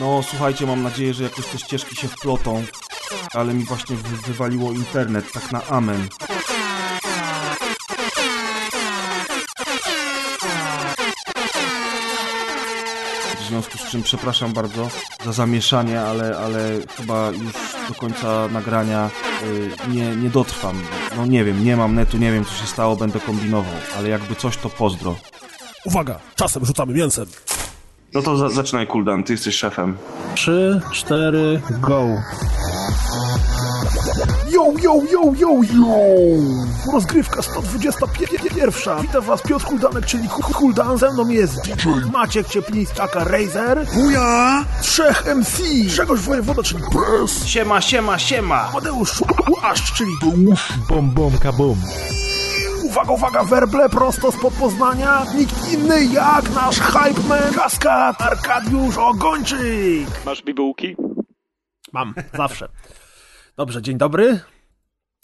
No słuchajcie, mam nadzieję, że jakoś te ścieżki się wplotą, ale mi właśnie wy wywaliło internet, tak na amen. W związku z czym przepraszam bardzo za zamieszanie, ale, ale chyba już do końca nagrania y, nie, nie dotrwam. No nie wiem, nie mam netu, nie wiem co się stało, będę kombinował, ale jakby coś to pozdro. Uwaga, czasem rzucamy mięsem. No to za zaczynaj Kuldan, ty jesteś szefem. 3, 4, go. Yo, yo, yo, yo, yo! Rozgrywka 121. Witam was Piotr Kuldanek, czyli Kuldan. Ze mną jest DJ Maciek Cieplińskaka Razer. Buja! Trzech MC. Grzegorz Wojewoda, czyli Press. Siema, siema, siema! Mateusz Łaszcz, czyli. Bum, bum, kabum. Uwaga, uwaga, werble prosto spod Poznania. Nikt inny jak nasz hype man, kaskad Arkadiusz Ogończyk. Masz bibułki? Mam, zawsze. Dobrze, dzień dobry.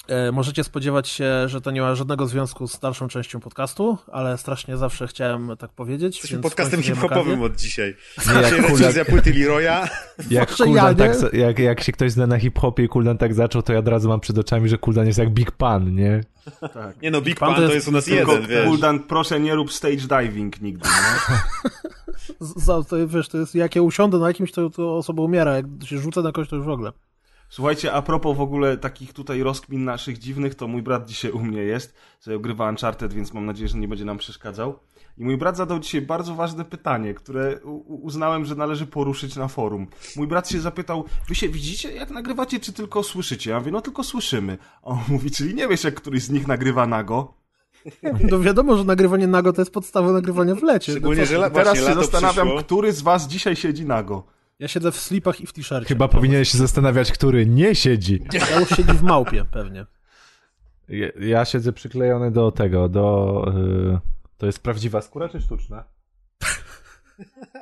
E, możecie spodziewać się, że to nie ma żadnego związku z dalszą częścią podcastu, ale strasznie zawsze chciałem tak powiedzieć. Jesteśmy podcastem hip-hopowym od dzisiaj. Nie, jak Dzisiaj recenzja płyty Leroya. jak, Może Kuldan ja, tak, nie? jak, jak się ktoś zna na hip-hopie i Kuldan tak zaczął, to ja od razu mam przed oczami, że Kuldan jest jak Big Pan, nie? Nie no, Big Pan Pan to to jest jest u nas Tylko jeden, wiesz. Kuldan, proszę nie rób stage diving nigdy, nie? Z- to, wiesz, to jest, jak ja usiądę na jakimś, to, to osoba umiera. Jak się rzucę na kogoś, to już w ogóle. Słuchajcie, a propos w ogóle takich tutaj rozkmin naszych dziwnych, to mój brat dzisiaj u mnie jest, sobie ogrywa Uncharted, więc mam nadzieję, że nie będzie nam przeszkadzał. I mój brat zadał dzisiaj bardzo ważne pytanie, które uznałem, że należy poruszyć na forum. Mój brat się zapytał, wy się widzicie jak nagrywacie, czy tylko słyszycie? Ja mówię, no tylko słyszymy. A on mówi, czyli nie wiesz jak któryś z nich nagrywa nago? No wiadomo, że nagrywanie nago to jest podstawa nagrywania w lecie. Szczególnie, No że la- Teraz się zastanawiam, przyszło. który z was dzisiaj siedzi nago. Ja siedzę w slipach i w t-shircie. Chyba powinieneś się zastanawiać, który nie siedzi. Ja już siedzi w małpie pewnie. Ja, ja siedzę przyklejony do tego, do... y, to jest prawdziwa skóra czy sztuczna?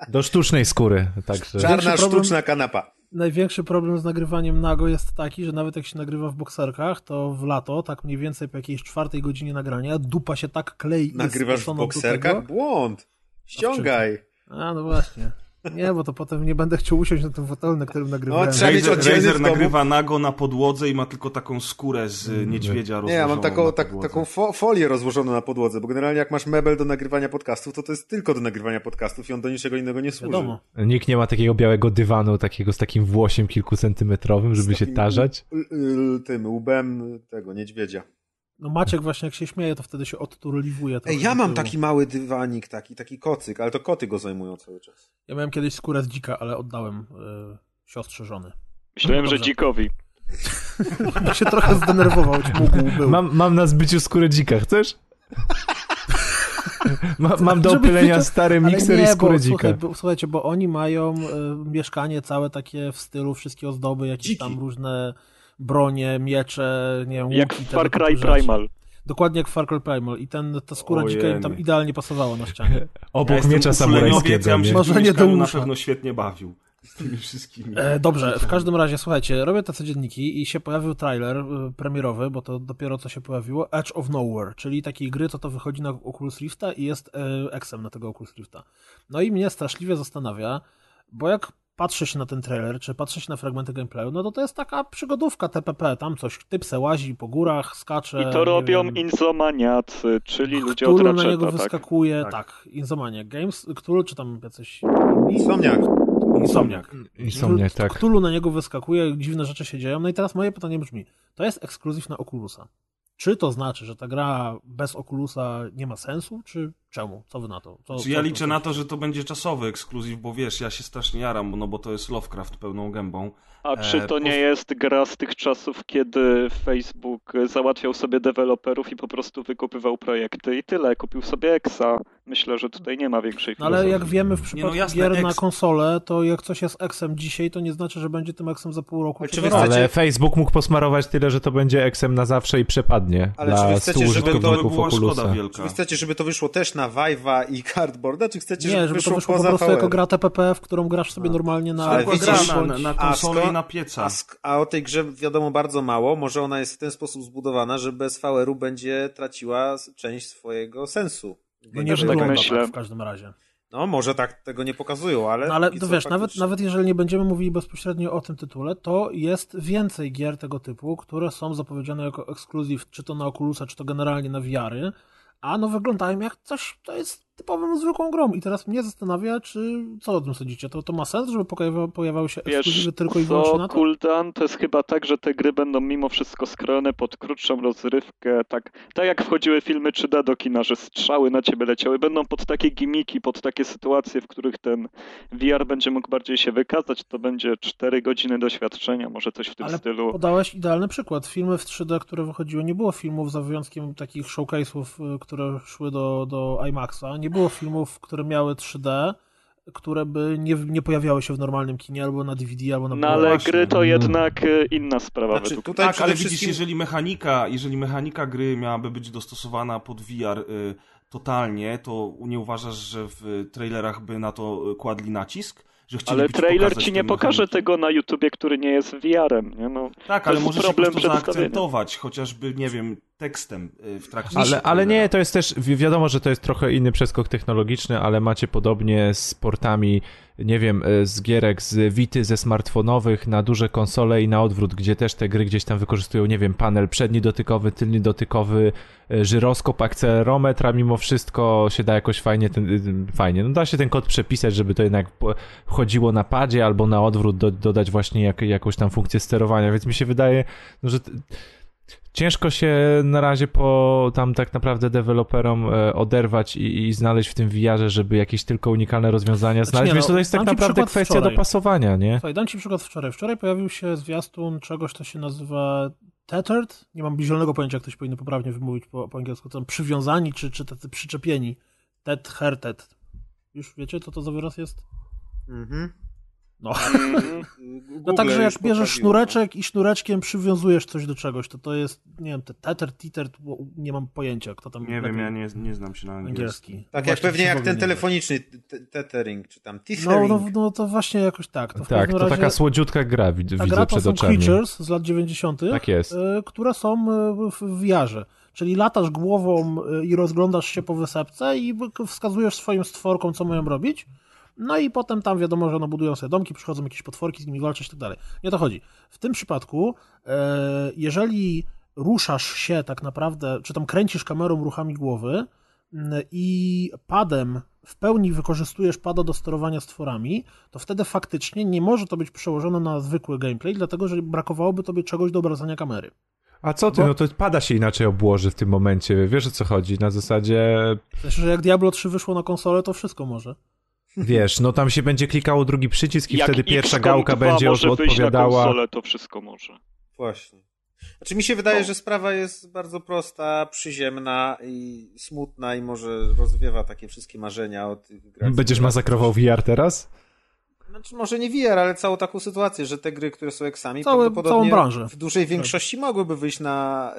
Do sztucznej skóry, także... Czarna, sztuczna kanapa. Największy problem z nagrywaniem nago jest taki, że nawet jak się nagrywa w bokserkach, to w lato, tak mniej więcej po jakiejś czwartej godzinie nagrania, dupa się tak klei. Nagrywasz w bokserkach? Błąd. Ściągaj. A, no właśnie. Nie, bo to potem nie będę chciał usiąść na tym fotelu, na którym nagrywałem. No, trzeba Razer, Razer nagrywa nago na podłodze i ma tylko taką skórę z y, niedźwiedzia Nie, ja mam rozłożoną taką, tak, taką fo folię rozłożoną na podłodze, bo generalnie jak masz mebel do nagrywania podcastów, to to jest tylko do nagrywania podcastów i on do niczego innego nie służy. Wiadomo. Nikt nie ma takiego białego dywanu, takiego z takim włosiem kilkucentymetrowym, żeby się tarzać. Tym łbem tego niedźwiedzia. No Maciek właśnie jak się śmieje, to wtedy się odturliwuje. Ej, ja mam taki mały dywanik, taki, taki kocyk, ale to koty go zajmują cały czas. Ja miałem kiedyś skórę z dzika, ale oddałem y, siostrze żony. Myślałem, że Dobrze. dzikowi. Bo się trochę zdenerwował, mógł był. Mam, mam na zbyciu skórę dzika, chcesz? Ma, mam do opylenia wycią- stary mikser nie, i skórę bo, dzika. słuchaj, bo, słuchajcie, bo oni mają y, mieszkanie całe takie w stylu wszystkie ozdoby, jakieś Dziki. tam różne bronie, miecze, nie wiem, Jak łuki, Far Cry. Primal. Dokładnie jak w Far Cry Primal i ten, ta skóra dzika im tam idealnie pasowała na ścianie. Obok Ja miecza samurajskiego. Ja bym nie? się Może w tym nie do na pewno świetnie bawił. Z tymi wszystkimi. E, dobrze, w każdym razie, słuchajcie, robię te codzienniki i się pojawił trailer y, premierowy, bo to dopiero co się pojawiło, Edge of Nowhere, czyli takiej gry, co to wychodzi na Oculus Rifta i jest e, eksem na tego Oculus Rifta. No i mnie straszliwie zastanawia, bo jak patrzę się na ten trailer, czy patrzę się na fragmenty gameplayu, no to to jest taka przygodówka TPP, tam coś, typ se łazi po górach, skacze. I to robią wiem, insomaniacy, czyli ludzie od Cthulhu na niego Ratcheta, tak? wyskakuje, Tak. tak, Insomniac Games, Cthulhu, czy tam jacyś... Insomniak. Insomniac. Insomniak, tak. Cthulhu na niego wyskakuje, dziwne rzeczy się dzieją. No i teraz moje pytanie brzmi, to jest ekskluzyw na Oculusa. Czy to znaczy, że ta gra bez Oculusa nie ma sensu, czy czemu? Co wy na to? Co, Czy ja co- liczę co- na to, że to będzie czasowy ekskluzyw, bo wiesz, ja się strasznie jaram, no bo to jest Lovecraft pełną gębą. A czy E, to nie jest gra z tych czasów, kiedy Facebook załatwiał sobie deweloperów i po prostu wykupywał projekty i tyle, kupił sobie Exa. Myślę, że tutaj nie ma większej No ale filozofii. jak wiemy w Nie, przypadku no jasne, gier na konsolę, to jak coś jest Xem dzisiaj, to nie znaczy, że będzie tym Xem za pół roku Ale czy wy chcecie- Ale Facebook mógł posmarować tyle, że to będzie eksem na zawsze i przepadnie Ale czy wy chcecie, 100 żeby to To by była szkoda Oculusa. Czy wielka. wy chcecie, żeby to wyszło też na Vive'a i Cardboarda, czy chcecie, Nie, żeby to wyszło po poza prostu VR? jako gra TPP, w którą grasz sobie normalnie na... Ale widzisz, gra na, na, na a konsolę i na pieca. A, a o tej grze wiadomo bardzo mało. Może ona jest w ten sposób zbudowana, że bez VR-u będzie traciła część swojego sensu. No nie tak wygląda myślę. tak w każdym razie. No, może tak tego nie pokazują, ale... No ale to wiesz, nawet, nawet jeżeli nie będziemy mówili bezpośrednio o tym tytule, to jest więcej gier tego typu, które są zapowiedziane jako ekskluzyw, czy to na Oculusa, czy to generalnie na VR-y, a no wyglądają jak coś, to jest typową, zwykłą grą. I teraz mnie zastanawia, czy co o tym sądzicie? To, to ma sens, żeby pojawia, pojawiały się ekskluzywy tylko i wyłącznie na to? Kuldan, to jest chyba tak, że te gry będą mimo wszystko skrojone pod krótszą rozrywkę, tak, tak jak wchodziły filmy 3D do kina, że strzały na ciebie leciały, będą pod takie gimiki, pod takie sytuacje, w których ten VR będzie mógł bardziej się wykazać, to będzie 4 godziny doświadczenia, może coś w tym Ale stylu. podałeś idealny przykład. Filmy w 3D, które wychodziły, nie było filmów za wyjątkiem takich showcase'ów, y, które szły do, do IMAXa. Nie było filmów, które miały 3D, które by nie, nie pojawiały się w normalnym kinie, albo na DVD, albo na No ale właśnie. gry to jednak e, inna sprawa Znaczy, według tutaj Tak, ale wszystkim... widzisz, jeżeli mechanika, jeżeli mechanika gry miałaby być dostosowana pod VR y, totalnie, to nie uważasz, że w trailerach by na to y, kładli nacisk? Ale trailer ci nie pokaże tego na YouTubie, który nie jest VR-em, nie? No, Tak, To ale możesz prostu przedstawienia. zaakcentować, chociażby, nie wiem, tekstem y, w trakcie Ale, ale nie, to jest też, wi- wiadomo, że to jest trochę inny przeskok technologiczny, ale macie podobnie z portami, nie wiem, e, z gierek z Wity, ze smartfonowych na duże konsole i na odwrót, gdzie też te gry gdzieś tam wykorzystują, nie wiem, panel przedni dotykowy, tylny dotykowy, e, żyroskop, akcelerometr, a mimo wszystko się da jakoś fajnie, ten, y, fajnie, no da się ten kod przepisać, żeby to jednak chodziło na padzie albo na odwrót, do, dodać właśnie jak, jakąś tam funkcję sterowania, więc mi się wydaje, no, że... Ciężko się na razie po tam tak naprawdę deweloperom e, oderwać i, i znaleźć w tym VR-ze, żeby jakieś tylko unikalne rozwiązania Znaczy znaleźć, nie, więc no, to jest tak naprawdę kwestia wczoraj. dopasowania, nie? Słuchaj, dam ci przykład wczoraj. Wczoraj pojawił się zwiastun czegoś, co się nazywa tethered. Nie mam zielonego pojęcia, jak to się powinno poprawnie wymówić po, po angielsku. To są przywiązani, czy, czy tacy przyczepieni. Tethered. Już wiecie, co to za wyraz jest? Mhm. No. Mhm. No także jak bierzesz poprawiło, sznureczek i sznureczkiem przywiązujesz coś do czegoś, to to jest, nie wiem, te tether, titer, nie mam pojęcia, kto tam Nie wiem, ja nie, nie znam się na angielskim. angielski. Tak Właśnie, jak pewnie jak w ten telefoniczny tethering, czy tam tethering. No, no, no to właśnie jakoś tak. To w Tak, to razie, taka słodziutka gra wid- ta widzę gra to przed są oczami. Creatures z lat 90., Tak jest. y, które są y, w VR-ze. Czyli latasz głową y, i rozglądasz się po wysepce i wskazujesz swoim stworkom, co mają robić. No i potem tam wiadomo, że no budują sobie domki, przychodzą jakieś potworki, z nimi walczyć i tak dalej. Nie o to chodzi. W tym przypadku, e, jeżeli ruszasz się tak naprawdę, czy tam kręcisz kamerą ruchami głowy m, i padem w pełni wykorzystujesz pada do sterowania stworami, to wtedy faktycznie nie może to być przełożone na zwykły gameplay, dlatego że brakowałoby tobie czegoś do obracania kamery. A co ty, Bo- no to pada się inaczej obłoży w tym momencie, wiesz o co chodzi, na zasadzie, Znaczy, że jak Diablo 3 wyszło na konsolę, to wszystko może. Wiesz, no tam się będzie klikało drugi przycisk i Jak wtedy pierwsza XCOM gałka 2 będzie może od, wyjść na odpowiadała. konsolę, to wszystko może. Właśnie. Znaczy mi się wydaje, No. że sprawa jest bardzo prosta, przyziemna i smutna i może rozwiewa takie wszystkie marzenia o tych grach. Będziesz masakrował VR teraz? Znaczy może nie VR, ale całą taką sytuację, że te gry, które są eksami, Całe- prawdopodobnie w dużej większości mogłyby wyjść na,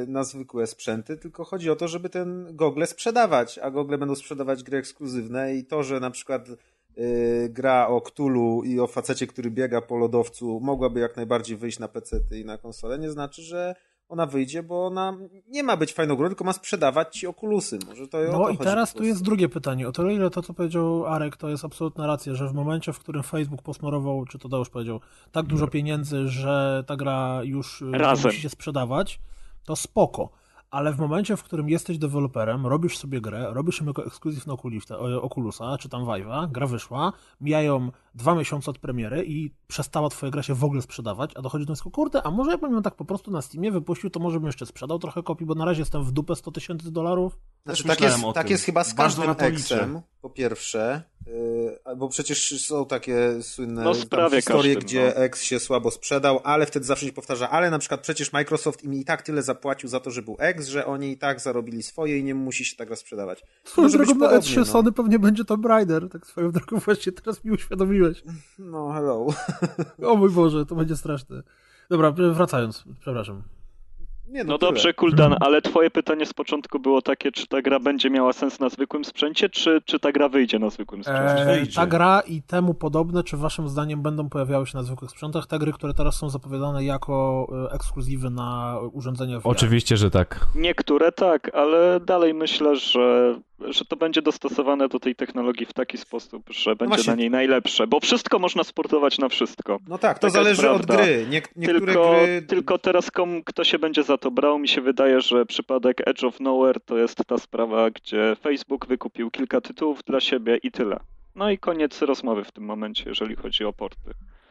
yy, na zwykłe sprzęty, tylko chodzi o to, żeby ten gogle sprzedawać, a gogle będą sprzedawać gry ekskluzywne i to, że na przykład yy, gra o Cthulhu i o facecie, który biega po lodowcu mogłaby jak najbardziej wyjść na PC i na konsolę, nie znaczy, że ona wyjdzie, bo ona nie ma być fajną grą, tylko ma sprzedawać ci okulusy. Może to o to No i teraz tu jest drugie pytanie. O tyle, ile to, co powiedział Arek, to jest absolutna racja, że w momencie, w którym Facebook posmarował, czy to Deusz powiedział, tak dużo pieniędzy, że ta gra już nie Razem. musi się sprzedawać, to spoko. Ale w momencie, w którym jesteś deweloperem, robisz sobie grę, robisz ją jako ekskluzyw na o- Oculusa, czy tam Vive'a, gra wyszła, mijają dwa miesiące od premiery i przestała twoja gra się w ogóle sprzedawać, a dochodzi do wniosku, kurde, a może jakbym ją tak po prostu na Steamie wypuścił, to może bym jeszcze sprzedał trochę kopii, bo na razie jestem w dupę 100 tysięcy dolarów. Znaczy, tak, jest, tak jest chyba z każdym na to liczę. Xem, po pierwsze, bo przecież są takie słynne No, tam historie, każdym, gdzie no. X się słabo sprzedał, ale wtedy zawsze się powtarza, ale na przykład przecież Microsoft im i tak tyle zapłacił za to, że był X, że oni i tak zarobili swoje i nie musi się ta gra sprzedawać. Swoją Może być drogą na podobnie, E3 no. Sony pewnie będzie Tomb Raider, tak swoją drogą właśnie teraz mi uświadomiłeś. No, hello. O mój Boże, to będzie straszne. Dobra, wracając, przepraszam. Nie, No tyle. dobrze, Kuldan, ale twoje pytanie z początku było takie, czy ta gra będzie miała sens na zwykłym sprzęcie, czy, czy ta gra wyjdzie na zwykłym sprzęcie? E, wyjdzie. ta gra i temu podobne, czy waszym zdaniem będą pojawiały się na zwykłych sprzętach? Te gry, które teraz są zapowiadane jako e, ekskluzywy na urządzenia VR. Oczywiście, że tak. Niektóre tak, ale dalej myślę, że, że to będzie dostosowane do tej technologii w taki sposób, że będzie właśnie. na niej najlepsze, bo wszystko można sportować na wszystko. No tak, to Taka zależy od gry. Nie, niektóre Tylko, gry... tylko teraz kom, kto się będzie za to brał, mi się wydaje, że przypadek Edge of Nowhere to jest ta sprawa, gdzie Facebook wykupił kilka tytułów dla siebie i tyle. No i koniec rozmowy w tym momencie, jeżeli chodzi o porty.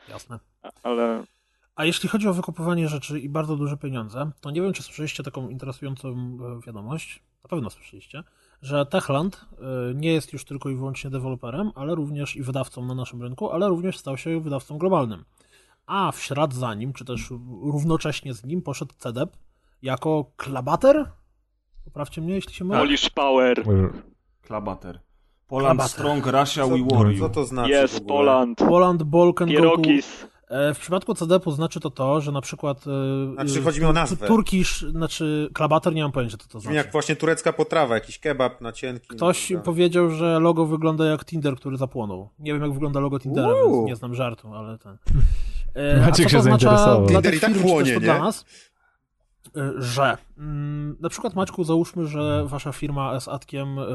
Jasne. A- Ale A jeśli chodzi o wykupywanie rzeczy i bardzo duże pieniądze, to nie wiem, czy słyszeliście taką interesującą e, wiadomość, na pewno słyszeliście, że Techland e, nie jest już tylko i wyłącznie deweloperem, ale również i wydawcą na naszym rynku, ale również stał się wydawcą globalnym. A w ślad za nim, czy też równocześnie z nim poszedł CDEP jako klabater? Poprawcie mnie, jeśli się mylę. Polish Power, Klabater. Poland Klabater. Strong, Russia, Co, we warrior. co to znaczy jest? Poland, Poland, Balkan, Goku. Pierogis. E, W przypadku CDP-u znaczy to to, że na przykład. e, Znaczy, e, chodzi mi o nazwę. Turkish, znaczy klabater, nie mam pojęcia, co to znaczy. jak właśnie turecka potrawa, jakiś kebab na cienki. Ktoś no, powiedział, że logo wygląda jak Tinder, który zapłonął. Nie wiem, jak wygląda logo Tindera, Uuu. więc nie znam żartu, ale ten. E, Maciek się to zainteresował. Tinder i tak płonie, nie? dla nas, e, że mm, na przykład Maćku, załóżmy, że wasza firma z Atkiem e,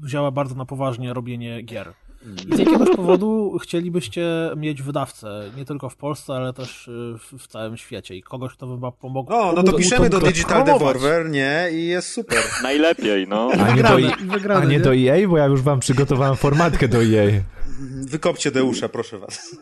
wzięła bardzo na poważnie robienie gier. I z jakiegoś powodu chcielibyście mieć wydawcę, nie tylko w Polsce, ale też y, w, w całym świecie i kogoś, kto by wam pomógł. No, no to piszemy do Digital. Devolver, nie? I jest super. Najlepiej, no. A nie, do, Wygrane, a nie nie? do EA, bo ja już wam przygotowałem formatkę do EA. Wykopcie Deusza, proszę was.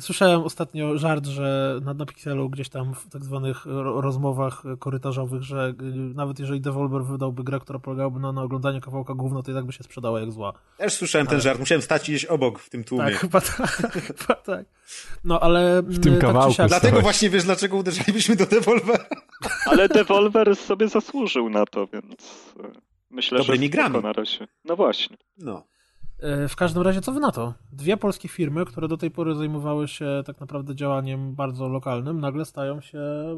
Słyszałem ostatnio żart, że na, na Pixelu gdzieś tam w tak zwanych ro- rozmowach korytarzowych, że y, nawet jeżeli Devolver wydałby grę, która polegałaby na, na oglądaniu kawałka gówno, to i tak by się sprzedała jak zła. Też słyszałem ten żart, musiałem stać gdzieś obok w tym tłumie. Tak, chyba tak, chyba tak. No ale w tym kawałku Dlatego Coś. właśnie wiesz, dlaczego uderzalibyśmy do Devolver. Ale Devolver sobie zasłużył na to, więc e, myślę, Dobrymi że grami. na razie. No właśnie. No. E, W każdym razie, co wy na to? Dwie polskie firmy, które do tej pory zajmowały się tak naprawdę działaniem bardzo lokalnym, nagle stają się. e,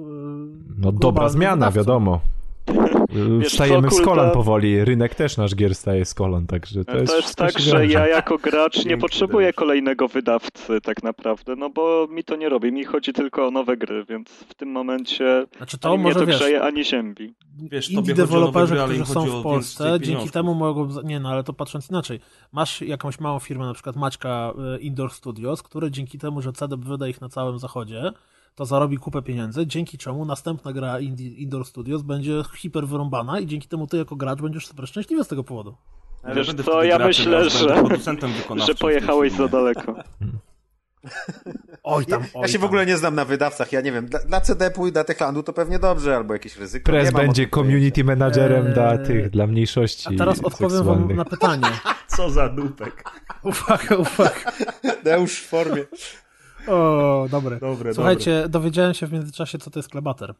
No dobra zmiana, wydawcą. wiadomo. Wiesz Stajemy co, z kolan powoli. Rynek też nasz gier staje z kolan, także to To jest jest, tak, że ja jako gracz nie potrzebuję kolejnego wydawcy tak naprawdę, no bo mi to nie robi. Mi chodzi tylko o nowe gry, więc w tym momencie Znaczy to ani mnie może to wiesz. grzeje, ani ziębi. Wiesz, indie tobie deweloperzy, gry, którzy są w Polsce, dzięki temu mogą. Nie, no ale to patrząc inaczej. Masz jakąś małą firmę, na przykład Maćka e, Indoor Studios, które dzięki temu, że CDEP wyda ich na całym zachodzie, to zarobi kupę pieniędzy, dzięki czemu następna gra Indie, Indoor Studios będzie hiper wyrąbana i dzięki temu ty jako gracz będziesz super szczęśliwy z tego powodu. Ale Wiesz będę co, wtedy ja myślę, że- Że w pojechałeś za daleko. Oj tam, Ja, oj ja się w tam. ogóle nie znam na wydawcach, ja nie wiem, dla, dla CD-pu i dla Techlandu to pewnie dobrze, albo jakieś ryzyko. Prez nie mam o będzie community managerem Eee, dla tych, dla mniejszości A teraz odpowiem wam na pytanie. Co za dupek. Uwaga, uwaga. Deusz w formie. O, dobre. Dobre, Słuchajcie, dowiedziałem się w międzyczasie, co to jest klabater.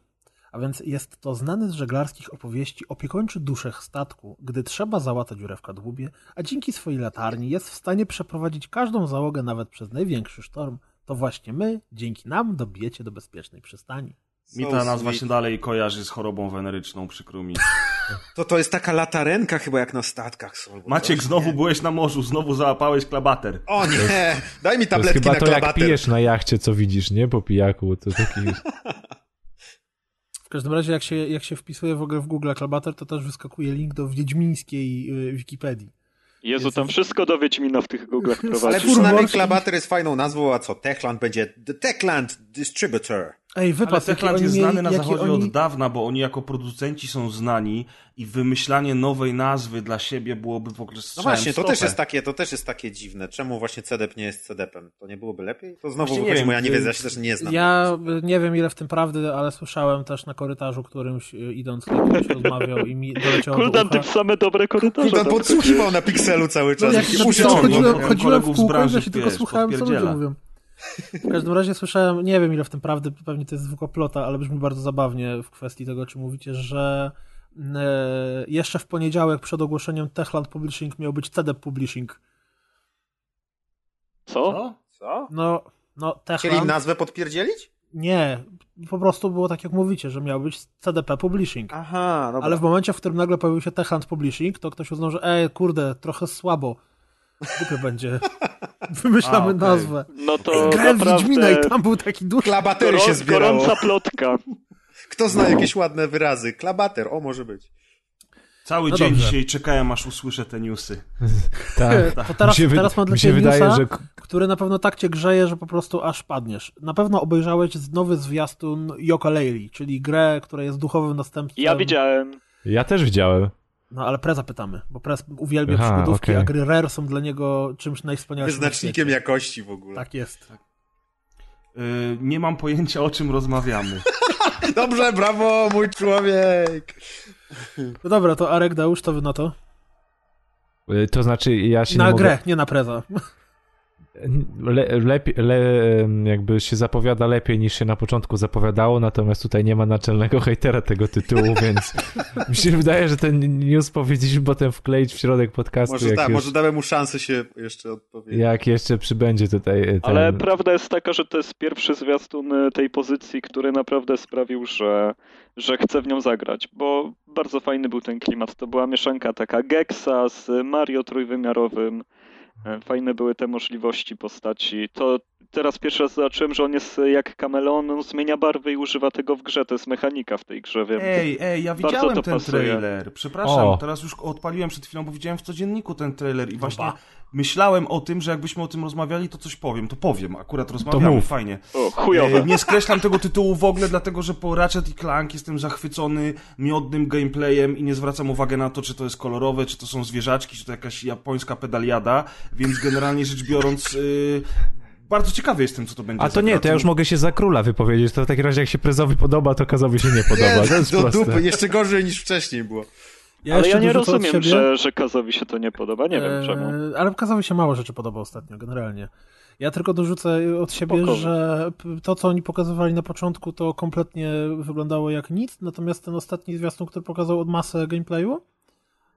A więc jest to znany z żeglarskich opowieści opiekuńczy duszech statku, gdy trzeba załatać dziurę w kadłubie, a dzięki swojej latarni jest w stanie przeprowadzić każdą załogę nawet przez największy sztorm. To właśnie my, dzięki nam, dobijecie do bezpiecznej przystani. Mi So ta nazwa sweet. się dalej kojarzy z chorobą weneryczną, przykro mi. To to jest taka latarenka chyba jak na statkach są. Maciek, coś, znowu nie? byłeś na morzu, znowu załapałeś klabater. O nie, daj mi To jest tabletki chyba na to, jak pijesz na jachcie, co widzisz, nie? Po pijaku. To taki... W każdym razie, jak się, jak się wpisuje w ogóle w Google klabater, to też wyskakuje link do wiedźmińskiej y, Wikipedii. Jezu, Jest- tam wszystko do Wiedźmina w tych Google'ach Ale prowadzi. przynajmniej Furmorski- klabater jest fajną nazwą, a co Techland będzie The Techland Distributor. Ej, Ale wypas, jaki Techland oni jest mieli- znany na zachodzie oni... od dawna, bo oni jako producenci są znani i wymyślanie nowej nazwy dla siebie byłoby w ogóle No właśnie, to też jest takie, to też jest takie dziwne. Czemu właśnie CDEP nie jest CDEP-em? To nie byłoby lepiej? To znowu Właśnie nie wychodzi wiem, moja y, niewiedza, ja się też nie znam. Ja y, nie wiem ile w tym prawdy, ale słyszałem też na korytarzu którymś y, idąc ktoś rozmawiał i mi doleciało do Kuldan, ucha. ty w same dobre korytarze Kuldan podsłuchiwał na pikselu cały No, czas. jak uszy chodziło- ciągną. chodziłem, no, chodziłem w kolegów z kółko, branży, ja się tylko słuchałem, co ludzie mówią. W każdym razie słyszałem, nie wiem ile w tym prawdy, pewnie to jest zwykła plota, ale brzmi bardzo zabawnie w kwestii tego, czy mówicie, że e, jeszcze w poniedziałek przed ogłoszeniem Techland Publishing miał być CDEP Publishing. Co? Co? No, no Chcieli Techland... nazwę podpierdzielić? Nie, po prostu było tak jak mówicie, że miał być CDP Publishing. Aha, dobra. Ale w momencie, w którym nagle pojawił się Techland Publishing, to ktoś uznał, że ej, kurde, trochę słabo. Głupio będzie. Wymyślamy A, okej. nazwę. No to Grałem w naprawdę Wiedźmina i tam był taki duży... Klabatery się zbierało. gorąca plotka. Kto zna jakieś ładne wyrazy? Klabater, o może być. Cały No dzień dobrze. dzisiaj czekałem, aż usłyszę te newsy. Tak. To teraz, Mi się teraz mam dla ciebie wydaje, newsa, że który na pewno tak cię grzeje, że po prostu aż padniesz. Na pewno obejrzałeś nowy zwiastun Yooka-Laylee, czyli grę, która jest duchowym następcą... Ja widziałem. ja też widziałem. No ale Preza pytamy, bo Prez uwielbia Aha, przygodówki, okej. a gry Rare są dla niego czymś najwspanialszym na Wyznacznikiem jakości w ogóle. Tak jest. Yy, nie mam pojęcia, o czym rozmawiamy. Dobrze, brawo, mój człowiek. No dobra, to Arek Deusz, to wy na to? Y, To znaczy, ja się Na nie mogę... grę, nie na Preza. Le, lepiej, le, jakby się zapowiada lepiej niż się na początku zapowiadało, natomiast tutaj nie ma naczelnego hejtera tego tytułu, więc mi się wydaje, że ten news powinniśmy potem wkleić w środek podcastu, Może jak, tak, już, może damy mu szansę się jeszcze odpowiedzieć. jak jeszcze przybędzie tutaj y, ten... Ale prawda jest taka, że to jest pierwszy zwiastun y, tej pozycji, który naprawdę sprawił, że, że chcę w nią zagrać, bo bardzo fajny był ten klimat. To była mieszanka taka Gexa z Mario trójwymiarowym. E, Fajne były te możliwości postaci. To teraz pierwszy raz zobaczyłem, że on jest jak kameleon, on zmienia barwy i używa tego w grze. To jest mechanika w tej grze, wiem. Ej, ej, ja Bardzo widziałem to ten pasuje. trailer. Przepraszam, O. teraz już odpaliłem przed chwilą, bo widziałem w codzienniku ten trailer i właśnie myślałem o tym, że jakbyśmy o tym rozmawiali, to coś powiem. To powiem, akurat rozmawiamy, mów. fajnie. O, chujowe. E, nie skreślam tego tytułu w ogóle, dlatego że po Ratchet i Clank jestem zachwycony miodnym gameplayem i nie zwracam uwagi na to, czy to jest kolorowe, czy to są zwierzaczki, czy to jakaś japońska pedaliada, więc generalnie rzecz biorąc... y, bardzo ciekawy jestem, co to będzie A to nie, to ja już mogę się za króla wypowiedzieć, to w takim razie jak się prezowi podoba, to kazowi się nie podoba, to jest do proste. dupy, jeszcze gorzej niż wcześniej było. Ja Ale ja nie rozumiem, że, że Kazowi się to nie podoba. Nie wiem Eee, czemu. Ale Kazowi się mało rzeczy podoba ostatnio, generalnie. Ja tylko dorzucę od siebie, Spoko. że to, co oni pokazywali na początku, to kompletnie wyglądało jak nic, natomiast ten ostatni zwiastun, który pokazał od masę gameplayu,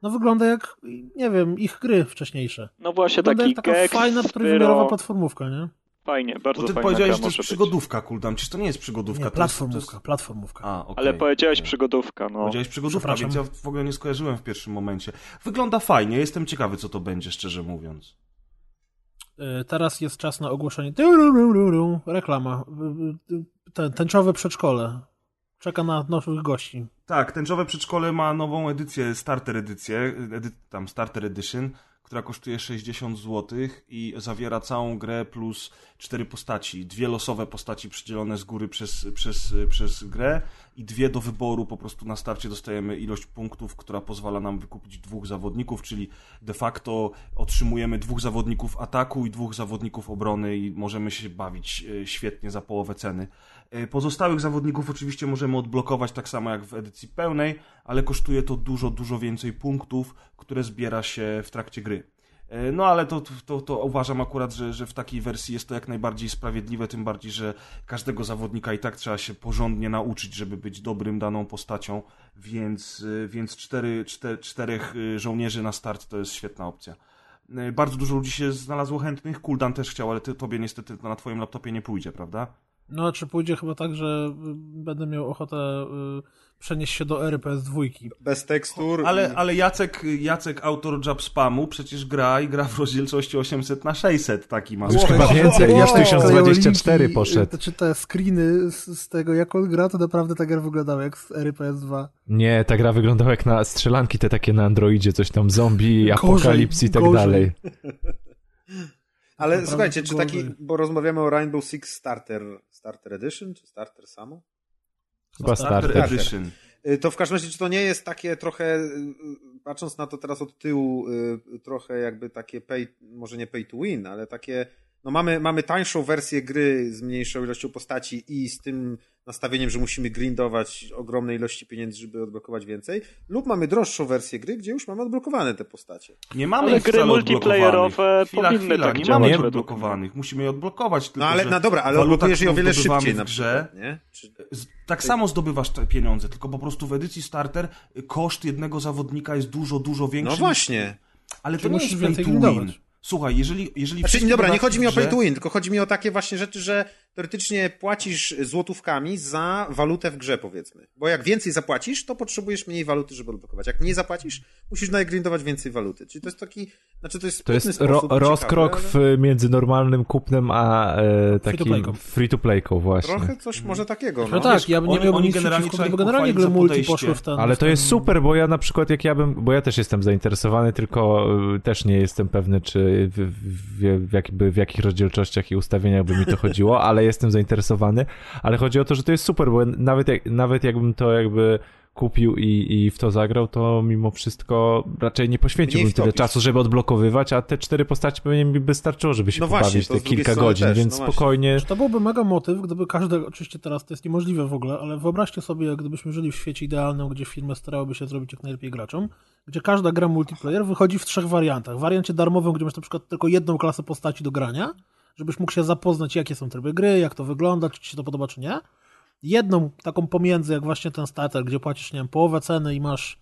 no wygląda jak, nie wiem, ich gry wcześniejsze. No właśnie Wygląda taki jak taka Gex, fajna, trójwymiarowa platformówka, nie? Fajnie, bardzo Bo ty fajna powiedziałeś, że to jest przygodówka, Kuldam. Przecież to nie jest przygodówka. Nie, to jest- platformówka, To jest... platformówka. A, okej. Ale powiedziałeś przygodówka, no. Powiedziałeś przygodówka, więc ja w ogóle nie skojarzyłem w pierwszym momencie. Wygląda fajnie, jestem ciekawy, co to będzie, szczerze mówiąc. E, Teraz jest czas na ogłoszenie. Reklama. Ten, tęczowe przedszkole. Czeka na nowych gości. Tak, tęczowe przedszkole ma nową edycję, starter edycję, edy, tam starter edition, która kosztuje 60 zł i zawiera całą grę plus cztery postaci. Dwie losowe postaci przydzielone z góry przez, przez, przez grę i dwie do wyboru. Po prostu na starcie dostajemy ilość punktów, która pozwala nam wykupić dwóch zawodników, czyli de facto otrzymujemy dwóch zawodników ataku i dwóch zawodników obrony i możemy się bawić e, świetnie za połowę ceny. E, Pozostałych zawodników oczywiście możemy odblokować tak samo jak w edycji pełnej, ale kosztuje to dużo, dużo więcej punktów, które zbiera się w trakcie gry. E, No ale to, to, to uważam akurat, że, że w takiej wersji jest to jak najbardziej sprawiedliwe, tym bardziej, że każdego zawodnika i tak trzeba się porządnie nauczyć, żeby być dobrym daną postacią, więc, e, więc cztery, czter, czterech żołnierzy na start to jest świetna opcja. Bardzo dużo ludzi się znalazło chętnych, Kuldan też chciał, ale ty, tobie niestety na twoim laptopie nie pójdzie, prawda? No, czy pójdzie chyba tak, że y, będę miał ochotę y, przenieść się do ery PS2. Bez tekstur. Ale, i... ale Jacek, Jacek, autor Jab Spamu, przecież gra i gra w rozdzielczości 800 na 600 taki ma. Już Wow. chyba więcej, już Wow. 1024 Linki, poszedł. Znaczy te screeny z, z tego, jak on gra, to naprawdę ta gra wyglądała jak z ery PS2. Nie, ta gra wyglądała jak na strzelanki te takie na Androidzie, coś tam zombie, Gorzej, apokalips i tak gorzej. dalej. Ale Naprawdę słuchajcie, czy taki, gorzej. bo rozmawiamy o Rainbow Six Starter, Starter Edition, czy Starter samo? Chyba Starter starter. Edition. Y, To w każdym razie, czy to nie jest takie trochę, y, y, patrząc na to teraz od tyłu, trochę jakby takie pay, może nie pay to win, ale takie, no mamy, mamy tańszą wersję gry z mniejszą ilością postaci i z tym nastawieniem, że musimy grindować ogromne ilości pieniędzy, żeby odblokować więcej, lub mamy droższą wersję gry, gdzie już mamy odblokowane te postacie. Nie mamy Ale ich gry multiplayerowe. Chwila, powinny chwila, tak nie działać mamy odblokowanych. Musimy je odblokować, tylko No ale, że no dobra, ale odblokujesz je o wiele szybciej na grze, przykład, nie? Czy... Tak samo zdobywasz te pieniądze, tylko po prostu w edycji starter koszt jednego zawodnika jest dużo, dużo większy. No właśnie. Ale to Czyli nie musisz jest pay to win. Słuchaj, jeżeli, jeżeli Znaczy, dobra, nie chodzi mi o pay to win, tylko chodzi mi o takie właśnie rzeczy, że teoretycznie płacisz złotówkami za walutę w grze, powiedzmy. Bo jak więcej zapłacisz, to potrzebujesz mniej waluty, żeby odblokować. Jak nie zapłacisz, musisz najgrindować więcej waluty. Czyli to jest taki, znaczy to jest To jest ro, sposób, rozkrok ciekawy, ale w, między normalnym kupnem a e, takim Free-to-playką. właśnie. Trochę coś może takiego, No, no. tak, wiesz, ja bym nie miałbym oni nic generalnie przeciwko, bo generalnie gry multi poszły w ten... Ale to jest super, bo ja na przykład jak ja bym, bo ja też jestem zainteresowany, tylko y, też nie jestem pewny, czy w, w, w, jakby, w jakich rozdzielczościach i ustawieniach by mi to chodziło, ale jestem zainteresowany. Ale chodzi o to, że to jest super, bo nawet, jak, nawet jakbym to jakby kupił i, i w to zagrał, to mimo wszystko raczej nie poświęciłbym tyle czasu, żeby odblokowywać, a te cztery postaci pewnie mi by starczyło, żeby się No właśnie, te kilka godzin, też, więc no właśnie. spokojnie. To byłby mega motyw, gdyby każdy, oczywiście teraz to jest niemożliwe w ogóle, ale wyobraźcie sobie, gdybyśmy żyli w świecie idealnym, gdzie firmy starałyby się zrobić jak najlepiej graczom, gdzie każda gra multiplayer wychodzi w trzech wariantach. W wariancie darmowym, gdzie masz na przykład tylko jedną klasę postaci do grania, żebyś mógł się zapoznać, jakie są tryby gry, jak to wygląda, czy ci się to podoba, czy nie. Jedną taką pomiędzy, jak właśnie ten starter, gdzie płacisz, nie wiem, połowę ceny i masz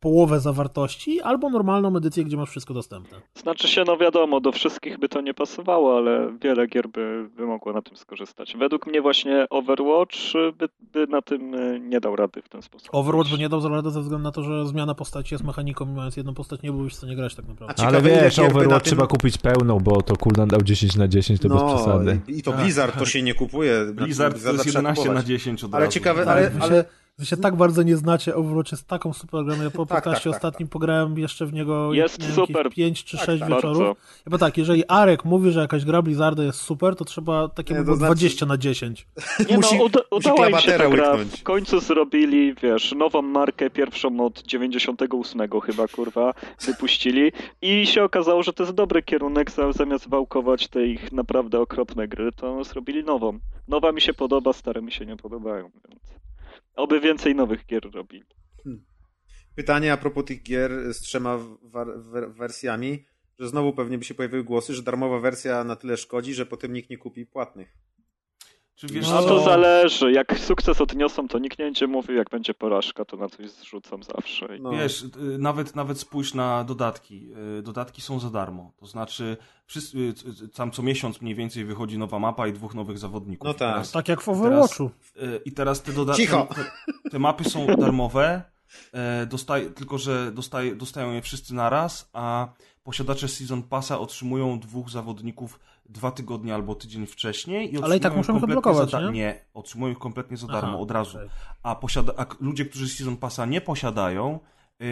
połowę zawartości, albo normalną edycję, gdzie masz wszystko dostępne. Znaczy się, no wiadomo, do wszystkich by to nie pasowało, ale wiele gier by, by mogło na tym skorzystać. Według mnie właśnie Overwatch by, by na tym e, nie dał rady w ten sposób. Overwatch by nie dał za radę ze względu na to, że zmiana postaci jest mechaniką, mając jedną postać nie byłbyś w stanie grać tak naprawdę. A Ale ciekawe, ile wiesz, Overwatch tym- trzeba kupić pełną, bo to cooldown dał 10 na 10, to bez przesady. i, i to Blizzard to tak. się nie kupuje. Znaczy, Blizzard to Blizzarda jest trzeba 11 na kupować. 10 od Ale razu. ciekawe, ale, ale wy się tak bardzo nie znacie, Overwatch jest taką super grą, ja po Tak, podcaście tak, tak, ostatnim pograłem jeszcze w niego Jest wiem, super. jakieś 5 czy Tak, 6 tak. wieczorów. Bardzo. Chyba tak, jeżeli Arek mówi, że jakaś gra Blizzarda jest super, to trzeba takiemu Nie, to znaczy- 20 na 10. Nie Musi- no, uda, udała im się ta gra. W końcu zrobili, wiesz, nową markę, pierwszą od 98 chyba, kurwa, wypuścili i się okazało, że to jest dobry kierunek, za- zamiast wałkować te ich naprawdę okropne gry, to zrobili nową. Nowa mi się podoba, stare mi się nie podobają, więc oby więcej nowych gier robili. pytanie a propos tych gier z trzema wersjami, że znowu pewnie by się pojawiły głosy, że darmowa wersja na tyle szkodzi, że potem nikt nie kupi płatnych. Czy wiesz No co? to zależy, jak sukces odniosą, to nikt nie będzie mówił, jak będzie porażka, to na coś zrzucam zawsze. No. Wiesz, y, nawet, nawet spójrz na dodatki. Y, Dodatki są za darmo. To znaczy, wszyscy, tam co miesiąc mniej więcej wychodzi nowa mapa i dwóch nowych zawodników. No tak. Teraz, Tak jak w Overwatchu. y, I teraz te dodatki. Cicho! Te, te mapy są darmowe, e, dostaj, tylko że dostaj, dostają je wszyscy naraz, a posiadacze Season Passa otrzymują dwóch zawodników dwa tygodnie albo tydzień wcześniej. I Ale i tak otrzymują muszą za da- nie? Nie, otrzymują ich kompletnie za darmo, Aha, od razu. A, posiada, a ludzie, którzy Season Passa nie posiadają,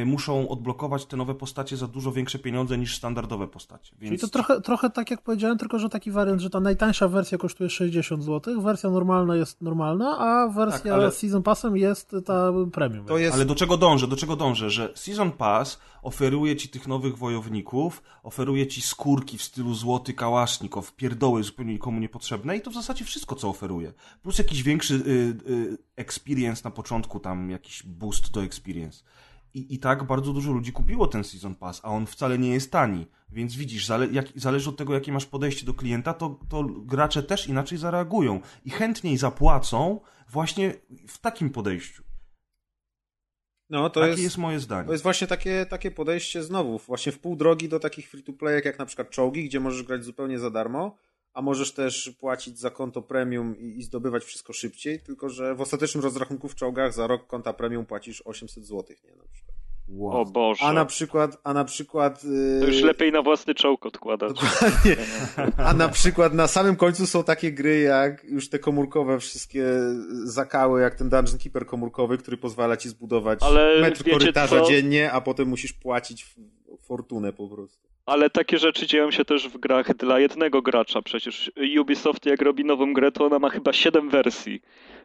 muszą odblokować te nowe postacie za dużo większe pieniądze niż standardowe postacie. Więc Czyli to trochę, trochę tak jak powiedziałem, tylko że taki wariant, że ta najtańsza wersja kosztuje 60 zł, wersja normalna jest normalna, a wersja Tak, ale- z Season Passem jest ta premium. To jest, Ale do czego dążę? Do czego dążę? Że Season Pass oferuje ci tych nowych wojowników, oferuje ci skórki w stylu złoty kałasznikow, pierdoły zupełnie nikomu niepotrzebne i to w zasadzie wszystko, co oferuje. Plus jakiś większy y, y, experience na początku, tam jakiś boost do experience. I, I tak bardzo dużo ludzi kupiło ten Season Pass, a on wcale nie jest tani. Więc widzisz, zale, jak, zależy od tego, jakie masz podejście do klienta, to, to gracze też inaczej zareagują i chętniej zapłacą właśnie w takim podejściu. no, to Takie jest, jest moje zdanie. to jest właśnie takie, takie podejście znowu, właśnie w pół drogi do takich free-to-playek jak na przykład czołgi, gdzie możesz grać zupełnie za darmo, a możesz też płacić za konto premium i, i zdobywać wszystko szybciej, tylko że w ostatecznym rozrachunku w czołgach za rok konta premium płacisz 800 zł, nie? Na przykład. Wow. O Boże, A na przykład, a na przykład... Yy... to już lepiej na własny czołg odkładać. Dokładnie. A na przykład na samym końcu są takie gry jak już te komórkowe wszystkie zakały, jak ten Dungeon Keeper komórkowy, który pozwala ci zbudować Ale metr wiecie korytarza co? dziennie, a potem musisz płacić fortunę po prostu. Ale takie rzeczy dzieją się też w grach dla jednego gracza. Przecież Ubisoft jak robi nową grę, to ona ma chyba 7 wersji.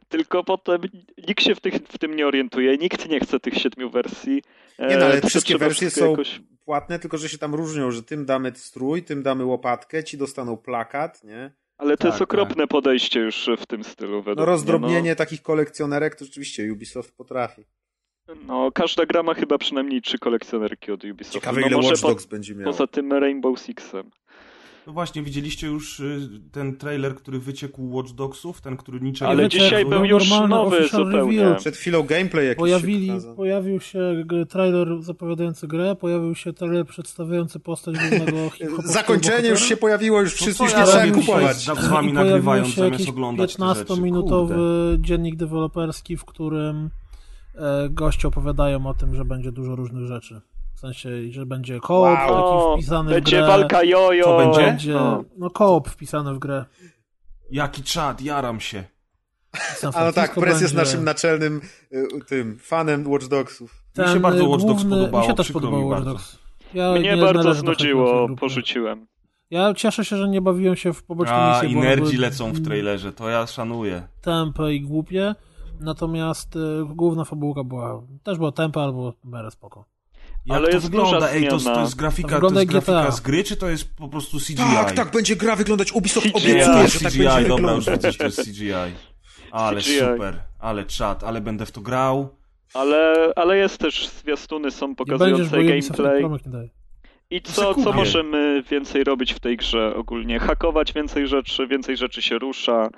Tylko potem nikt się w, tych, w tym nie orientuje, nikt nie chce tych siedmiu wersji. Nie no, E, ale to wszystkie wersje są jakoś- płatne, tylko że się tam różnią, że tym damy strój, tym damy łopatkę, ci dostaną plakat, nie? Ale to Tak, jest okropne podejście już w tym stylu. Według No mnie, rozdrobnienie takich kolekcjonerek to rzeczywiście Ubisoft potrafi. No, każda gra ma chyba przynajmniej trzy kolekcjonerki od Ubisoftu. Ciekawe no, ile Watch po, Dogs będzie miał. poza tym Rainbow Sixem. No właśnie, widzieliście już y, ten trailer, który wyciekł Watch Dogsów, ten, który niczego Ale nie dzisiaj pokazuje? był już normalny nowy zupełnie. review. Przed chwilą gameplay jakiś Pojawili, się pojawił się trailer zapowiadający grę, pojawił się trailer przedstawiający postać głównego Zakończenie już się pojawiło, już No wszyscy już nie trzeba kupować. dzisiaj? Z wami się zamiast oglądać te rzeczy. 15-minutowy dziennik deweloperski, w którym goście opowiadają o tym, że będzie dużo różnych rzeczy. W sensie, że będzie koop Wow. wpisany w będzie grę. walka jojo. Co będzie? Będzie, No. no koop wpisany w grę. Jaki czad, jaram się. San A no tak, Press jest będzie. naszym naczelnym y, tym fanem Watch Dogsów. Mi się Ten, bardzo y, Watch Dogs główny- podobało, Mi się też podobało Watch bardzo. Dogs. Ja Mnie nie bardzo znudziło, porzuciłem. Ja cieszę się, że nie bawiłem się w poboczne A, misje, i bo one nerdzi były lecą w trailerze, to ja szanuję. Tempe i głupie, natomiast y, główna fabułka była, też była tempa albo miarę spoko. Jak Ale to jest wygląda? Ej, to, to jest grafika, To to, jest grafika GTA. z gry, czy to jest po prostu CGI? Tak, tak będzie gra wyglądać. Ubisoft CGI. obiecuje, że tak CGI, będzie dobra, już widzę, że to jest CGI. Ale CGI. super, ale czad, ale będę w to grał. Ale, ale jest też, zwiastuny są Nie będziesz, pokazujące Ubisoft gameplay. I co, co możemy więcej robić w tej grze ogólnie? Hakować więcej rzeczy, więcej rzeczy się rusza.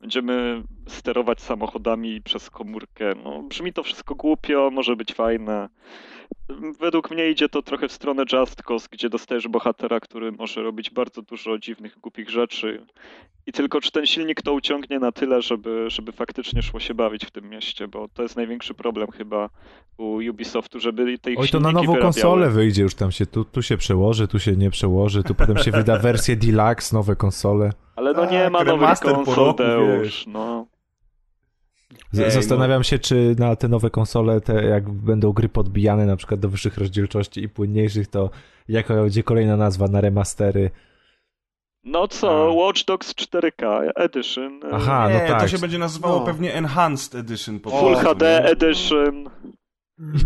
Będziemy sterować samochodami przez komórkę. No, brzmi to wszystko głupio, może być fajne. Według mnie idzie to trochę w stronę Just Cause, gdzie dostajesz bohatera, który może robić bardzo dużo dziwnych, głupich rzeczy. I tylko czy ten silnik to uciągnie na tyle, żeby, żeby faktycznie szło się bawić w tym mieście, bo to jest największy problem chyba u Ubisoftu, żeby tej Oj, to na nową konsolę wyjdzie już tam się, tu, tu się przełoży, tu się nie przełoży, tu potem się wyda wersję deluxe, nowe konsole. Ale no nie Tak, ma nowych konsol, roku, Deusz, wiesz. no. Z- Ej, no. Zastanawiam się, czy na te nowe konsole, te jak będą gry podbijane na przykład do wyższych rozdzielczości i płynniejszych, to jaka będzie kolejna nazwa na remastery. No co, A. Watch Dogs 4K Edition, e, Aha, nie, no tak. to się będzie nazywało No. pewnie Enhanced Edition po Full HD? Edition.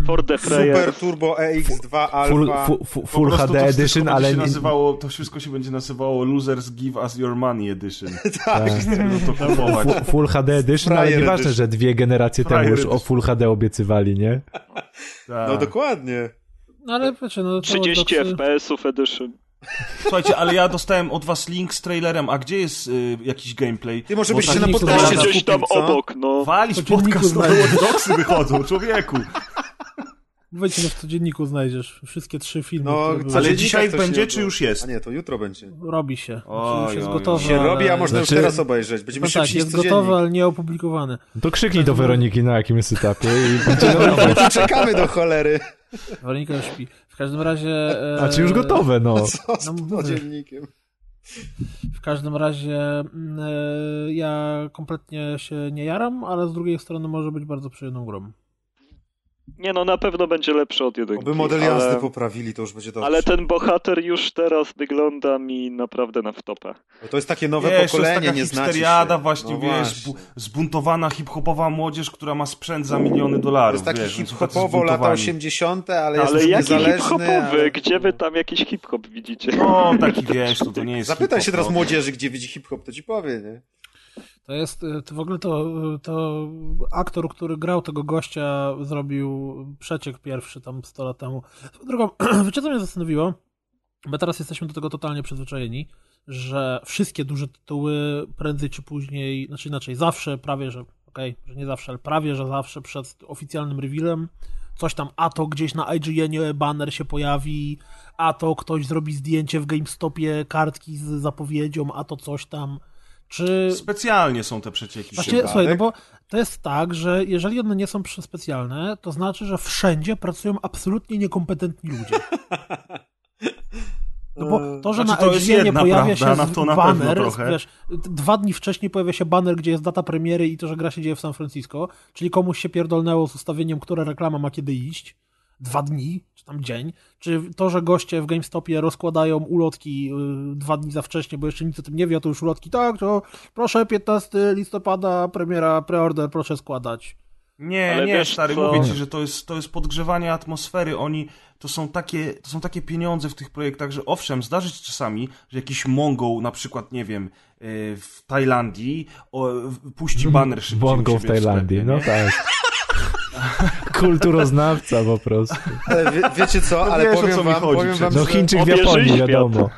For the Super Player. Turbo EX2 Full, Alpha. fu, fu, Po full prostu HD to wszystko Edition, ale się nie, nazywało, to wszystko się będzie nazywało Losers Give Us Your Money Edition. tak. Fu- Full HD Edition, ale Frajer nieważne, Edition. że dwie generacje temu Frajer już o. Full HD obiecywali, nie? Tak. No dokładnie. No ale wiecie, no to 30 Watch Dogsy- FPS-ów Edition. Słuchajcie, ale ja dostałem od was link z trailerem, a gdzie jest y, jakiś gameplay? Ty może byś tak się na nie podcaście. Gdzieś tam co? obok, no. Walić podcast, no znajdziesz. Watch wychodzą, człowieku. Wejdź no w codzienniku znajdziesz wszystkie trzy filmy, No, Ale dzisiaj będzie, się czy już jest? A nie, to jutro będzie. Robi się. Znaczy, Oj, już jest gotowe. Się robi, a ale- można już Znaczy- teraz obejrzeć. Będziemy No szybciej tak, jest gotowe, ale nie opublikowane. To krzyknij do Weroniki na jakimś etapie i będzie nowe. No czekamy do cholery. Weronika już śpi. W każdym razie... e, A czy już gotowe, no. Co z No mówię. codziennikiem? W każdym razie mm, e, ja kompletnie się nie jaram, ale z drugiej strony może być bardzo przyjemną grą. Nie no, na pewno będzie lepszy od jedynki. Oby model jazdy ale, poprawili, to już będzie dobrze. ale ten bohater już teraz wygląda mi naprawdę na wtopę. Bo to jest takie nowe Wiesz, to pokolenie, jest nie hipsteriada się. właśnie, No wiesz, właśnie. zbuntowana hip-hopowa młodzież, która ma sprzęt za miliony To dolarów, jest taki hip-hopowo lata zbuntowani. 80., ale jest Ale jaki hip-hopowy? ale- Gdzie wy tam jakiś hip-hop widzicie? No, taki wiesz, to, to nie jest Zapytaj się teraz no. młodzieży, gdzie widzi hip-hop, to ci powie, nie? To jest, e, to w ogóle to, to aktor, który grał tego gościa, zrobił przeciek pierwszy tam 100 lat temu. Drugą, wiecie co mnie zastanowiło? Bo teraz jesteśmy do tego totalnie przyzwyczajeni, że wszystkie duże tytuły prędzej czy później, znaczy inaczej, zawsze, prawie że, okej, że nie zawsze, ale prawie że zawsze przed oficjalnym revealem coś tam, a to gdzieś na IGN-ie banner się pojawi, a to ktoś zrobi zdjęcie w GameStopie kartki z zapowiedzią, a to coś tam. Czy Specjalnie są te przecieki. Właśnie, Przypadek? słuchaj, no bo to jest tak, że jeżeli one nie są specjalne, to znaczy, że wszędzie pracują absolutnie niekompetentni ludzie. No bo to, że Znaczy, na to jest IGN jedna pojawia prawda, się na to na banner, trochę. wiesz, dwa dni wcześniej pojawia się banner, gdzie jest data premiery i to, że gra się dzieje w San Francisco, czyli komuś się pierdolnęło z ustawieniem, która reklama ma kiedy iść, dwa dni, czy tam dzień, czy to, że goście w GameStopie rozkładają ulotki y, dwa dni za wcześnie, bo jeszcze nic o tym nie wie, a to już ulotki, tak, to proszę 15 listopada, premiera, preorder, proszę składać. Nie, Ale nie, wiesz stary, co? mówię ci, że to jest, to jest podgrzewanie atmosfery. Oni, to są, takie, to są takie pieniądze w tych projektach, że owszem, zdarzy się czasami, że jakiś Mongol, na przykład, nie wiem, y, w Tajlandii o, w- puści banner szybciej u Bongo w Tajlandii, sklepie, no tak. Kulturoznawca po prostu. Ale wie, wiecie co, No ale wiesz, o powiem co wam, chodzi powiem wam, No że... Chińczyk w Japonii, wiadomo.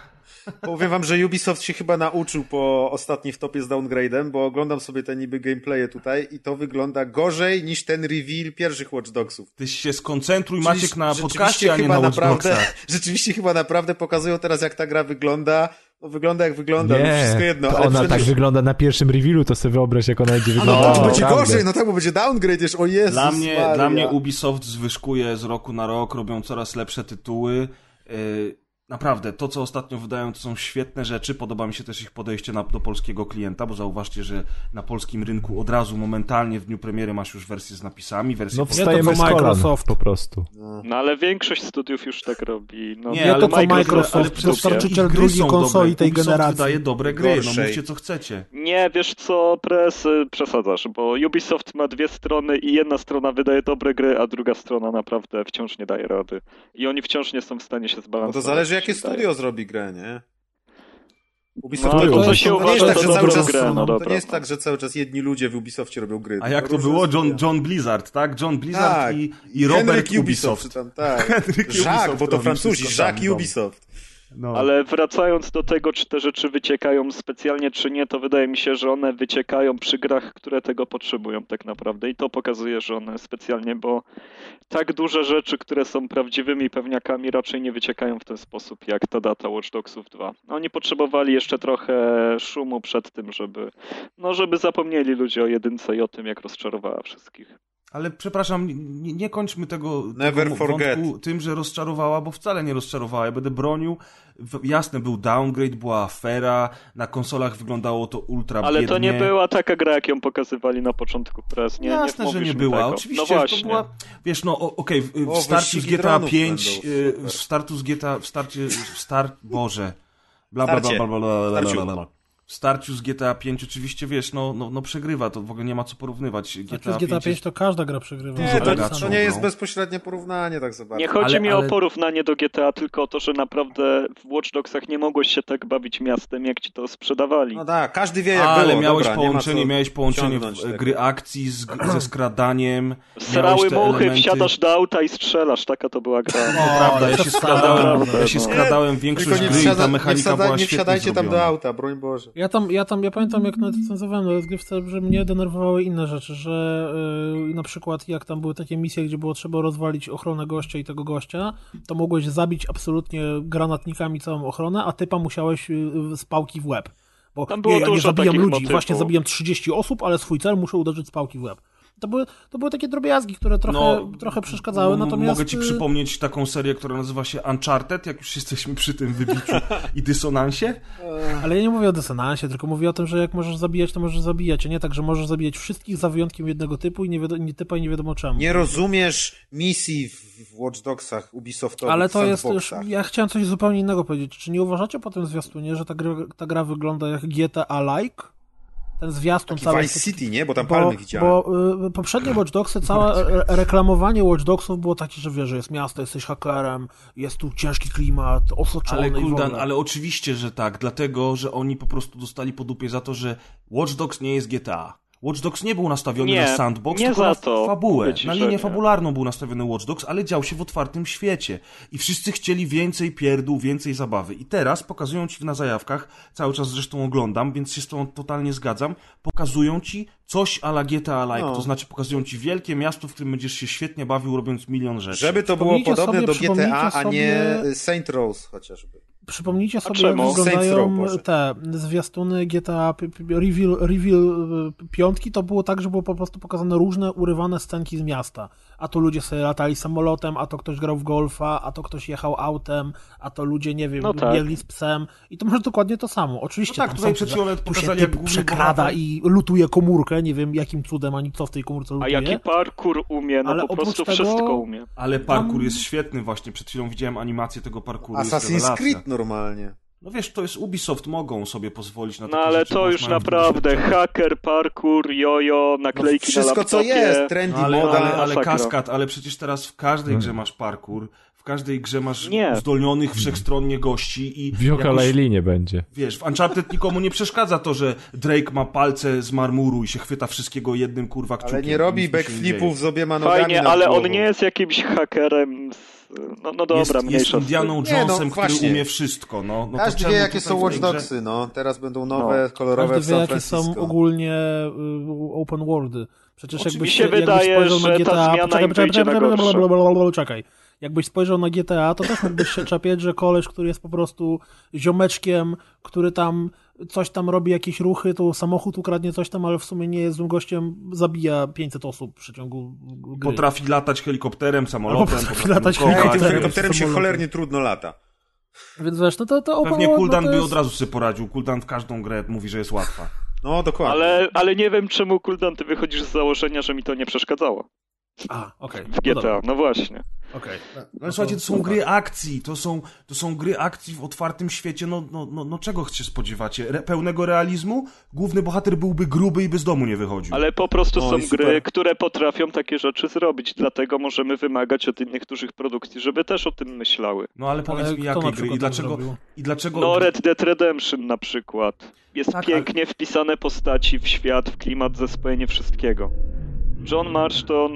Powiem wam, że Ubisoft się chyba nauczył po ostatniej wtopie z downgrade'em, bo oglądam sobie te niby gameplaye tutaj i to wygląda gorzej niż ten reveal pierwszych Watch Dogsów. Ty się skoncentruj, Czyli Maciek, na podcaście, a nie chyba na Watch naprawdę, Dogsach. Rzeczywiście chyba naprawdę pokazują teraz, jak ta gra wygląda. No wygląda jak wygląda, no Nie, wszystko jedno. to ale ona tak wygląda na pierwszym revealu, to sobie wyobraź, jak ona będzie No wyglądała. to będzie gorzej, no tak, bo będzie downgrade już, o Jezus Dla mnie, Maria. dla mnie Ubisoft zwyżkuje z roku na rok, robią coraz lepsze tytuły. Yy, Naprawdę, to co ostatnio wydają to są świetne rzeczy. Podoba mi się też ich podejście na, do polskiego klienta, bo zauważcie, że na polskim rynku od razu, momentalnie w dniu premiery masz już wersję z napisami, wersję No wstajemy kolan Microsoft. po prostu. No ale większość studiów już tak robi. No, Nie, Nie, ale to co Microsoft- ale dostarczyciel drugiej konsoli dobre. tej Ubisoft generacji. wydaje dobre gry, no Gorszej. mówcie co chcecie. Nie, wiesz co, Press, y, przesadzasz, bo Ubisoft ma dwie strony i jedna strona wydaje dobre gry, a druga strona naprawdę wciąż nie daje rady. I oni wciąż nie są w stanie się No zbalansować. to zależy jakie studio zrobi grę, nie? No, Ubisoft ale to, to, to się to nie jest uważa tak, za że cały czas, grę, no to nie jest tak, że cały czas jedni ludzie w Ubisoftie robią gry. A jak to było? John. John Blizzard, tak? John Blizzard Tak. i, i Robert Henryk Ubisoft. Ubisoft. tam, tak. Henryk Jacques, Ubisoft bo to Francuzi, Jacques Ubisoft. No. Ale wracając do tego, czy te rzeczy wyciekają specjalnie, czy nie, to wydaje mi się, że one wyciekają przy grach, które tego potrzebują tak naprawdę. I to pokazuje, że one specjalnie, bo tak duże rzeczy, które są prawdziwymi pewniakami, raczej nie wyciekają w ten sposób, jak ta data Watch Dogsów 2. Oni potrzebowali jeszcze trochę szumu przed tym, żeby, no, żeby zapomnieli ludzie o jedynce i o tym, jak rozczarowała wszystkich. Ale przepraszam, nie, nie kończmy tego, Never tego forget. wątku tym, że rozczarowała, bo wcale nie rozczarowała. Ja będę bronił. W- Jasne, był downgrade, była afera, na konsolach wyglądało to ultra Ale biednie. to nie była taka gra, jak ją pokazywali na początku press. Nie, Jasne, nie że nie była. Tego. Oczywiście, no właśnie. to była. Wiesz, no okej, w, w O, starciu z GTA dronów 5, będą, y, super. w startu z GTA, w starcie, w start, Boże. Bla, bla, bla, bla, bla, bla, bla, bla. W starciu z GTA 5 oczywiście, wiesz, no, no, no przegrywa, to w ogóle nie ma co porównywać. Znaczy GTA z GTA 5 5 to każda gra przegrywa. Nie, to, legaczą, to nie jest no. bezpośrednie porównanie tak bardzo. Nie chodzi Ale- mi ale- o porównanie do GTA, tylko o to, że naprawdę w Watch Dogsach nie mogłeś się tak bawić miastem, jak ci to sprzedawali. No tak, każdy wie jak Ale było. miałeś Dobra, nie połączenie, miałeś połączenie w, gry akcji z, ze skradaniem. Srały muchy, elementy- wsiadasz do auta i strzelasz, taka to była gra. To prawda, ja się przesada. skradałem, ja się No. skradałem większość nie, gry i ta nie, mechanika była nie świetnie wsiadajcie tam do auta, broń Boże. Ja tam, ja tam, ja pamiętam jak nawet recenzowałem na rozgrywce, że mnie denerwowały inne rzeczy, że yy, na przykład jak tam były takie misje, gdzie było trzeba rozwalić ochronę gościa i tego gościa, to mogłeś zabić absolutnie granatnikami całą ochronę, a typa musiałeś yy, z pałki w łeb. Bo Tam było nie, ja nie zabijam ludzi, motywów. właśnie zabijam 30 osób, ale swój cel muszę uderzyć z pałki w łeb. To były, to były takie drobiazgi, które trochę, trochę przeszkadzały, natomiast... Mogę ci yy, przypomnieć taką serię, która nazywa się Uncharted, jak już jesteśmy przy tym wybiciu i dysonansie. Ale ja nie mówię o dysonansie, tylko mówię o tym, że jak możesz zabijać, to możesz zabijać, a nie tak, że możesz zabijać wszystkich za wyjątkiem jednego typu i nie, wiadomo, nie typa i nie wiadomo czemu. Nie rozumiesz misji w, w Watch Dogsach Ubisoftowych, Ale to jest już, ja chciałem coś zupełnie innego powiedzieć. Czy nie uważacie po tym zwiastunie, że ta gra, ta gra wygląda jak GTA-like? Ten zwiastun Taki cały... Vice City, nie? Bo tam Bo, palmy widziałem. bo y, poprzednie Watch Dogsy, całe re- reklamowanie Watch Dogsów było takie, że wiesz, że jest miasto, jesteś hakerem, jest tu ciężki klimat, osoczony Ale Kuldan, ale oczywiście, że tak, dlatego, że oni po prostu dostali po dupie za to, że Watch Dogs nie jest GTA. Watch Dogs nie był nastawiony Nie, na sandbox, nie tylko za na to. fabułę. Ci, na linię fabularną był nastawiony Watch Dogs, ale dział się w otwartym świecie. I wszyscy chcieli więcej pierdół, więcej zabawy. I teraz pokazują ci na zajawkach, cały czas zresztą oglądam, więc się z tą totalnie zgadzam, pokazują ci coś a la GTA-like, No. to znaczy pokazują ci wielkie miasto, w którym będziesz się świetnie bawił, robiąc milion rzeczy. Żeby to było podobne do GTA, a nie Saint Rose chociażby. Przypomnijcie sobie, jak Row, wyglądają Boże. te zwiastuny GTA Reveal, reveal y, piątki, to było tak, że było po prostu pokazane różne urywane scenki z miasta. A to ludzie sobie latali samolotem, a to ktoś grał w golfa, a to ktoś jechał autem, a to ludzie, nie wiem, No tak. biegli z psem. I to może dokładnie to samo. Oczywiście No tak, tam tutaj przed chwilą tu się typ przekrada bohater- i lutuje komórkę, nie wiem jakim cudem, ani co w tej komórce A lutuje. jaki parkour umie, no Ale po oprócz prostu tego- wszystko umie. Ale parkour Tam- jest świetny właśnie, przed chwilą widziałem animację tego parkouru. Assassin's. Creed normalnie. No wiesz, to jest Ubisoft, mogą sobie pozwolić na No takie ale rzeczy, to już naprawdę haker, parkour, jojo, No, naklejki na wszystko laptopie. co jest, trendy, No, ale, moda. ale, ale kaskad, ale przecież teraz w każdej grze masz parkour, w każdej grze masz Nie. uzdolnionych wszechstronnie gości i W Yooka jakoś, nie będzie. wiesz, w Uncharted nikomu nie przeszkadza to, że Drake ma palce z marmuru i się chwyta wszystkiego jednym kurwa kciukiem. Ale nie robi backflipów z obiema nogami Fajnie, ale on nie jest jakimś hakerem. Z... No, no dobra, jest, jest mniejsza tym. Indianą Nie, no, Jonesem, który umie wszystko. No, no to Każdy czemu wie, jakie są Watch Dogsy, no. Teraz będą nowe, kolorowe Każdy w wie, jakie są ogólnie y, open worldy. Przecież Oczywiście jakbyś, się jakbyś wydaje, spojrzał że na ta GTA... Poczekaj, poczekaj, poczekaj, czekaj. Jakbyś spojrzał na GTA, to też mógłbyś się czepiać, że koleś, który jest po prostu ziomeczkiem, który tam coś tam robi, jakieś ruchy, to samochód ukradnie coś tam, ale w sumie nie jest złym gościem, zabija 500 osób w przeciągu gry. Potrafi latać helikopterem, samolotem, potrafi potrafi latać tym Helikopterem. helikopterem się cholernie trudno lata. Więc wiesz, no to, to Pewnie Kuldan no to by jest... od razu sobie poradził. Kuldan w każdą grę mówi, że jest łatwa. No, dokładnie. Ale, ale nie wiem, czemu Kuldan, ty wychodzisz z założenia, że mi to nie przeszkadzało A, okej. w No GTA. dobra, No właśnie. okej. No, słuchajcie, to są gry akcji, to są, to są gry akcji w otwartym świecie, no, no, no, no czego się spodziewacie? Re, pełnego realizmu? Główny bohater byłby gruby i by z domu nie wychodził. Ale po prostu Oj, są super. gry, które potrafią takie rzeczy zrobić, dlatego możemy wymagać od innych dużych produkcji, żeby też o tym myślały. No ale powiedz Ale mi, jakie gry przykład i dlaczego, i dlaczego... No Red Dead Redemption na przykład. Jest Tak, pięknie wpisane postaci w świat, w klimat, zespojenie wszystkiego. John Marsh to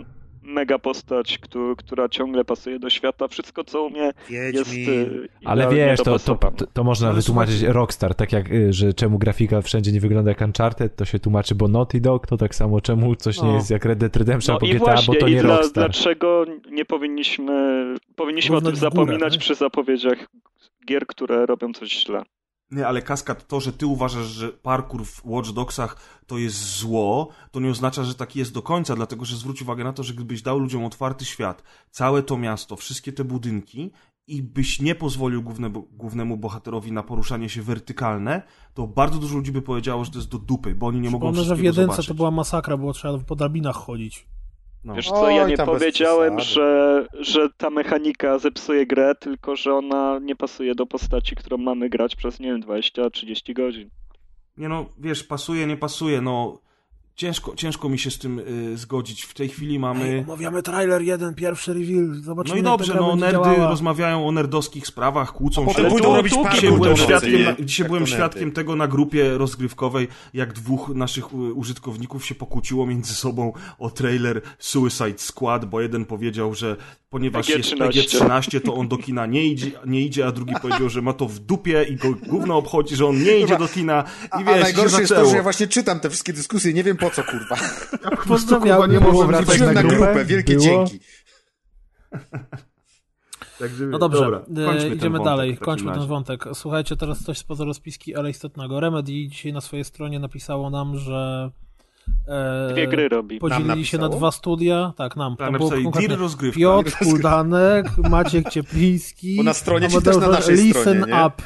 mega postać, któ- która ciągle pasuje do świata. Wszystko, co umie, jest y, Ale wiesz, to, to, to, to można wytłumaczyć Rockstar, tak jak, y, że czemu grafika wszędzie nie wygląda jak Uncharted, to się tłumaczy, bo Naughty Dog, to tak samo czemu coś nie No. jest jak Red Dead Redemption No albo i GTA, właśnie, bo to i nie dla, Rockstar. dlaczego nie powinniśmy, powinniśmy o tym górę, zapominać nie? przy zapowiedziach gier, które robią coś źle. Nie, ale Kaskad, to, że ty uważasz, że parkour w Watch Dogsach to jest zło, to nie oznacza, że tak jest do końca, dlatego że zwróć uwagę na to, że gdybyś dał ludziom otwarty świat, całe to miasto, wszystkie te budynki i byś nie pozwolił główne, głównemu bohaterowi na poruszanie się wertykalne, to bardzo dużo ludzi by powiedziało, że to jest do dupy, bo oni nie mogą Przypomnę, że w jedynce zobaczyć. to była masakra, było trzeba po drabinach chodzić. No. Wiesz co, ja Oj, nie powiedziałem, że, że ta mechanika zepsuje grę, tylko że ona nie pasuje do postaci, którą mamy grać przez, nie wiem, 20-30 godzin. Nie no, wiesz, pasuje, nie pasuje, no ciężko, ciężko mi się z tym y, zgodzić. W tej chwili mamy... Ej, omawiamy trailer jeden, pierwszy reveal, zobaczymy No i dobrze, no nerdy działała. rozmawiają o nerdowskich sprawach, kłócą się. pójdą tu- robić Dzisiaj byłem, świadkiem, nie? dzisiaj byłem świadkiem tego na grupie rozgrywkowej, jak dwóch naszych u- użytkowników się pokłóciło między sobą o trailer Suicide Squad, bo jeden powiedział, że ponieważ jest PG-13. PG-13, to on do kina nie idzie, nie idzie, a drugi powiedział, że ma to w dupie i go gówno obchodzi, że on nie idzie do kina A, i wiesz, a i najgorsze się jest to, że ja właśnie czytam te wszystkie dyskusje, nie wiem po co, kurwa. Pozdrawiam, nie było mogłem wracać Wróciłem wracać na grupę? grupę, wielkie Było? dzięki. Także, No dobrze, dobra, idziemy wątek dalej, kończmy ten wątek. Słuchajcie, teraz coś spoza rozpiski, ale istotnego. Remedy dzisiaj na swojej stronie napisało nam, że e, Dwie gry robi. podzielili się na dwa studia. Tak, nam. Tak, to było napisali konkretnie Deal rozgrywka. Piotr Kuldanek, Maciek Ciepliński. Bo na stronie ci Amadeusz też na naszej Listen stronie, nie? Up.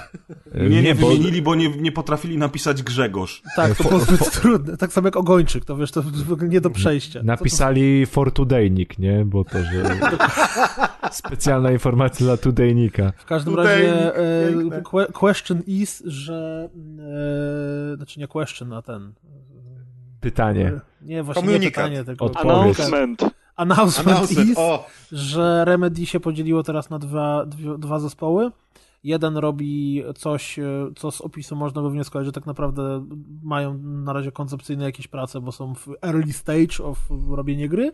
Nie, nie, bo- wymienili, bo nie, nie potrafili napisać Grzegorz. Tak, to było zbyt trudne. Tak samo jak Ogończyk, to wiesz, to nie do przejścia. Co to- Napisali for Todaynik, nie? Bo to, że... Specjalna informacja dla Todaynika. W każdym Tutaj razie e, question is, że e, znaczy nie question, a ten Pytanie. nie, właśnie nie pytanie, tylko. Announcement. announcement, Announcement, is, o, że Remedy się podzieliło teraz na dwa, dwie, dwa zespoły. Jeden robi coś, e, co z opisu można by wnioskować, że tak naprawdę mają na razie koncepcyjne jakieś prace, bo są w early stage of robienie gry,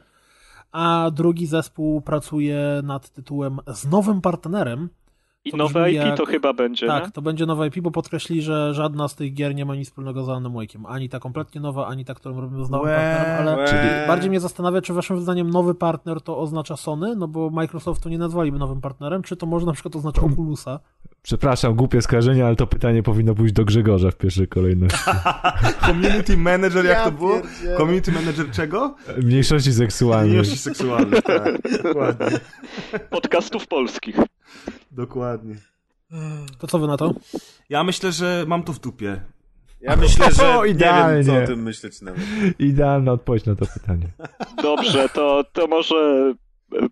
a drugi zespół pracuje nad tytułem z nowym partnerem, I To nowe IP jak- to chyba będzie, tak, nie? to będzie nowa IP, bo podkreśli, że żadna z tych gier nie ma nic wspólnego z Alan Wake'iem. Ani ta kompletnie nowa, ani ta, którą robimy z nowym Łe, partnerem, ale łe. bardziej mnie zastanawia, czy waszym zdaniem nowy partner to oznacza Sony, no bo Microsoftu nie nazwaliby nowym partnerem, czy to może na przykład oznaczać Oculusa. Przepraszam, głupie skojarzenie, ale to pytanie powinno pójść do Grzegorza w pierwszej kolejności. Community manager, jak Ja to było? Community manager czego? Mniejszości seksualnej. Miłości seksualnej, tak. Dokładnie. Podcastów polskich. Dokładnie. To co wy na to? Ja myślę, że mam to w dupie. ja myślę, że O, nie wiem, co idealnie. o tym myśleć nawet. Idealna odpowiedź na to pytanie. Dobrze, to, to może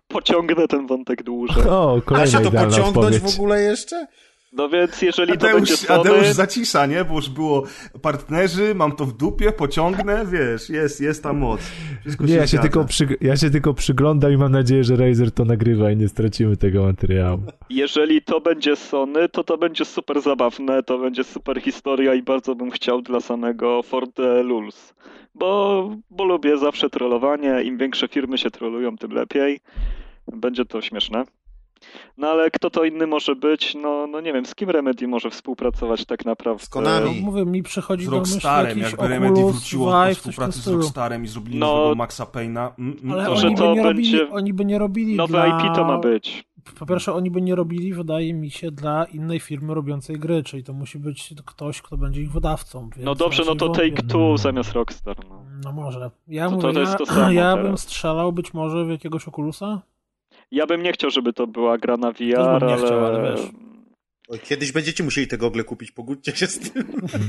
pociągnę ten wątek dłużej. O, kolejna się to pociągnąć odpowiedź. w ogóle jeszcze? No więc jeżeli to Adeusz, będzie Sony... Adeusz zacisza, nie? Bo już było partnerzy, mam to w dupie, pociągnę, wiesz, jest, jest ta moc. Wszystko Nie, ja się, tylko przy, ja się tylko przyglądam i mam nadzieję, że Razer to nagrywa i nie stracimy tego materiału. Jeżeli to będzie Sony, to to będzie super zabawne, to będzie super historia i bardzo bym chciał dla samego For the Lulz. Bo, bo lubię zawsze trollowanie, im większe firmy się trollują, tym lepiej. Będzie to śmieszne. No ale kto to inny może być? No, no nie wiem, z kim Remedy może współpracować tak naprawdę? Z Konami. No, mówię, mi przychodzi Z do myśli Rockstarem, jakby Remedy Oculus, wróciło do współpracy z. Rockstarem i zrobili No, nowego Maxa Payne'a. Mm, mm, Ale To, oni że by to robili, będzie oni by nie robili Nowe dla... IP to ma być. Po pierwsze, oni by nie robili, wydaje mi się, dla innej firmy robiącej gry, czyli to musi być ktoś, kto będzie ich wydawcą. No dobrze, no to wątpię. Take Two zamiast Rockstar. No. No może. Ja, To- mówię, to ja, to ja bym strzelał być może w jakiegoś Oculusa. Ja bym nie chciał, żeby to była gra na VR, nie ale... chciał, ale wiesz. Oj, kiedyś będziecie musieli te gogle kupić, pogódźcie się z tym.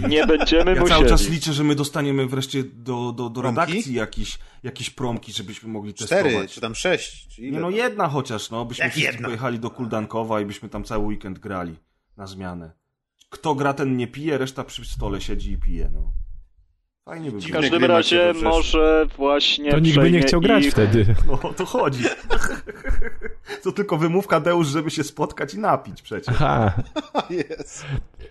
Nie będziemy Ja musieli. cały czas liczę, że my dostaniemy wreszcie do, do, do redakcji jakieś, jakieś promki, żebyśmy mogli testować. Cztery, czy tam sześć, czy ile? Nie no, jedna chociaż, no, byśmy Jak wszyscy jedna? pojechali do Kuldankowa i byśmy tam cały weekend grali na zmianę. Kto gra, ten nie pije, reszta przy stole siedzi i pije, no. Fajnie by W było. Każdym razie może właśnie To nikt by nie chciał grać ich... wtedy. No, o to chodzi. to tylko wymówka Deusz, żeby się spotkać i napić przecież. Aha, Jest.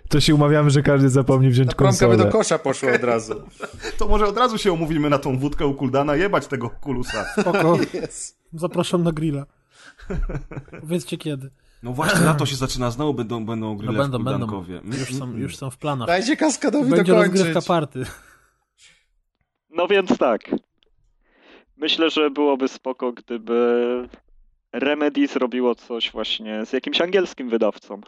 to się umawiamy, że każdy zapomni wziąć Ta promka by do konsolę. kosza poszła od razu. To może od razu się umówimy na tą wódkę u Kuldana, jebać tego kulusa. Spoko. Jest. Zapraszam na grilla. Powiedzcie kiedy. No właśnie, lato się zaczyna, znowu będą, będą No grille będą, w będą. Kuldankowie. Już są, już są w planach. Dajcie kaskadowi Będzie dokończyć. rozgrywka party. No więc tak. Myślę, że byłoby spoko, gdyby Remedy zrobiło coś właśnie z jakimś angielskim wydawcą.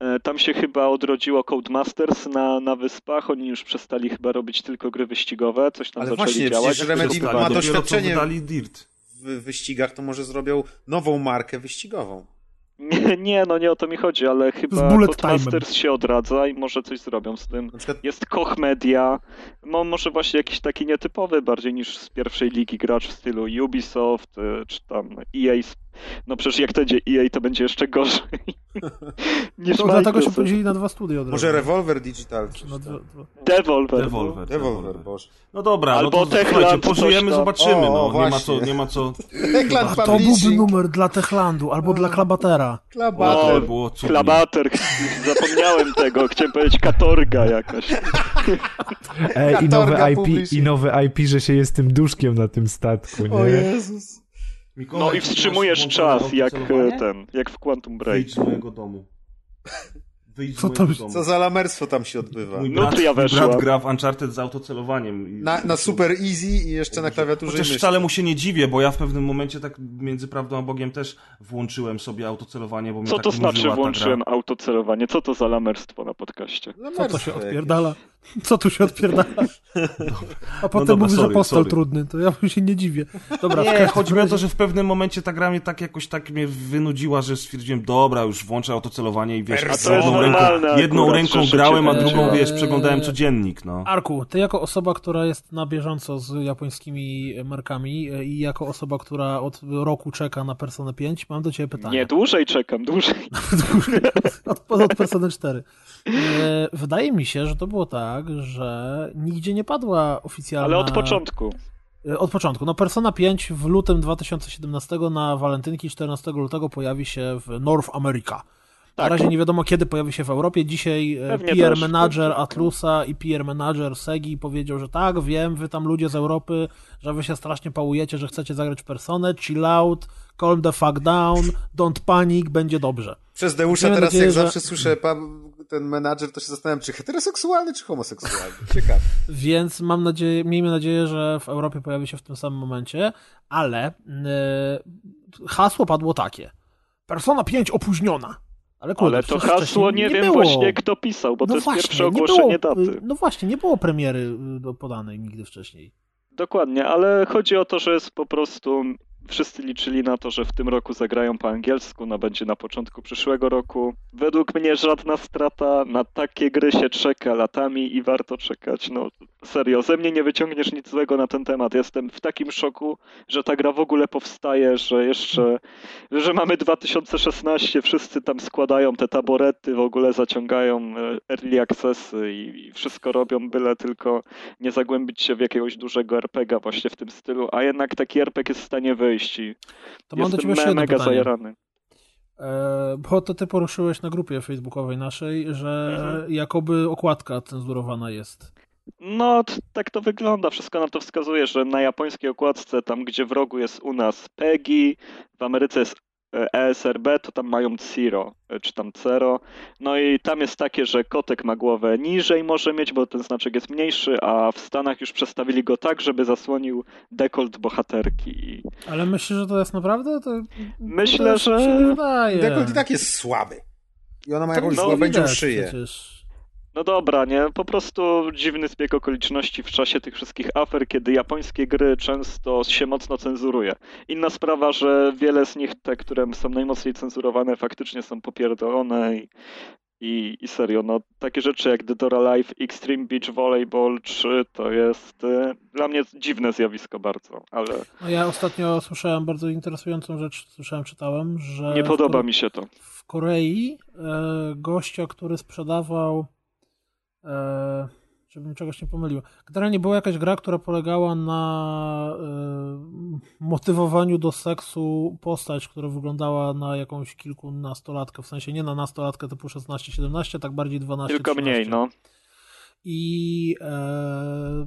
E, Tam się chyba odrodziło Codemasters na, na wyspach. Oni już przestali chyba robić tylko gry wyścigowe. Coś tam Ale zaczęli właśnie, działać. przecież Remedy ma doświadczenie w wyścigach, to może zrobią nową markę wyścigową. Nie, nie, no nie o to mi chodzi, ale chyba bullet Codemasters się odradza i może coś zrobią z tym. Przykład Jest Koch Media, no może właśnie jakiś taki nietypowy bardziej niż z pierwszej ligi gracz w stylu Ubisoft, y, czy tam EA. No przecież jak to będzie EA, to będzie jeszcze gorzej niż To dlatego się podzielili na dwa studia od razu. może Revolver Digital. Na dwa, dwa. Devolver. Devolver. Revolver, boże. No dobra, Albo no to Techland, pożyjemy, zobaczymy, O, no. Nie ma co, nie ma co... Techland To byłby numer dla Techlandu albo dla Klabatera. Klabater. O, by było cudnie. Klabater, zapomniałem tego, chciałem powiedzieć katorga jakaś. Ej, i nowe IP, i nowe IP, że się jest tym duszkiem na tym statku, O nie? Jezus. Mikołaj, No i wstrzymujesz czas, jak e, ten, jak w Quantum Break. Wyjdź z mojego domu. Wyjdź z Co mojego tam- domu. Co za lamerstwo tam się odbywa. Mój No brat, to ja weszłam. brat gra w Uncharted z autocelowaniem. Na, na super easy i jeszcze na klawiaturze Chociaż wcale mu się nie dziwię, bo ja w pewnym momencie tak między prawdą a Bogiem też włączyłem sobie autocelowanie, bo mnie Co tak to znaczy nużyła ta włączyłem autocelowanie? Co to za lamerstwo na podcaście? Co to Lamerstwo się jakieś. odpierdala? Co tu się odpierdala? A potem dobra, mówisz, sorry, że postal sorry. trudny, to ja się nie dziwię. Dobra, Nie, chodzi mi o to, że w pewnym momencie ta gra mnie tak jakoś tak mnie wynudziła, że stwierdziłem, dobra, już włączę autocelowanie i wiesz, A to jest jedną ręką, jedną akurat, ręką grałem, a drugą, wiesz, przeglądałem codziennik, no. Arku, ty jako osoba, która jest na bieżąco z japońskimi markami e, i jako osoba, która od roku czeka na Personę 5, mam do ciebie pytanie. Nie, dłużej czekam, dłużej. od, od Persony 4. E, wydaje mi się, że to było tak, że nigdzie nie padła oficjalna... Ale od początku. E, Od początku. No Persona 5 w lutym 2017 na walentynki 14 lutego pojawi się w North America. Na Tak. razie nie wiadomo kiedy pojawi się w Europie. Dzisiaj e, Pewnie PR też. manager Atlusa i PR manager Segi powiedział, że tak, wiem, wy tam ludzie z Europy, że wy się strasznie pałujecie, że chcecie zagrać w Personę, chill out, calm the fuck down, don't panic, będzie dobrze. Przez Deusza Miejmy teraz nadzieję, jak że- zawsze słyszę pan, ten menadżer, to się zastanawiam, czy heteroseksualny, czy homoseksualny. Ciekawe. Więc mam nadzieję, miejmy nadzieję, że w Europie pojawi się w tym samym momencie, ale e, hasło padło takie. Persona 5 opóźniona. Ale, kurde, Ale to hasło wcześniej nie, wiem było. właśnie kto pisał, bo to jest pierwsze ogłoszenie było, daty. No właśnie, nie było premiery y, podanej nigdy wcześniej. Dokładnie, ale chodzi o to, że jest po prostu. Wszyscy liczyli na to, że w tym roku zagrają po angielsku, no będzie na początku przyszłego roku. Według mnie żadna strata, na takie gry się czeka latami i warto czekać. No, Serio, ze mnie nie wyciągniesz nic złego na ten temat. Jestem w takim szoku, że ta gra w ogóle powstaje, że jeszcze, że mamy 2016, wszyscy tam składają te taborety, w ogóle zaciągają e, early accessy i, wszystko robią, byle tylko nie zagłębić się w jakiegoś dużego RPGa właśnie w tym stylu, a jednak taki RPG jest w stanie wyjść i To mam do ciebie me- mega pytanie. zajarany. E, bo to ty poruszyłeś na grupie facebookowej naszej, że Mhm. jakoby okładka cenzurowana jest. No, tak to wygląda. Wszystko na to wskazuje, że na japońskiej okładce, tam gdzie w rogu jest u nas PEGI, w Ameryce jest ESRB, to tam mają Zero, e, czy tam Zero. No i tam jest takie, że kotek ma głowę niżej może mieć, bo ten znaczek jest mniejszy, a w Stanach już przestawili go tak, żeby zasłonił dekolt bohaterki. Ale myślisz, że to jest naprawdę? To, Myślę, to że- nie wydaje. Dekolt i tak jest słaby. I ona ma jakąś no, słabędzią szyję. przecież. No dobra, nie? Po prostu dziwny zbieg okoliczności w czasie tych wszystkich afer, kiedy japońskie gry często się mocno cenzuruje. Inna sprawa, że wiele z nich, te, które są najmocniej cenzurowane, faktycznie są popierdolone i, i, i serio, no takie rzeczy jak Dead or Alive, Extreme Beach Volleyball 3 to jest y, dla mnie dziwne zjawisko bardzo, ale No ja ostatnio słyszałem bardzo interesującą rzecz, słyszałem, czytałem, że nie podoba mi się to. w Korei e, gościa, który sprzedawał e, żebym czegoś nie pomylił. Generalnie była jakaś gra, która polegała na e, motywowaniu do seksu postać, która wyglądała na jakąś kilkunastolatkę, w sensie nie na nastolatkę typu 16-17, tak bardziej 12 Tylko mniej, no. i e,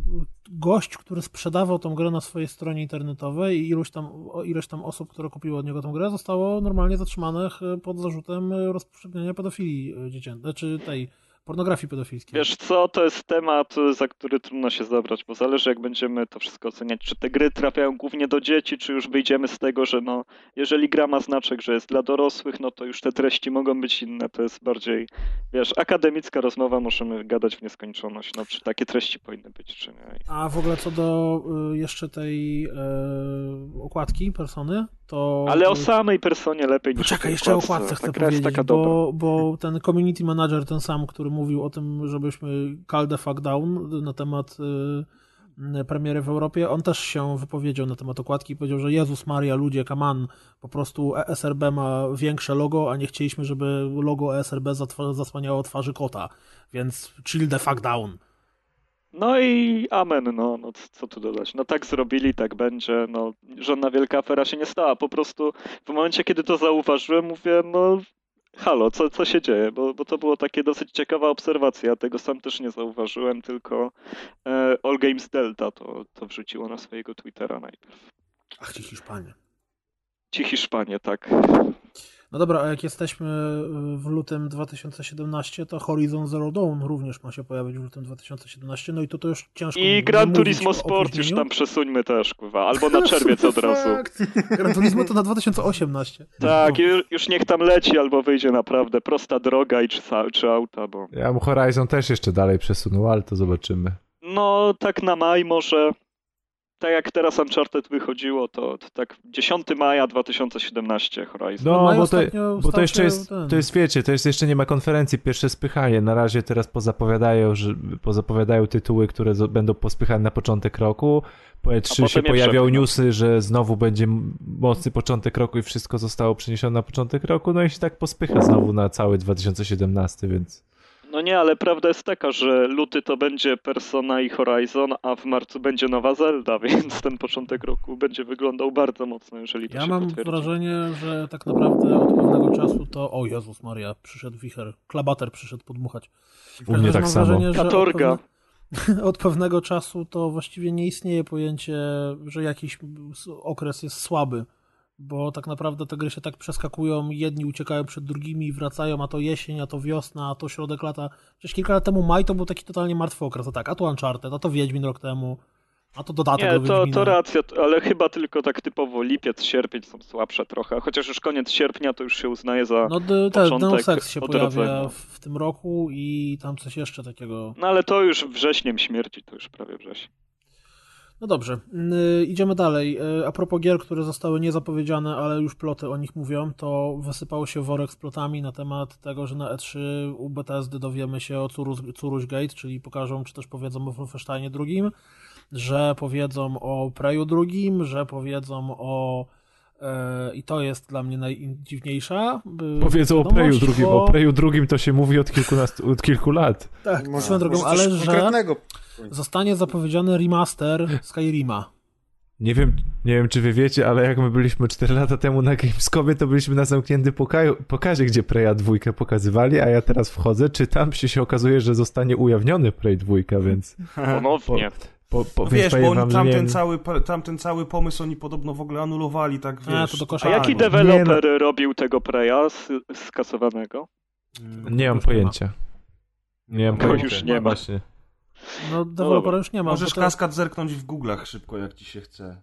gość, który sprzedawał tą grę na swojej stronie internetowej i ilość tam, ilość tam osób, które kupiły od niego tą grę, zostało normalnie zatrzymanych e, pod zarzutem rozpowszechniania pedofilii dziecięcej, czy tej pornografii pedofilskiej. Wiesz co, to jest temat, za który trudno się zabrać, bo zależy jak będziemy to wszystko oceniać, czy te gry trafiają głównie do dzieci, czy już wyjdziemy z tego, że no, jeżeli gra ma znaczek, że jest dla dorosłych, no to już te treści mogą być inne, to jest bardziej, wiesz, akademicka rozmowa, możemy gadać w nieskończoność, no czy takie treści powinny być, czy nie. A w ogóle co do y, jeszcze tej e, okładki persony, to... Ale o samej personie lepiej niż Poczekaj, jeszcze o okładce. chcę powiedzieć, taka bo, bo ten community manager, ten sam, który mówił o tym, żebyśmy call the fuck down na temat y, premiery w Europie, on też się wypowiedział na temat okładki i powiedział, że Jezus Maria, ludzie, come on, po prostu ESRB ma większe logo, a nie chcieliśmy, żeby logo ESRB zasłaniało twarzy kota, więc chill the fuck down. No i amen, no, no co tu dodać. No tak zrobili, tak będzie, no żadna wielka afera się nie stała. Po prostu w momencie, kiedy to zauważyłem, mówię, no halo, co, co się dzieje? Bo, bo to było takie dosyć ciekawa obserwacja. Ja tego sam też nie zauważyłem, tylko e, All Games Delta to, to wrzuciło na swojego Twittera najpierw. Ach, ci Hiszpanie. Ci Hiszpanie, tak. No dobra, a jak jesteśmy y, w lutym 2017, to Horizon Zero Dawn również ma się pojawić w lutym 2017, no i to to już ciężko I Gran Turismo Sport już tam przesuńmy też, kurwa. Albo na czerwiec od razu. Gran Turismo to na 2018. Tak, No. ju- już niech tam leci, albo wyjdzie naprawdę prosta droga i czy, czy auta, bo... Ja bym Horizon też jeszcze dalej przesunął, ale to zobaczymy. No, tak na maj może. Tak jak teraz Uncharted wychodziło, to, to tak 10 maja 2017 Horizon. No, Maj bo to, ostatnio bo to jeszcze jest, ten- to jest, wiecie, to jest jeszcze nie ma konferencji, pierwsze spychanie. Na razie teraz pozapowiadają, że pozapowiadają tytuły, które będą pospychane na początek roku. Po E3 potem się pojawią newsy, że znowu będzie mocny początek roku i wszystko zostało przeniesione na początek roku, no i się tak pospycha znowu na cały 2017, więc... No nie, ale prawda jest taka, że luty to będzie Persona i Horizon, a w marcu będzie nowa Zelda, więc ten początek roku będzie wyglądał bardzo mocno, jeżeli to Ja się mam potwierdzi. wrażenie, że tak naprawdę od pewnego czasu to... O Jezus Maria, przyszedł wicher. Klabater przyszedł podmuchać. W U mnie tak mam samo. wrażenie, że od Katorga. pewne- Od pewnego czasu to właściwie nie istnieje pojęcie, że jakiś okres jest słaby, bo tak naprawdę te gry się tak przeskakują, jedni uciekają przed drugimi i wracają, a to jesień, a to wiosna, a to środek lata. Przecież kilka lat temu maj to był taki totalnie martwy okres, a tak, a to Uncharted, a to Wiedźmin rok temu, a to dodatek Nie, do to, to racja, ale chyba tylko tak typowo lipiec, sierpień są słabsze trochę, chociaż już koniec sierpnia to już się uznaje za... No d- te, początek Deus Ex się pojawia w, w tym roku i tam coś jeszcze takiego. No ale to już wrześniem śmierci, to już prawie wrzesień. No dobrze, yy, idziemy dalej. Yy, a propos gier, które zostały niezapowiedziane, ale już ploty o nich mówią, to wysypał się worek z plotami na temat tego, że na E3 u Bethesdy dowiemy się o Curus, Curuś Gate, czyli pokażą, czy też powiedzą o Wolfensteinie drugim, że powiedzą o Preju drugim, że powiedzą o i to jest dla mnie najdziwniejsza. Powiedzą o Preju drugim. bo- O Preju drugim to się mówi od, kilkunastu, od kilku lat. Tak, Może- swoją drogą, ale że zostanie zapowiedziany remaster Skyrima. Nie wiem, nie wiem, czy wy wiecie, ale jak my byliśmy 4 lata temu na Gamescomie, to byliśmy na zamkniętym pokaju, pokazie, gdzie Preya dwójkę pokazywali, a ja teraz wchodzę, czytam, się, się okazuje, że zostanie ujawniony Prey dwójka, więc Ponownie. po, po, No więc wiesz, bo oni tamten, cały, tamten cały pomysł oni podobno w ogóle anulowali, tak wiesz. A, to do A jaki no. deweloper robił tego Preya z- skasowanego? Mm. nie mam pojęcia. Nie mam pojęcia. już nie ma. Właśnie. No, dewelopera już nie ma. Możesz to- kaskad zerknąć w Google'ach szybko, jak ci się chce.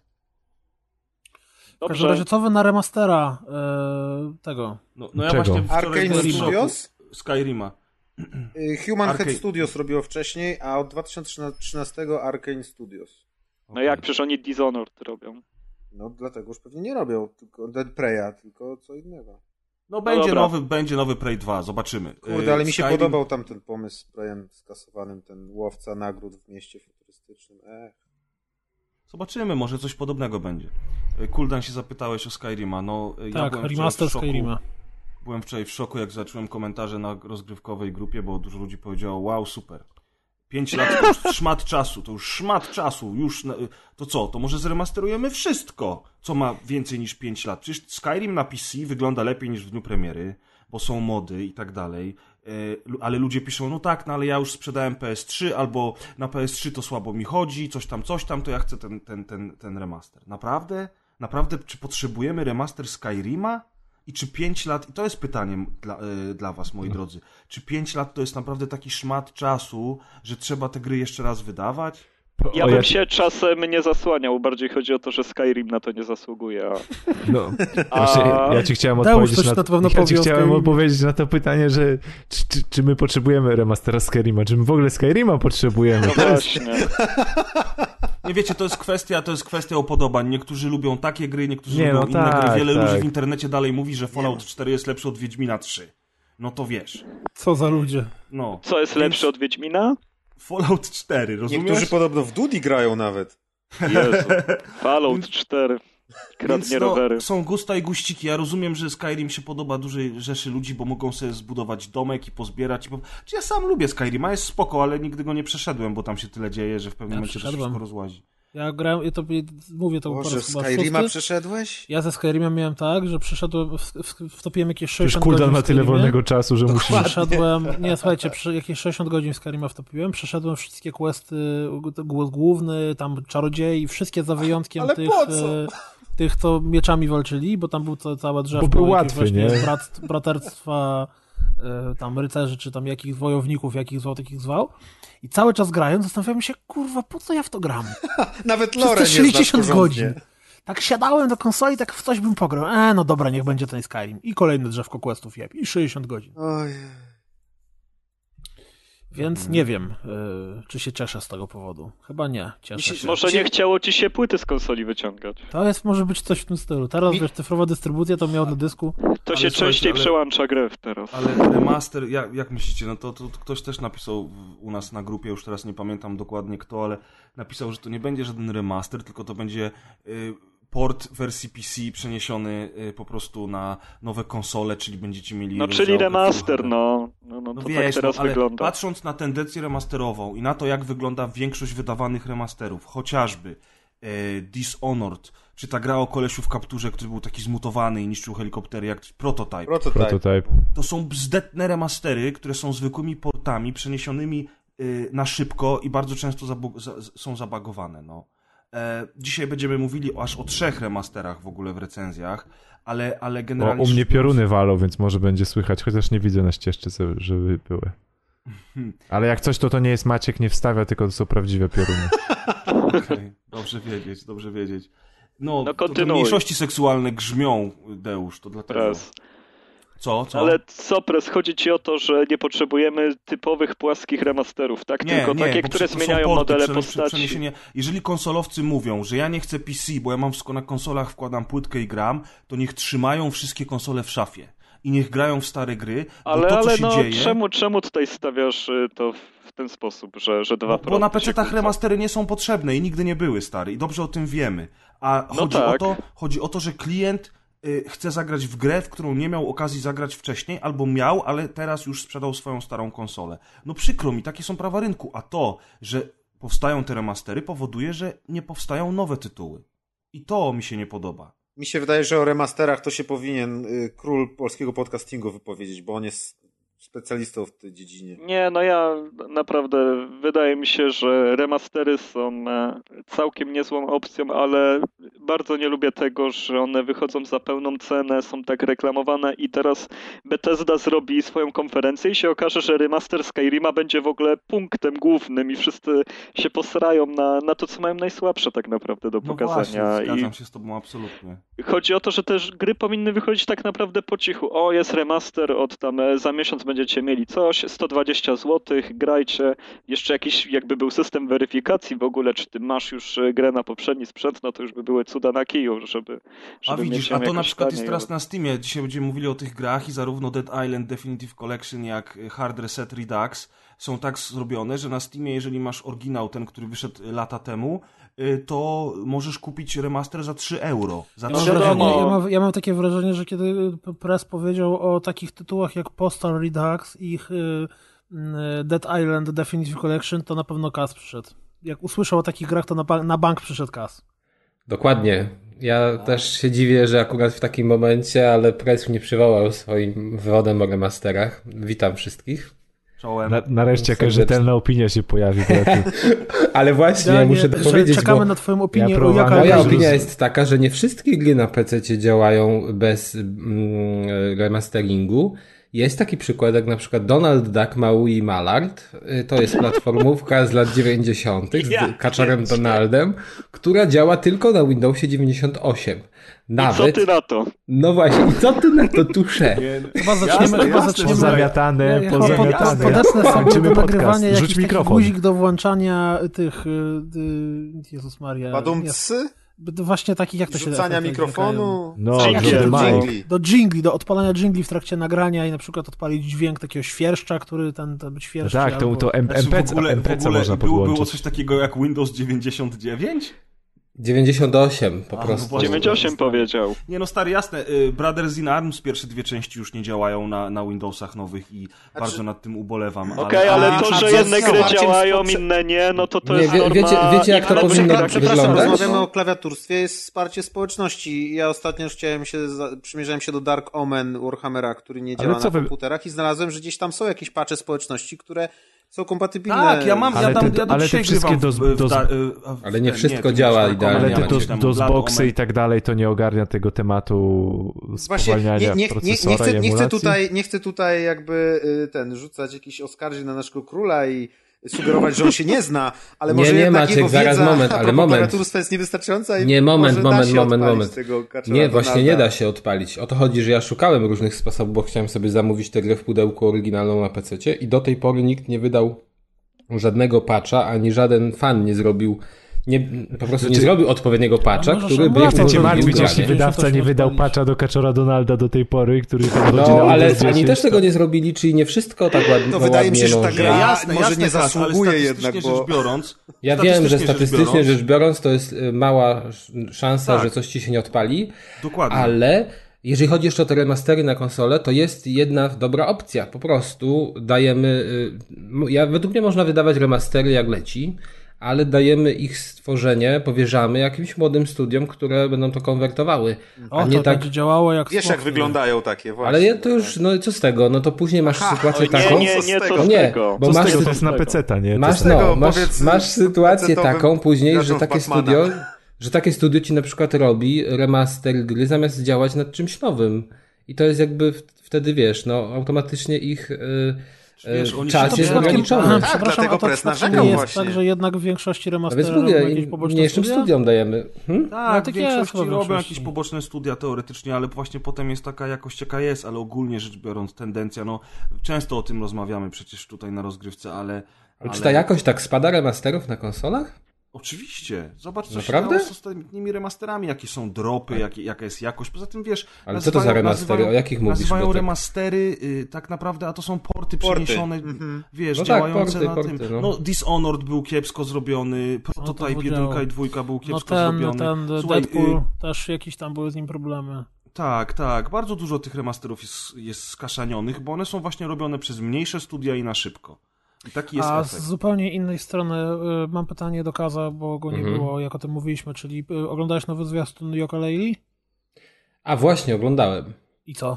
W każdym Dobrze. razie co wy na remastera e, tego? No, no ja Czego? właśnie Arcane Studios? Skyrima. Y, Human Arcane- Head Studios robiło wcześniej, a od 2013 Arcane Studios. No jak, przecież oni Dishonored robią. No dlatego już pewnie nie robią tylko Dead Preya, tylko co innego. No będzie nowy, będzie nowy Prey 2, zobaczymy. Kurde, Y, ale mi się Skyrim- podobał tamten pomysł z Preyem skasowanym, ten łowca nagród w mieście futurystycznym. Ech. Zobaczymy, może coś podobnego będzie. Y, Kuldan się zapytałeś o Skyrima. No, ja tak, wczoraj remaster. Skyrima. Byłem wczoraj w szoku, jak zacząłem komentarze na rozgrywkowej grupie, bo dużo ludzi powiedziało, wow, super. Pięć lat to już szmat czasu, to już szmat czasu, już, to co, to może zremasterujemy wszystko, co ma więcej niż pięć lat. Przecież Skyrim na PC wygląda lepiej niż w dniu premiery, bo są mody i tak dalej, E, ale ludzie piszą, no tak, no ale ja już sprzedałem PS3, albo na PS3 to słabo mi chodzi, coś tam, coś tam, to ja chcę ten, ten, ten, ten remaster. Naprawdę? Naprawdę, czy potrzebujemy remaster Skyrima? I czy 5 lat, i to jest pytanie dla, y, dla was, moi drodzy, czy 5 lat to jest naprawdę taki szmat czasu, że trzeba te gry jeszcze raz wydawać? Ja bym się czasem nie zasłaniał, bardziej chodzi o to, że Skyrim na to nie zasługuje. A... No, A... właśnie, ja ci chciałem odpowiedzieć na, na ja ci chciałem odpowiedzieć na to pytanie, że czy, czy, czy my potrzebujemy remastera Skyrima, czy my w ogóle Skyrima potrzebujemy. No właśnie. Nie wiecie, to jest kwestia, to jest kwestia upodobań. Niektórzy lubią takie gry, niektórzy Nie, lubią no inne tak, gry. Wiele tak. ludzi w internecie dalej mówi, że Fallout 4 jest lepszy od Wiedźmina 3. No to wiesz. Co za ludzie. No. Co jest lepsze od Wiedźmina? Fallout 4, rozumiesz? Niektórzy podobno w Dudi grają nawet. Jezu. Fallout 4. Kradnie Więc, no, rowery. są gusta i guściki. Ja rozumiem, że Skyrim się podoba dużej rzeszy ludzi, bo mogą sobie zbudować domek i pozbierać. i Po... Czy ja sam lubię Skyrima, jest spoko, ale nigdy go nie przeszedłem, bo tam się tyle dzieje, że w pewnym Ja momencie to się wszystko rozłazi. Ja grałem, ja to mówię to po Boże, raz chyba Skyrima szósty. przeszedłeś? Ja ze Skyrimem miałem tak, że przeszedłem, w, w, wtopiłem jakieś 60 Przecież godzin ma tyle wolnego czasu, że musi... Przeszedłem, nie słuchajcie, przy, jakieś 60 godzin Skyrima wtopiłem, przeszedłem wszystkie questy, główny, tam czarodziei, wszystkie za wyjątkiem Ale tych, po co? e, tych, co mieczami walczyli, bo tam był ca, całe drzewko Bo był łatwy, właśnie nie? Brat, braterstwa tam rycerzy, czy tam jakich wojowników, jakich zwał, takich zwał. I cały czas grając zastanawiałem się, kurwa, po co ja w to gram? Nawet Przez Lore te nie znasz 60 porządnie. godzin. Tak siadałem do konsoli, tak w coś bym pograł. E, no dobra, niech będzie ten Skyrim. I kolejne drzewko questów jeb. I 60 godzin. Oj. Więc nie wiem, y, czy się cieszę z tego powodu. Chyba nie. Cieszę się-. Może nie chciało ci się płyty z konsoli wyciągać. To jest, może być coś w tym stylu. Teraz, Mi- wiesz, cyfrowa dystrybucja to miał na dysku. To Ale się częściej ale- przełącza grę teraz. Ale remaster, jak, jak myślicie, no to, to ktoś też napisał u nas na grupie, już teraz nie pamiętam dokładnie kto, ale napisał, że to nie będzie żaden remaster, tylko to będzie y, port wersji PC przeniesiony y, po prostu na nowe konsole, czyli będziecie mieli... No czyli remaster, no. No, no No to wiesz, tak teraz no, ale wygląda. patrząc na tendencję remasterową i na to, jak wygląda większość wydawanych remasterów, chociażby e, Dishonored, czy ta gra o kolesiu w kapturze, który był taki zmutowany i niszczył helikoptery, jak Prototype, Prototype. Prototype. to są bzdetne remastery, które są zwykłymi portami przeniesionymi y, na szybko i bardzo często zabu- za, są zabagowane. No. E, dzisiaj będziemy mówili o, aż o trzech remasterach w ogóle w recenzjach, ale, ale O, generalnie... u mnie pioruny walą, więc może będzie słychać, chociaż nie widzę na ścieżce, co- żeby były. Ale jak coś, to to nie jest Maciek, nie wstawia, tylko to są prawdziwe pioruny. Okej, dobrze wiedzieć, dobrze wiedzieć. No, No, kontynuuj. mniejszości seksualne grzmią, Deusz, to dlatego. Teraz. Co, co? Ale co, Pres, chodzi ci o to, że nie potrzebujemy typowych płaskich remasterów, tak? Nie, Tylko nie, takie, które zmieniają porty, modele postaci. Jeżeli konsolowcy mówią, że ja nie chcę PC, bo ja mam wszystko na konsolach, wkładam płytkę i gram, to niech trzymają wszystkie konsole w szafie. I niech grają w stare gry, bo Ale, to, co ale się no, dzieje... czemu, czemu tutaj stawiasz y, to w ten sposób, że, że dwa Bo, bo na PC-tach remastery nie są potrzebne i nigdy nie były, stary. I dobrze o tym wiemy. A No chodzi, o tak. to, chodzi o to, że klient chce zagrać w grę, w którą nie miał okazji zagrać wcześniej, albo miał, ale teraz już sprzedał swoją starą konsolę. No przykro mi, takie są prawa rynku. A to, że powstają te remastery, powoduje, że nie powstają nowe tytuły. I to mi się nie podoba. Mi się wydaje, że o remasterach to się powinien y, król polskiego podcastingu wypowiedzieć, bo on jest specjalistą w tej dziedzinie. Nie, no ja naprawdę wydaje mi się, że remastery są e, całkiem niezłą opcją, ale bardzo nie lubię tego, że one wychodzą za pełną cenę, są tak reklamowane i teraz Bethesda zrobi swoją konferencję i się okaże, że remaster Skyrima będzie w ogóle punktem głównym i wszyscy się posrają na, na to, co mają najsłabsze tak naprawdę do No pokazania. właśnie, I zgadzam się z tobą absolutnie. Chodzi o to, że też gry powinny wychodzić tak naprawdę po cichu. O, jest remaster, od tam e, za miesiąc będziecie mieli coś, 120 zł, grajcie. Jeszcze jakiś jakby był system weryfikacji w ogóle, czy ty masz już e, grę na poprzedni sprzęt, no to już by były cuda na kiju, żeby, A żeby widzisz, mieć a to na przykład jest teraz na Steamie. Dzisiaj będziemy mówili o tych grach i zarówno Dead Island Definitive Collection, jak Hard Reset Redux są tak zrobione, że na Steamie, jeżeli masz oryginał, ten, który wyszedł lata temu, y, to możesz kupić remaster za 3 euro. Za Ja mam, 3 wiadomo. wrażenie, euro. ja, mam, ja mam takie wrażenie, że kiedy Press powiedział o takich tytułach jak Postal Redux i ich, y, y, Dead Island Definitive Collection, to na pewno Kas przyszedł. Jak usłyszał o takich grach, to na, na bank przyszedł Kas. Dokładnie. Ja też się dziwię, że akurat w takim momencie, ale Price mnie przywołał swoim wywodem o remasterach. Witam wszystkich. Czołem. Na, nareszcie jakaś rzetelna opinia się pojawi. Ale właśnie, ja muszę że dopowiedzieć, czekamy bo na twoją opinię, Ja próbowałem- jaka moja opinia jest taka, że nie wszystkie gry na PC działają bez mm, remasteringu. Jest taki przykład, jak na przykład Donald Duck Maui i Mallard. Y, To jest platformówka z lat 90. z Ja kaczorem Donaldem, która działa tylko na Windowsie 98. I co Nawet. ty na to? No właśnie, i co ty na to tusze? Chyba zaczniemy, Jasne, chyba jasne, zaczniemy Pozamiatane, Ja, pozamiatane. podcast. nagrywania Rzuć jakiś mikrofon. guzik do włączania tych, y, y, Jezus Maria. Badumcy? Właśnie takich, jak to się Rzucania efekty mikrofonu? No, dżingli? Do jingli, do odpalania jingli w trakcie nagrania i na przykład odpalić dźwięk takiego świerszcza, który ten, ten być No świerszczy. tak, to, albo... to M- Znaczy, MPC, w ogóle, MPC można było, było podłączyć. coś takiego jak Windows 99? 98 po A, no prostu. właśnie. 98 powiedział. Nie no stary, jasne, y, Brothers in Arms pierwsze dwie części już nie działają na, na Windowsach nowych i bardzo nad tym ubolewam. Okej, ale, A- to, że jedne gry działają, inne nie, no to to Nie, jest wie- norma wiecie- wiecie, jak to innego powinno gracza. Przepraszam, wyglądać? rozmawiamy o klawiaturstwie, jest wsparcie społeczności. Ja ostatnio już chciałem się, za- przymierzałem się do Dark Omen Warhammera, który nie Ale działa na wy- komputerach i znalazłem, że gdzieś tam są jakieś patche społeczności, które są kompatybilne. Tak, ja mam, Ale ja tam, te- ja do ale te wszystkie a w- Ale nie wszystko to działa idealnie. Ale te nie dosboxy Omen. i tak dalej to nie ogarnia tego tematu Właśnie, spowalniania nie, nie, nie, nie, procesora chcę, nie, chcę tutaj, nie chcę tutaj jakby y, ten, rzucać jakichś oskarżeń na naszego króla i sugerować, że on się nie zna, ale Nie, może nie, jednak Maciek, zaraz wiedza moment, ale moment. jest niewystarczająca i Nie, moment, moment, moment, moment. Nie, właśnie nie da się odpalić. O to chodzi, że ja szukałem różnych sposobów, bo chciałem sobie zamówić tę grę w pudełku oryginalną na PC i do tej pory nikt nie wydał żadnego patcha, ani żaden fan nie zrobił, nie, po prostu nie Znaczy- zrobił odpowiedniego patcha, możesz który by Chcę cię martwić, jeśli wydawca nie wydał patcha do Kaczora Donalda do tej pory, który tam No, ale oni 10, też tego nie zrobili, czyli nie wszystko tak ładnie. No, wydaje mi się, że ta może. gra- jasne, może jasne, nie zasługuje statystycznie jednak, bo- rzecz biorąc, Ja wiem, że statystycznie rzecz biorąc- rzecz biorąc, to jest y, mała sz- szansa, Tak. że coś ci się nie odpali, Dokładnie. ale jeżeli chodzi jeszcze o te remastery na konsolę, to jest jedna dobra opcja. Po prostu dajemy. y, Ja, według mnie można wydawać remastery jak leci, ale dajemy ich stworzenie, powierzamy jakimś młodym studiom, które będą to konwertowały. O, A to nie tak. będzie działało jak Wiesz, jak wyglądają takie właśnie. Ale ja to już, no i co z tego? No to później masz Aha, sytuację nie, taką. Nie, z nie, tego? co z Nie, tego. bo Co z masz tego, sytu- to jest na PC, nie? To Masz, jest- tego, no, masz, masz sytuację taką później, że takie Batmana. studio, że takie studio ci na przykład robi remaster gry zamiast działać nad czymś nowym. I to jest jakby wtedy wiesz, no automatycznie ich y, Wiesz, oni czas jest ograniczony. Tak, przepraszam, dlatego Press narzekał nie jest właśnie. tak, że jednak w większości więc remasterów mówię, jakieś poboczne mniejszym studia? studiom dajemy. Hmm? No, Tak, tak w jest większości w robią jakieś poboczne studia teoretycznie, ale właśnie potem jest taka jakość jaka jest, ale ogólnie rzecz biorąc tendencja, no często o tym rozmawiamy przecież tutaj na rozgrywce, ale... Ale... Czy ta jakość tak spada remasterów na konsolach? Oczywiście. Zobacz, co Naprawdę? się z ostatnimi remasterami, jakie są dropy, jakie, jaka jest jakość. Poza tym wiesz. Ale co to za remastery? O jakich mówisz? Nazywają tak- remastery y, tak naprawdę, a to są porty, Porty. przeniesione, Mhm. wiesz, No tak, działające porty, na porty, tym. no. No. Dishonored był kiepsko zrobiony, Prototype to 1 działo. i 2 był No kiepsko ten, zrobiony. ten Słuchaj, Deadpool, y, też jakieś tam były z nim problemy. tak, tak. Bardzo dużo tych remasterów jest, jest skaszanionych, bo one są właśnie robione przez mniejsze studia i na szybko. Taki jest A efekt. z zupełnie innej strony y, mam pytanie do Kaza, bo go nie Mhm. było, jak o tym mówiliśmy, czyli y, oglądałeś nowy zwiastun Yoka Leili? A właśnie, oglądałem. I co?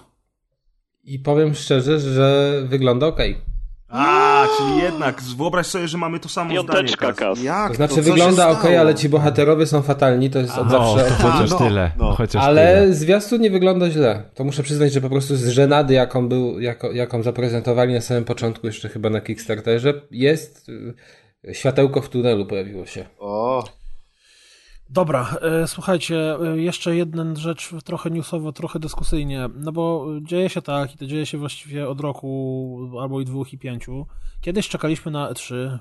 I powiem szczerze, że wygląda ok. A, czyli jednak, wyobraź sobie, że mamy to samo Piąteczka zdanie. Kas. Jak To znaczy się wygląda ok, ale ci bohaterowie są fatalni, to jest od No, zawsze. to chociaż no, tyle. no. Chociaż Ale tyle. zwiastun nie wygląda źle. To muszę przyznać, że po prostu z żenady, jaką, był, jako, jaką zaprezentowali na samym początku, jeszcze chyba na Kickstarterze, jest y, światełko w tunelu pojawiło się. O, Dobra, e, słuchajcie, e, jeszcze jedna rzecz trochę newsowo, trochę dyskusyjnie, no bo e, dzieje się tak i to dzieje się właściwie od roku albo i dwóch i pięciu. Kiedyś czekaliśmy na E3, e,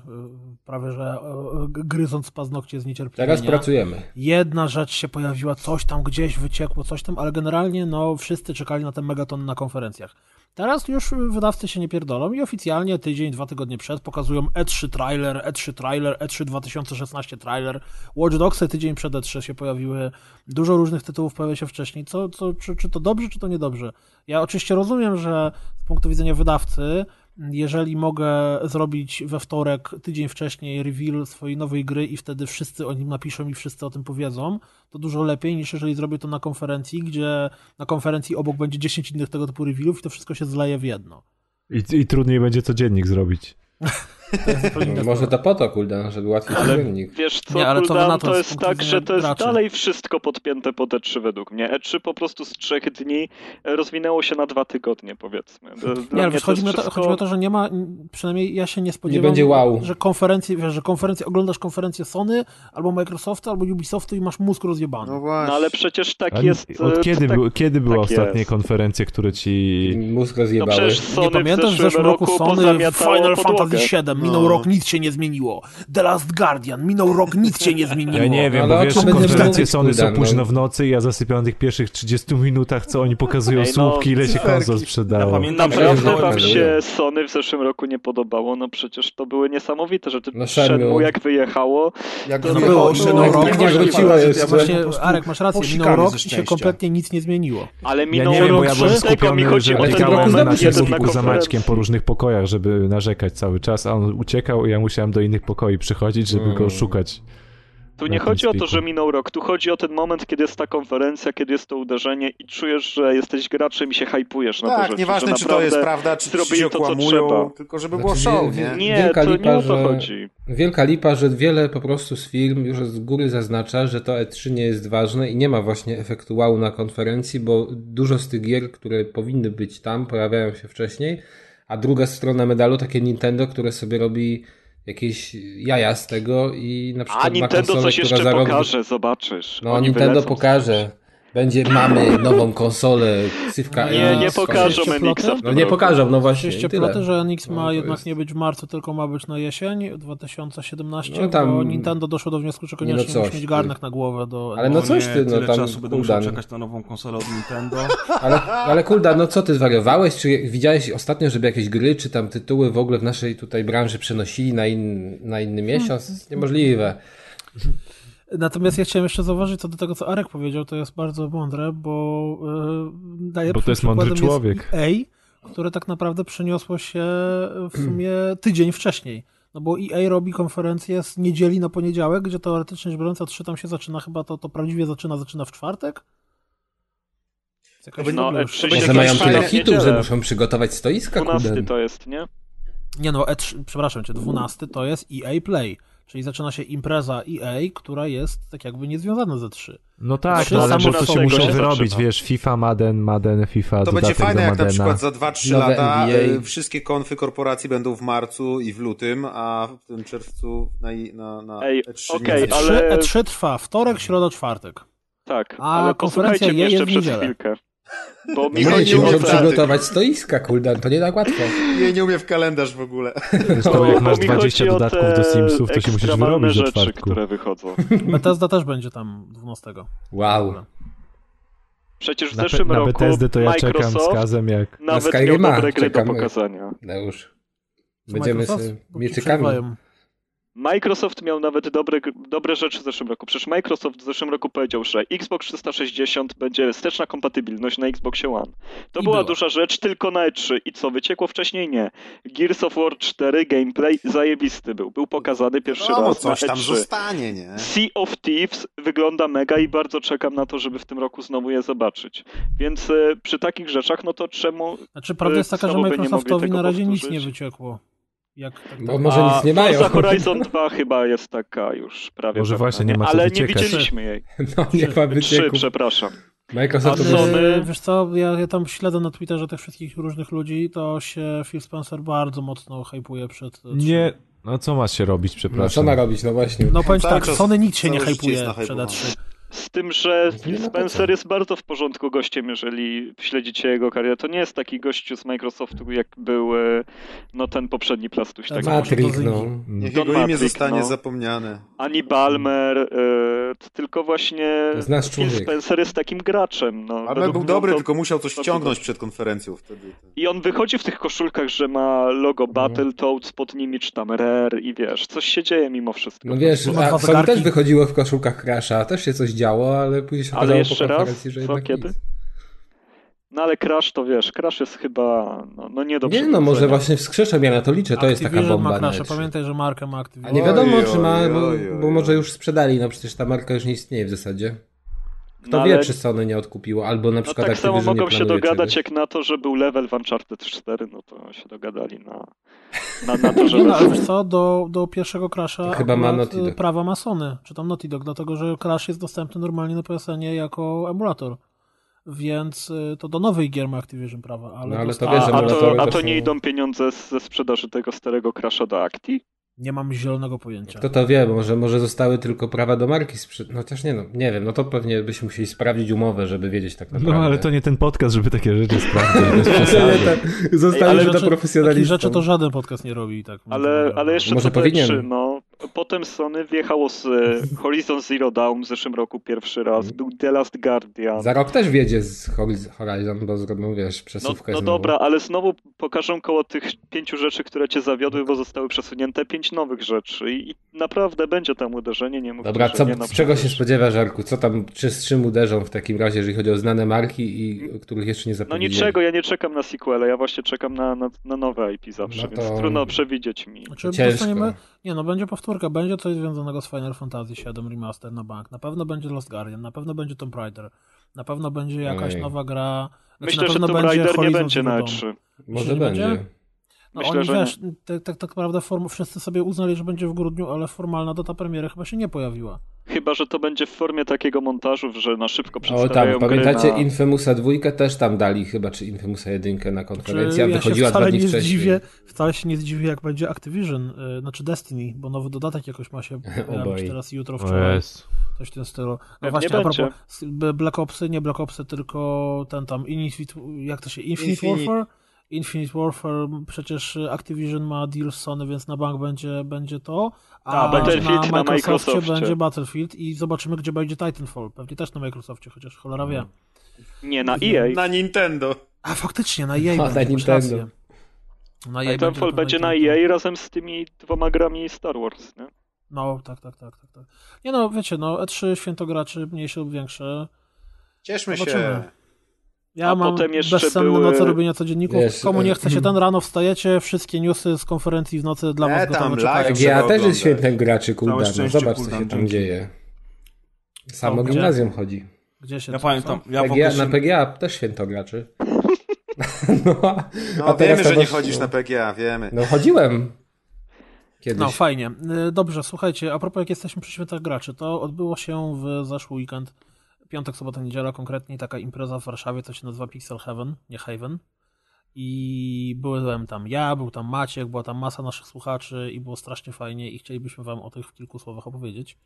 prawie że e, gryząc paznokcie z niecierpliwienia. Teraz pracujemy. Jedna rzecz się pojawiła, coś tam gdzieś wyciekło, coś tam, ale generalnie no wszyscy czekali na ten megaton na konferencjach. Teraz już wydawcy się nie pierdolą i oficjalnie tydzień, dwa tygodnie przed pokazują E3 trailer, E3 trailer, E3 2016 trailer. Watch Dogsy tydzień przed E3 się pojawiły. Dużo różnych tytułów pojawia się wcześniej. Co, co, czy, czy to dobrze, czy to niedobrze? Ja oczywiście rozumiem, że z punktu widzenia wydawcy, jeżeli mogę zrobić we wtorek, tydzień wcześniej reveal swojej nowej gry i wtedy wszyscy o nim napiszą i wszyscy o tym powiedzą, to dużo lepiej niż jeżeli zrobię to na konferencji, gdzie na konferencji obok będzie 10 innych tego typu revealów i to wszystko się zleje w jedno. I, I trudniej będzie codziennik zrobić. To Może to po to, Kuldan, żeby łatwiej codziennik. Wiesz co, Nie, ale co wy cooldown na to to z jest tak, że to jest graczy? dalej wszystko podpięte pod E3 według mnie. E3 po prostu z trzech dni rozwinęło się na dwa tygodnie, powiedzmy. Dla Nie, ale chodzi, mi to, wszystko- chodzi mi o to, że nie ma, przynajmniej ja się nie spodziewam, będzie wow. że konferencje, wiesz, że konferencje, oglądasz konferencję Sony, albo Microsoftu, albo Ubisoftu i masz mózg rozjebany. no właśnie. No ale przecież tak A jest... e, Od kiedy, tak, był, kiedy były tak ostatnie jest. konferencje, które ci... Mózg No rozjebały. przecież Sony nie pamiętasz, w w zeszłym roku Sony pozamiatało Final podłogę. Fantasy VII, minął No. rok, nic się nie zmieniło. The Last Guardian, minął rok, nic się nie zmieniło. Ja nie wiem, bo wiesz, konferencje Sony są późno no? w nocy i ja zasypiam na tych pierwszych 30 minutach, co oni pokazują Ej, no, słupki, ile się cyferki. konsol Ja sprzedało. pamiętam, że Naprawdę ja wam się Sony w zeszłym roku nie podobało? No przecież to były niesamowite rzeczy. No Shenmue jak wyjechało, Jak to No było- minął rok, jak nie wróciło jeszcze. Ja właśnie, Arek, masz rację, minął rok i się kompletnie nic nie zmieniło. ale Ja minął nie wiem, bo rok ja byłem mi skupiony, że biegałem na Facebooku za. Maćkiem po różnych pokojach, żeby narzekać cały czas, a on uciekał i ja musiałem do innych pokoi przychodzić, żeby go Mm. szukać. Tu nie chodzi o to, że minął rok, tu chodzi o ten moment, kiedy jest ta konferencja, kiedy jest to uderzenie i czujesz, że jesteś graczem i się hypujesz na to Tak, rzeczy, nieważne że czy to jest prawda, czy ci zrobili się to, co okłamują, trzeba. tylko żeby było Znaczy, show, wie- nie? Nie, Wielka to lipa, nie o to że- chodzi. Wielka lipa, że wiele po prostu z firm już z góry zaznacza, że to E3 nie jest ważne i nie ma właśnie efektu wow na konferencji, bo dużo z tych gier, które powinny być tam, pojawiają się wcześniej, a druga strona medalu, takie Nintendo, które sobie robi jakieś jaja z tego i na przykład A ma Nintendo konsolę, coś jeszcze zarobi... pokaże, zobaczysz. No Oni Nintendo pokaże. Będzie, mamy nową konsolę, ksywka Nie, NX, Nie, nie pokażą ploty? No nie pokażą, no właśnie. Tyle. ploty, że NX No, ma to jednak jest- nie być w marcu, tylko ma być na jesień 2017, No tam- bo Nintendo doszło do wniosku, że Nie, no koniecznie coś musi mieć ty. garnek na głowę do... Ale no O coś nie, ty, no tyle tam, czasu będę musiał czekać na nową konsolę od Nintendo. Ale, ale Kulda, no co ty zwariowałeś? Czy widziałeś ostatnio, żeby jakieś gry, czy tam tytuły w ogóle w naszej tutaj branży przenosili na, in, na inny miesiąc? Niemożliwe. Natomiast ja chciałem jeszcze zauważyć co do tego, co Arek powiedział, to jest bardzo mądre, bo yy, daje Bo to jest mądry człowiek. Jest EA, które tak naprawdę przeniosło się w sumie tydzień wcześniej. No bo EA robi konferencję z niedzieli na poniedziałek, gdzie teoretycznie rzecz biorąc, 3 tam się zaczyna chyba, to, to prawdziwie zaczyna, zaczyna w czwartek? No, w ogóle już- E3 będzie Może mają tyle hitów, że muszą przygotować stoiska, 12 Kuldan. to jest, nie? Nie no, E3, przepraszam cię, 12 to jest EA Play. Czyli zaczyna się impreza EA, która jest tak jakby niezwiązana ze 3. No tak, no, ale samo po się muszą się wyrobić, zaczyna. wiesz, FIFA, Madden, Madden, FIFA, To będzie fajne, jak na przykład za 2-3 Nowe lata NBA. y, wszystkie konfy korporacji będą w marcu i w lutym, a w tym czerwcu na, na, na Ej, E3 okej, nie E3, ale- E3 trwa wtorek, środa, czwartek. Tak, A ale konferencja je jeszcze jest w przez chwilkę. Bo mi Nie, muszą przygotować stoiska, kuldan, to nie tak łatwo. Nie, nie umie w kalendarz w ogóle. To jak masz mi 20 chodzi o dodatków do Simsów, to się musisz ekstremalne wyrobić do rzeczy, czwartku. które wychodzą. Bethesda też będzie tam 12. Wow. Przecież w Na, zeszłym na roku to ja czekam z Microsoft kazem jak... nawet miał Skyrima dobre gry do czekamy. pokazania. No już. Będziemy Microsoft? sobie mieczykami. Microsoft miał nawet dobre, dobre rzeczy w zeszłym roku. Przecież Microsoft w zeszłym roku powiedział, że Xbox 360 będzie wsteczna kompatybilność na Xboxie One. To I była była. duża rzecz tylko na E3. I co, wyciekło wcześniej? Nie. Gears of War 4 gameplay zajebisty był. Był pokazany pierwszy No, raz coś na tam E3. zostanie, nie? Sea of Thieves wygląda mega i bardzo czekam na to, żeby w tym roku znowu je zobaczyć. Więc e, przy takich rzeczach, no to czemu... Znaczy, prawda jest taka, że Microsoftowi na razie nic powtórzyć. nie wyciekło. Jak, tak, Bo tak. może A nic nie mają. Forza Horizon 2 chyba jest taka już prawie Może pewna, właśnie, nie ma co Ale nie widzieliśmy jej. No nie ma Trzy, wycieku. przepraszam. Microsoft to Sony- wiesz co, ja, ja tam śledzę na Twitterze tych wszystkich różnych ludzi, to się Phil Spencer bardzo mocno hypuje przed... E3. Nie, no co masz się robić, No przepraszam. co ma robić, no właśnie. No powiem tak, czas- Sony nikt się nie hypuje przed nahypowany. E3. Z tym, że po Spencer jest bardzo w porządku gościem, jeżeli śledzicie jego karierę. To nie jest taki gościu z Microsoftu, jak był e, no ten poprzedni plastuś. Tak, Matrix, to no. Niech Don jego imię zostanie no. zapomniane. ani Balmer, t- tylko właśnie To jest nasz Phil człowiek. Spencer jest takim graczem. No, Ale Według był dobry, to- tylko musiał coś wciągnąć przed konferencją wtedy. I on wychodzi w tych koszulkach, że ma logo Mhm. Battletoads pod nimi, czy tam Rare i wiesz, coś się dzieje mimo wszystko. No wiesz, a Sony też wychodziło w koszulkach Crasha, też się coś działo, ale później się Ale okazało jeszcze po raz? że Co, kiedy? nic. No ale Crash to wiesz, Crash jest chyba no, no nie do Nie no, może właśnie wskrzeszam, ja na to liczę, to jest taka bomba. ma na Crash'a, E3. pamiętaj, że markę ma A Activision. nie wiadomo, Oj, czy ma, oj, bo, oj, oj, bo może już sprzedali, no przecież ta marka już nie istnieje w zasadzie. Kto No wie, ale- czy Sony nie odkupiło, albo na No przykład tak samo mogą nie się dogadać, czegoś. jak na to, że był level w Uncharted 4, no to się dogadali na, na, na to, Nie żeby... no, ale wiesz co, do, do pierwszego Crash'a To chyba ma Naughty Dog. y, prawa ma Sony, czy tam Naughty Dog, dlatego że Crash jest dostępny normalnie na PSN-ie jako emulator. Więc y, to do nowych gier ma Activision prawa, ale, No, ale to wiesz, a, że a, to, a to to są- nie idą pieniądze z- ze sprzedaży tego starego Crasha do Acti? Nie mam zielonego pojęcia. Kto to wie, może, może zostały tylko prawa do marki sprzed... No chociaż nie no, nie wiem, no to pewnie byśmy musieli sprawdzić umowę, żeby wiedzieć tak naprawdę. No ale to nie ten podcast, żeby takie rzeczy ale rzeczy- do profesjonalistów. rzeczy to żaden podcast nie robi. Tak Ale, ale jeszcze Może powinien. E3, no. Potem Sony wjechało z e, Horizon Zero Dawn w zeszłym roku pierwszy raz, był The Last Guardian. Za rok też wiedzie z Horiz- Horizon, bo zrobią, wiesz, No, przesuwkę no znowu. dobra, ale znowu pokażą koło tych pięciu rzeczy, które cię zawiodły, bo zostały przesunięte, pięć nowych rzeczy i, naprawdę będzie tam uderzenie, nie mów, Dobra, co, nie, no z czego się spodziewasz, Żarku? Co tam, czy z czym uderzą w takim razie, jeżeli chodzi o znane marki i o których jeszcze nie No zapowiedzieli? niczego, ja nie czekam na sequele, ja właśnie czekam na, na, na nowe IP zawsze, No to- więc trudno przewidzieć mi. Znaczy, Ciężko. dostaniemy, nie no, będzie powtórka, będzie coś związanego z Final Fantasy VII Remaster na bank, na pewno będzie Lost Guardian, na pewno będzie Tomb Raider, na pewno będzie jakaś Ojej. nowa gra, znaczy, Myślę, na że Tomb będzie Raider nie będzie na Dawn. E3. Może będzie. będzie? No Myślę, oni, że wiesz, tak, tak, tak naprawdę form, wszyscy sobie uznali, że będzie w grudniu, ale formalna data premiery chyba się nie pojawiła. Chyba, że to będzie w formie takiego montażu, że na szybko O przedstawiają tam, gry pamiętacie na... Infamousa dwójkę też tam dali chyba, czy Infamousa jedynkę na konferencji, a ja wychodziła się dwa wcale dni nie wcześniej. zdziwię, wcale się nie zdziwię, jak będzie Activision, y, znaczy Destiny, bo nowy dodatek jakoś ma się pojawić teraz jutro, O wczoraj. jest. Coś w tym stylu. No właśnie, a będzie. propos Black Opsy, nie Black Opsy, tylko ten tam Infinite, jak to się, Infinite, Infinite. Warfare? Infinite Warfare, przecież Activision ma deal z Sony, więc na bank będzie, będzie to, a Tak, Battlefield na na Microsoftie będzie Battlefield i zobaczymy, gdzie będzie Titanfall. Pewnie też na Microsoftie, chociaż cholera wie. Nie, na EA. Na Nintendo. A faktycznie, na EA A, będzie, na masz Nintendo. rację. Na EA Titanfall będzie na Titanfall. EA razem z tymi dwoma grami Star Wars, nie? No, tak, tak, tak, tak, tak. Nie no, wiecie, no, E3, święto graczy, mniejsze lub większe. Cieszmy się. Ja A mam potem jeszcze bezsenne były- noce robienia codzienników. Wiesz, Komu e, nie chce się ten rano wstajecie, wszystkie newsy z konferencji w nocy dla E, was tam gotowe. Trzeba Ja też jest świętem graczy, Kuldan. No, zobacz, co się tam dzięki. dzieje. Samo Co, gdzie? gimnazjum chodzi. Gdzie się Ja pamiętam, ja PGA, ogóle na się... PGA też święto graczy. no, a- No a teraz wiemy, że nie chodzisz na PGA, wiemy. No chodziłem. Kiedyś. No, fajnie. Y, Dobrze, słuchajcie, a propos jak jesteśmy przy świętach graczy, to odbyło się w zeszły weekend, piątek, sobota, niedziela, konkretnie taka impreza w Warszawie, to się nazywa Pixel Heaven, nie Haven. I byłem tam ja, był tam Maciek, była tam masa naszych słuchaczy i było strasznie fajnie i chcielibyśmy wam o tych w kilku słowach opowiedzieć.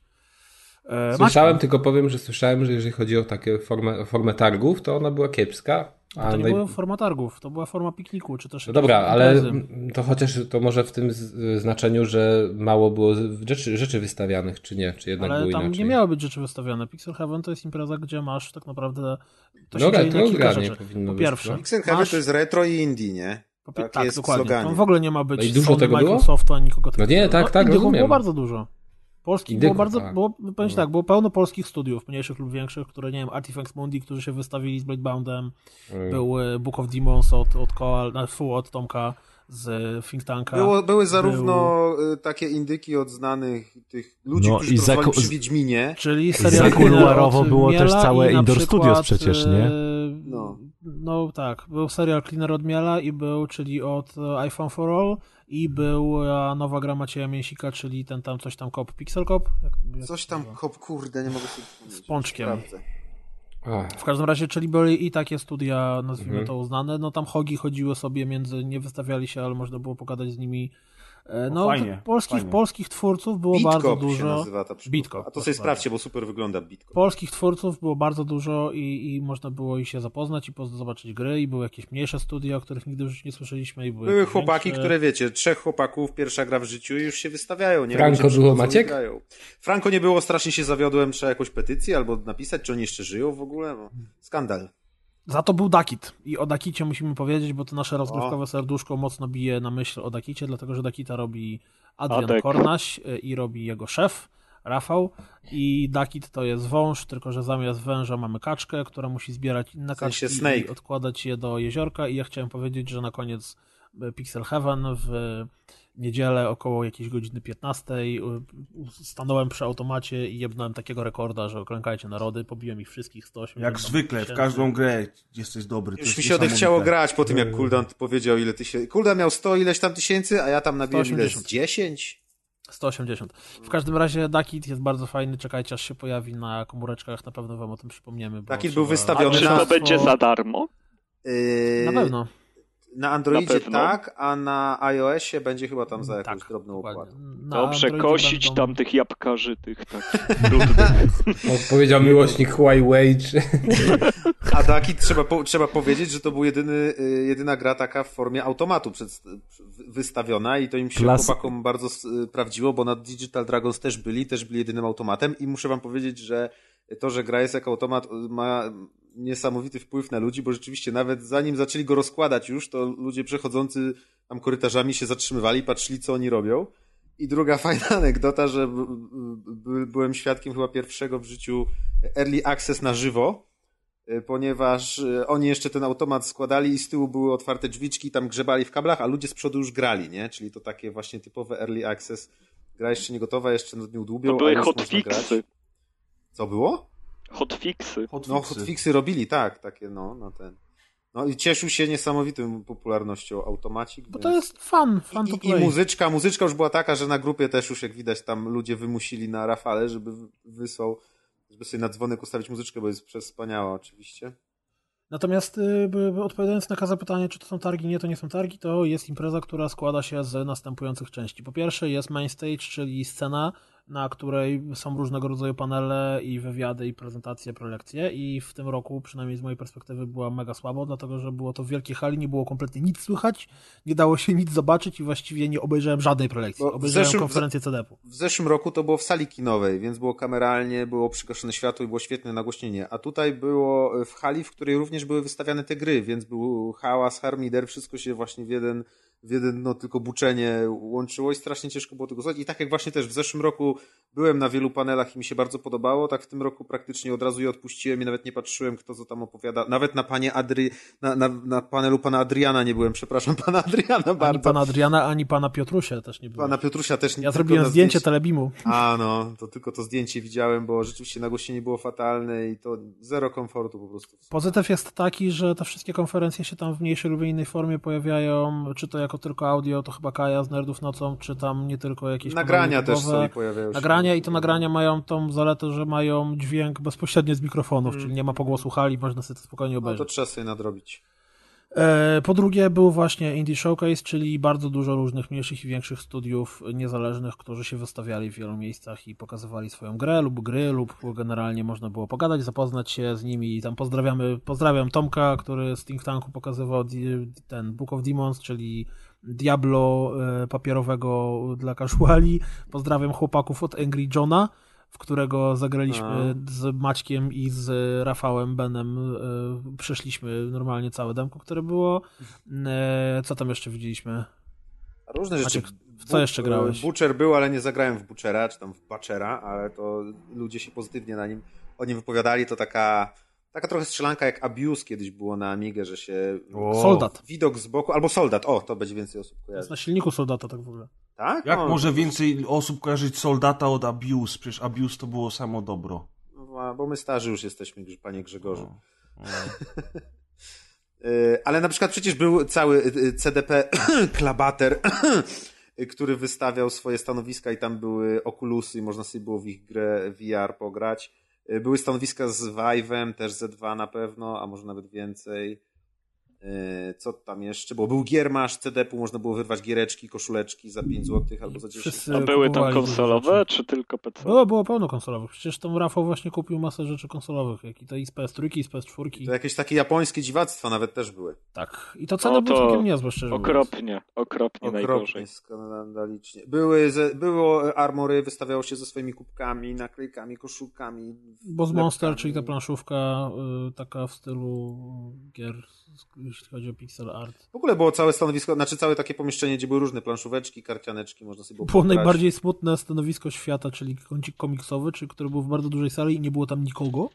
E, Słyszałem, Maćku, tylko powiem, że słyszałem, że jeżeli chodzi o takie formę, formę targów, to ona była kiepska. A to nie naj- była forma targów, to była forma pikniku, czy też No dobra, ale imprezy. to chociaż to może w tym z- znaczeniu, że mało było rzeczy, rzeczy wystawianych, czy nie? Czy jednak Ale było tam inaczej? nie miały być rzeczy wystawione. Pixel Heaven to jest impreza, gdzie masz tak naprawdę. To się No dzieje na retro kilka rzeczy. powinno Po być, pierwsze, no. Pixel Heaven masz- to jest retro i indie, nie? po, tak tak, jest dokładnie. Tam w ogóle nie ma być No i dużo Sony, tego było? Microsoftu, ani nikogo No nie, tak, tak, indyków rozumiem. było bardzo dużo. Polskich było bardzo, tak. było, powiem No. tak, było pełno polskich studiów, mniejszych lub większych, które, nie wiem, Artifacts Mundi, którzy się wystawili z Bladeboundem, Mm. był e, Book of Demons od, od Koal, na fu, od Tomka z e, Think Tanka. Było, były zarówno y, takie indyki od znanych tych ludzi, No którzy i zaku- przy Wiedźminie. Czyli Za serial kuluarowo było też całe Indoor przykład, Studios przecież, nie? e, No. No tak, był serial Cleaner od Miela i był, czyli od e, iPhone for All i była nowa gra Macieja Mięsika, czyli ten tam coś tam Cop, Pixel Cop? Jak, jak Coś tam, nazywa? kop, kurde, nie mogę sobie. Z pączkiem. Sprawdzę. W każdym razie, czyli byli i takie studia, nazwijmy Mhm. to uznane, no tam hogi chodziły sobie między, nie wystawiali się, ale można było pogadać z nimi. E, No, fajnie, tych polskich, fajnie. polskich twórców było bardzo Bitkop się dużo. nazywa ta. Bitkop, A to sobie sprawdźcie, bo super wygląda Bitkop. Polskich twórców było bardzo dużo i, i można było ich się zapoznać i zobaczyć gry i były jakieś mniejsze studia, o których nigdy już nie słyszeliśmy i były, Były chłopaki, większe. które wiecie, trzech chłopaków, pierwsza gra w życiu i już się wystawiają. Nie Franco Ludzie było, i Maciek? grają. Franco nie było, strasznie się zawiodłem, trzeba jakąś petycję albo napisać, czy oni jeszcze żyją w ogóle. No, skandal. Za to był Dakit i o Dakicie musimy powiedzieć, bo to nasze rozgrywkowe serduszko mocno bije na myśl o Dakicie, dlatego że Dakita robi Adrian Adek. Kornaś y, i robi jego szef, Rafał i Dakit to jest wąż, tylko że zamiast węża mamy kaczkę, która musi zbierać inne W sensie kaczki snake. i odkładać je do jeziorka i ja chciałem powiedzieć, że na koniec y, Pixel Heaven w niedzielę około jakiejś godziny 15 y, stanąłem przy automacie i jebnąłem takiego rekorda, że klękajcie narody, pobiłem ich wszystkich 180 Jak zwykle, w każdą grę jesteś dobry. to Już mi się odechciało grać po tym, jak Kuldan powiedział ile tysięcy. Kuldan miał 100 ileś tam tysięcy, a ja tam nabiłem ile? 180. 10? 180. W każdym razie Dakit jest bardzo fajny, czekajcie aż się pojawi na komóreczkach, na pewno wam o tym przypomniemy. Dakit był wystawiony A czy na- to będzie za darmo? Yy, Na pewno. Na Androidzie Na tak, a na iOSie będzie chyba tam za jakąś Tak, drobną opłatę. Dobrze, Androidzie kosić będą- tam tych jabłkarzy, tych tak powiedział miłośnik Huawei, czy... A Dakit trzeba, po, trzeba powiedzieć, że to był jedyny, y, jedyna gra taka w formie automatu przed, wystawiona i to im się Klas- chłopakom bardzo y, sprawdziło, bo na Digital Dragons też byli, też byli jedynym automatem i muszę wam powiedzieć, że to, że gra jest jako automat y, ma niesamowity wpływ na ludzi, bo rzeczywiście nawet zanim zaczęli go rozkładać już, to ludzie przechodzący tam korytarzami się zatrzymywali, patrzyli co oni robią. I druga fajna anegdota, że byłem świadkiem chyba pierwszego w życiu early access na żywo, y, ponieważ y, oni jeszcze ten automat składali i z tyłu były otwarte drzwiczki, tam grzebali w kablach, a ludzie z przodu już grali, nie? Czyli to takie właśnie typowe early access. Gra jeszcze nie gotowa, jeszcze nad nią dłubią, To były hotfixy. Co było? Hotfixy. Hotfixy. No, hotfixy robili, tak, takie no, na ten. No i cieszył się niesamowitą popularnością automacik. Bo więc- to jest fan, fan to I, I play. muzyczka, muzyczka już była taka, że na grupie też już jak widać tam ludzie wymusili na Rafale, żeby wysłał, żeby sobie na dzwonek ustawić muzyczkę, bo jest przespaniała oczywiście. Natomiast y, by odpowiadając na każde pytanie, czy to są targi, nie, to nie są targi, to jest impreza, która składa się z następujących części. Po pierwsze jest main stage, czyli scena, na której są różnego rodzaju panele i wywiady i prezentacje, prelekcje i w tym roku, przynajmniej z mojej perspektywy, była mega słabo, dlatego że było to w wielkiej hali, nie było kompletnie nic słychać, nie dało się nic zobaczyć i właściwie nie obejrzałem żadnej prelekcji. Bo w Obejrzałem zeszłym- konferencję CDP-u. W zeszłym roku to było w sali kinowej, więc było kameralnie, było przygaszone światło i było świetne nagłośnienie. A tutaj było w hali, w której również były wystawiane te gry, więc był hałas, harmider, wszystko się właśnie w jeden, w jeden no tylko buczenie łączyło i strasznie ciężko było tego słuchać. I tak jak właśnie też w zeszłym roku byłem na wielu panelach i mi się bardzo podobało, tak w tym roku praktycznie od razu je odpuściłem i nawet nie patrzyłem, kto co tam opowiada. Nawet na panie Adry, na, na, na panelu pana Adriana nie byłem, przepraszam, pana Adriana Ani bardzo. pana Adriana, ani pana Piotrusia też nie było. Pana Piotrusia też nie Ja zrobiłem zdjęcie zdjęciu- telebimu. A no, to tylko to zdjęcie widziałem, bo rzeczywiście nagłośnienie było fatalne i to zero komfortu po prostu. Pozytyw jest taki, że te wszystkie konferencje się tam w mniejszej lub innej formie pojawiają, czy to jako tylko audio, to chyba Kaja z Nerdów Nocą, czy tam nie tylko jakieś Nagrania też i pojawiają się. Nagrania i to nagrania mają tą zaletę, że mają dźwięk bezpośrednio z mikrofonów, Mm. czyli nie ma pogłosu hali, można sobie to spokojnie No to obejrzeć. trzeba sobie nadrobić. E, Po drugie był właśnie Indie Showcase, czyli bardzo dużo różnych mniejszych i większych studiów niezależnych, którzy się wystawiali w wielu miejscach i pokazywali swoją grę lub gry, lub generalnie można było pogadać, zapoznać się z nimi i tam pozdrawiamy, pozdrawiam Tomka, który z Think Tanku pokazywał ten Book of Demons, czyli Diablo e, papierowego dla casuali. Pozdrawiam chłopaków od Angry Johna, w którego zagraliśmy z Maćkiem i z Rafałem Benem. e, Przeszliśmy normalnie całe demko, które było. E, Co tam jeszcze widzieliśmy? Różne rzeczy. Maciek, w co jeszcze grałeś? Butcher był, ale nie zagrałem w Butchera, czy tam w Butchera, ale to ludzie się pozytywnie na nim, o nim wypowiadali. To taka, taka trochę strzelanka jak Abuse kiedyś było na Amigę, że się O. Soldat. widok z boku, albo Soldat, o, to będzie więcej osób To jest kojarzy. na silniku soldata tak w ogóle. Tak? Jak O, może więcej osób kojarzyć Soldata od Abuse? Przecież Abuse to było samo dobro. no, Bo my starzy już jesteśmy, panie Grzegorzu. O. Y, Ale na przykład przecież był cały y, CDP Klabater, y, który wystawiał swoje stanowiska i tam były Oculusy i można sobie było w ich grę VR pograć. Były stanowiska z Vive'em, też Z2 na pewno, a może nawet więcej. Y, Co tam jeszcze? Bo był giermasz CDP-u, można było wyrwać giereczki, koszuleczki za 5 zł albo za 10. Wszyscy A były tam konsolowe, czy tylko PC? Było, było pełno konsolowych. Przecież tam Rafał właśnie kupił masę rzeczy konsolowych, jak i to i z PS3, i z PS4. To jakieś takie japońskie dziwactwa nawet też były. Tak. I to ceny O, były całkiem niezłe, szczerze mówiąc. Okropnie, okropnie, najgorzej. Okropnie, skandalicznie. Były, ze, było armory, wystawiało się ze swoimi kubkami, naklejkami, koszulkami. Boss Monster, czyli ta planszówka y, taka w stylu gier, jeśli chodzi o pixel art. W ogóle było całe stanowisko, znaczy całe takie pomieszczenie, gdzie były różne planszóweczki, karcianeczki, można sobie było Było pobrać. najbardziej smutne stanowisko świata, czyli kącik komiksowy, czy który był w bardzo dużej sali i nie było tam nikogo.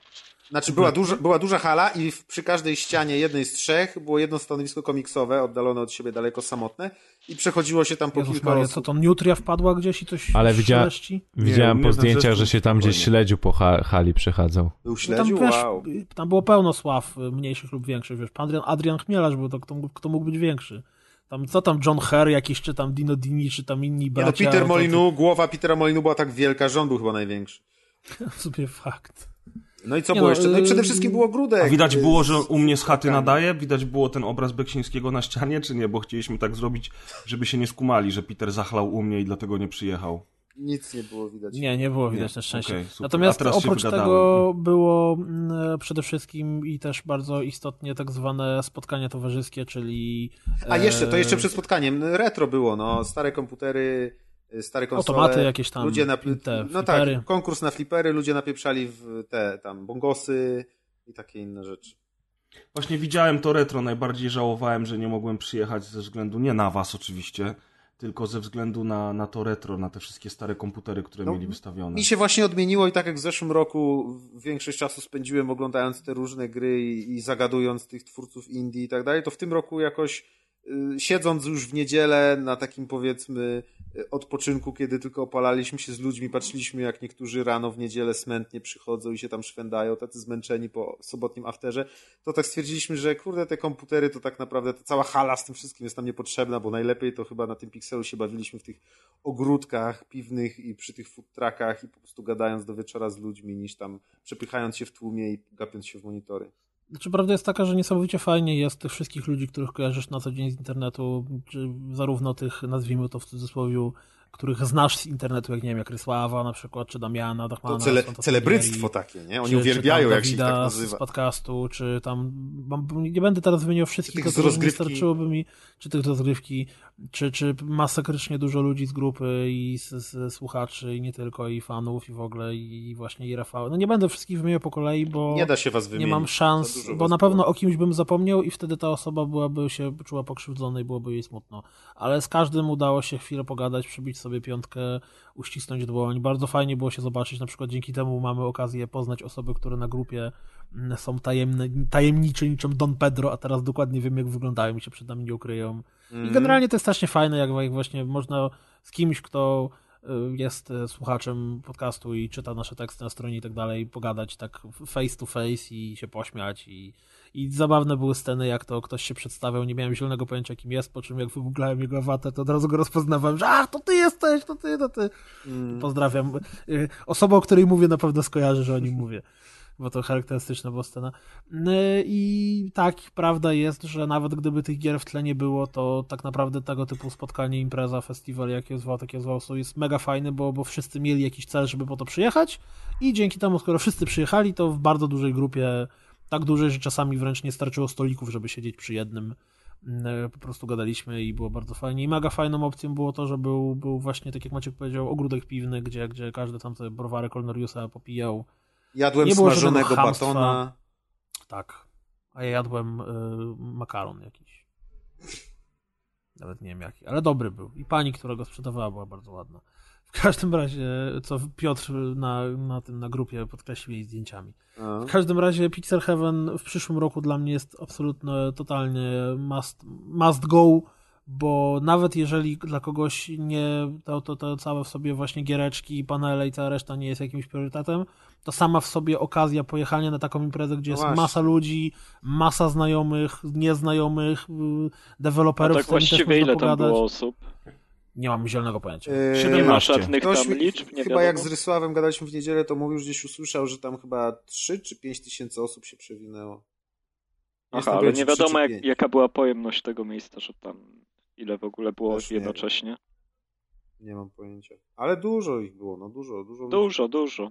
Znaczy była duża, była duża hala i w, przy każdej ścianie jednej z trzech było jedno stanowisko komiksowe, oddalone od siebie daleko, samotne i przechodziło się tam po Jezus kilka Maria, osób. co to, Nutria wpadła gdzieś i coś Ale szeleści? Widziałem Nie, po zdjęciach, że się tam gdzieś spokojnie. śledził po ha hali przechadzał. Był No śledził? tam, wiesz, wow. tam było pełno sław, y, mniejszych lub większych, wiesz, Adrian, Adrian Chmielarz był to, kto, mógł- kto mógł być większy. Tam, co tam John Herr jakiś, czy tam Dino Dini, czy tam inni Nie, bracia. no Peter to- Molinu, głowa Petera Molinu była tak wielka, że on był chyba największy. W sumie fakt. No i co Nie było no, jeszcze? No i przede yy, wszystkim było grudek. A widać y, było, że u mnie z chaty nadaje? Widać było ten obraz Beksińskiego na ścianie, czy nie? Bo chcieliśmy tak zrobić, żeby się nie skumali, że Peter zachlał u mnie i dlatego nie przyjechał. Nic nie było widać. Nie, nie było widać Nie, na szczęście. super. Natomiast A teraz się oprócz tego było mm, przede wszystkim i też bardzo istotnie tak zwane spotkania towarzyskie, czyli... A jeszcze, to jeszcze e, przed spotkaniem. Retro było, no. Stare komputery, y, stare konsole. Automaty jakieś tam, Ludzie na, te no flipery. tak, konkurs na flipery, ludzie napieprzali w te tam bongosy i takie inne rzeczy. Właśnie widziałem to retro, najbardziej żałowałem, że nie mogłem przyjechać ze względu, nie na was oczywiście, tylko ze względu na, na to retro, na te wszystkie stare komputery, które No, mieli wystawione. Mi się właśnie odmieniło i tak jak w zeszłym roku większość czasu spędziłem oglądając te różne gry i, i zagadując tych twórców indie i tak dalej, to w tym roku jakoś y, siedząc już w niedzielę na takim powiedzmy odpoczynku, kiedy tylko opalaliśmy się z ludźmi, patrzyliśmy jak niektórzy rano w niedzielę smętnie przychodzą i się tam szwędają, tacy zmęczeni po sobotnim afterze, to tak stwierdziliśmy, że kurde te komputery to tak naprawdę ta cała hala z tym wszystkim jest nam niepotrzebna, bo najlepiej to chyba na tym Pixelu się bawiliśmy w tych ogródkach piwnych i przy tych food truckach i po prostu gadając do wieczora z ludźmi, niż tam przepychając się w tłumie i gapiąc się w monitory. Znaczy, prawda jest taka, że niesamowicie fajnie jest tych wszystkich ludzi, których kojarzysz na co dzień z internetu, czy zarówno tych, nazwijmy to w cudzysłowie, których znasz z internetu, jak nie wiem, jak Rysława na przykład, czy Damiana, Dachmana. To cele, celebryctwo takie, nie? Oni czy- uwielbiają, czy jak się ich tak nazywa. z podcastu, czy tam, nie będę teraz wymieniał wszystkich, to nie rozgrywki. starczyłoby mi, czy tych z rozgrywki, czy, czy masakrycznie dużo ludzi z grupy i z, z słuchaczy, i nie tylko, i fanów, i w ogóle, i właśnie i Rafał. No nie będę wszystkich wymieniał po kolei, bo Nie da się was wymienić. nie mam Za szans, bo na pewno było. o kimś bym zapomniał i wtedy ta osoba byłaby się czuła pokrzywdzona i byłoby jej smutno. Ale z każdym udało się chwilę pogadać, przybić sobie piątkę, uścisnąć dłoń. Bardzo fajnie było się zobaczyć, na przykład dzięki temu mamy okazję poznać osoby, które na grupie mm, są tajemne, tajemnicze niczym Don Pedro, a teraz dokładnie wiem jak wyglądają i się przed nami nie ukryją. I Mhm. generalnie to jest strasznie fajne, jak, jak właśnie można z kimś, kto y, jest y, słuchaczem podcastu i czyta nasze teksty na stronie i tak dalej, pogadać tak face to face i się pośmiać i, i zabawne były sceny, jak to ktoś się przedstawiał, nie miałem zielonego pojęcia kim jest, po czym jak wygooglałem jego awatę, to od razu go rozpoznawałem, że ach, to ty jesteś, to ty, to ty. Mm. Pozdrawiam. Y, Osoba, o której mówię, na pewno skojarzy, że o nim mówię. Bo to charakterystyczna była scena. Y, I tak, prawda jest, że nawet gdyby tych gier w tle nie było, to tak naprawdę tego typu spotkanie, impreza, festiwal, jak je zwał, tak je zwał, są, jest mega fajny, bo, bo wszyscy mieli jakiś cel, żeby po to przyjechać i dzięki temu, skoro wszyscy przyjechali, to w bardzo dużej grupie, tak dużej, że czasami wręcz nie starczyło stolików, żeby siedzieć przy jednym. Mm, Po prostu gadaliśmy i było bardzo fajnie. I mega fajną opcją było to, że był, był właśnie, tak jak Maciek powiedział, ogródek piwny, gdzie, gdzie każdy tam sobie browary Colnoriusa popijał. Jadłem Nie było smażonego batona. Tak. A ja jadłem y, makaron jakiś. Nawet nie wiem jaki, ale dobry był. I pani, która go sprzedawała, była bardzo ładna. W każdym razie, co Piotr na, na tym na grupie podkreślił jej zdjęciami. A. W każdym razie Pixel Heaven w przyszłym roku dla mnie jest absolutnie, totalnie must, must go, bo nawet jeżeli dla kogoś nie, to, to, to całe w sobie właśnie giereczki, panele i cała reszta nie jest jakimś priorytetem, to sama w sobie okazja pojechania na taką imprezę, gdzie No jest właśnie. masa ludzi, masa znajomych, nieznajomych, y, A deweloperów, tak z którymi też właściwie można ile tam było osób? Nie mam zielonego pojęcia. Yy, Nie ma 17. żadnych tam liczb, nie chyba wiadomo. jak z Rysławem gadaliśmy w niedzielę, to mówił, że gdzieś usłyszał, że tam chyba 3 czy 5 tysięcy osób się przewinęło. Nie Aha, ale nie wiadomo jak, jaka była pojemność tego miejsca, że tam ile w ogóle było Też nie jednocześnie. Nie mam pojęcia. Ale dużo ich było, no dużo, dużo. Dużo, dużo.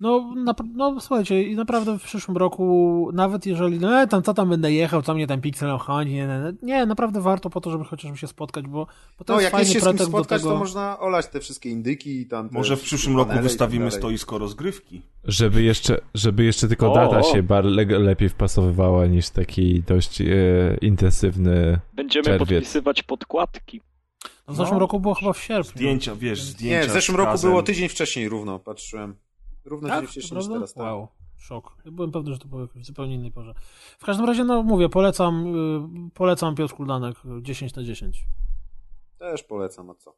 No, nap- no słuchajcie, i naprawdę w przyszłym roku, nawet jeżeli, no e, tam co tam będę jechał, co mnie tam Pixel obchodzi, nie, nie, nie, naprawdę warto po to, żeby chociażby się spotkać, bo, bo to No, jest jak fajny się z kim spotkać, tego. to można olać te wszystkie indyki i tam. Może w przyszłym roku tak wystawimy stoisko rozgrywki. Żeby jeszcze, żeby jeszcze tylko O, data o. się bar, le, lepiej wpasowywała niż taki dość e, intensywny. Będziemy Czerwiec. podpisywać podkładki. No, w zeszłym No. roku było chyba w sierpniu. Zdjęcia, wiesz, zdjęcia Nie, w zeszłym roku razem. było tydzień wcześniej równo, patrzyłem. Równo Tak, tydzień wcześniej niż teraz. Tak. Wow, szok. Ja byłem pewny, że to było w zupełnie innej porze. W każdym razie, no mówię, polecam, y, polecam Piotr Kuldanek y, 10 na 10. Też polecam, a co?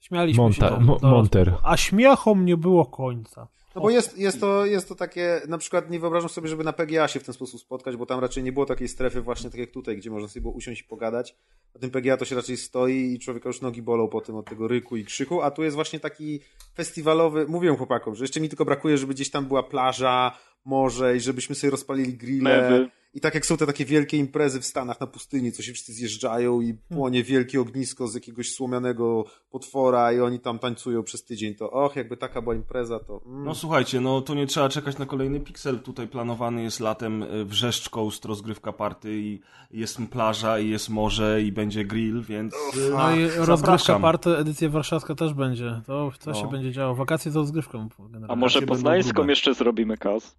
Śmialiśmy się. Monta- do- mo- do- Monter. A śmiechom nie było końca. No bo jest, jest, to, jest to takie, na przykład nie wyobrażam sobie, żeby na PGA się w ten sposób spotkać, bo tam raczej nie było takiej strefy właśnie tak jak tutaj, gdzie można sobie było usiąść i pogadać. Na tym PGA to się raczej stoi i człowieka już nogi bolą po tym od tego ryku i krzyku, a tu jest właśnie taki festiwalowy, mówię chłopakom, że jeszcze mi tylko brakuje, żeby gdzieś tam była plaża, morze i żebyśmy sobie rozpalili grille. Mewy. I tak jak są te takie wielkie imprezy w Stanach na pustyni, co się wszyscy zjeżdżają i płonie wielkie ognisko z jakiegoś słomianego potwora i oni tam tańcują przez tydzień, to och, jakby taka była impreza, to... Mm. No słuchajcie, no to nie trzeba czekać na kolejny Pixel. Tutaj planowany jest latem y, Wrzeszcz Coast rozgrywka party i jest plaża i jest morze i będzie grill, więc y, No i rozgrywka party, edycja warszawska też będzie. To co No. się będzie działo? Wakacje z rozgrywką. generalnie. A może poznańską jeszcze zrobimy kaz?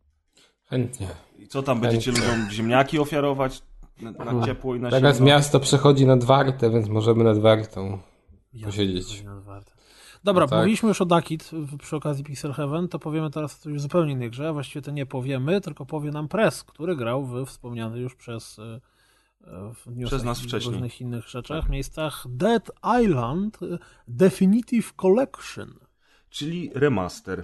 Chętnie. I co tam, będziecie ludziom ziemniaki ofiarować na, na ciepło i na Teraz zimno? miasto przechodzi nad Wartę, więc możemy nad Wartą Ja posiedzieć. pierdolę, warte. Dobra, No tak. mówiliśmy już o Dakit w- przy okazji Pixel Heaven, to powiemy teraz o coś zupełnie innej grze, a właściwie to nie powiemy, tylko powie nam Press, który grał w wspomniany już przez, e, e, Przez nas wcześniej. różnych innych rzeczach, miejscach Dead Island Definitive Collection. Czyli remaster.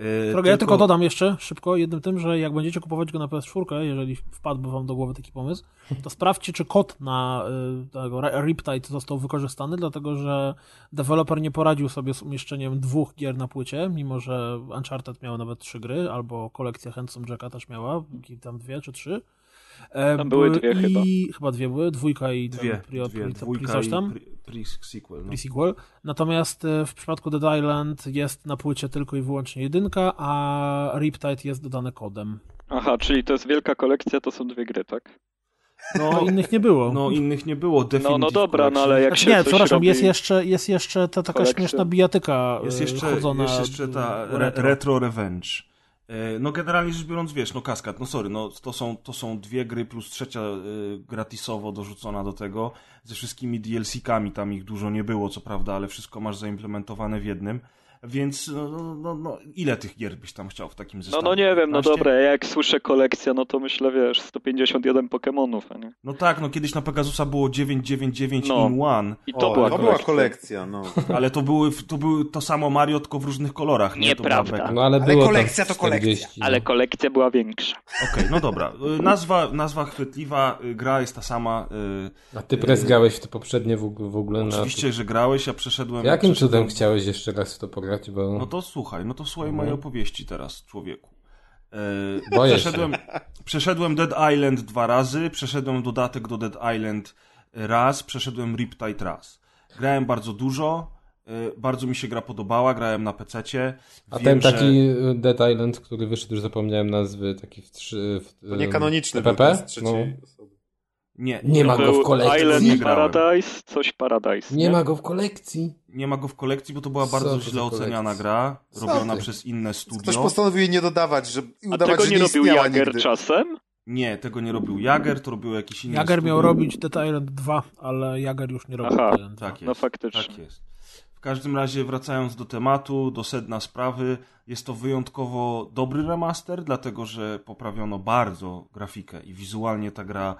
Y, Droga, ja tylko dodam jeszcze szybko jednym tym, że jak będziecie kupować go na PS4, jeżeli wpadłby wam do głowy taki pomysł, to sprawdźcie, czy kod na y, tego Riptide został wykorzystany, dlatego że deweloper nie poradził sobie z umieszczeniem dwóch gier na płycie, mimo że Uncharted miał nawet trzy gry, albo kolekcja Handsome Jacka też miała, tam dwie czy trzy. E, Tam były dwie i, chyba. dwie były, dwójka i Dwie, pri, dwie pri, dwójka pri coś i tam. pre- pre-sequel. No. Pre-sequel. Natomiast e, w przypadku Dead Island jest na płycie tylko i wyłącznie jedynka, a Riptide jest dodane kodem. Aha, czyli to jest wielka kolekcja, to są dwie gry, tak? No innych nie było. No innych nie było. No, Definitive no dobra, no ale jak Znaczy, się nie, coś przepraszam, robi... jest jeszcze, jest jeszcze ta taka kolekcję. śmieszna bijatyka Jest e, jeszcze, chodzona jest jeszcze ta retro. retro Revenge. E, no generalnie rzecz biorąc, wiesz, no kaskad, no sorry, no to są, to są dwie gry plus trzecia y, gratisowo dorzucona do tego, ze wszystkimi DLC-kami, tam ich dużo nie było, co prawda, ale wszystko masz zaimplementowane w jednym. Więc no, no, no, no, ile tych gier byś tam chciał w takim No, zestawie? no nie wiem, no 15? dobra, jak słyszę kolekcja, no to myślę, wiesz, 151 Pokémonów, a nie? No tak, no kiedyś na Pegasusa było 999 No. in one, I to O, była to kolekcja. była kolekcja, no. ale to były, to były to samo Mario, tylko w różnych kolorach. Nie, Nieprawda. No ale, Ale było kolekcja to kolekcja. 40, Ale no. kolekcja była większa. Okej, no dobra. Y, Nazwa, nazwa chwytliwa, y, gra jest ta sama. y, A ty pres grałeś w to poprzednie w, w ogóle na... Oczywiście, że grałeś, ja przeszedłem... Jakim przeszedłem... cudem chciałeś jeszcze raz w to pograć, bo... No to słuchaj, no to słuchaj Mhm. mojej opowieści teraz, człowieku. E, Boję przeszedłem, przeszedłem Dead Island dwa razy, przeszedłem dodatek do Dead Island raz, przeszedłem Riptide raz. Grałem bardzo dużo, e, bardzo mi się gra podobała, grałem na PC-cie. A Wiem, ten że- taki y, Dead Island, który wyszedł, już zapomniałem nazwy, taki w trzy... W, To nie kanoniczny PPP? był z trzeciej No. Osoby. Nie, Nie ma go w kolekcji. Island Nie. Paradise, coś Paradise. Nie ma go w kolekcji. nie ma go w kolekcji, bo to była bardzo to źle oceniana gra, Co robiona ty? przez inne Ktoś studio. postanowił jej nie dodawać, że, i A udawać, tego że nie nie robił Jager nigdy. czasem? Nie, tego nie robił Jager, to robił jakiś inny Jager studio. miał robić Dead Island 2, ale Jager już nie robi Aha, Island 2. Tak jest. No faktycznie. Tak jest. W każdym razie, wracając do tematu, do sedna sprawy, jest to wyjątkowo dobry remaster, dlatego że poprawiono bardzo grafikę i wizualnie ta gra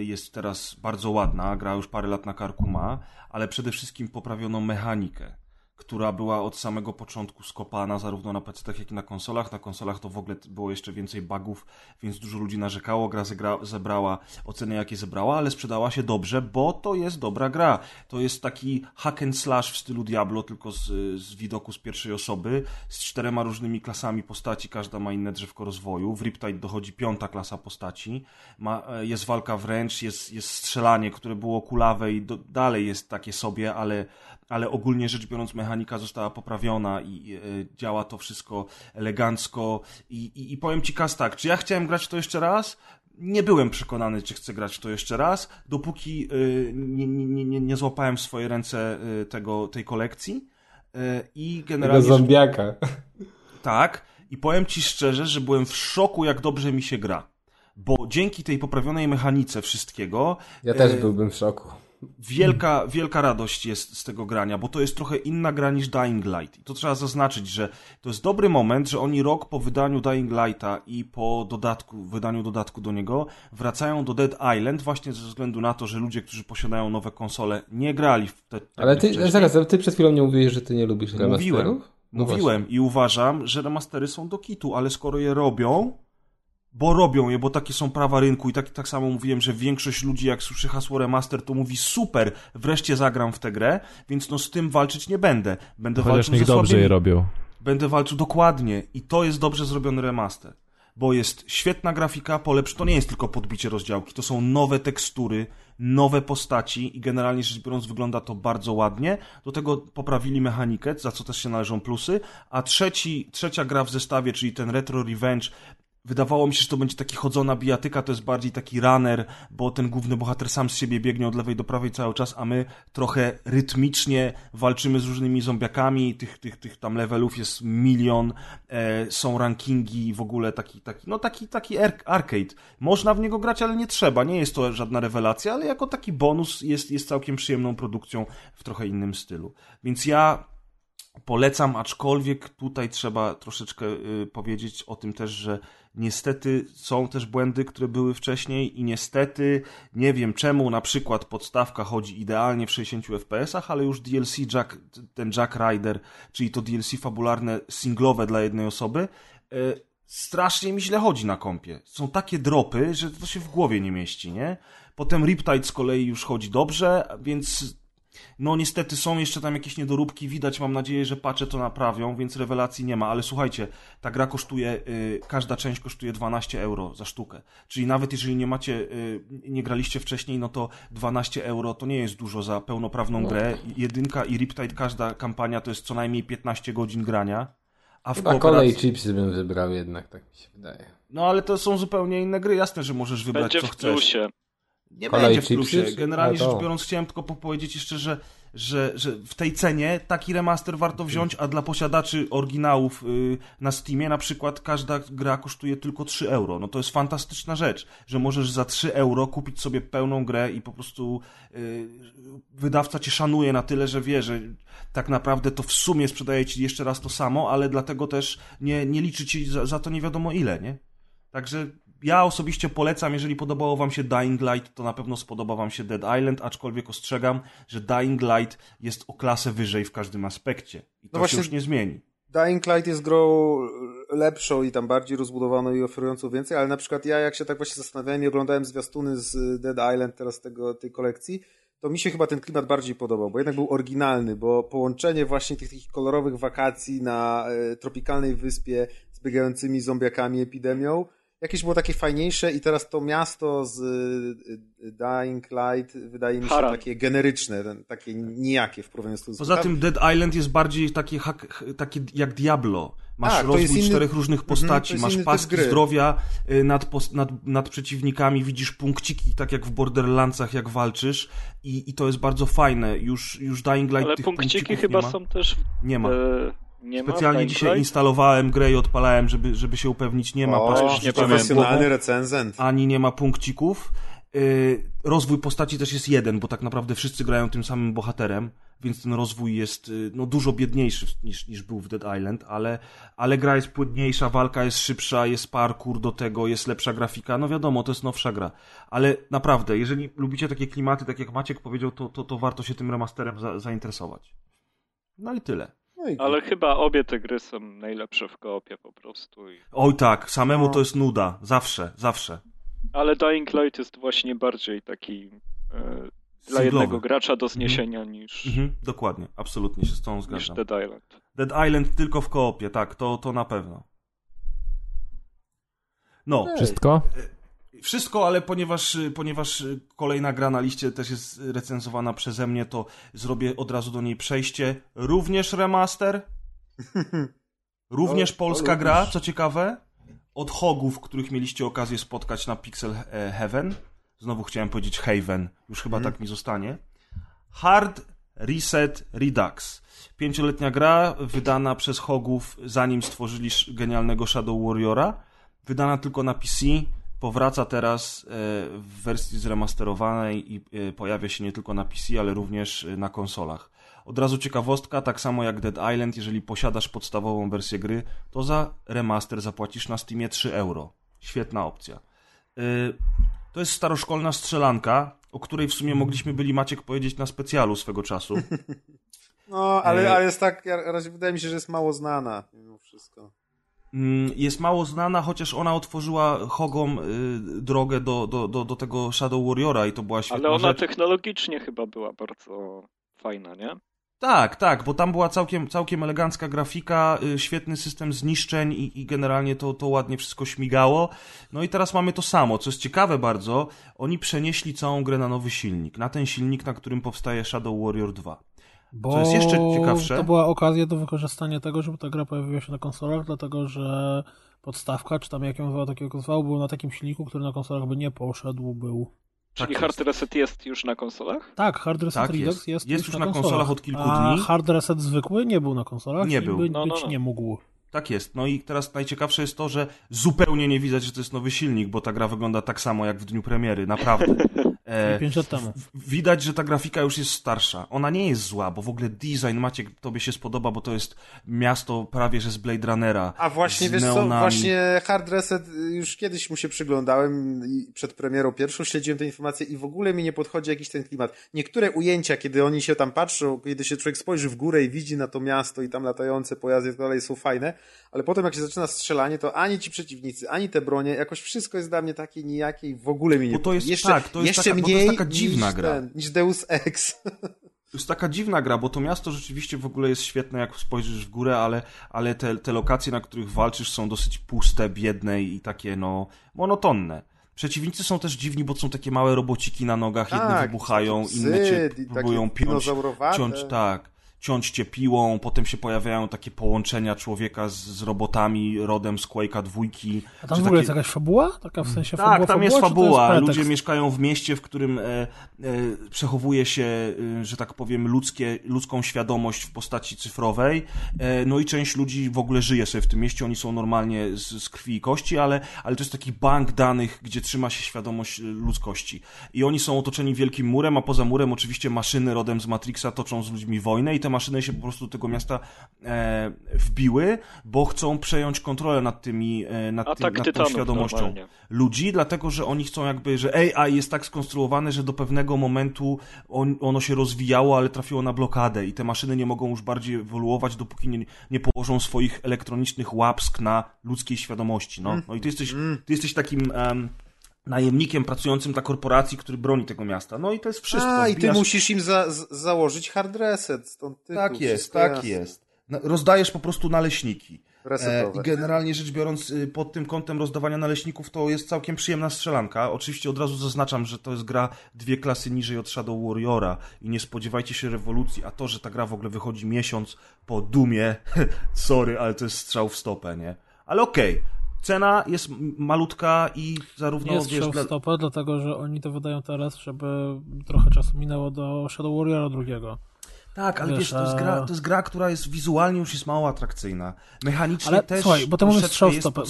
jest teraz bardzo ładna. Gra już parę lat na karku ma, ale przede wszystkim poprawiono mechanikę, która była od samego początku skopana zarówno na PC, jak i na konsolach. Na konsolach to w ogóle było jeszcze więcej bugów, więc dużo ludzi narzekało. Gra zegra, zebrała oceny, jakie zebrała, ale sprzedała się dobrze, bo to jest dobra gra. To jest taki hack and slash w stylu Diablo, tylko z, z widoku z pierwszej osoby, z czterema różnymi klasami postaci, każda ma inne drzewko rozwoju. W Riptide dochodzi piąta klasa postaci. Ma, e, jest walka wręcz, jest, jest strzelanie, które było kulawe i do, dalej jest takie sobie, ale, ale ogólnie rzecz biorąc mechanika została poprawiona i e, działa to wszystko elegancko i, i, i powiem Ci Kas tak, czy ja chciałem grać w to jeszcze raz? Nie byłem przekonany, czy chcę grać w to jeszcze raz, dopóki y, nie, nie, nie, nie złapałem w swoje ręce y, tego, tej kolekcji i Tego generalnie... zombiaka. Tak, i powiem ci szczerze, że byłem w szoku, jak dobrze mi się gra. Bo dzięki tej poprawionej mechanice wszystkiego, Ja też e, byłbym w szoku. Wielka, wielka radość jest z tego grania, bo to jest trochę inna gra niż Dying Light. I to trzeba zaznaczyć, że to jest dobry moment, że oni rok po wydaniu Dying Lighta i po dodatku, wydaniu dodatku do niego wracają do Dead Island właśnie ze względu na to, że ludzie, którzy posiadają nowe konsole, nie grali w te. Ale jakby ty, wcześniej. zaraz, ale ty przed chwilą nie mówiłeś, że ty nie lubisz remasterów? Mówiłem. No Mówiłem i uważam, że remastery są do kitu, ale skoro je robią, bo robią je, bo takie są prawa rynku i tak, tak samo mówiłem, że większość ludzi jak słyszy hasło remaster, to mówi super, wreszcie zagram w tę grę, więc no z tym walczyć nie będę. Będę Chociaż walczył niech ze dobrze słabymi. je robią. Będę walczył dokładnie i to jest dobrze zrobiony remaster. Bo jest świetna grafika, polepsz... to nie jest tylko podbicie rozdziałki, to są nowe tekstury, nowe postaci i generalnie rzecz biorąc wygląda to bardzo ładnie. Do tego poprawili mechanikę, za co też się należą plusy. A trzeci, trzecia gra w zestawie, czyli ten Retro Revenge, Wydawało mi się, że to będzie taki chodzona bijatyka, to jest bardziej taki runner, bo ten główny bohater sam z siebie biegnie od lewej do prawej cały czas, a my trochę rytmicznie walczymy z różnymi zombiakami, tych, tych, tych tam levelów jest milion, e, są rankingi w ogóle taki, taki no taki, taki ar- arcade. Można w niego grać, ale nie trzeba, nie jest to żadna rewelacja, ale jako taki bonus jest, jest całkiem przyjemną produkcją w trochę innym stylu. Więc ja polecam, aczkolwiek tutaj trzeba troszeczkę y, powiedzieć o tym też, że niestety są też błędy, które były wcześniej i niestety nie wiem czemu na przykład podstawka chodzi idealnie w 60 fps, ale już DLC Jack, ten Jack Rider, czyli to DLC fabularne singlowe dla jednej osoby, y, strasznie mi źle chodzi na kompie. Są takie dropy, że to się w głowie nie mieści, nie? Potem Riptide z kolei już chodzi dobrze, więc no niestety są jeszcze tam jakieś niedoróbki, widać, mam nadzieję, że pacze to naprawią, więc rewelacji nie ma, ale słuchajcie, ta gra kosztuje, y, każda część kosztuje 12 euro za sztukę, czyli nawet jeżeli nie macie, y, nie graliście wcześniej, no to 12 euro to nie jest dużo za pełnoprawną grę, jedynka i Riptide, każda kampania to jest co najmniej 15 godzin grania, a w Chyba kolej kooperacji... chipsy bym wybrał jednak, tak mi się wydaje. No ale to są zupełnie inne gry, jasne, że możesz wybrać Będzie co w chcesz. plusie. Nie Kolej będzie w chipsy? plusie. Generalnie A, to. rzecz biorąc, chciałem tylko powiedzieć jeszcze, że że, że w tej cenie taki remaster warto wziąć, a dla posiadaczy oryginałów y, na Steamie na przykład każda gra kosztuje tylko 3 euro. No to jest fantastyczna rzecz, że możesz za 3 euro kupić sobie pełną grę i po prostu y, wydawca cię szanuje na tyle, że wie, że tak naprawdę to w sumie sprzedaje ci jeszcze raz to samo, ale dlatego też nie, nie liczy ci za, za to nie wiadomo ile, nie? Także ja osobiście polecam, jeżeli podobało wam się Dying Light, to na pewno spodoba wam się Dead Island, aczkolwiek ostrzegam, że Dying Light jest o klasę wyżej w każdym aspekcie. I to No właśnie- się już nie zmieni. Dying Light jest grą lepszą i tam bardziej rozbudowaną i oferującą więcej, ale na przykład ja jak się tak właśnie zastanawiałem i oglądałem zwiastuny z Dead Island teraz tego, tej kolekcji, to mi się chyba ten klimat bardziej podobał, bo jednak był oryginalny, bo połączenie właśnie tych takich kolorowych wakacji na e, tropikalnej wyspie z biegającymi zombiakami, epidemią, jakieś było takie fajniejsze i teraz to miasto z e, Dying Light wydaje mi się Haran. takie generyczne, takie nijakie w porównaniu z tym Poza tym Dead Island jest bardziej hak, takie jak Diablo. Masz Tak, to jest rozwój inny- czterech różnych Mhm, postaci, jest masz paski zdrowia y, nad, pos- nad, nad przeciwnikami, widzisz punkciki, tak jak w Borderlandsach, jak walczysz i, i to jest bardzo fajne. Już, już Dying Light Ale tych punkciki chyba nie ma. są też. Nie ma. E, nie Specjalnie dzisiaj instalowałem grę i odpalałem, żeby, żeby się upewnić, nie ma o, nie profesjonalny recenzent. ani nie ma punkcików. Yy, rozwój postaci też jest jeden, bo tak naprawdę wszyscy grają tym samym bohaterem, więc ten rozwój jest yy, no, dużo biedniejszy niż, niż był w Dead Island, ale, ale gra jest płynniejsza, walka jest szybsza, jest parkour do tego, jest lepsza grafika. No wiadomo, to jest nowsza gra. Ale naprawdę, jeżeli lubicie takie klimaty, tak jak Maciek powiedział, to, to, to warto się tym remasterem za, zainteresować. No i tyle. No Ale chyba obie te gry są najlepsze w koopie po prostu. I... Oj tak, samemu No. to jest nuda. Zawsze, zawsze. Ale Dying Light jest właśnie bardziej taki e, dla jednego gracza do zniesienia niż, Mhm, dokładnie, absolutnie się z tą niż zgadzam. Dead Island. Dead Island tylko w koopie, tak, to, to na pewno. No, Wszystko? Wszystko, ale ponieważ, ponieważ y, kolejna gra na liście też jest recenzowana przeze mnie, to zrobię od razu do niej przejście. Również remaster, również polska gra, co ciekawe, od hogów, których mieliście okazję spotkać na Pixel e, Heaven. Znowu chciałem powiedzieć Haven, już chyba tak mi zostanie. Hard Reset Redux. Pięcioletnia gra, wydana przez Hogów, zanim stworzyli genialnego Shadow Warriora. Wydana tylko na PC. Powraca teraz e, w wersji zremasterowanej i e, pojawia się nie tylko na PC, ale również e, na konsolach. Od razu ciekawostka, tak samo jak Dead Island, jeżeli posiadasz podstawową wersję gry, to za remaster zapłacisz na Steamie 3 euro. Świetna opcja. To jest staroszkolna strzelanka, o której w sumie mogliśmy byli Maciek powiedzieć na specjalu swego czasu. No, ale, ale jest tak, wydaje mi się, że jest mało znana mimo wszystko. Mm, Jest mało znana, chociaż ona otworzyła Hogom y, drogę do, do, do, do tego Shadow Warriora i to była świetna Ale ona rzecz. technologicznie chyba była bardzo fajna, nie? Tak, tak, bo tam była całkiem, całkiem elegancka grafika, y, świetny system zniszczeń i, i generalnie to, to ładnie wszystko śmigało. No i teraz mamy to samo. Co jest ciekawe bardzo, oni przenieśli całą grę na nowy silnik. Na ten silnik, na którym powstaje Shadow Warrior 2. Bo Co jest jeszcze ciekawsze? To była okazja do wykorzystania tego, żeby ta gra pojawiła się na konsolach, dlatego że podstawka, czy tam jak ją zwał, takiego zwał, był na takim silniku, który na konsolach by nie poszedł, był. Czyli Tak Hard jest. Reset jest już na konsolach? Tak, Hard Reset Tak, Redux jest. jest, Jest już na konsolach, konsolach od kilku a dni. Hard Reset zwykły nie był na konsolach Nie i był. By, No, no, być no. nie mógł. Tak jest. No i teraz najciekawsze jest to, że zupełnie nie widać, że to jest nowy silnik, bo ta gra wygląda tak samo jak w dniu premiery, naprawdę. E, 5 lat temu. widać, że ta grafika już jest starsza. Ona nie jest zła, bo w ogóle design Maciek tobie się spodoba, bo to jest miasto prawie że z Blade Runnera. A właśnie, wiesz co, neonami. właśnie Hard Reset, y, już kiedyś mu się przyglądałem i przed premierą pierwszą śledziłem te informacje i w ogóle mi nie podchodzi jakiś ten klimat. Niektóre ujęcia, kiedy oni się tam patrzą, kiedy się człowiek spojrzy w górę i widzi na to miasto i tam latające pojazdy i tak dalej są fajne, ale potem jak się zaczyna strzelanie, to ani ci przeciwnicy, ani te bronie, jakoś wszystko jest dla mnie takie nijakie i w ogóle mi nie Bo to jest- jeszcze, tak, to jest jeszcze taka- bo to mniej jest taka dziwna niż, gra. Ten, niż Deus Ex. To jest taka dziwna gra, bo to miasto rzeczywiście w ogóle jest świetne, jak spojrzysz w górę, ale, ale te, te lokacje, na których walczysz, są dosyć puste, biedne i takie, no, monotonne. Przeciwnicy są też dziwni, bo są takie małe robociki na nogach, jedne Tak, wybuchają, są inne cię psy próbują piąć, ciąć, tak, ciąć piłą, potem się pojawiają takie połączenia człowieka z, z robotami rodem z Quake'a dwójki. A tam w ogóle takie... jest jakaś fabuła? Taka w sensie Tak, fabuła, tam jest fabuła, to fabuła. jest Ludzie mieszkają w mieście, w którym e, e, przechowuje się, e, że tak powiem, ludzkie, ludzką świadomość w postaci cyfrowej. E, no i część ludzi w ogóle żyje sobie w tym mieście. Oni są normalnie z, z krwi i kości, ale, ale to jest taki bank danych, gdzie trzyma się świadomość e, ludzkości. I oni są otoczeni wielkim murem, a poza murem oczywiście maszyny rodem z Matrixa toczą z ludźmi wojnę i te maszyny się po prostu do tego miasta e, wbiły, bo chcą przejąć kontrolę nad tymi, e, nad, tym, nad tą świadomością normalnie. ludzi, dlatego że oni chcą jakby, że AI jest tak skonstruowane, że do pewnego momentu on, ono się rozwijało, ale trafiło na blokadę i te maszyny nie mogą już bardziej ewoluować, dopóki nie, nie położą swoich elektronicznych łapsk na ludzkiej świadomości. No, no i ty jesteś, ty jesteś takim em, najemnikiem pracującym dla korporacji, który broni tego miasta. No i to jest wszystko. A, i ty musisz im za, założyć hard reset. Stąd tytuł, tak jest, tak jasne. jest. Na- Rozdajesz po prostu naleśniki. E, Resetowe. I generalnie rzecz biorąc, y, pod tym kątem rozdawania naleśników to jest całkiem przyjemna strzelanka. Oczywiście od razu zaznaczam, że to jest gra dwie klasy niżej od Shadow Warriora i nie spodziewajcie się rewolucji, a to, że ta gra w ogóle wychodzi miesiąc po Dumie, sorry, ale to jest strzał w stopę, nie? Ale okej. Cena jest malutka i zarówno jest wiesz, dla- stopę, dlatego że oni to wydają teraz, żeby trochę czasu minęło do Shadow Warriora drugiego. Tak, ale Wiesz, wiesz, to, jest gra, to jest gra, która jest wizualnie już jest mało atrakcyjna. Mechanicznie Ale też. słuchaj, bo ty mówisz.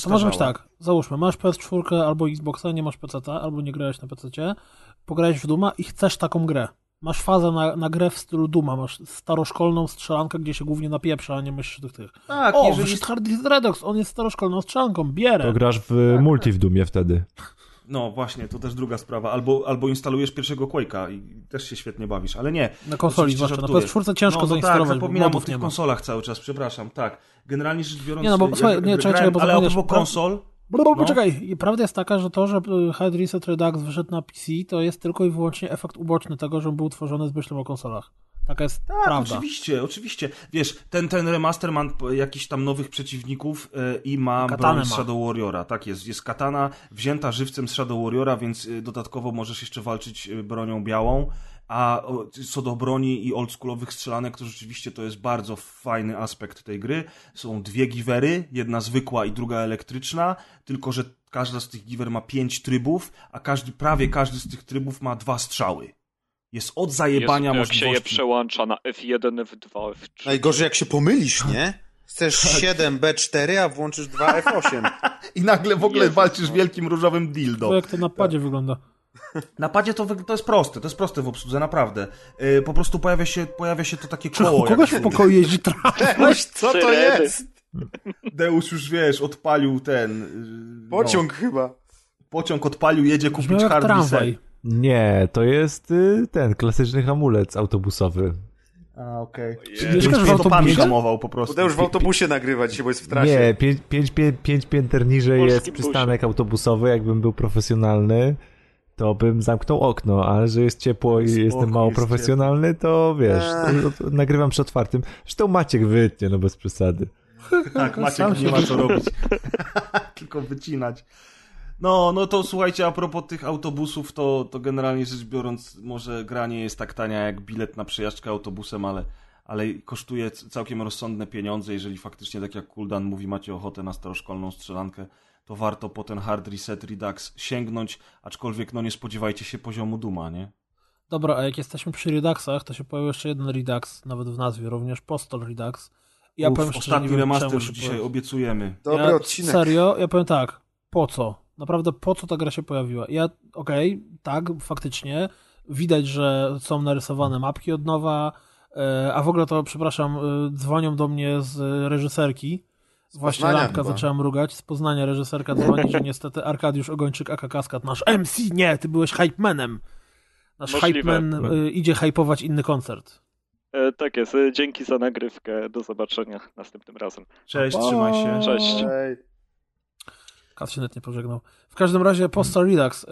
To może być tak, załóżmy, masz PS4 albo Xboxa, nie masz PC, albo nie grałeś na PC, pograłeś w Duma i chcesz taką grę. Masz fazę na, na grę w stylu Duma, masz staroszkolną strzelankę, gdzie się głównie napieprza, a nie myślisz tych tych. Tak, o, jeżeli wyszedł Hard Disk Redox, on jest staroszkolną strzelanką, bierę. To grasz w multi w Dumie wtedy. No właśnie, to też druga sprawa. Albo, albo instalujesz pierwszego Quake'a i też się świetnie bawisz, ale nie. Na konsoli zwłaszcza, na żartuję. PS4 ciężko no, no zainstalować, tak, zapominam o tych konsolach cały czas, przepraszam, tak. Generalnie rzecz biorąc... Nie, no bo, słuchaj, nie, czekaj, grałem- czekaj, bo Ale a propos konsol... No. Poczekaj, prawda jest taka, że to, że y, Hard Reset Redux wyszedł na PC, to jest tylko i wyłącznie efekt uboczny tego, że on był tworzony z myślą o konsolach. Taka jest Tak, prawda. oczywiście, oczywiście. Wiesz, ten, ten remaster ma jakichś tam nowych przeciwników e, i ma broń z. Shadow Warriora. Tak jest, jest katana wzięta żywcem z Shadow Warriora, więc e, dodatkowo możesz jeszcze walczyć bronią białą. A co do broni i oldschoolowych strzelanek, to rzeczywiście to jest bardzo fajny aspekt tej gry. Są dwie giwery, jedna zwykła i druga elektryczna, tylko że każda z tych giwer ma pięć trybów, a każdy, prawie każdy z tych trybów ma dwa strzały. Jest od zajebania Jezu, jak się je możliwości. przełącza na F1, F2, F3. Najgorzej jak się pomylisz, nie? Chcesz Tak. 7B4, a włączysz 2F8. I nagle w ogóle Jezus, walczysz no. wielkim różowym To dildo. jak to na padzie wygląda. Na padzie to, to jest proste, to jest proste w obsłudze, naprawdę. Yy, po prostu pojawia się, pojawia się to takie Czy koło. u kogoś w pokoju jeździ tramwaj? Co to jest? Deusz już, wiesz, odpalił ten... yy, Pociąg chyba. No, pociąg odpalił, jedzie kupić Brzmiał jak hard tramwaj. reset. Nie, to jest y, ten klasyczny hamulec autobusowy. A, okej. Ojej. Mieszkasz w autobusie? hamował po prostu. Podeusz w autobusie nagrywa dzisiaj, bo jest w trasie. Nie, pięć, pięć, pięć, pięć pięter niżej Polski jest przystanek autobusowy. Jakbym był profesjonalny, to bym zamknął okno, ale że jest ciepło i Spoko, jestem mało jest profesjonalny, to wiesz, to, to nagrywam przy otwartym. Zresztą Maciek wytnie, no bez przesady. Tak, Maciek nie ma co robić. Tylko wycinać. No, no to słuchajcie, a propos tych autobusów, to, to generalnie rzecz biorąc, może gra nie jest tak tania jak bilet na przejażdżkę autobusem, ale, ale kosztuje całkiem rozsądne pieniądze. Jeżeli faktycznie, tak jak Kuldan mówi, macie ochotę na staroszkolną strzelankę, to warto po ten hard reset Redux sięgnąć, aczkolwiek no nie spodziewajcie się poziomu Duma, nie? Dobra, a jak jesteśmy przy Reduxach, to się pojawił jeszcze jeden Redux, nawet w nazwie, również Postal Redux. Ja Uf, powiem szczerze, ostatni nie wiem, remaster się dzisiaj pojawił. obiecujemy. Dobry ja, odcinek. Serio, ja powiem tak, po co? Naprawdę po co ta gra się pojawiła? Ja, okej, tak, faktycznie, widać, że są narysowane mapki od nowa, e, a w ogóle to, przepraszam, e, dzwonią do mnie z reżyserki, Właśnie Poznania lampka chyba. zaczęła mrugać, z Poznania reżyserka dzwoni, że niestety Arkadiusz Ogończyk, aka Kaskad, nasz MC, nie, ty byłeś hypemanem. Nasz Możliwe. hypeman y, idzie hypować inny koncert. E, tak jest, e, dzięki za nagrywkę, do zobaczenia następnym razem. Cześć, Pa. trzymaj się. Cześć. Kat się nawet nie pożegnał. W każdym razie Postal Redux y,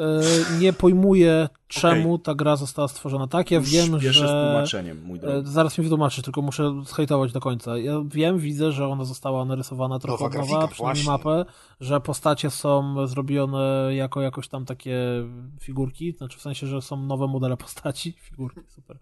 nie pojmuje, czemu ta gra została stworzona tak. Ja Już wiem, Spieszę z że... tłumaczeniem, mój E, drogi. Zaraz mi wytłumaczysz, tylko muszę zhejtować do końca. Ja wiem, widzę, że ona została narysowana trochę nowa, grafika, przynajmniej właśnie. mapę, że postacie są zrobione jako jakoś tam takie figurki, znaczy w sensie, że są nowe modele postaci, figurki, super.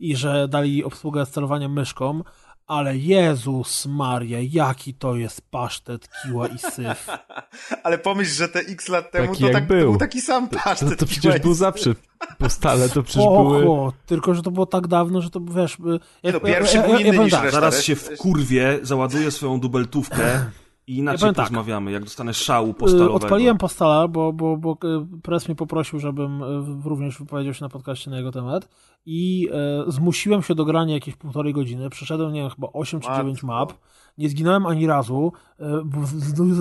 i że dali obsługę sterowania myszką, ale Jezus Maria, jaki to jest pasztet, kiła i syf. Ale pomyśl, że te x lat temu Taki to, jak tak, to był. był taki sam pasztet. To, to przecież był zawsze po stale, to przecież Oho, były... tylko że to było tak dawno, że to wiesz... Ja, no, pierwszy był inny powiem niż tak, reszta. Zaraz się w kurwie załaduję swoją dubeltówkę i inaczej powiem tak. jak dostanę szału Y, postalowego. Odpaliłem postala, bo, bo, bo y, Press mnie poprosił, żebym y, również wypowiedział się na podcaście na jego temat i e, zmusiłem się do grania jakieś półtorej godziny. Przeszedłem, nie wiem, chyba 8 czy Matko. 9 map. Nie zginąłem ani razu. E,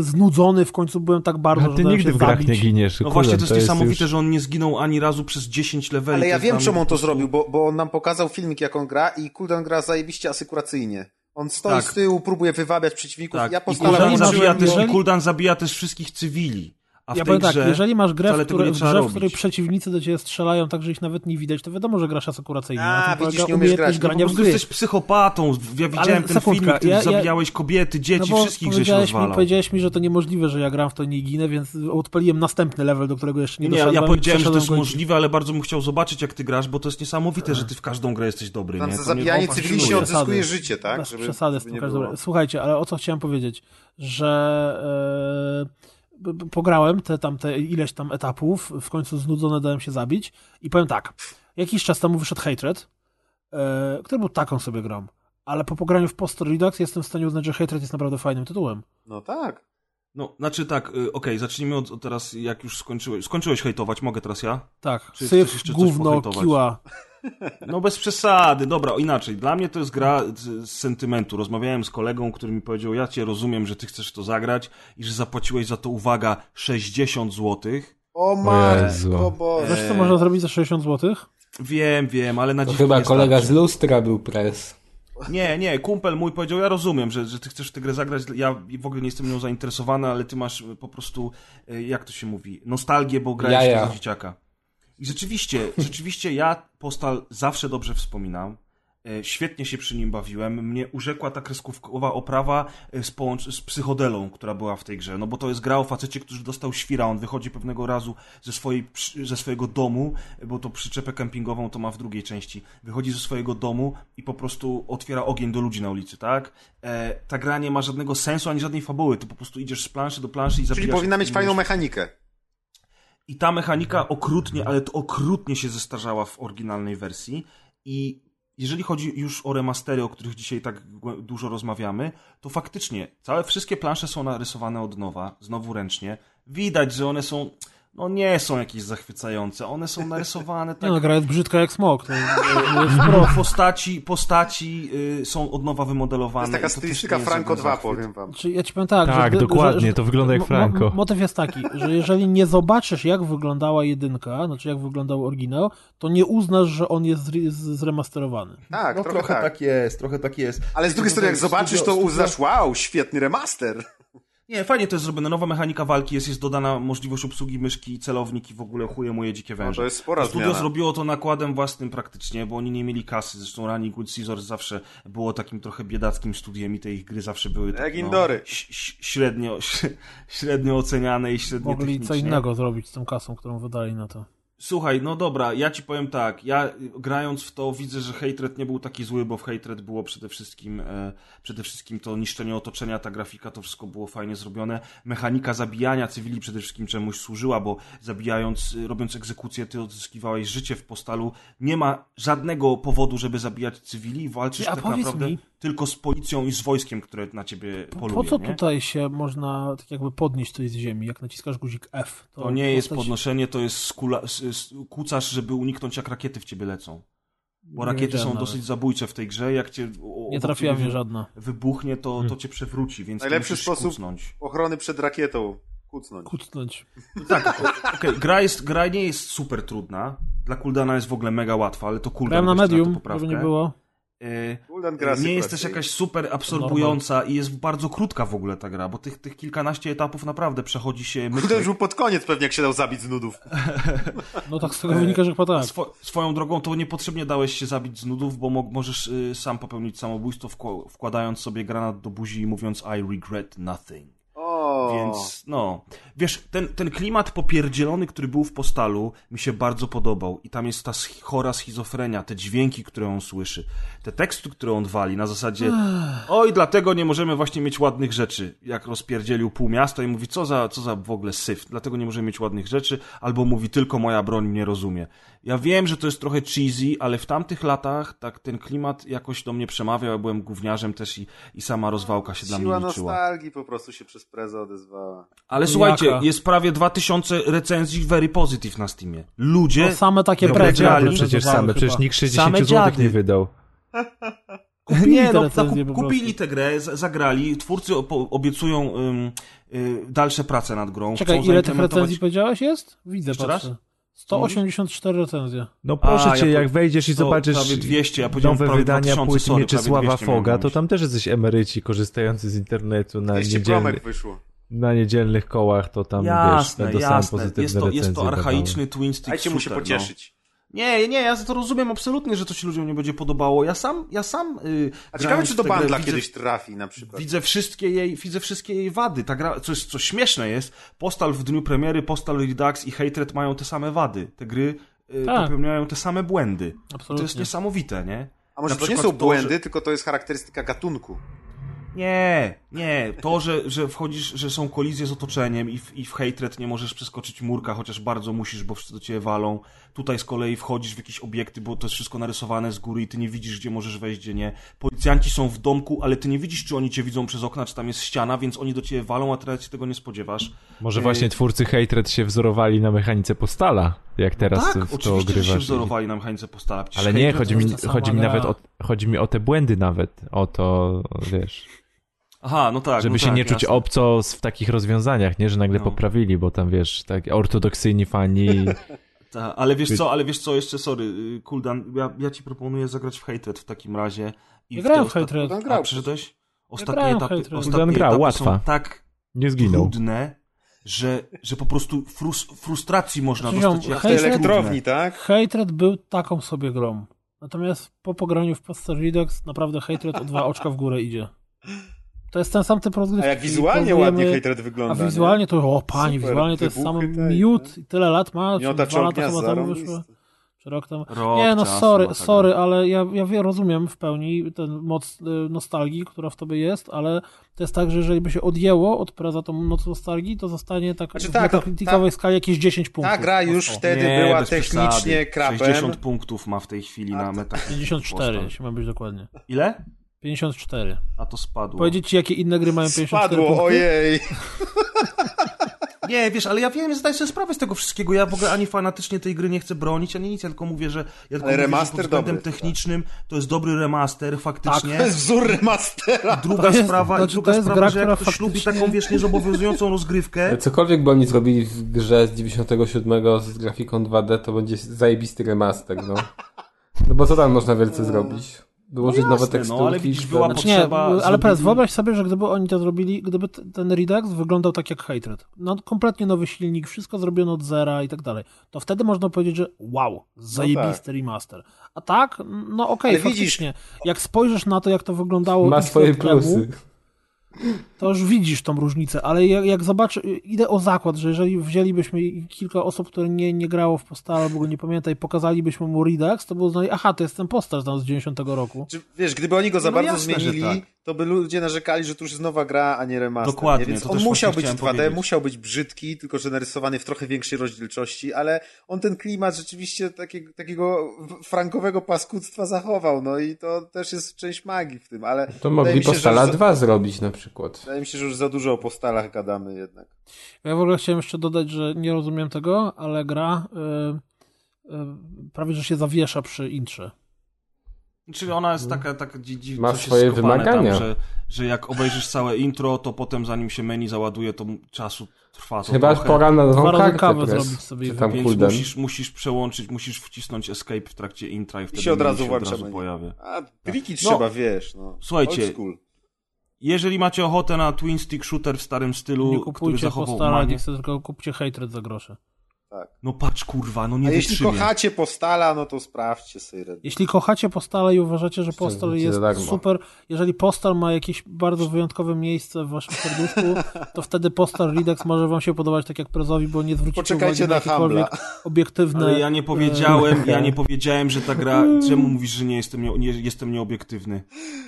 znudzony w końcu byłem tak bardzo, A że ty dałem nigdy w grach zabić. nie giniesz. No właśnie, to jest kurde, niesamowite, już- że on nie zginął ani razu przez 10 leveli. Ale To ja jest wiem, czemu on to zrobił, bo, bo on nam pokazał filmik, jak on gra i Kuldan gra zajebiście asykuracyjnie. On stoi Tak. z tyłu, próbuje wywabiać przeciwników. Tak, Ja i Kuldan zabija, też, Kuldan zabija też wszystkich cywili. A w Ja powiem tak, grze jeżeli masz grę, w, której, grze, w której przeciwnicy do ciebie strzelają tak, że ich nawet nie widać, to wiadomo, że grasz asykuracyjnie. A, widzisz, nie umiesz grać. No Po grania w prostu gry. jesteś psychopatą. Ja widziałem ten sekundka, filmik, ty ja- ja- zabijałeś kobiety, dzieci, no wszystkich żeś powiedziałeś mi, rozwalał. powiedziałeś mi, że to niemożliwe, że ja gram w to nie ginę, więc odpaliłem następny level, do którego jeszcze nie, Nie, ja, doszedłem. ja powiedziałem, że to jest możliwe, ale bardzo bym chciał zobaczyć, jak ty grasz, bo to jest niesamowite, że ty w każdą grę jesteś dobry. Tam nie? za zabijanie o, cywili się fascynuje. odzyskuje życie, tak? Przesady z tym. Słuchajcie, ale o co chciałem powiedzieć, że e, pograłem te tam te ileś tam etapów, w końcu znudzony dałem się zabić i powiem tak, jakiś czas temu wyszedł Hatred, e, który był taką sobie grą, ale po pograniu w Post Redux jestem w stanie uznać, że Hatred jest naprawdę fajnym tytułem. No tak. No, znaczy tak, y, okej, zacznijmy od od teraz, jak już skończyłeś. Skończyłeś hejtować, mogę teraz ja? Tak, Czy syf, gówno, kiła. No bez przesady, dobra, inaczej. Dla mnie to jest gra z, sentymentu. Rozmawiałem z kolegą, który mi powiedział, ja cię rozumiem, że ty chcesz to zagrać i że zapłaciłeś za to, uwaga, 60 złotych. O matko Boże. Wiesz co można zrobić za 60 zł? Wiem, wiem, ale na dziwkę chyba kolega starczy. z lustra był Press. Nie, nie, kumpel mój powiedział, ja rozumiem, że, że ty chcesz tę grę zagrać, ja w ogóle nie jestem nią zainteresowany, ale ty masz po prostu, e, jak to się mówi, nostalgię, bo grałeś za dzieciaka. I rzeczywiście, rzeczywiście ja Postal zawsze dobrze wspominam. E, Świetnie się przy nim bawiłem. Mnie urzekła ta kreskówkowa oprawa e, z, połącz- z psychodelą, która była w tej grze. No bo to jest gra o facecie, który dostał świra. On wychodzi pewnego razu ze, swojej, ze swojego domu, e, bo to przyczepę kempingową to ma w drugiej części. Wychodzi ze swojego domu i po prostu otwiera ogień do ludzi na ulicy, tak? E, ta gra nie ma żadnego sensu ani żadnej fabuły. Ty po prostu idziesz z planszy do planszy i zabijasz... Czyli powinna mieć fajną mechanikę. I ta mechanika okrutnie, ale to okrutnie się zestarzała w oryginalnej wersji. I jeżeli chodzi już o remastery, o których dzisiaj tak dużo rozmawiamy, to faktycznie całe wszystkie plansze są narysowane od nowa, znowu ręcznie. Widać, że one są, no nie są jakieś zachwycające. One są narysowane Nie tak. no, gra jest brzydka jak smok. To, to jest Pro, postaci, postaci y, są od nowa To wymodelowane. jest taka to stylistyka Franco żaden 2, zachwyt. powiem wam. Czy ja ci powiem tak, Tak, że, dokładnie, że, to wygląda jak Franco. Mo, motyw jest taki, że jeżeli nie zobaczysz, jak wyglądała jedynka, znaczy jak wyglądał oryginał, to nie uznasz, że on jest zremasterowany. Tak, No, trochę, tak. jest, trochę tak jest. Ale z drugiej strony, jak zobaczysz, to uznasz, wow, świetny remaster. Nie, fajnie to jest zrobione. Nowa mechanika walki jest, jest dodana możliwość obsługi myszki i celownik i w ogóle chuje moje dzikie No, węże. to jest spora Studio zmiana. zrobiło to nakładem własnym praktycznie, bo oni nie mieli kasy. Zresztą Running with Scissors zawsze było takim trochę biedackim studiem i te ich gry zawsze były tak, Jak no, Indory. średnio, średnio oceniane i średnio Mogli co innego zrobić z tą kasą, którą wydali na to. Słuchaj, no dobra, ja ci powiem tak, ja grając w to widzę, że Hatred nie był taki zły, bo w Hatred było przede wszystkim e, przede wszystkim to niszczenie otoczenia, ta grafika, to wszystko było fajnie zrobione. Mechanika zabijania cywili przede wszystkim czemuś służyła, bo zabijając, y, robiąc egzekucję, ty odzyskiwałeś życie w postalu. Nie ma żadnego powodu, żeby zabijać cywili, walczysz tak naprawdę mi- tylko z policją i z wojskiem, które na ciebie poluje. Po co nie? tutaj się można tak jakby podnieść coś z ziemi, jak naciskasz guzik F? To nie jest postać- podnoszenie, to jest skula, kucasz, żeby uniknąć jak rakiety w ciebie lecą. Bo Nie rakiety są nawet. dosyć zabójcze w tej grze. Jak cię o- Nie trafiła mnie żadna. wybuchnie, to, to cię przewróci, więc Najlepszy sposób- kucnąć. Ochrony przed rakietą. Kucnąć. Kucnąć. Tak, o- okej, gra, jest, gra nie jest super trudna. Dla Kuldana jest w ogóle mega łatwa, ale to Kuldan Grałem na to medium, poprawkę. żeby nie było. Gra nie jest też jakaś super absorbująca i jest bardzo krótka w ogóle ta gra, bo tych, tych kilkanaście etapów naprawdę przechodzi się mytlik. już był pod koniec pewnie, jak się dał zabić z nudów. No tak z tego wynika, że chyba tak. Swo- swoją drogą to niepotrzebnie dałeś się zabić z nudów, bo mo- możesz y, sam popełnić samobójstwo, wkła- wkładając sobie granat do buzi i mówiąc I regret nothing. O, Więc no, wiesz, ten, ten klimat popierdzielony, który był w Postalu, mi się bardzo podobał. I tam jest ta chora schizofrenia, te dźwięki, które on słyszy, te teksty, które on wali na zasadzie oj, dlatego nie możemy właśnie mieć ładnych rzeczy. Jak rozpierdzielił pół miasta i mówi, co za, co za w ogóle syf, dlatego nie możemy mieć ładnych rzeczy, albo mówi, tylko moja broń mnie rozumie. Ja wiem, że to jest trochę cheesy, ale w tamtych latach tak ten klimat jakoś do mnie przemawiał, ja byłem gówniarzem też i, i sama rozwałka się dla mnie Siła liczyła. nostalgii po prostu się przez prezę odezwała. Ale Jaka? słuchajcie, jest prawie 2000 recenzji very positive na Steamie. Ludzie... To same takie No, jakie przecież same, przecież chyba. nikt Same 60 zł nie wydał. Kupili nie, te no, zakup, kupili tę grę, zagrali, twórcy obiecują ym, y, dalsze prace nad grą. Czekaj, ile tych recenzji powiedziałeś jest? Widzę, Jeszcze patrzę. raz? 184 recenzje. No proszę A, cię, ja po- jak wejdziesz i zobaczysz prawie 200, ja nowe wydania 2000, płyt Mieczysława prawie 200 miałem Foga, to tam też jesteś emeryci korzystający z internetu na, 200 niedzielny, promek wyszło. na niedzielnych kołach, to tam Jasne, wiesz, jasne. pozytywne Jest to, jest to archaiczny twin stick Dajcie mu się shooter, pocieszyć. No. Nie, nie, ja to rozumiem absolutnie, że to się ludziom nie będzie podobało. Ja sam, ja sam yy, A ciekawe, czy do bandla widzę- kiedyś trafi na przykład. Widzę wszystkie jej, widzę wszystkie jej wady. Ta gra, co, jest, co śmieszne jest, Postal w dniu premiery, Postal Redux i Hatred mają te same wady. Te gry y, Tak. popełniają te same błędy. I to Absolutnie. jest niesamowite, nie? A może Na to nie są to, błędy, że- tylko to jest charakterystyka gatunku. Nie, nie. To, że, że wchodzisz, że są kolizje z otoczeniem i w, i w Hatred nie możesz przeskoczyć murka, chociaż bardzo musisz, bo wszyscy do ciebie walą. Tutaj z kolei wchodzisz w jakieś obiekty, bo to jest wszystko narysowane z góry i ty nie widzisz, gdzie możesz wejść, gdzie nie. Policjanci są w domku, ale ty nie widzisz, czy oni cię widzą przez okna, czy tam jest ściana, więc oni do ciebie walą, a teraz się tego nie spodziewasz. Może Y, właśnie twórcy Hatred się wzorowali na mechanice Postala, jak teraz tak, w to oczywiście, że się ogrywasz. wzorowali na mechanice postala. Przecież Ale nie, chodzi mi, chodzi mi nawet o, chodzi mi o te błędy nawet, o to, wiesz, Aha, no tak. żeby no się tak, nie czuć jasne. obco w takich rozwiązaniach, nie, że nagle No. poprawili, bo tam wiesz, tak ortodoksyjni fani, Ta, ale wiesz co, ale wiesz co, jeszcze sorry, y, Kuldan, ja, ja ci proponuję zagrać w Hatred w takim razie. I Ja grałem w Hatred. A, przeczytałeś? Ostatnie w etapy, ostatnie Kuldan grał, etapy łatwa. są tak nie zginął. trudne, że, że po prostu frus, frustracji można Znaczy, dostać. jak Hatred- elektrowni, tak? Hatred był taką sobie grą. Natomiast po pograniu w Postal Redux naprawdę Hatred o dwa oczka w górę idzie. To jest ten sam typ rozgrywki. A jak wizualnie ładnie Hatred wygląda. A wizualnie to, o panie, Super, wizualnie to jest sam tak, miód i tyle lat ma, czy dwa lata chyba temu wyszło, czy rok temu. Rok Nie, no sorry, ta sorry, ale ja, ja rozumiem w pełni ten moc y, nostalgii, która w tobie jest, ale to jest tak, że jeżeli by się odjęło od preza tą moc nostalgii, to zostanie tak Znaczy w tak, to- metakriticowej skali jakieś 10 punktów. Ta gra już O, wtedy Nie, była technicznie krapem. 60 punktów ma w tej chwili A na metach. 54, jeśli ma być dokładnie. Ile? 54. A to spadło. Powiedzieć ci, jakie inne gry mają 54 Spadło, punkty? ojej. Nie, wiesz, ale ja wiem, zdaję sobie sprawę z tego wszystkiego. Ja w ogóle ani fanatycznie tej gry nie chcę bronić, ani nic, ja tylko mówię, że ja tylko Ale mówię, remaster że pod względem dobry, technicznym to jest dobry remaster, faktycznie. To jest wzór remastera. Druga To jest- sprawa, znaczy, i druga to sprawa, gra, że jak ktoś lubi faktycznie- taką, wiesz, niezobowiązującą rozgrywkę, Cokolwiek by oni zrobili w grze z 97 z grafiką 2D, to będzie zajebisty remaster, no. No bo co tam można wielce zrobić? Dołożyć No nowe jasne, no, teksturki. ale widzisz, była Znaczy nie, ale zrobili- teraz wyobraź sobie, że gdyby oni to zrobili, gdyby ten Redux wyglądał tak jak Hatred, no kompletnie nowy silnik, wszystko zrobiono od zera i tak dalej, to wtedy można powiedzieć, że wow, zajebisty remaster. A tak, no okej, widzisz- faktycznie, jak spojrzysz na to, jak to wyglądało Ma swoje lat temu, plusy. To już widzisz tą różnicę, ale jak, jak zobaczy, idę o zakład, że jeżeli wzięlibyśmy kilka osób, które nie, nie grało w Postal albo go nie pamięta i pokazalibyśmy mu Redux, to by uznali, aha, to jest ten Postal tam z 90 roku. Czy, wiesz, gdyby oni go za No bardzo jasne, zmienili, tak. To by ludzie narzekali, że to już jest nowa gra, a nie remaster. Dokładnie, nie? Więc to on musiał być w chciałem 2D, powiedzieć. musiał być brzydki, tylko że narysowany w trochę większej rozdzielczości, ale on ten klimat rzeczywiście takiego, takiego frankowego paskudztwa zachował, no i to też jest część magii w tym, ale To mogli Postala za- 2 zrobić na przykład. Wydaje mi się, że już za dużo o postalach gadamy jednak. Ja w ogóle chciałem jeszcze dodać, że nie rozumiem tego, ale gra y, y, prawie że się zawiesza przy intrze. Czyli ona jest taka, taka dzi, dzi, Ma swoje wymagania. Tam, że, że jak obejrzysz całe intro, to potem zanim się meni załaduje, to czasu trwa to Chyba trochę. pora na nową kartę zrobić sobie czy i tam Więc musisz, musisz przełączyć, musisz wcisnąć escape w trakcie intra i wtedy się od menu razu się od razu menu. pojawia. A triki No. trzeba, wiesz, no. Słuchajcie. Jeżeli macie ochotę na twin stick shooter w starym stylu, Nie który kupujcie zachował Postala magię, Redux, tylko kupcie Hatred za grosze. Tak. No patrz kurwa, no nie A jeśli kochacie Postala, no to sprawdźcie Siren. Jeśli kochacie Postala i uważacie, że Postal jest super, jeżeli Postal ma jakieś bardzo wyjątkowe miejsce w waszym serduszku, to wtedy Postal Redux może wam się podobać tak jak Prezowi, bo nie zwrócicie Poczekajcie uwagi na na jakiekolwiek obiektywne... Ale ja nie powiedziałem, ja nie powiedziałem, że ta gra. Czemu mówisz, że nie jestem, nie, nie, jestem nieobiektywny?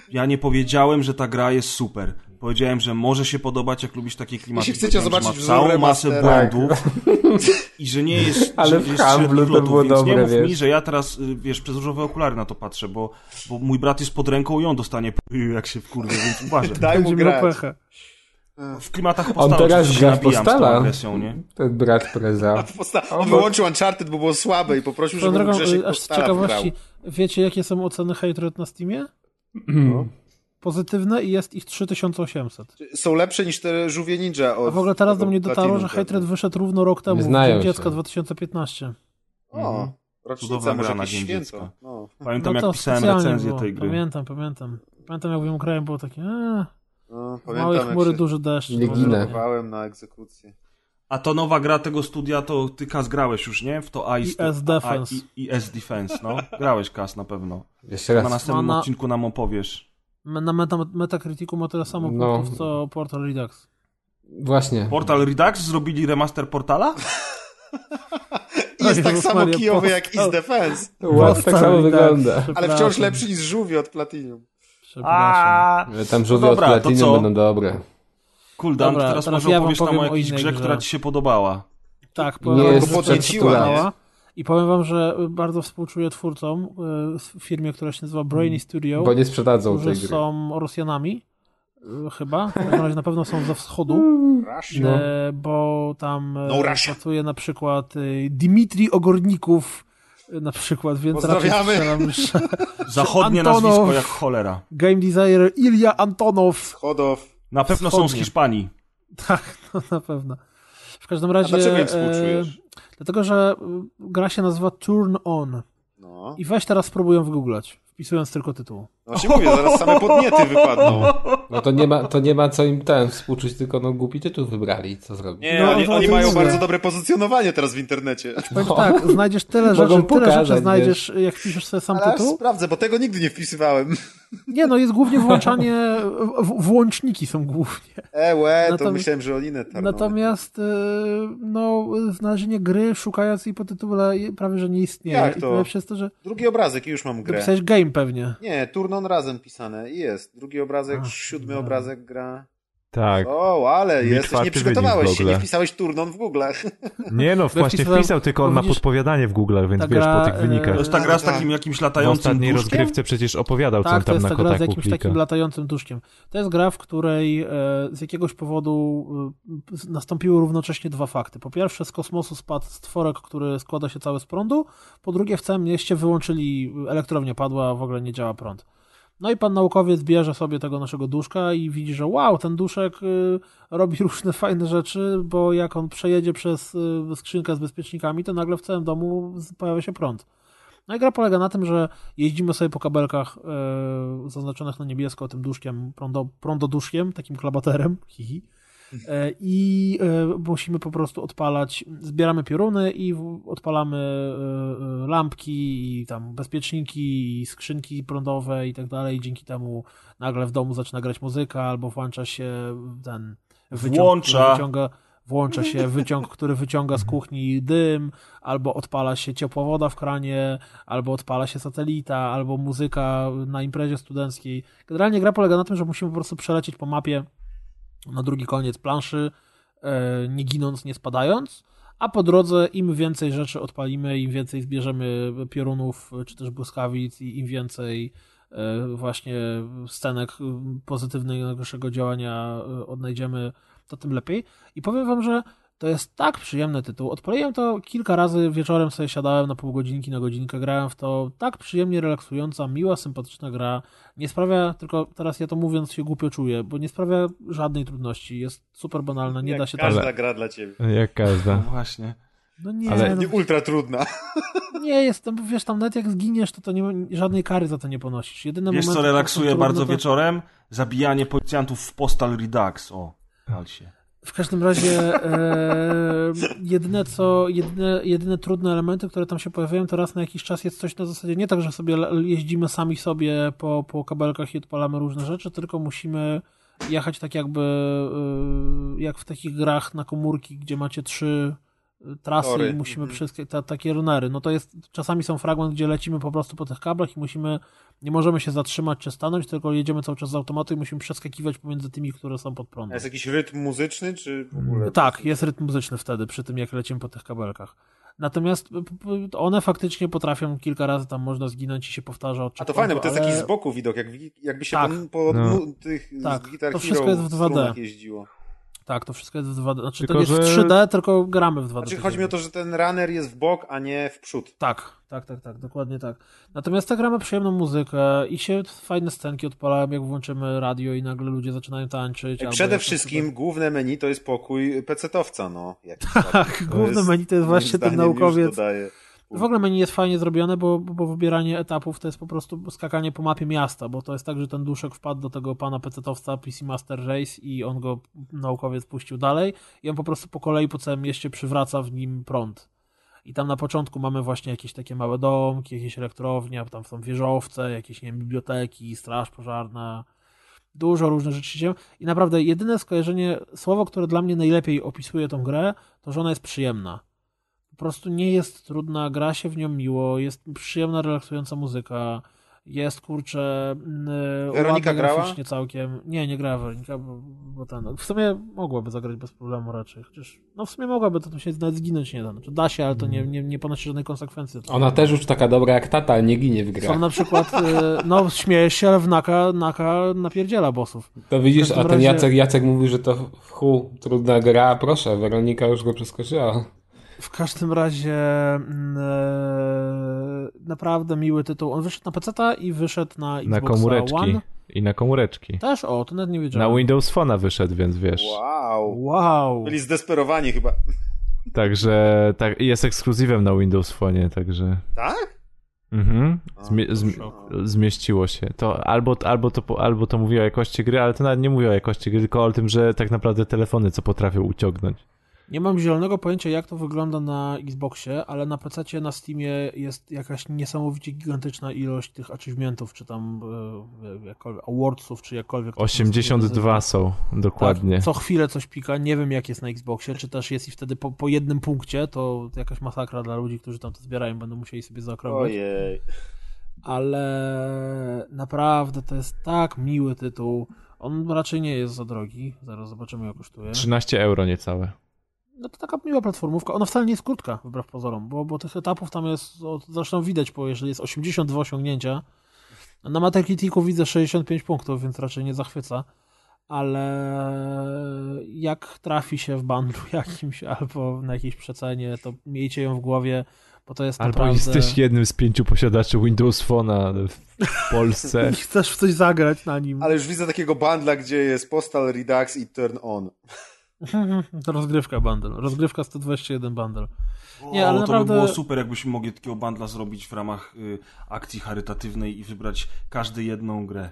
Ja nie powiedziałem, że ta gra jest super. Powiedziałem, że może się podobać, jak lubisz takie klimaty. Jeśli chcecie zobaczyć ma całą masę remastera. błędów i że nie jest. Ale że w jest to było więc dobre, nie mów mi, wiesz. że ja teraz, y, wiesz, przez różowe okulary na to patrzę, bo, bo mój brat jest pod ręką i on dostanie jak się wkurwy, więc uważaj. Daj mu grać. pecha. W klimatach On postała teraz gra się w nabijam z tą Postala. agresją, nie? Ten brat Preza. Posta- on wyłączył Uncharted, bo było słabe i poprosił, żeby drogą, Grzesiek y, aż z Postala ciekawości, wiecie jakie są oceny Hatred na Steamie? Pozytywne i jest ich 3800. Są lepsze niż te żółwie ninja od A w ogóle teraz do mnie dotarło, że. Hatred wyszedł równo rok temu, w znają Dzień się. Dziecka 2015. O, rocznica, Cudowna może gra na jakieś Dzień święto. Dziecka. No. Pamiętam, no jak pisałem specjalnie recenzję było. tej gry. Pamiętam, pamiętam. Pamiętam, jak w nią grałem, było takie, eee, No, małe chmury, jak się duży deszcz. Nie No, ginę. na egzekucję. A to nowa gra tego studia, to ty Kas grałeś już, nie? W to Ice... ES Defense. A, i, IS Defense, no. Grałeś Kas na pewno. Jeszcze Na raz. następnym Ma na- odcinku nam opowiesz. Na meta, Metacriticu ma tyle samo No. punktów, co Portal Redux. Właśnie. Portal Redux zrobili remaster Portala? I jest tak samo Maria, kijowy jak. Is Defense, Ładnie tak samo wygląda. ale wciąż lepszy niż żółwie od Platinum. Przepraszam. Tam żółwie No dobra, od Platinum co? będą dobre. Kuldan, Dobra, teraz, teraz może ja opowiesz nam o jakiejś grze, grze. która ci się podobała. Tak, Nie powiem wam, jest podnieciła, nie? I powiem wam, że bardzo współczuję twórcom y, w firmie, która się nazywa Brainy Studio, Bo nie sprzedadzą tej gry. są Rosjanami. y, Chyba, w każdym razie na pewno są ze wschodu, e, bo tam e, No pracuje na przykład Dimitri Ogornikow, y, na przykład, więc Pozdrawiamy. strzelam, że Zachodnie Antonow. nazwisko jak cholera. game designer Ilya Antonow. Chodow. Na pewno są z Wschodnie. Hiszpanii. Tak, no na pewno. W każdym A razie. dlaczego im e, współczujesz? Dlatego, że e, gra się nazywa Turn On. No. I weź teraz spróbuj ją wygooglać, wpisując tylko tytuł. No się mówię, zaraz same podniety wypadną. No to nie ma, to nie ma co im ten współczuć, tylko no głupi tytuł wybrali. Co zrobić? Nie, No, oni, oni mają bardzo dobre pozycjonowanie teraz w internecie. No. tak, znajdziesz tyle Mogą rzeczy, tyle pokazać, rzeczy znajdziesz, jak wpiszesz sobie sam Ale tytuł. sprawdzę, bo tego nigdy nie wpisywałem. Nie, no jest głównie włączanie, w, włączniki są głównie. E, łe, to Natomiast- myślałem, że Olinę tarnąłem. Natomiast e, no, znalezienie gry, szukając jej pod tytule prawie, że nie istnieje. Jak I to? jest to, że Drugi obrazek i już mam grę. dopisałeś game pewnie. Nie, turnon razem pisane. I jest. Drugi obrazek, A, siódmy no. obrazek gra. Tak. O, ale jesteś, nie przygotowałeś w się, nie wpisałeś turnon w Google. Nie no, właśnie wpisałem- wpisał, tylko on ma podpowiadanie w Google, więc ta wiesz, gra, po tych e, wynikach. To jest ta gra z Tak. takim jakimś W latającym ostatniej duszkiem? rozgrywce przecież opowiadał, co on Tak, to tam jest na ta gra z kotaku jakimś klika. takim latającym duszkiem. To jest gra, w której e, z jakiegoś powodu e, nastąpiły równocześnie dwa fakty. Po pierwsze, z kosmosu spadł stworek, który składa się cały z prądu. Po drugie, w całym mieście wyłączyli, elektrownia padła, w ogóle nie działa prąd. No i pan naukowiec bierze sobie tego naszego duszka i widzi, że wow, ten duszek y, robi różne fajne rzeczy, bo jak on przejedzie przez y, skrzynkę z bezpiecznikami, to nagle w całym domu pojawia się prąd. No i gra polega na tym, że jeździmy sobie po kabelkach e, zaznaczonych na niebiesko tym duszkiem, prądo, prądoduszkiem, takim klabaterem, hihi. E, I e, musimy po prostu odpalać, zbieramy pioruny i odpalamy e, e, lampki i tam bezpieczniki i skrzynki prądowe i tak dalej. Dzięki temu nagle w domu zaczyna grać muzyka albo włącza się ten wyciąg, Włącza. wyciąga, włącza się wyciąg, który wyciąga z kuchni dym, albo odpala się ciepła woda w kranie, albo odpala się satelita, albo muzyka na imprezie studenckiej. Generalnie gra polega na tym, że musimy po prostu przelecieć po mapie na drugi koniec planszy, e, nie ginąc, nie spadając, a po drodze im więcej rzeczy odpalimy, im więcej zbierzemy piorunów czy też błyskawic i im więcej e, właśnie scenek e, pozytywnego naszego działania e, odnajdziemy, to tym lepiej. I powiem wam, że to jest tak przyjemny tytuł. Odpaliłem to kilka razy, wieczorem sobie siadałem na pół godzinki, na godzinkę, grałem w to. Tak przyjemnie relaksująca, miła, sympatyczna gra. Nie sprawia, tylko teraz ja to mówiąc się głupio czuję, bo nie sprawia żadnej trudności. Jest super banalna, nie Jak da się każda Ale- gra dla ciebie. Jak każda. No właśnie. No nie, Ale- no, Nie ultra trudna. nie jest tam, wiesz, tam nawet jak zginiesz, to, to nie, żadnej kary za to nie ponosisz. Jedyne Wiesz co które są relaksuje trudne, bardzo to- wieczorem? Zabijanie policjantów w Postal Redux. O, się. W każdym razie e, jedyne co, jedyne, jedyne trudne elementy, które tam się pojawiają, to raz na jakiś czas jest coś na zasadzie nie tak, że sobie jeździmy sami sobie po, po kabelkach i odpalamy różne rzeczy, tylko musimy jechać tak jakby e, jak w takich grach na komórki, gdzie macie trzy trasy Tory. i musimy mhm. wszystkie ta, takie runery. No to jest, czasami są fragment, gdzie lecimy po prostu po tych kablach i musimy, nie możemy się zatrzymać czy stanąć, tylko jedziemy cały czas z automatu i musimy przeskakiwać pomiędzy tymi, które są pod prądem. A jest jakiś rytm muzyczny, czy w ogóle? Tak, jest rytm muzyczny wtedy, przy tym jak lecimy po tych kabelkach. Natomiast one faktycznie potrafią kilka razy tam można zginąć i się powtarza A to fajne, bo to jest taki z boku widok, jak, jakby się tak. po, po no. tych tak. to wszystko jest w 2D. jeździło. Tak, to wszystko jest w 2D. Znaczy tylko, to jest że... w 3D, tylko gramy w 2D. Znaczy chodzi mi o to, że ten runner jest w bok, a nie w przód. Tak, tak, tak, tak, dokładnie tak. Natomiast tak gramy przyjemną muzykę i się fajne scenki odpalają, jak włączymy radio i nagle ludzie zaczynają tańczyć. Przede wszystkim sobie... główne menu to jest pokój pecetowca, no. Tak, główne menu to jest właśnie ten naukowiec. W ogóle menu jest fajnie zrobione, bo, bo wybieranie etapów to jest po prostu skakanie po mapie miasta, bo to jest tak, że ten duszek wpadł do tego pana pecetowca PC Master Race i on go naukowiec puścił dalej i on po prostu po kolei po całym mieście przywraca w nim prąd. I tam na początku mamy właśnie jakieś takie małe domki, jakieś elektrownie, tam są wieżowce, jakieś nie wiem, biblioteki, straż pożarna, dużo różnych rzeczy się dzieją. I naprawdę jedyne skojarzenie, słowo, które dla mnie najlepiej opisuje tą grę, to że ona jest przyjemna prostu nie jest trudna, gra się w nią miło, jest przyjemna, relaksująca muzyka, jest kurczę yy, Weronika grała? całkiem. Nie, nie grała Weronika, bo, bo ten, w sumie mogłaby zagrać bez problemu raczej, chociaż no w sumie mogłaby, to tu się nawet zginąć nie da. Znaczy, da się, ale to nie, nie, nie ponosi żadnej konsekwencji. Ona też już taka dobra jak tata, ale nie ginie w grach. Są na przykład, yy, no śmiejesz się, ale w Naka, Naka napierdziela bossów. To widzisz, a ten razie... Jacek, Jacek mówi, że to hu, trudna gra, proszę, Weronika już go przeskoczyła. W każdym razie mm, e, naprawdę miły tytuł. On wyszedł na PC i wyszedł na Xbox Na komóreczki. One. I na komóreczki. Też? O, to nawet nie wiedziałem. Na Windows Phone'a wyszedł, więc wiesz. Wow. Wow. Byli zdesperowani chyba. Także tak, jest ekskluzywem na Windows Phone, także. Tak? Mhm. Zmie zmieściło się. To albo, albo, to, albo to mówi o jakości gry, ale to nawet nie mówi o jakości gry, tylko o tym, że tak naprawdę telefony co potrafią uciągnąć. Nie mam zielonego pojęcia, jak to wygląda na Xboxie, ale na PC na Steamie jest jakaś niesamowicie gigantyczna ilość tych achievementów, czy tam e, jakkolwiek, awardsów, czy jakkolwiek. 82 są, dokładnie. Tak, co chwilę coś pika, nie wiem jak jest na Xboxie, czy też jest i wtedy po, po jednym punkcie, to jakaś masakra dla ludzi, którzy tam to zbierają, będą musieli sobie zaokrąglić. Ojej. Ale naprawdę to jest tak miły tytuł. On raczej nie jest za drogi. Zaraz zobaczymy, jak kosztuje. 13 euro niecałe no to taka miła platformówka. Ona wcale nie jest krótka, wbrew pozorom, bo, bo tych etapów tam jest, zresztą widać, bo jeżeli jest 82 osiągnięcia, na Metacriticu widzę 65 punktów, więc raczej nie zachwyca, ale jak trafi się w bundlu jakimś albo na jakiejś przecenie, to miejcie ją w głowie, bo to jest Albo naprawdę... jesteś jednym z pięciu posiadaczy Windows Phone'a w Polsce. I chcesz w coś zagrać na nim. Ale już widzę takiego bundla, gdzie jest Postal Redux i Turn On. Rozgrywka bundle. Rozgrywka 121 bundle. Nie, ale o, naprawdę... to by było super, jakbyśmy mogli takiego bundla zrobić w ramach y, akcji charytatywnej i wybrać każdy jedną grę.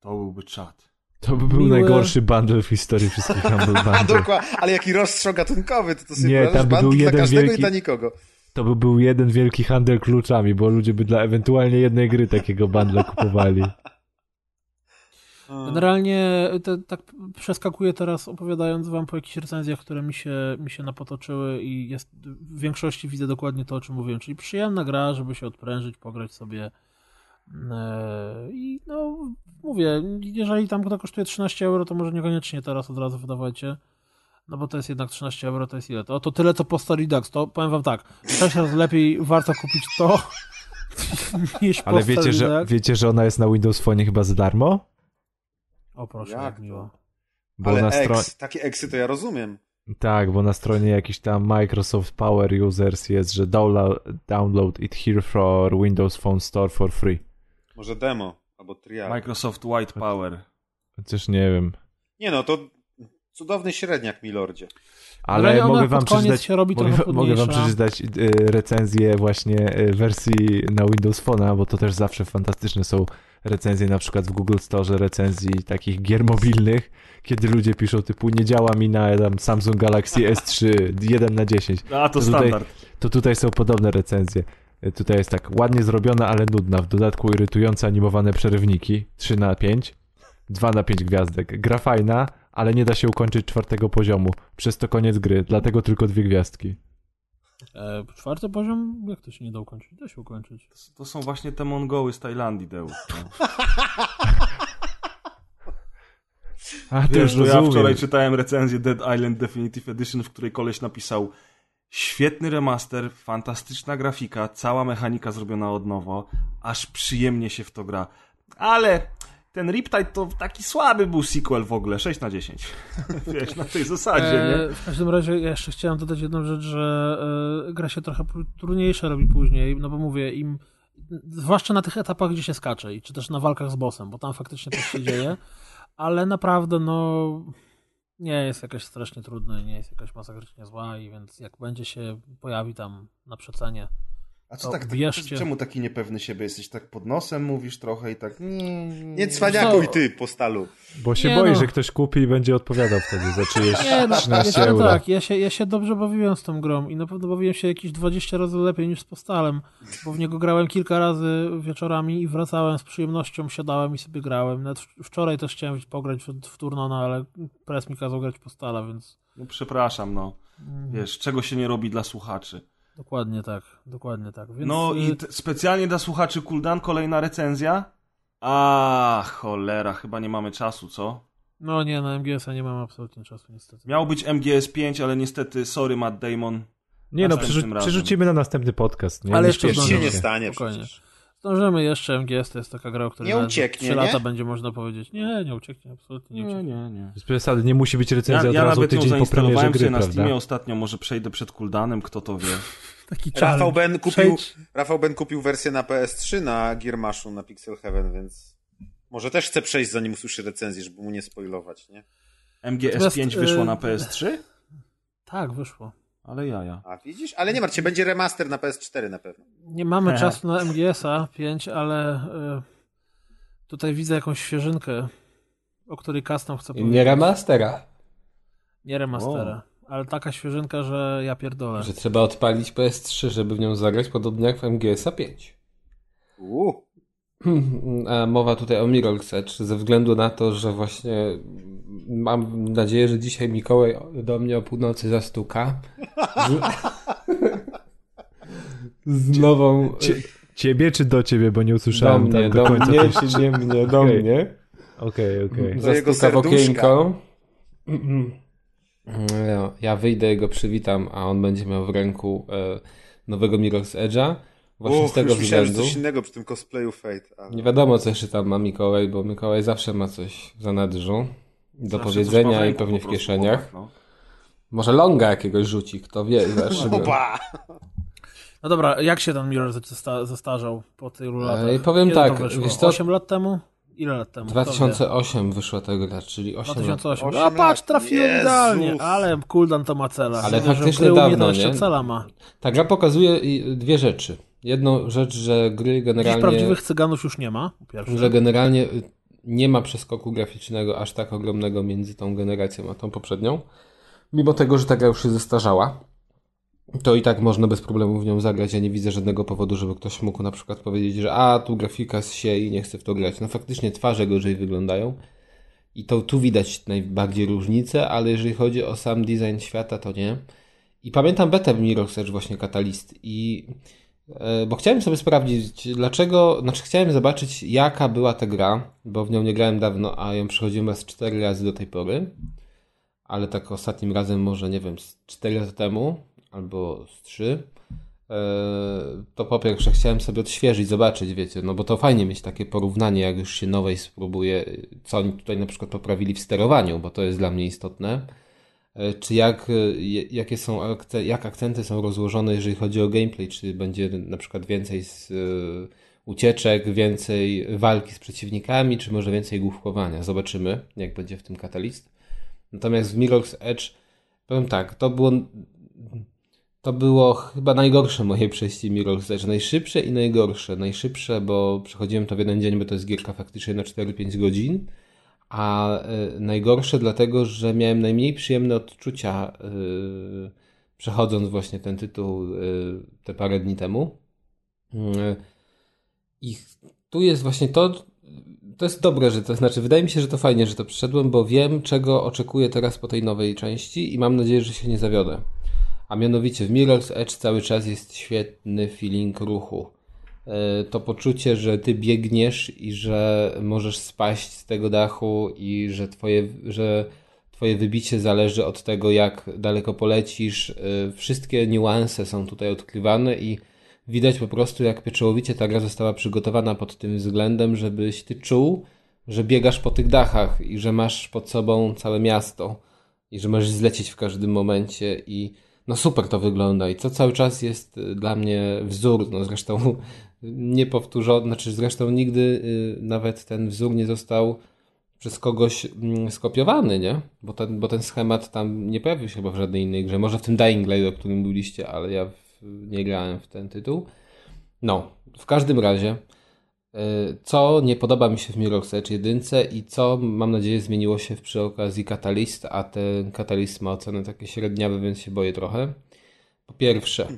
To byłby czat. To by był Miłe... najgorszy bundle w historii wszystkich Humble Bundle. Dokładnie, ale jaki rozstrzał gatunkowy, to, to sobie Nie, tam by był jeden dla każdego wielki... i dla nikogo. To by był jeden wielki handel kluczami, bo ludzie by dla ewentualnie jednej gry takiego bundla kupowali. Generalnie te, tak przeskakuję teraz opowiadając wam po jakichś recenzjach, które mi się, mi się napotoczyły i jest, w większości widzę dokładnie to, o czym mówiłem, czyli przyjemna gra, żeby się odprężyć, pograć sobie e, i no mówię, jeżeli tam to kosztuje 13 euro, to może niekoniecznie teraz od razu wydawajcie, no bo to jest jednak 13 euro, to jest ile? To, to tyle co po to powiem wam tak, sześć razy lepiej warto kupić to niż Ale wiecie, że, wiecie, że ona jest na Windows Phone chyba za darmo? O proszę, jak, jak miło. Bo Ale na ex, takie eksy to ja rozumiem. Tak, bo na stronie jakiś tam Microsoft Power Users jest, że download it here for Windows Phone Store for free. Może demo, albo trial. Microsoft White Power. Chociaż nie wiem. Nie no, to Cudowny średniak, milordzie. Ale mogę wam przeczytać, się robi mogę, mogę wam przeczytać recenzję właśnie y, wersji na Windows Phone'a, bo to też zawsze fantastyczne są recenzje na przykład w Google Store, recenzji takich gier mobilnych, kiedy ludzie piszą typu nie działa mi na tam, Samsung Galaxy S3 1 na 10. A, to To tutaj- standard. To tutaj są podobne recenzje. Y, Tutaj jest tak, ładnie zrobiona, ale nudna. W dodatku irytujące animowane przerywniki 3 na 5, 2 na 5 gwiazdek. Gra fajna, ale nie da się ukończyć czwartego poziomu. Przez to koniec gry, dlatego tylko dwie gwiazdki. E, czwarty poziom, jak to się nie da ukończyć? Da się ukończyć. To są właśnie te Mongoły z Tajlandii, Deusz. No. A, to Wiesz, to ja wczoraj czytałem recenzję Dead Island Definitive Edition, w której koleś napisał świetny remaster, fantastyczna grafika, cała mechanika zrobiona od nowo, aż przyjemnie się w to gra. Ale ten Riptide to taki słaby był sequel w ogóle, 6 na 10. Wiesz, na tej zasadzie, nie? E, w każdym razie ja jeszcze chciałem dodać jedną rzecz, że e, gra się trochę trudniejsza robi później, no bo mówię, im zwłaszcza na tych etapach, gdzie się skacze i czy też na walkach z bossem, bo tam faktycznie coś się dzieje, ale naprawdę no nie jest jakaś strasznie trudna i nie jest jakaś masakrycznie zła i więc jak będzie się pojawi tam na przecenie A co tak- bierzcie. czemu taki niepewny siebie jesteś? Tak pod nosem mówisz trochę i tak... Nie, Nie cwaniakuj Co? ty, postalu. Bo się Nie boi, no. że ktoś kupi i będzie odpowiadał wtedy za czyjeś Nie, no, 13 wiecie, no euro. tak, ja się, ja się dobrze bawiłem z tą grą i na pewno bawiłem się jakieś 20 razy lepiej niż z Postalem, bo w niego grałem kilka razy wieczorami i wracałem z przyjemnością, siadałem i sobie grałem. Nawet wczoraj też chciałem pograć w, w Turnona, ale press mi kazał grać Postala, więc No przepraszam, no. mm, Wiesz, czego się nie robi dla słuchaczy. Dokładnie tak, dokładnie tak. Więc, No y, i t- specjalnie dla słuchaczy Kuldan kolejna recenzja. A cholera, chyba nie mamy czasu, co? No nie, na MGS-a nie mam absolutnie czasu niestety. Miał być MGS 5, ale niestety, sorry Matt Damon. Nie no, przerzu- przerzucimy na następny podcast. Nie? Ale jeszcze się nie stanie Spokojnie. przecież. Zdążymy jeszcze, MGS to jest taka gra, o której Nie ucieknie, 3 nie? lata będzie można powiedzieć. Nie, nie ucieknie, absolutnie nie ucieknie. nie, nie. Bez przesady, nie musi być recenzja Ja, od ja razu nawet tydzień po premierze gry, na? Steamie ostatnio, może przejdę przed Kuldanem, kto to wie. Taki Rafał. Ben kupił, Przejdź- Rafał Ben kupił wersję na PS3 na Giermaszu, na Pixel Heaven, więc może też chce przejść zanim usłyszy recenzję, żeby mu nie spoilować, nie? MGS Natomiast, 5 wyszło y- na PS3? Tak, wyszło. Ale jaja. A widzisz? Ale nie martw się, będzie remaster na PS4 na pewno. Nie mamy He. czasu na MGS-a 5, ale y, tutaj widzę jakąś świeżynkę, o której custom chcę I powiedzieć. nie remastera. Nie remastera. Ale taka świeżynka, że ja pierdolę. Że trzeba odpalić PS3, żeby w nią zagrać, podobnie jak w MGS-a 5. Uuu. A mowa tutaj o Mirror's Edge, ze względu na to, że właśnie mam nadzieję, że dzisiaj Mikołaj do mnie o północy zastuka. Z, z nową... Cie, ciebie czy do ciebie, bo nie do usłyszałem mnie, tak do do końca. mnie, czy nie mnie, do Okej. mnie. Okej, okej. Do jego Zastuka w okienko. Ja, wyjdę i go przywitam, a on będzie miał w ręku e, nowego Mirror's Edge'a. Właśnie Uch, z tego już myślałem, że względu. coś innego przy tym cosplayu Fate. Ale... Nie wiadomo, co jeszcze tam ma Mikołaj, bo Mikołaj zawsze ma coś w zanadrzu do Zawsze powiedzenia i pewnie po w kieszeniach. no. Może longa jakiegoś rzuci, kto wie. No dobra, jak się ten Mirror zesta- zestarzał po tylu latach? Ej, powiem Kiedy tak, wiesz co? 8 lat temu? Ile lat temu? Kto wie? 2008 wyszła ta gra, czyli 8 lat. 2008. Osiem A patrz, lat. trafiłem Jezus. idealnie, ale Kuldan to ma cela. Ale faktycznie dawno, nie? cela ma. Ta gra pokazuje dwie rzeczy. Jedną rzecz, że gry Dziś generalnie, prawdziwych cyganów już nie ma, po pierwsze. że generalnie y, nie ma przeskoku graficznego aż tak ogromnego między tą generacją a tą poprzednią. Mimo tego, że ta gra już się zestarzała, to i tak można bez problemu w nią zagrać. Ja nie widzę żadnego powodu, żeby ktoś mógł na przykład powiedzieć, że a, tu grafika się i nie chcę w to grać. No faktycznie twarze gorzej wyglądają i to tu widać najbardziej różnicę, ale jeżeli chodzi o sam design świata, to nie. I pamiętam betę Mirror's Edge właśnie Catalyst i bo chciałem sobie sprawdzić, dlaczego, znaczy chciałem zobaczyć, jaka była ta gra, bo w nią nie grałem dawno, a ją przechodziłem raz cztery razy do tej pory, ale tak ostatnim razem może, nie wiem, z 4 lata temu, albo z 3, to po pierwsze chciałem sobie odświeżyć, zobaczyć, wiecie, no bo to fajnie mieć takie porównanie, jak już się nowej spróbuje, co oni tutaj na przykład poprawili w sterowaniu, bo to jest dla mnie istotne. E, Czy jak, e, jakie są, akce- jak akcenty są rozłożone, jeżeli chodzi o gameplay, czy będzie na przykład więcej z, e, ucieczek, więcej walki z przeciwnikami, czy może więcej główkowania. Zobaczymy, jak będzie w tym katalist. Natomiast w Mirror's Edge, powiem tak, to było to było chyba najgorsze moje przejście Mirror's Edge. Najszybsze i najgorsze. Najszybsze, bo przechodziłem to w jeden dzień, bo to jest gierka faktycznie na 4-5 godzin. A y, najgorsze dlatego, że miałem najmniej przyjemne odczucia y, przechodząc właśnie ten tytuł y, te parę dni temu. I tu jest właśnie to, to jest dobre, że to znaczy, wydaje mi się, że to fajnie, że to przeszedłem, bo wiem, czego oczekuję teraz po tej nowej części i mam nadzieję, że się nie zawiodę. A mianowicie w Mirror's Edge cały czas jest świetny feeling ruchu. E, to poczucie, że ty biegniesz i że możesz spaść z tego dachu i że twoje, że twoje wybicie zależy od tego, jak daleko polecisz. E, wszystkie niuanse są tutaj odkrywane i widać po prostu, jak pieczołowicie ta gra została przygotowana pod tym względem, żebyś ty czuł, że biegasz po tych dachach i że masz pod sobą całe miasto i że możesz zlecieć w każdym momencie i no super to wygląda i co cały czas jest dla mnie wzór, no zresztą nie powtórzony, znaczy zresztą nigdy y, nawet ten wzór nie został przez kogoś mm, skopiowany, nie? Bo ten, bo ten schemat tam nie pojawił się chyba w żadnej innej grze. Może w tym Dying Light, o którym byliście, ale ja nie grałem w ten tytuł. No, w każdym razie E, co nie podoba mi się w Mirror's Edge 1 i co mam nadzieję zmieniło się przy okazji Catalyst, a ten Catalyst ma ocenę takie średniawe, więc się boję trochę. Po pierwsze,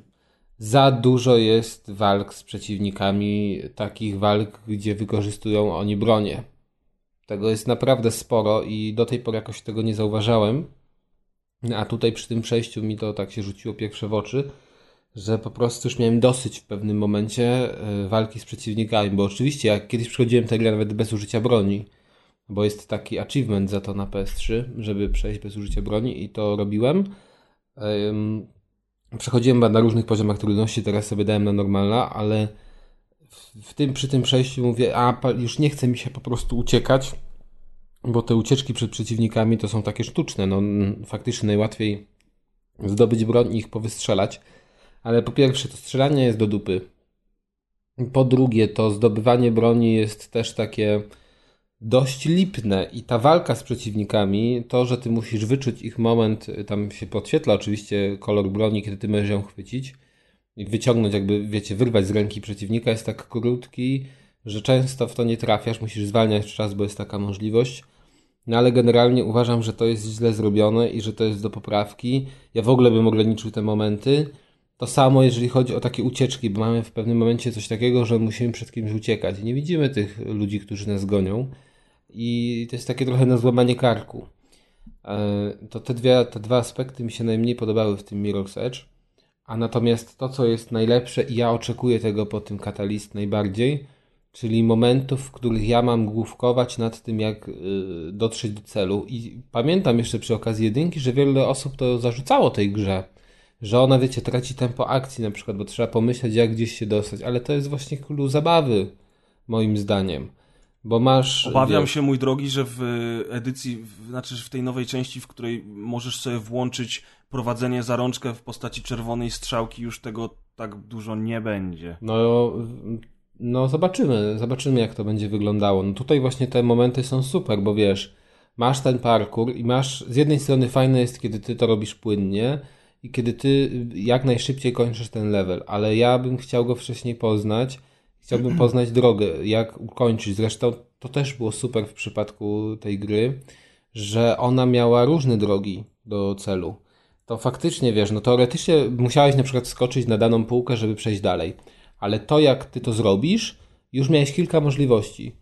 za dużo jest walk z przeciwnikami, takich walk, gdzie wykorzystują oni bronię. Tego jest naprawdę sporo i do tej pory jakoś tego nie zauważałem. A tutaj przy tym przejściu mi to tak się rzuciło pierwsze w oczy że po prostu już miałem dosyć w pewnym momencie e, walki z przeciwnikami, bo oczywiście jak kiedyś przychodziłem tę grę nawet bez użycia broni, bo jest taki achievement za to na PS3, żeby przejść bez użycia broni i to robiłem. Przechodziłem na różnych poziomach trudności, teraz sobie dałem na normalna, ale w tym, przy tym przejściu mówię, a już nie chce mi się po prostu uciekać, bo te ucieczki przed przeciwnikami to są takie sztuczne. No, faktycznie najłatwiej zdobyć broń i ich powystrzelać ale po pierwsze, to strzelanie jest do dupy. Po drugie, to zdobywanie broni jest też takie dość lipne i ta walka z przeciwnikami, to, że ty musisz wyczuć ich moment, tam się podświetla oczywiście kolor broni, kiedy ty możesz ją chwycić i wyciągnąć, jakby, wiecie, wyrwać z ręki przeciwnika, jest tak krótki, że często w to nie trafiasz, musisz zwalniać czas, bo jest taka możliwość. No ale generalnie uważam, że to jest źle zrobione i że to jest do poprawki. Ja w ogóle bym ograniczył te momenty. To samo, jeżeli chodzi o takie ucieczki, bo mamy w pewnym momencie coś takiego, że musimy przed kimś uciekać nie widzimy tych ludzi, którzy nas gonią. I to jest takie trochę na złamanie karku. E, to te, dwie, te dwa aspekty mi się najmniej podobały w tym Mirror's Edge. A natomiast to, co jest najlepsze, i ja oczekuję tego po tym Catalyst najbardziej, czyli momentów, w których ja mam główkować nad tym, jak y, dotrzeć do celu. I pamiętam jeszcze przy okazji jedynki, że wiele osób to zarzucało tej grze że ona, wiecie, traci tempo akcji na przykład, bo trzeba pomyśleć, jak gdzieś się dostać, ale to jest właśnie klucz zabawy, moim zdaniem. Bo masz. Obawiam wiesz... się, mój drogi, że w edycji, w, znaczy w tej nowej części, w której możesz sobie włączyć prowadzenie za rączkę w postaci czerwonej strzałki, już tego tak dużo nie będzie. No, no zobaczymy, zobaczymy jak to będzie wyglądało. No tutaj właśnie te momenty są super, bo wiesz, masz ten parkour i masz, z jednej strony fajne jest, kiedy ty to robisz płynnie, i kiedy ty jak najszybciej kończysz ten level, ale ja bym chciał go wcześniej poznać, chciałbym poznać drogę, jak ukończyć. Zresztą to też było super w przypadku tej gry, że ona miała różne drogi do celu. To faktycznie wiesz, no teoretycznie musiałeś na przykład skoczyć na daną półkę, żeby przejść dalej, ale to jak ty to zrobisz, już miałeś kilka możliwości.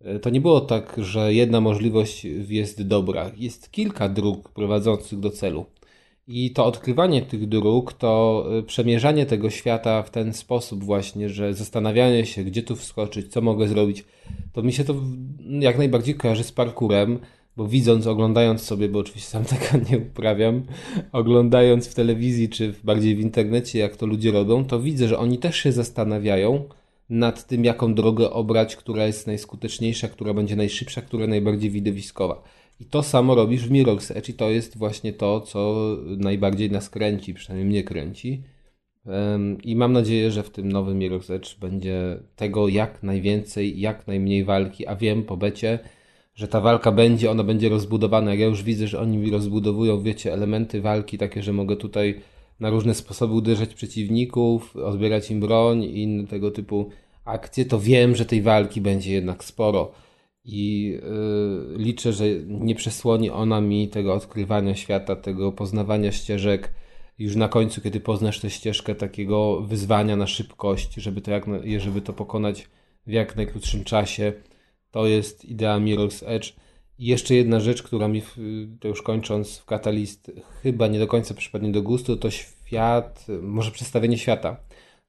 E, to nie było tak, że jedna możliwość jest dobra. Jest kilka dróg prowadzących do celu. I to odkrywanie tych dróg, to y, przemierzanie tego świata w ten sposób właśnie, że zastanawianie się, gdzie tu wskoczyć, co mogę zrobić, to mi się to jak najbardziej kojarzy z parkurem, bo widząc, oglądając sobie, bo oczywiście sam tego nie uprawiam, oglądając w telewizji czy bardziej w internecie, jak to ludzie robią, to widzę, że oni też się zastanawiają nad tym, jaką drogę obrać, która jest najskuteczniejsza, która będzie najszybsza, która najbardziej widowiskowa. I to samo robisz w Mirror's Edge i to jest właśnie to, co najbardziej nas kręci, przynajmniej mnie kręci. I mam nadzieję, że w tym nowym Mirror's Edge będzie tego jak najwięcej, jak najmniej walki, a wiem po becie, że ta walka będzie, ona będzie rozbudowana. Ja już widzę, że oni rozbudowują, wiecie, elementy walki takie, że mogę tutaj na różne sposoby uderzać przeciwników, odbierać im broń i inne tego typu akcje, to wiem, że tej walki będzie jednak sporo. I yy, liczę, że nie przesłoni ona mi tego odkrywania świata, tego poznawania ścieżek już na końcu, kiedy poznasz tę ścieżkę takiego wyzwania na szybkość, żeby to, jak, żeby to pokonać w jak najkrótszym czasie. To jest idea Mirror's Edge. I jeszcze jedna rzecz, która mi, to już kończąc w Catalyst, chyba nie do końca przypadnie do gustu, to świat, może przedstawienie świata.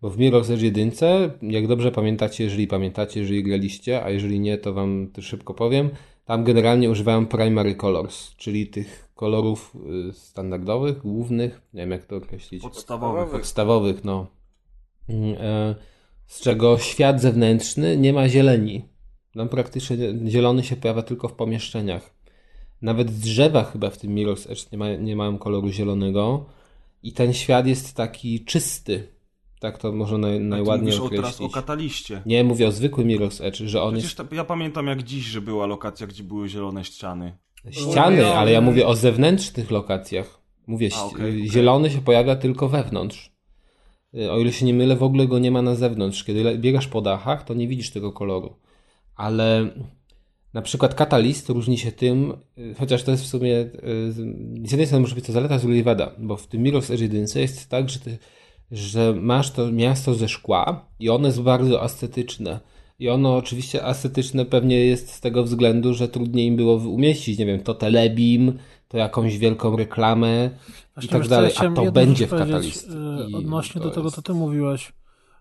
Bo w Mirror's Edge 1, jak dobrze pamiętacie, jeżeli pamiętacie, jeżeli graliście, a jeżeli nie, to wam to szybko powiem, tam generalnie używałem primary colors, czyli tych kolorów y, standardowych, głównych, nie wiem jak to określić. Podstawowych. Podstawowych, no. Mm, e, z czego świat zewnętrzny nie ma zieleni. Tam praktycznie zielony się pojawia tylko w pomieszczeniach. Nawet drzewa chyba w tym Mirror's Edge nie, ma, nie mają koloru zielonego. I ten świat jest taki czysty. Tak to można naj, najładniej mówisz określić. teraz o kataliście. Nie, mówię o zwykłym Mirror's Edge, że on Przecież ta, ja pamiętam jak dziś, że była lokacja, gdzie były zielone ściany. jest ściany, ale ja mówię o zewnętrznych lokacjach. Mówię, A, okej, okej. zielony się pojawia tylko wewnątrz. Y, O ile się nie mylę, w ogóle go nie ma na zewnątrz. Kiedy biegasz po dachach, to nie widzisz tego koloru. Ale na przykład katalist różni się tym, y, chociaż to jest w sumie, y, z z jednej strony może być to zaleta, z drugiej wada, bo w tym Mirror's Edge 1 jest tak, że, ty, że masz to miasto ze szkła i ono jest bardzo estetyczne. I ono oczywiście estetyczne pewnie jest z tego względu, że trudniej im było umieścić, nie wiem, to telebim, to jakąś wielką reklamę i Właśnie tak wiesz co, dalej, a to będzie w y, I Odnośnie to do tego, jest- co ty mówiłeś,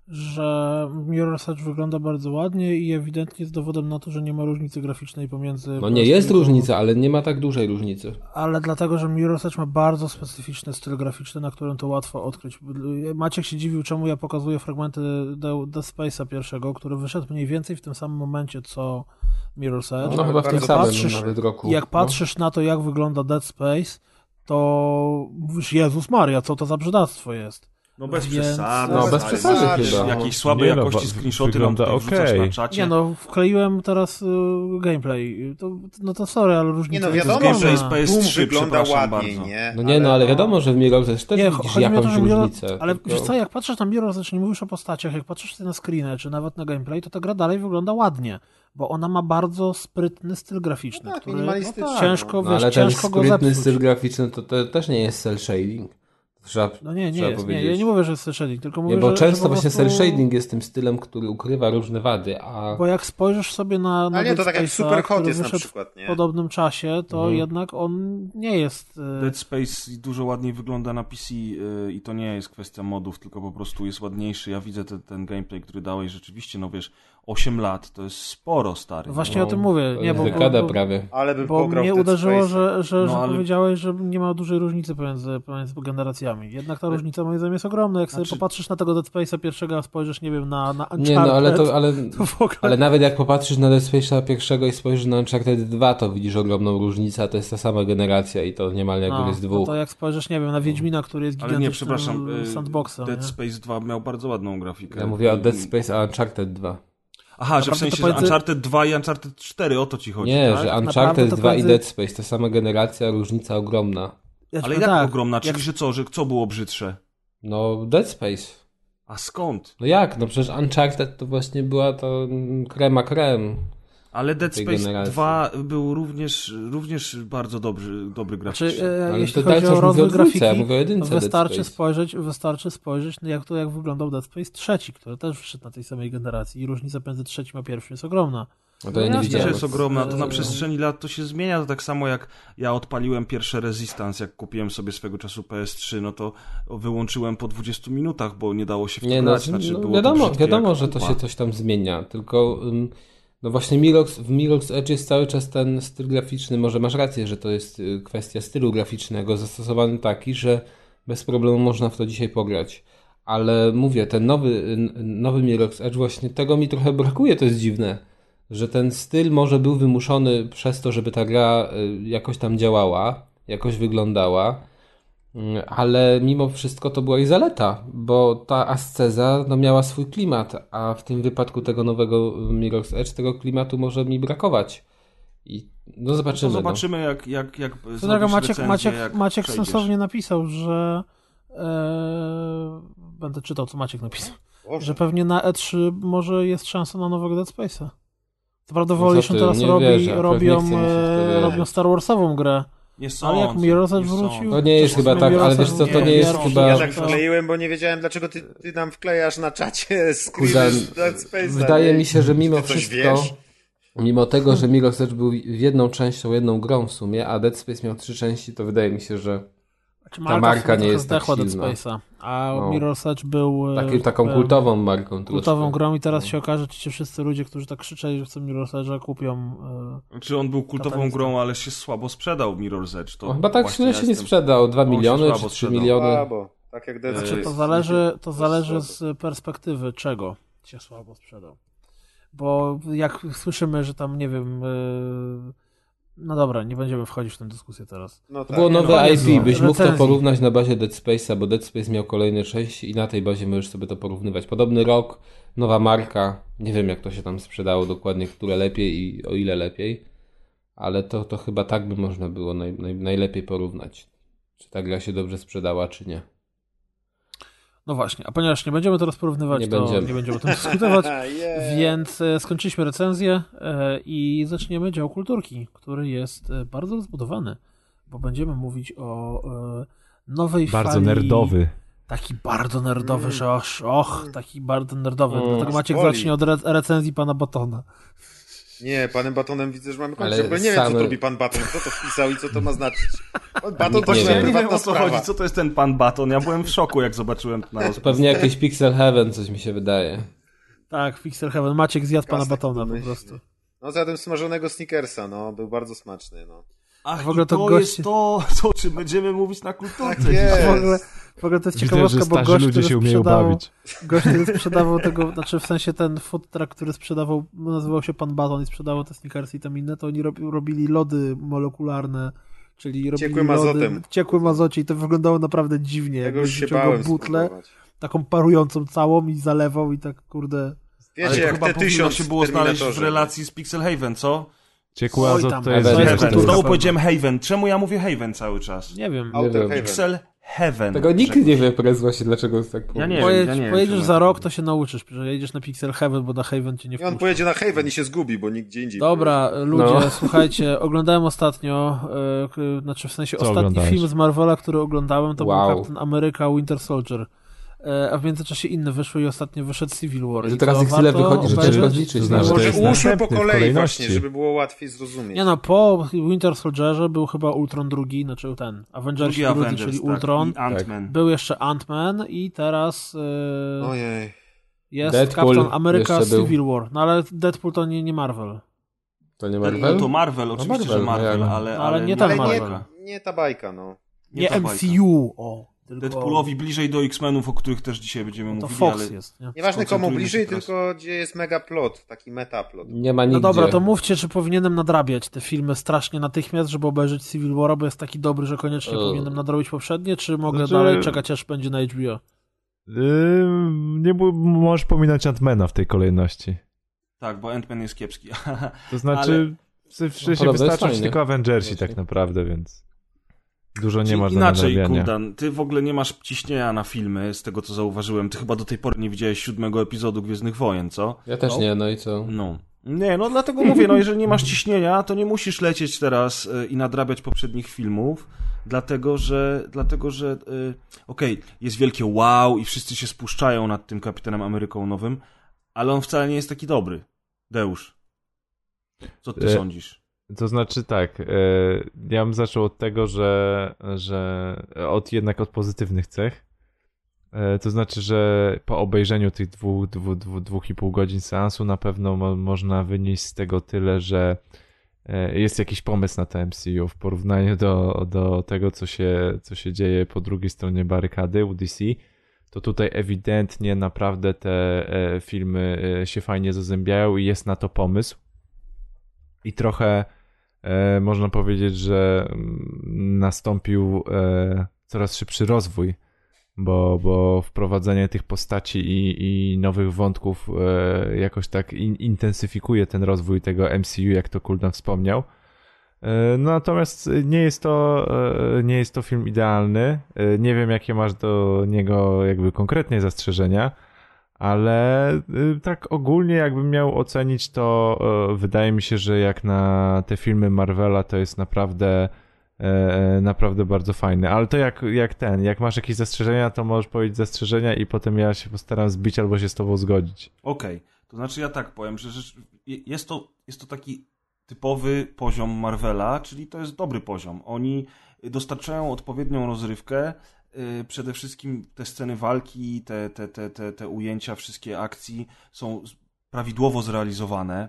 że Mirror's Edge wygląda bardzo ładnie i ewidentnie jest dowodem na to, że nie ma różnicy graficznej pomiędzy... No nie jest PS3 różnica, ale nie ma tak dużej różnicy. Ale dlatego, że Mirror's Edge ma bardzo specyficzny styl graficzny, na którym to łatwo odkryć. Maciek się dziwił, czemu ja pokazuję fragmenty The, The Space'a pierwszego, który wyszedł mniej więcej w tym samym momencie, co Mirror's Edge. No chyba w tym samym patrzysz- nawet roku. Jak no. patrzysz na to, jak wygląda Dead Space, to mówisz, Jezus Maria, co to za brzydactwo jest. No bez Więc- przesady. No, bez przesady chyba. Jakieś słabej Nie no, jakości wa- screenshoty nam tutaj okej. na czacie. Nie no, wkleiłem teraz y, gameplay. To, no to sorry, ale różnica Nie no, jest wiadomo, gameplay z PS3, Doom wygląda ładniej, bardzo. nie? No nie, no ale wiadomo, że w Mirror's Edge też Nie, widzisz o to, jakąś że Mirror- różnicę. Ale tylko- wiesz co, jak patrzysz na Mirror's Edge, nie mówisz o postaciach, jak patrzysz sobie na screeny, czy nawet na gameplay, to ta gra dalej wygląda ładnie, bo ona ma bardzo sprytny styl graficzny, No tak, który minimalistyczny. ciężko, No wiesz, ale ten go sprytny styl graficzny to, to też nie jest cel shading. Trzeba, No nie, nie trzeba jest, nie, powiedzieć. ja nie mówię, że jest cel shading, tylko mówię, Nie, bo że, często że właśnie prostu, cel shading jest tym stylem, który ukrywa różne wady, a Bo jak spojrzysz sobie na, na Ale nie, to tak jak Space'a, Super Hot który jest na przykład, nie? w podobnym czasie, to Mhm. jednak on nie jest... e, Dead Space dużo ładniej wygląda na PC yy, i to nie jest kwestia modów, tylko po prostu jest ładniejszy. Ja widzę ten, ten gameplay, który dałeś rzeczywiście, no wiesz, 8 lat to jest sporo, stary. Właśnie no, o tym mówię. Nie, bo, dekada bo, prawie. Ale bym Bo mnie uderzyło, że, że, No, że ale- powiedziałeś, że nie ma dużej różnicy pomiędzy, pomiędzy generacjami. Jednak ta różnica moim zdaniem jest ogromna. Jak sobie Znaczy- popatrzysz na tego Dead Space'a pierwszego, a spojrzysz, nie wiem, na, na Uncharted, Nie, no ale to, ale, to w ogóle... ale nawet jak popatrzysz na Dead Space'a pierwszego i spojrzysz na Uncharted 2, to widzisz ogromną różnicę, a to jest ta sama generacja i to niemal jakby no, jest no dwóch. to jak spojrzysz, nie wiem, na Wiedźmina, który jest Ale nie, gigantycznym przepraszam, yy, sandboxem. Dead nie? Space 2 miał bardzo ładną grafikę. Ja mówię o Dead Space, a Uncharted 2. Aha, że w sensie, to że Uncharted 2 i Uncharted 4, o to ci chodzi, Nie, tak? że Naprawdę Uncharted to 2 i pomiędzy- Dead Space, ta sama generacja, różnica ogromna. Ja Ale jak tak, ogromna? Czyli, jak- że co, że co było brzydsze? No, Dead Space. A skąd? No jak? No przecież Uncharted to właśnie była to krema krem. Ale Dead Space generacji. 2 był również, również bardzo dobry, dobry Czy, graficznie. e, Ale jeśli chodzi o rozwój ja grafiki, mówię o jedynce Dead wystarczy spojrzeć, wystarczy spojrzeć, jak to jak wyglądał Dead Space trzeci, który też wyszedł na tej samej generacji i różnica między trzecim a pierwszym jest ogromna. No to ja nie widziałem. jest ogromna. To na Eee. przestrzeni lat to się zmienia. To tak samo jak ja odpaliłem pierwsze Resistance, jak kupiłem sobie swego czasu PS3, no to wyłączyłem po 20 minutach, bo nie dało się w to Nie, no, grać. Znaczy, no wiadomo, wiadomo, że to się coś tam zmienia, tylko ym, no właśnie Mirox, w Mirox Edge jest cały czas ten styl graficzny, może masz rację, że to jest y, kwestia stylu graficznego. Zastosowany taki, że bez problemu można w to dzisiaj pograć. Ale mówię, ten nowy, nowy Mirox Edge właśnie tego mi trochę brakuje, to jest dziwne, że ten styl może był wymuszony przez to, żeby ta gra y, jakoś tam działała, jakoś wyglądała, ale mimo wszystko to była i zaleta, bo ta asceza no, miała swój klimat, a w tym wypadku tego nowego Mirror's Edge tego klimatu może mi brakować. I no To zobaczymy. zobaczymy, jak, jak, jak Co drogą, Maciek, recenzję, Maciek, jak Maciek przejdziesz. sensownie napisał, że e, będę czytał, co Maciek napisał. Boże. Że pewnie na E3 może jest szansa na nowego Dead Space'a. Co prawda No Volition ty, teraz robi, wierzę, robią, to e, robią Star Warsową grę. Nie Ale jak nie wrócił... To nie jest to chyba tak, ale wiesz co, to nie jest pierwszy, chyba- Ja tak wkleiłem, bo nie wiedziałem, dlaczego ty, ty nam wklejasz na czacie screeny. Wydaje nie? mi się, że mimo wszystko, wiesz? mimo tego, że Mirror's Edge był jedną częścią, jedną grą w sumie, a Dead Space miał trzy części, to wydaje mi się, że Znaczy, ta marka nie jest tak silna. Space'a, a No. Mirror's Edge był... e, taki, taką e, kultową marką kultową troszkę. grą i teraz się okaże, czy ci wszyscy ludzie, którzy tak krzyczeli, że chcą Mirror's Edge'a, kupią... e, Znaczy on był kultową Katalista. grą, ale się słabo sprzedał Mirror's Edge. To On chyba tak źle się nie jestem- sprzedał. 2 On się miliony czy 3 sprzedał. miliony. Słabo. Tak jak Dead Znaczy, to zależy, to zależy z perspektywy czego się słabo sprzedał. Bo jak słyszymy, że tam, nie wiem, yy, no dobra, nie będziemy wchodzić w tę dyskusję teraz. No To tak. było nowe no, IP, Jezu, byś mógł to porównać na bazie Dead Space'a, bo Dead Space miał kolejne części i na tej bazie możesz sobie to porównywać. Podobny rok, nowa marka, nie wiem jak to się tam sprzedało dokładnie, które lepiej i o ile lepiej, ale to, to chyba tak by można było naj, naj, najlepiej porównać. Czy ta gra się dobrze sprzedała, czy nie. No właśnie, a ponieważ nie będziemy teraz porównywać, Nie to będziemy. nie będziemy o tym dyskutować. Yeah. Więc e, skończyliśmy recenzję e, i zaczniemy dział kulturki, który jest e, bardzo rozbudowany, bo będziemy mówić o nowej Bardzo fali... nerdowy. Taki bardzo nerdowy, Mm. że aż, och, taki bardzo nerdowy. Mm. Dlatego Maciek zacznie od re recenzji pana Batona. Nie, panem Batonem widzę, że mamy Ale kończyć, bo nie wiem, co same- to robi pan Baton, kto to wpisał i co to ma znaczyć. Baton to nie. Ja nie wiem o co chodzi, co to jest ten pan Baton. Ja byłem w szoku, jak zobaczyłem to na To rozpis. pewnie jakiś Pixel Heaven, coś mi się wydaje. Tak, Pixel Heaven. Maciek zjadł pana Kastek Batona po prostu. No zjadłem smażonego Snickersa, no, był bardzo smaczny, no. Ach, W ogóle i to to goście- jest to, o czym będziemy mówić na kulturce. Tak jest. W ogóle, w ogóle to jest ciekawostka, bo gość, ludzie który się umieją sprzedawał, bawić. gość, który sprzedawał tego, znaczy w sensie ten food truck, który sprzedawał, nazywał się Pan Baton i sprzedawał te sneakersy i tam inne, to oni robi, robili lody molekularne, czyli robili Ciekłym lody, azotem. ciekłym azocie i to wyglądało naprawdę dziwnie. Ja go jakby już się wyciągał bałem butlę, spróbować. taką parującą całą i zalewał i tak kurde... Wiecie, Ale to jak chyba te tysiąc się było znaleźć w relacji z Pixel Haven, co? Ciekły Oj tam, to jest Haven. Znowu powiedziałem Haven. Czemu ja mówię Haven cały czas? Nie wiem. Outer wiem. Haven. Pixel Heaven. Tego nikt nie wie teraz właśnie, dlaczego jest tak Ja nie Pojedź, wiem, ja nie wiem, pojedziesz czemu za rok, to się nauczysz, że jedziesz na Pixel Heaven, bo na Haven cię nie I on wpuszczą. pojedzie na Haven i się zgubi, bo nigdzie indziej. Dobra, ludzie, No. słuchajcie, oglądałem ostatnio, e, znaczy w sensie Co ostatni oglądałeś? film z Marvela, który oglądałem, to Wow. był Captain America Winter Soldier. E, a w międzyczasie inne wyszły i ostatnio wyszedł Civil War. Że I teraz ich tyle wychodzi, że ciężko zliczyć. To znaczy, Może ułóżmy po kolei kolejności. właśnie, żeby było łatwiej zrozumieć. Nie no, po Winter Soldierze był chyba Ultron drugi, znaczy ten, Avengers Drugi drugi, Avengers, czyli tak, Ultron. Ant-Man. Był jeszcze Ant-Man i teraz e, Ojej. jest Deadpool Captain America był. Civil War. No ale Deadpool to nie, nie Marvel. To nie No Marvel? to Marvel, oczywiście, Marvel, że Marvel, no jak? ale, Ale nie ten Ale nie, Marvel. nie ta bajka, no. Nie, ta bajka. MCU, o. Tylko... Deadpoolowi bliżej do X-Menów, o których też dzisiaj będziemy To mówili, Fox ale... jest, nie? Nieważne komu bliżej, tylko gdzie jest mega plot, taki metaplot. Nie ma No nigdzie. dobra, to mówcie, czy powinienem nadrabiać te filmy strasznie natychmiast, żeby obejrzeć Civil War, bo jest taki dobry, że koniecznie powinienem nadrobić poprzednie, czy mogę Znaczy- dalej czekać, aż będzie na HBO? Yy, nie możesz pominąć Antmana w tej kolejności. Tak, bo Ant-Man jest kiepski. To znaczy, w- wcześniej podobno jest wystarczą tylko Avengersi Właśnie. tak naprawdę, więc dużo nie Czyli masz inaczej. Kuldan, ty w ogóle nie masz ciśnienia na filmy, z tego co zauważyłem. Ty chyba do tej pory nie widziałeś siódmego epizodu Gwiezdnych Wojen, co? Ja też nie, no i co? No. Nie, no dlatego mówię, no jeżeli nie masz ciśnienia, to nie musisz lecieć teraz y, i nadrabiać poprzednich filmów, dlatego że, dlatego że, y, okej, jest wielkie wow i wszyscy się spuszczają nad tym Kapitanem Ameryką nowym, ale on wcale nie jest taki dobry. Deusz, co ty E, sądzisz? To znaczy tak, e, ja bym zaczął od tego, że, że od jednak od pozytywnych cech. E, To znaczy, że po obejrzeniu tych dwóch, dwóch, dwóch, dwóch i pół godzin seansu na pewno mo, można wynieść z tego tyle, że e, jest jakiś pomysł na to MCU w porównaniu do, do tego, co się, co się dzieje po drugiej stronie barykady u DC. To tutaj ewidentnie naprawdę te filmy się fajnie zazębiają i jest na to pomysł. I trochę można powiedzieć, że mm, nastąpił e, coraz szybszy rozwój bo, bo wprowadzenie tych postaci i, i nowych wątków e, jakoś tak in, intensyfikuje ten rozwój tego MCU, jak to Kuldan wspomniał. E, no, natomiast nie jest to e, nie jest to film idealny. E, nie wiem, jakie masz do niego jakby konkretnie zastrzeżenia, ale e, tak ogólnie jakbym miał ocenić, to e, wydaje mi się, że jak na te filmy Marvela to jest naprawdę e, naprawdę bardzo fajny. Ale to jak, jak ten, jak masz jakieś zastrzeżenia, to możesz powiedzieć zastrzeżenia i potem ja się postaram zbić albo się z tobą zgodzić. Okej, to znaczy ja tak powiem, że jest, to, jest to taki typowy poziom Marvela, czyli to jest dobry poziom. Oni dostarczają odpowiednią rozrywkę, przede wszystkim te sceny walki, te, te, te, te, te ujęcia, wszystkie akcji są prawidłowo zrealizowane.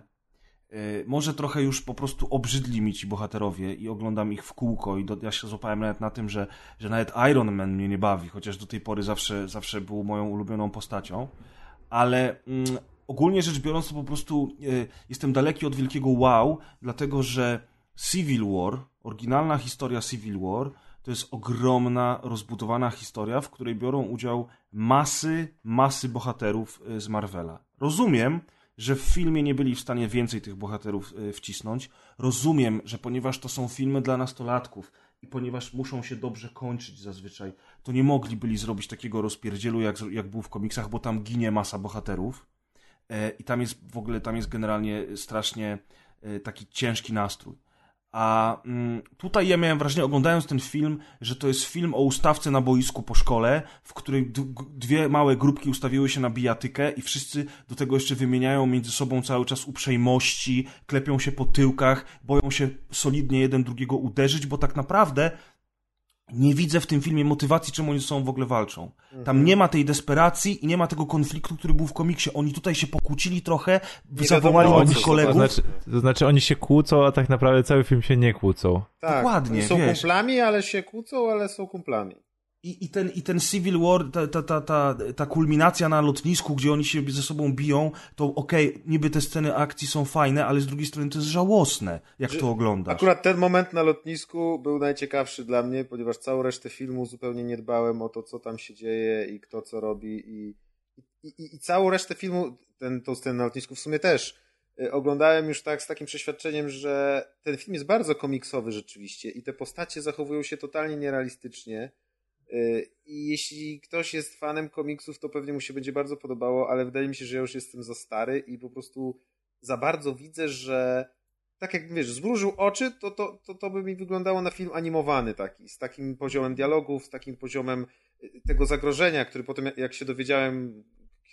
Yy, może trochę już po prostu obrzydli mi ci bohaterowie i oglądam ich w kółko i do, ja się złapałem nawet na tym, że, że nawet Iron Man mnie nie bawi, chociaż do tej pory zawsze, zawsze był moją ulubioną postacią. Ale mm, ogólnie rzecz biorąc, to po prostu y, jestem daleki od wielkiego wow, dlatego że Civil War, oryginalna historia Civil War, to jest ogromna, rozbudowana historia, w której biorą udział masy, masy bohaterów y, z Marvela. Rozumiem, że w filmie nie byli w stanie więcej tych bohaterów y, wcisnąć. Rozumiem, że ponieważ to są filmy dla nastolatków i ponieważ muszą się dobrze kończyć zazwyczaj, to nie mogli byli zrobić takiego rozpierdzielu, jak, jak był w komiksach, bo tam ginie masa bohaterów. E, I tam jest w ogóle, tam jest generalnie strasznie e, taki ciężki nastrój. A mm, tutaj ja miałem wrażenie, oglądając ten film, że to jest film o ustawce na boisku po szkole, w której dwie małe grupki ustawiły się na bijatykę i wszyscy do tego jeszcze wymieniają między sobą cały czas uprzejmości, klepią się po tyłkach, boją się solidnie jeden drugiego uderzyć, bo tak naprawdę nie widzę w tym filmie motywacji, czemu oni ze sobą w ogóle walczą. Tam nie ma tej desperacji i nie ma tego konfliktu, który był w komiksie. Oni tutaj się pokłócili trochę, zawołali wiadomo, nowych co to kolegów. znaczy, to znaczy oni się kłócą, a tak naprawdę cały film się nie kłócą. Tak, Dokładnie, są wiesz. kumplami, ale się kłócą, ale są kumplami. I, i, ten, I ten Civil War, ta, ta, ta, ta, ta kulminacja na lotnisku, gdzie oni się ze sobą biją, to okej, niby te sceny akcji są fajne, ale z drugiej strony to jest żałosne, jak Że- to oglądasz. Akurat ten moment na lotnisku był najciekawszy dla mnie, ponieważ całą resztę filmu zupełnie nie dbałem o to, co tam się dzieje i kto co robi i, i, i, i całą resztę filmu, ten, tą scenę na lotnisku w sumie też, y, oglądałem już tak z takim przeświadczeniem, że ten film jest bardzo komiksowy rzeczywiście i te postacie zachowują się totalnie nierealistycznie. Y, I jeśli ktoś jest fanem komiksów, to pewnie mu się będzie bardzo podobało, ale wydaje mi się, że ja już jestem za stary i po prostu za bardzo widzę, że tak jak wiesz, zmrużył oczy, to, to, to, to by mi wyglądało na film animowany taki, z takim poziomem dialogów, z takim poziomem y, tego zagrożenia, który potem jak się dowiedziałem,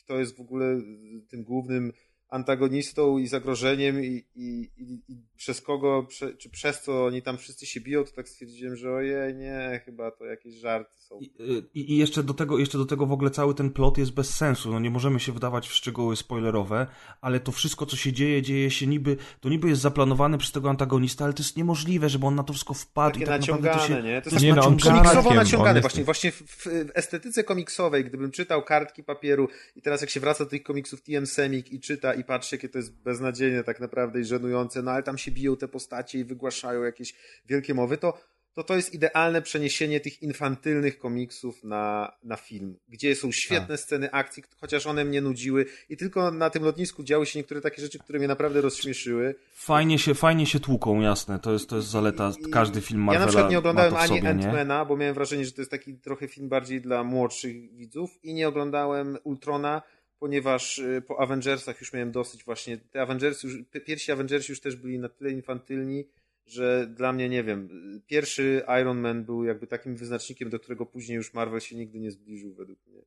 kto jest w ogóle y, tym głównym antagonistą i zagrożeniem i, i, i, i przez kogo, prze, czy przez co oni tam wszyscy się biją, to tak stwierdziłem, że ojej, nie, chyba to jakieś żarty są. I, i, I jeszcze do tego, jeszcze do tego w ogóle cały ten plot jest bez sensu. No nie możemy się wdawać w szczegóły spoilerowe, ale to wszystko, co się dzieje, dzieje się niby, to niby jest zaplanowane przez tego antagonista, ale to jest niemożliwe, żeby on na to wszystko wpadł Takie i tak naprawdę to naciągane, się... nie? To jest Nie, no, naciągane. kartkiem, komiksowo naciągane. jest- Właśnie, właśnie w, w estetyce komiksowej, gdybym czytał kartki papieru i teraz jak się wraca do tych komiksów TM Semik i czyta i patrzy, jakie to jest beznadziejne tak naprawdę i żenujące, no ale tam się biją te postacie i wygłaszają jakieś wielkie mowy, to to, to jest idealne przeniesienie tych infantylnych komiksów na, na film, gdzie są świetne sceny akcji, chociaż one mnie nudziły i tylko na tym lotnisku działy się niektóre takie rzeczy, które mnie naprawdę rozśmieszyły. Fajnie się, fajnie się tłuką, jasne. To jest, to jest zaleta. Każdy film Ja Marvela na przykład nie oglądałem ani? Ant-Mana, bo miałem wrażenie, że to jest taki trochę film bardziej dla młodszych widzów i nie oglądałem Ultrona, ponieważ y, po Avengersach już miałem dosyć właśnie. Te Avengers już, pi- pierwsi Avengersi już też byli na tyle infantylni, że dla mnie, nie wiem, pierwszy Iron Man był jakby takim wyznacznikiem, do którego później już Marvel się nigdy nie zbliżył według mnie.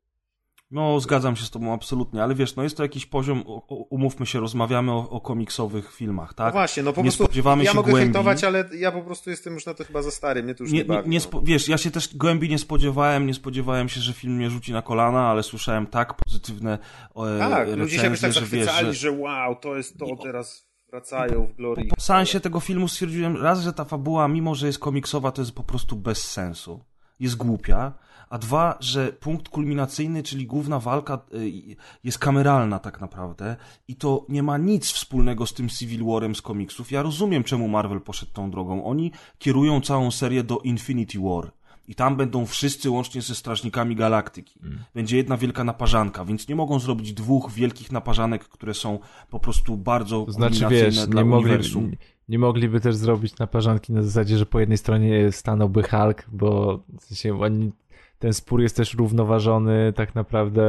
No, zgadzam się z tobą absolutnie, ale wiesz, no jest to jakiś poziom, umówmy się, rozmawiamy o, o komiksowych filmach, No tak? właśnie, no po Nie prostu spodziewamy ja się mogę głębi. hejtować, ale ja po prostu jestem już na to chyba za stary, mnie to już nie, nie, bawi. nie no. wiesz, ja się też głębi nie spodziewałem, nie spodziewałem się, że film mnie rzuci na kolana, ale słyszałem tak pozytywne e, Tak, recenzje, ludzie się tak że zachwycali, że... że wow, to jest to, teraz wracają w glorii. Po seansie tego filmu stwierdziłem raz, że ta fabuła, mimo że jest komiksowa, to jest po prostu bez sensu. Jest głupia. A dwa, że punkt kulminacyjny, czyli główna walka y, jest kameralna tak naprawdę i to nie ma nic wspólnego z tym Civil Warem z komiksów. Ja rozumiem, czemu Marvel poszedł tą drogą. Oni kierują całą serię do Infinity War. I tam będą wszyscy łącznie ze Strażnikami Galaktyki. Mm. Będzie jedna wielka naparzanka, więc nie mogą zrobić dwóch wielkich naparzanek, które są po prostu bardzo To znaczy, wiesz, dla nie, mogli, uniwersum. nie, nie mogliby też zrobić naparzanki na zasadzie, że po jednej stronie stanąłby Hulk, bo w sensie oni, ten spór jest też równoważony tak naprawdę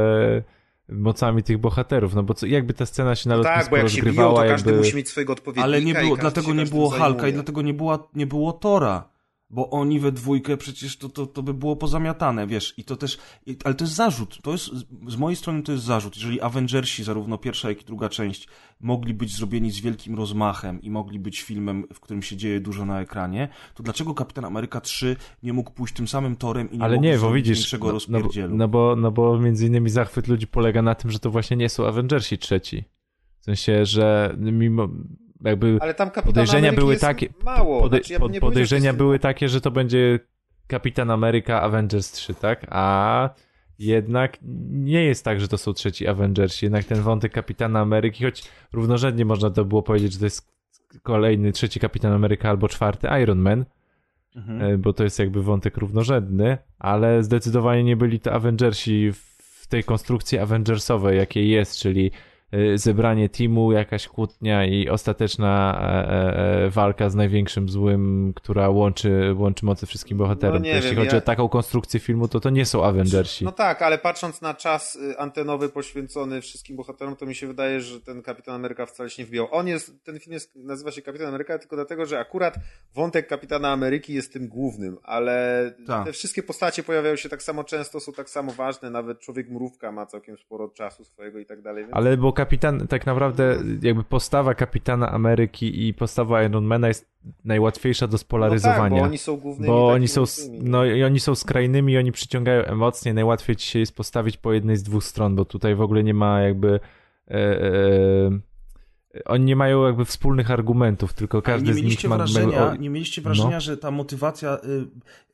mocami tych bohaterów, no bo co, jakby ta scena się na No lotnisku tak, bo jak się biją, to każdy jakby... musi mieć swojego odpowiednika. Ale nie i było, dlatego nie było Hulka i zajmuje. dlatego nie, była, nie było Tora. Bo oni we dwójkę przecież to, to, to by było pozamiatane, wiesz, i to też, i, ale to jest zarzut, to jest, z mojej strony to jest zarzut, jeżeli Avengersi, zarówno pierwsza, jak i druga część, mogli być zrobieni z wielkim rozmachem i mogli być filmem, w którym się dzieje dużo na ekranie, to dlaczego Kapitan Ameryka 3 nie mógł pójść tym samym torem i nie Ale mógł nie, bo widzisz, większego no, no, rozpierdzielu? no, bo, no bo między innymi zachwyt ludzi polega na tym, że to właśnie nie są Avengersi trzeci. W sensie, że mimo jakby Ale tam Kapitan podejrzenia Ameryki były jest takie, mało. pode, Znaczy, ja pod- podejrzenia jest- były takie, że to będzie Kapitan Ameryka Avengers 3, tak? A jednak nie jest tak, że to są trzeci Avengersi. Jednak ten wątek Kapitana Ameryki, choć równorzędnie można to było powiedzieć, że to jest kolejny, trzeci Kapitan Ameryka albo czwarty Iron Man, Mhm. e, bo to jest jakby wątek równorzędny, ale zdecydowanie nie byli to Avengersi w tej konstrukcji Avengersowej, jakiej jest, czyli zebranie teamu, jakaś kłótnia i ostateczna e, e, e, walka z największym złym, która łączy, łączy mocy wszystkim bohaterom. No Jeśli wiem, chodzi ja- o taką konstrukcję filmu, to to nie są Avengersi. No tak, ale patrząc na czas y, antenowy poświęcony wszystkim bohaterom, to mi się wydaje, że ten Kapitan Ameryka wcale się nie wbijał. On jest, ten film jest, nazywa się Kapitan Ameryka tylko dlatego, że akurat wątek Kapitana Ameryki jest tym głównym, ale Tak. te wszystkie postacie pojawiają się tak samo często, są tak samo ważne, nawet Człowiek Mrówka ma całkiem sporo czasu swojego i tak dalej. Więc... Ale bo kapitan, tak naprawdę jakby postawa kapitana Ameryki i postawa Ironmana jest najłatwiejsza do no spolaryzowania. tak, bo oni są głównymi Bo oni są, no i oni są skrajnymi i oni przyciągają emocje. Najłatwiej ci się jest postawić po jednej z dwóch stron, bo tutaj w ogóle nie ma jakby. E, e, oni nie mają jakby wspólnych argumentów, tylko każdy z nich ma. wrażenia, nie mieliście wrażenia, No. że ta motywacja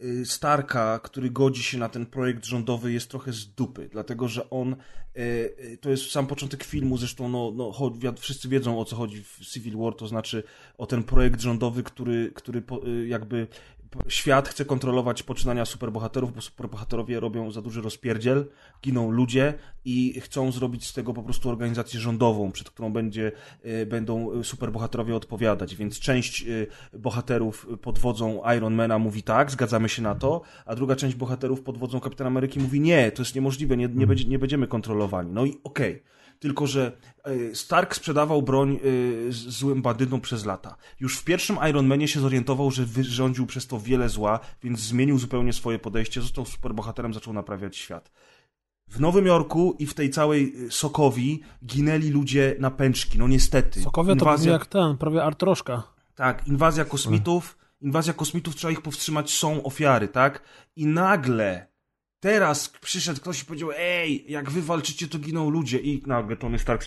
y, y, Starka, który godzi się na ten projekt rządowy jest trochę z dupy, dlatego że on y, to jest sam początek filmu, zresztą no, no, wszyscy wiedzą o co chodzi w Civil War, to znaczy o ten projekt rządowy, który, który jakby świat chce kontrolować poczynania superbohaterów, bo superbohaterowie robią za duży rozpierdziel, giną ludzie i chcą zrobić z tego po prostu organizację rządową, przed którą będzie, y, będą superbohaterowie odpowiadać, więc część y, bohaterów pod wodzą Ironmana mówi tak, zgadzamy się na to, a druga część bohaterów pod wodzą Kapitana Ameryki mówi nie, to jest niemożliwe, nie, nie, będzie, nie będziemy kontrolowani. No i okej. Tylko, że y, Stark sprzedawał broń z- złym bandytom przez lata. Już w pierwszym Iron Manie się zorientował, że wyrządził przez to wiele zła, więc zmienił zupełnie swoje podejście, został superbohaterem, zaczął naprawiać świat. W Nowym Jorku i w tej całej y, Sokowi ginęli ludzie na pęczki, no niestety. Sokowie to brzmi jak ten, prawie Artroszka. Tak, inwazja kosmitów, inwazja kosmitów, trzeba ich powstrzymać, są ofiary, tak? I nagle, teraz przyszedł ktoś i powiedział, ej, jak wy walczycie, to giną ludzie. I nagle Tony Stark,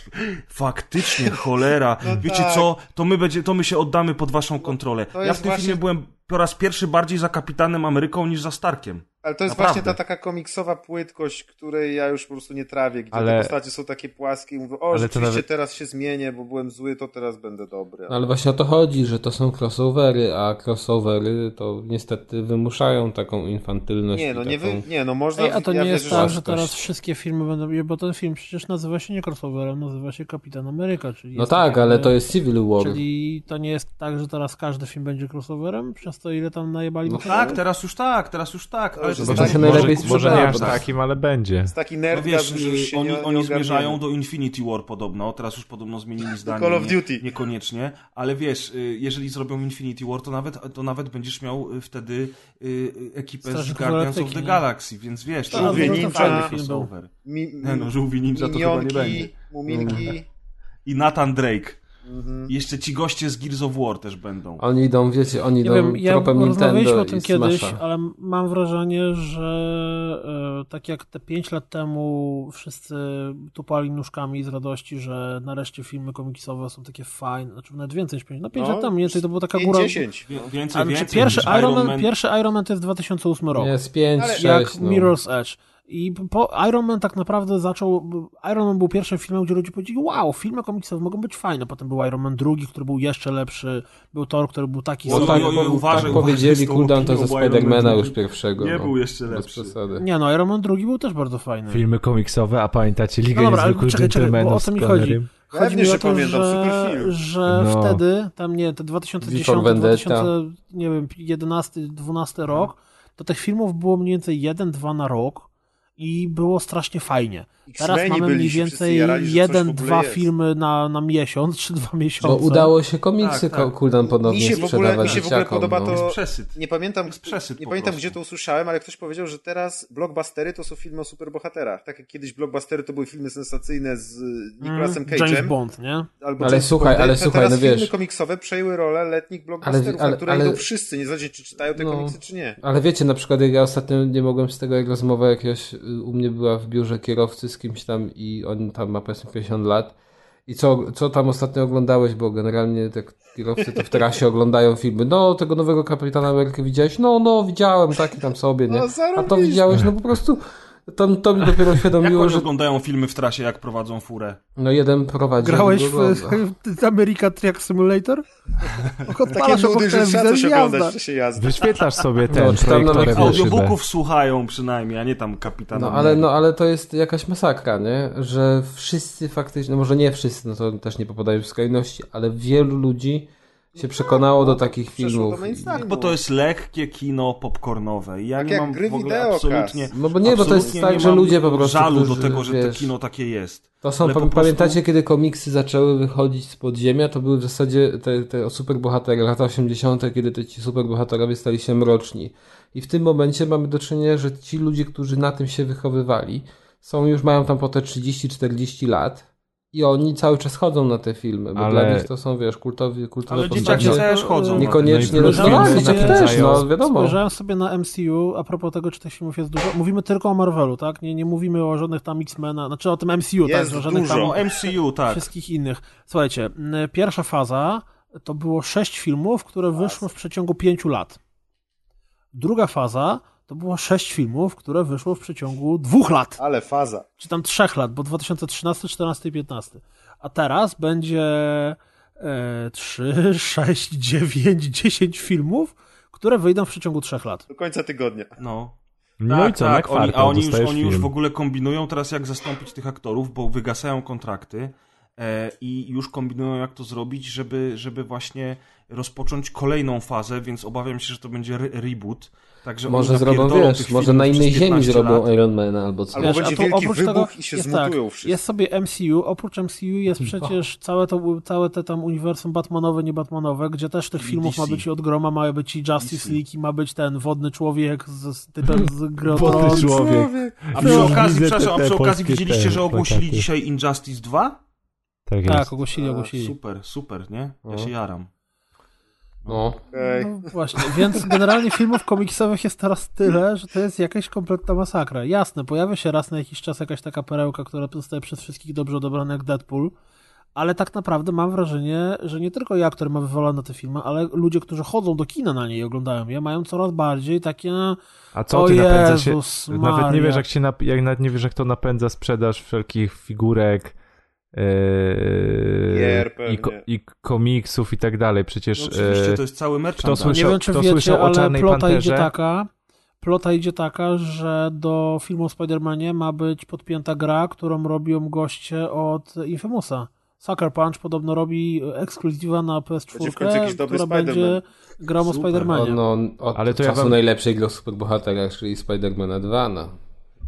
faktycznie, cholera, No wiecie tak. co, to my, będzie, to my się oddamy pod waszą kontrolę. to ja w tym właśnie- filmie byłem po raz pierwszy bardziej za Kapitanem Ameryką niż za Starkiem. Ale to jest Naprawdę. właśnie ta taka komiksowa płytkość, której ja już po prostu nie trawię, gdzie Ale- te postacie są takie płaskie i mówię, o, Ale rzeczywiście nawet- teraz się zmienię, bo byłem zły, to teraz będę dobry. No ale właśnie o to chodzi, że to są crossovery, a crossovery to niestety wymuszają taką infantylność. Nie, no nie, taką... wy, nie, no można... Ej, a to ja nie jest tak, że teraz wszystkie filmy będą, bo ten film przecież nazywa się nie crossoverem, nazywa się Kapitan Ameryka, czyli No tak, ale to jest Civil War. Czyli to nie jest tak, że teraz każdy film będzie crossoverem, przez to ile tam najebali No? Tak, teraz już tak, teraz już tak. Ale Bo to się może, najlepiej może, może nie aż tak. takim, ale będzie. jest taki No nerd, wiesz, że już się oni, nie, nie oni zmierzają ogarniemy. do Infinity War podobno, teraz już podobno zmienili zdanie. Call of nie- Duty. Niekoniecznie, ale wiesz, y, jeżeli zrobią Infinity War, to nawet, to nawet będziesz miał y, wtedy y, ekipę z Guardians of the nie? Galaxy, więc wiesz, to Żółwie Ninja. crossover. Mi, Nie no, żółwi ninja to chyba nie będzie. muminki. I Nathan Drake. Mhm. Jeszcze ci goście z Gears of War też będą. Oni idą, wiecie, oni Nie idą wiem, ja tropem rozmawialiśmy Nintendo o tym i kiedyś, Smasha. ale mam wrażenie, że e, tak jak te 5 lat temu wszyscy tupali nóżkami z radości, że nareszcie filmy komiksowe są takie fajne, znaczy nawet więcej niż 5, no 5 No, lat temu, mniej więcej to była taka góra. 10. Wie- Więcej, Ale więcej pierwszy niż Iron, Man, Man. pierwszy Iron Man to jest 2008 rok. Jest 5, Ale- 6, jak no. Mirror's Edge. I po Iron Man tak naprawdę zaczął. Iron Man był pierwszym filmem, gdzie ludzie powiedzieli: Wow, filmy komiksowe mogą być fajne. Potem był Iron Man drugi, który był jeszcze lepszy. Był Thor, który był taki oj, tak, uważaj, tak uważaj powiedzieli cooldown to ze Spidermana już pierwszego. nie no. był jeszcze lepszy. przesady. Nie no, Iron Man drugi był też bardzo fajny. Filmy komiksowe, a pamiętacie Ligę No dobra, Niezwykłych czekaj, czekaj, bo o Gentlemanów co z mi chodzi? Connerym? Chodzi Pewnie, mi o że to, pamiętam, że, że No. wtedy, tam nie, te 2010, V for Vendetta. 2000, nie wiem, 11, 12 rok, to tych filmów było mniej więcej jeden, dwa na rok i było strasznie fajnie. Teraz mamy mniej więcej jeden, dwa jest. filmy na, na miesiąc, czy dwa miesiące. No udało się komiksy Tak, tak. cooldown ponownie Mi się w ogóle- sprzedawać mi się w ogóle podoba no. to- Jest przesyt. Nie pamiętam, jest przesyt nie pamiętam gdzie to usłyszałem, ale ktoś powiedział, że teraz blockbustery to są filmy o superbohaterach. Tak jak kiedyś blockbustery to były filmy sensacyjne z y, Nicolasem Mm, James Cage'em. Bond, nie? Albo Ale James słuchaj, Bondem, ale słuchaj, teraz no wiesz- filmy komiksowe przejęły rolę letnich blockbusterów, Ale- ale- na które ale- idą wszyscy, niezależnie czy czytają te No. komiksy, czy nie. Ale wiecie, na przykład ja ostatnio nie mogłem z tego, jak rozmowa jakaś y, u mnie była w biurze kierowcy z kimś tam i on tam ma powiedzmy 50 lat. I co, co tam ostatnio oglądałeś, bo generalnie te kierowcy to w trasie oglądają filmy. No, tego nowego Kapitana Ameryki widziałeś? No, no, widziałem, taki tam sobie, nie? No, A to widziałeś, no po prostu to, to mi dopiero Jak uświadomiło, oni że oglądają filmy w trasie, jak prowadzą furę? no jeden prowadzi. Grałeś w, w America Truck Simulator? Takie Odpalasz obok nudy, że trzeba telewizora coś i oglądać jazda. jazdy. Wyświetlasz sobie ten No, czy tam nawet. Audiobooków słuchają przynajmniej, a nie tam kapitana. No ale, no ale to jest jakaś masakra, nie? Że wszyscy faktycznie, no może nie wszyscy, no to też nie popadają w skrajności, ale wielu ludzi się przekonało do takich filmów. do mainstreamu. Bo to jest lekkie kino popcornowe. I ja Tak nie jak mam gry w ogóle wideo, absolutnie... No bo nie, bo to jest tak, że ludzie po prostu, żalu do którzy, tego, że wiesz, to kino takie jest. To są, po pam- pamiętacie, prostu- kiedy komiksy zaczęły wychodzić z podziemia, to były w zasadzie te, te superbohatery, lata 80., kiedy te ci superbohaterowie stali się mroczni. I w tym momencie mamy do czynienia, że ci ludzie, którzy na tym się wychowywali, są już, mają tam po te 30-40 lat i oni cały czas chodzą na te filmy, bo Ale- dla nich to są, wiesz, kultowi, kultowe Ale dzieciaki też chodzą. Niekoniecznie, No no, no, dzieciaki też, no wiadomo. Spojrzałem sobie na MCU, a propos tego, czy tych filmów jest dużo. Mówimy tylko o Marvelu, tak? Nie, nie mówimy o żadnych tam X-Mena, znaczy o tym MCU, Jest tak? O żadnych dużo. tam MCU, tak. wszystkich innych. Słuchajcie, pierwsza faza to było sześć filmów, które wyszły w przeciągu pięciu lat. Druga faza to było sześć filmów, które wyszło w przeciągu dwóch lat. Ale faza. Czy tam trzech lat, bo 2013, 14 i 15. A teraz będzie e, 3, 6, 9, 10 filmów, które wyjdą w przeciągu trzech lat. Do końca tygodnia. No. No tak, i co, tak. na Oni, a oni już, oni już w ogóle kombinują teraz, jak zastąpić tych aktorów, bo wygasają kontrakty e, i już kombinują, jak to zrobić, żeby, żeby właśnie rozpocząć kolejną fazę, więc obawiam się, że to będzie re reboot. Także Może zrobią, wiesz, może na innej ziemi 15 zrobią lat. Ironmana albo co. Albo Wiesz, będzie a tu wielki oprócz wybuch tego i się jest zmutują tak, wszyscy. Jest sobie MCU, oprócz MCU jest przecież całe, to, całe te tam uniwersum Batmanowe, nie Batmanowe, gdzie też tych filmów ma DC. być i od groma, ma być i Justice DC. League, i ma być ten wodny człowiek z, z typem z gry Wodny człowiek. A przy okazji, Widzę przepraszam, a przy okazji widzieliście, że ogłosili plakaty. dzisiaj Injustice 2? Tak jest. Tak, ogłosili, ogłosili. Super, super, nie? Ja No. się jaram. No. Okej. No właśnie, więc generalnie filmów komiksowych jest teraz tyle, że to jest jakaś kompletna masakra. Jasne, pojawia się raz na jakiś czas jakaś taka perełka, która zostaje przez wszystkich dobrze odebrana jak Deadpool, ale tak naprawdę mam wrażenie, że nie tylko ja, który ma wywalone te filmy, ale ludzie, którzy chodzą do kina na nie i oglądają je, mają coraz bardziej takie... A co O ty napędza się? Jezus Nawet nie Maria. wiesz, jak się nap... jak nawet nie wiesz, jak to napędza sprzedaż wszelkich figurek. Yy, Gier i, i komiksów i tak dalej. Przecież No oczywiście, e, to jest cały kto merchandise. słyszał- Nie wiem, czy kto wiecie, słyszał o Czarnej plota Panterze? idzie taka, plota idzie taka, że do filmu o Spider-Manie ma być podpięta gra, którą robią goście od Infamousa. Sucker Punch podobno robi ekskluzywa na PS4, Będzie w końcu jakiś dobry która będzie grą o. Spider-Manie. No, od Ale to ja czasu wam- najlepszej gry o superbohaterach, czyli Spider-Mana 2, no.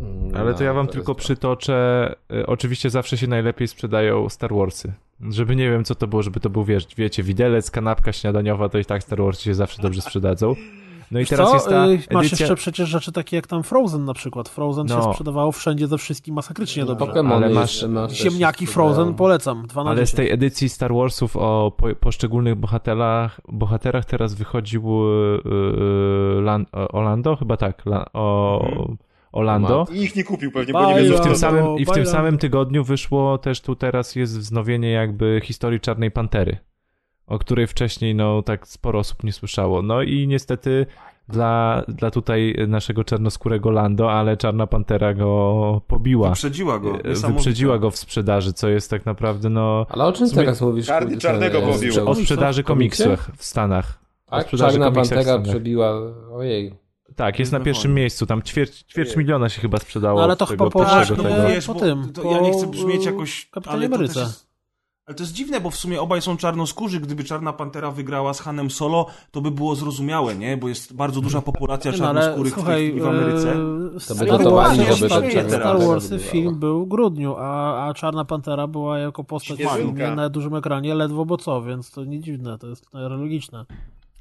Mm, Ale to ja wam to tylko jest- przytoczę. e, Oczywiście zawsze się najlepiej sprzedają Star Warsy. Żeby nie wiem, co to było, żeby to był, wiesz, wiecie, widelec, kanapka śniadaniowa, to i tak Star Warsy się zawsze dobrze sprzedadzą. No i Wiesz teraz co? jest ta Y, Masz edycja... jeszcze przecież rzeczy takie jak tam Frozen na przykład. Frozen się No. sprzedawało wszędzie ze wszystkim masakrycznie dobrze. Pokémony Ale masz- masz. Ziemniaki się Frozen polecam. 2 na Ale z 10. tej edycji Star Warsów o po, poszczególnych bohaterach, bohaterach teraz wychodził yy, Lan, o- Orlando? Chyba tak. La, o, Mhm. Orlando. I ich nie kupił pewnie, bo Bajla. nie wiedzą, w, tym co to- samym, I w tym samym tygodniu wyszło też tu teraz jest wznowienie jakby historii Czarnej Pantery, o której wcześniej no tak sporo osób nie słyszało. No i niestety dla, dla tutaj naszego czarnoskórego Lando, ale Czarna Pantera go pobiła. Wyprzedziła go. E. Wyprzedziła go w sprzedaży, co jest tak naprawdę, no... Ale o czym sumie- teraz mówisz? Czarny czarnego pobił. O sprzedaży komiksów w Stanach. Tak, Czarna Pantera przebiła, ojej. Tak, jest na pierwszym Wojny. miejscu, tam ćwierć, ćwierć miliona się chyba sprzedało No, ale to chyba po- tak, tego. no, wiesz, po tym, to, ja nie chcę brzmieć jakoś... Kapitanie ale to też Ameryce. jest- Ale to jest dziwne, bo w sumie obaj są czarnoskórzy. Gdyby Czarna Pantera wygrała z Hanem Solo, to by było zrozumiałe, nie? Bo jest bardzo duża populacja Nie, no, ale czarnoskórych w w Ameryce. e, To by Warsy- żeby Star- Czarna Star wygrała. film był w grudniu, a, a Czarna Pantera była jako postać w Świeżynka. filmie na dużym ekranie ledwo bo co, więc to nie dziwne, to jest logiczne.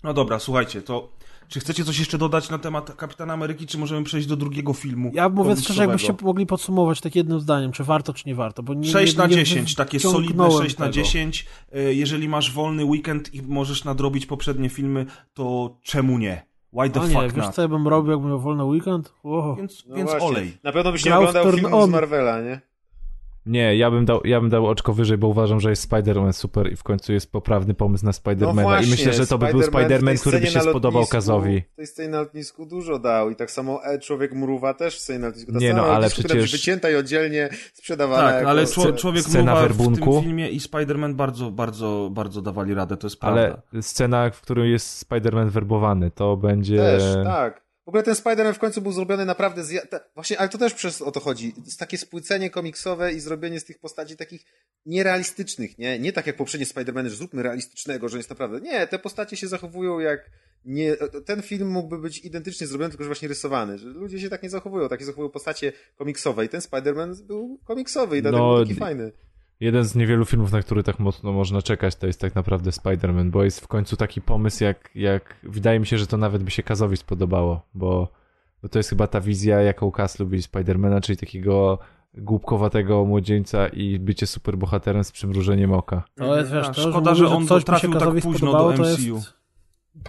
No dobra, słuchajcie, to czy chcecie coś jeszcze dodać na temat Kapitana Ameryki, czy możemy przejść do drugiego filmu? Ja mówię szczerze, jakbyście mogli podsumować tak jednym zdaniem, czy warto, czy nie warto, bo nie 6 nie, na nie 10, takie solidne wciągnąłem 6 na tego. 10. E, Jeżeli masz wolny weekend i możesz nadrobić poprzednie filmy, to czemu nie? Why the A nie, fuck wiesz not? co ja bym robił, jakbym miał wolny weekend? Wow. Więc, No więc właśnie. olej. Na pewno byś nie Grał oglądał filmów z. Marvela, nie? Nie, ja bym, dał, ja bym dał oczko wyżej, bo uważam, że jest Spider-Man super i w końcu jest poprawny pomysł na Spider-Mana. No właśnie, I myślę, że to by był Spider-Man który by się spodobał Kazowi. Tej scenie na lotnisku dużo dał i tak samo e, Człowiek Mruwa też w scenie na lotnisku. Ta Nie, no, ale lotnisku, przecież- być wycięta i oddzielnie sprzedawana Tak, jako... ale czło- człowiek scena Mruwa w werbunku. tym filmie i Spider-Man bardzo, bardzo, bardzo dawali radę, to jest Ale prawda. scena, w której jest Spider-Man werbowany, to będzie... Też, tak. W ogóle ten Spider-Man w końcu był zrobiony naprawdę z... Właśnie, ale to też przez o to chodzi. To jest takie spłycenie komiksowe i zrobienie z tych postaci takich nierealistycznych, nie? Nie tak jak poprzednie Spider-Many, że zróbmy realistycznego, że jest naprawdę... Nie, te postacie się zachowują jak... Nie, ten film mógłby być identycznie zrobiony, tylko że właśnie rysowany. Że ludzie się tak nie zachowują, tak się zachowują postacie komiksowe i ten Spider-Man był komiksowy i dlatego No, był taki fajny. Jeden z niewielu filmów, na który tak mocno można czekać, to jest tak naprawdę Spider-Man, bo jest w końcu taki pomysł, jak, jak wydaje mi się, że to nawet by się Kazowi spodobało, bo, bo to jest chyba ta wizja, jaką Kaz lubi Spidermana, czyli takiego głupkowatego młodzieńca i bycie superbohaterem z przymrużeniem oka. To jest, wiesz, to, szkoda, że, że on coś trafił tak późno do to MCU. Jest...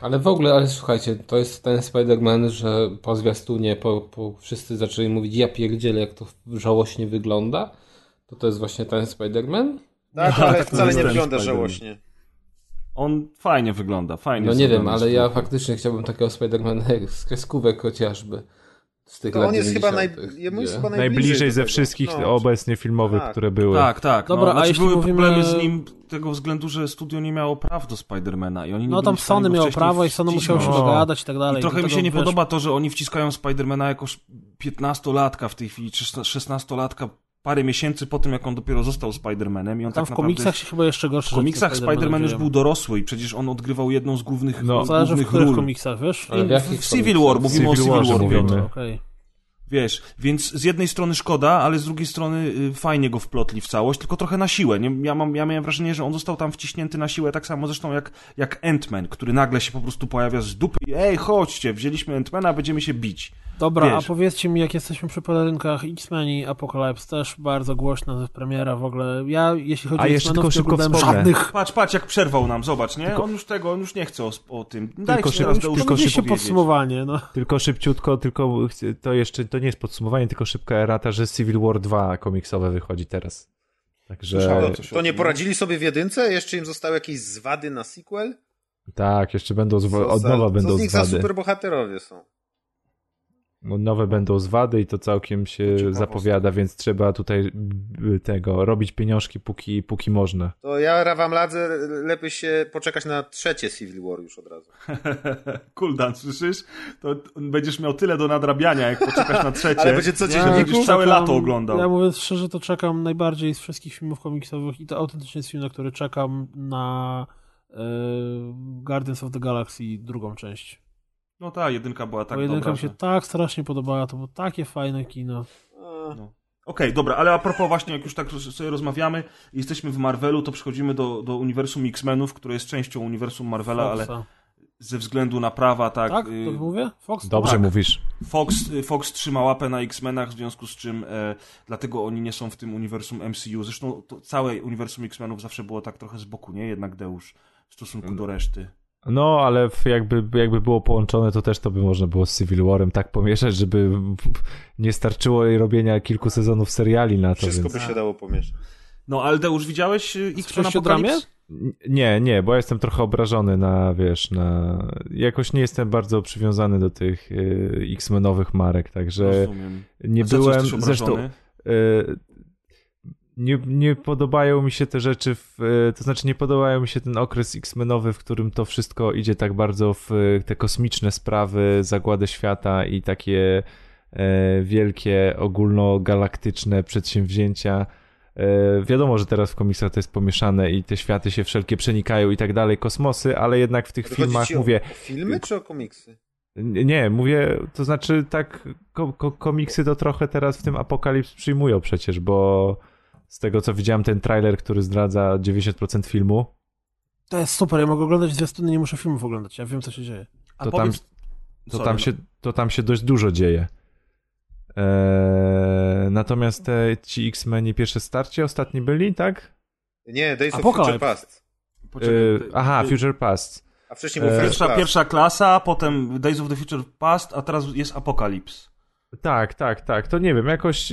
Ale w ogóle, ale słuchajcie, to jest ten Spider-Man, że po zwiastunie po, po wszyscy zaczęli mówić, ja pierdzielę, jak to żałośnie wygląda. To to jest właśnie ten Spider-Man? Tak, Nie, ale tak wcale nie wygląda żałośnie. On fajnie wygląda, fajnie No nie wiem, ale ja faktycznie chciałbym takiego Spider-Mana z kreskówek chociażby. Z tych To lat on jest chyba, naj... 90., jemu jest gdzie- chyba najbliżej, Najbliżej ze wszystkich No. obecnie filmowych, Tak. które były. Tak, tak. Dobra, no. a znaczy, jeśli były mówimy- problemy z nim z tego względu, że studio nie miało praw do Spidermana i oni nie No tam Sony miało prawo i Sony musiało się dogadać i tak dalej. I trochę mi Dlatego, się nie wiesz, podoba to, że oni wciskają Spidermana jako 15-latka w tej chwili, czy 16-latka parę miesięcy po tym, jak on dopiero został Spidermanem i on Tam tak w komiksach naprawdę... się chyba jeszcze gorsze W komiksach Spider-Man już był dorosły i przecież on odgrywał jedną z głównych, No. Zależy w głównych których ról. komiksach, wiesz? Ale w jakich W Civil? War, mówimy o Civil Civil Warze War. Piotr. Wiesz, więc z jednej strony szkoda, ale z drugiej strony y, fajnie go wplotli w całość, tylko trochę na siłę. Nie? Ja, mam, ja miałem wrażenie, że on został tam wciśnięty na siłę, tak samo zresztą jak, jak Ant-Man, który nagle się po prostu pojawia z dupy i ej, chodźcie, wzięliśmy Ant-Mana, będziemy się bić. Dobra, Wiesz. a powiedzcie mi, jak jesteśmy przy pojedynkach X-Men i Apocalypse, też bardzo głośna premiera w ogóle. Ja, jeśli chodzi A o jeszcze X-Menów, tylko szybko oglądałem żadnych. Patrz, patrz, jak przerwał nam, zobacz, nie? On już tego, on już nie chce o, o tym. Daj Tylko szybko- raz tylko Powiedzieliście powiedzieć. podsumowanie, no. Tylko szybciutko, tylko to jeszcze, to nie jest podsumowanie, tylko szybka erata, że Civil War 2 komiksowe wychodzi teraz. Także Słyszałem To nie poradzili sobie w jedynce? Jeszcze im zostały jakieś zwady na sequel? tak, jeszcze będą, zwa- Co od za- nowa co będą z nich za zwady. superbohaterowie są? Od nowe będą zwady i to całkiem się Ciekawostka. zapowiada, więc trzeba tutaj tego, robić pieniążki póki, póki można. To ja wam radzę lepiej się poczekać na trzecie Civil War już od razu. Kuldan, słyszysz? To będziesz miał tyle do nadrabiania, jak poczekasz na trzecie. Ale będzie co Ja dzienniku? będziesz całe lato oglądał. Ja mówiąc szczerze, to czekam najbardziej z wszystkich filmów komiksowych i to autentycznie jest film, na który czekam na e, Guardians of the Galaxy drugą część. No ta jedynka była tak Bo jedynka dobra. mi się że- tak strasznie podobała, to było takie fajne kino. A, No. Okej, dobra, ale a propos właśnie, jak już tak sobie rozmawiamy, jesteśmy w Marvelu, to przechodzimy do, do uniwersum X-Menów, które jest częścią uniwersum Marvela, ale Foxa. ze względu na prawa, tak, Tak? y, To mówię? Fox? Dobrze Tak. mówisz. Fox, y, Fox trzyma łapę na X-Menach, w związku z czym e, dlatego oni nie są w tym uniwersum MCU. Zresztą to całe uniwersum X-Menów zawsze było tak trochę z boku, nie? Jednak Deusz w stosunku do reszty. No, ale jakby, jakby było połączone, to też to by można było z Civil Warem tak pomieszać, żeby nie starczyło jej robienia kilku sezonów seriali na to, wszystko więc... by się dało pomieszać. No, ale Deusz, widziałeś y, X-Men? Apocalypse? Nie, nie, bo ja jestem trochę obrażony na, wiesz, na... Jakoś nie jestem bardzo przywiązany do tych y, X-Menowych marek, także Rozumiem. nie byłem... Zresztą y, nie, nie podobają mi się te rzeczy, w, y, to znaczy nie podobają mi się ten okres X-Menowy, w którym to wszystko idzie tak bardzo w y, te kosmiczne sprawy, zagładę świata i takie e, wielkie, ogólnogalaktyczne przedsięwzięcia. E, wiadomo, że teraz w komiksach to jest pomieszane i te światy się wszelkie przenikają i tak dalej, kosmosy, ale jednak w tych Chodzi filmach ci o mówię, filmy czy o komiksy? nie, nie, mówię, to znaczy tak, ko, ko, komiksy to trochę teraz w tym Apokalips przyjmują przecież, bo z tego co widziałem ten trailer, który zdradza 90% filmu, To jest super, ja mogę oglądać zwiastuny, nie muszę filmów oglądać, ja wiem co się dzieje. A to powiedz... tam, to, Sorry, tam no. się, to tam się dość dużo dzieje. Eee, natomiast te, ci X-Meni pierwsze starcie ostatni byli, tak? Nie, Days of Apocalypse. Future Past. Poczekaj, Eee, aha, Future Past. A wcześniej był E, First Pierwsza, Class. pierwsza klasa, potem Days of the Future Past, a teraz jest Apokalips. Tak, tak, tak. To nie wiem, jakoś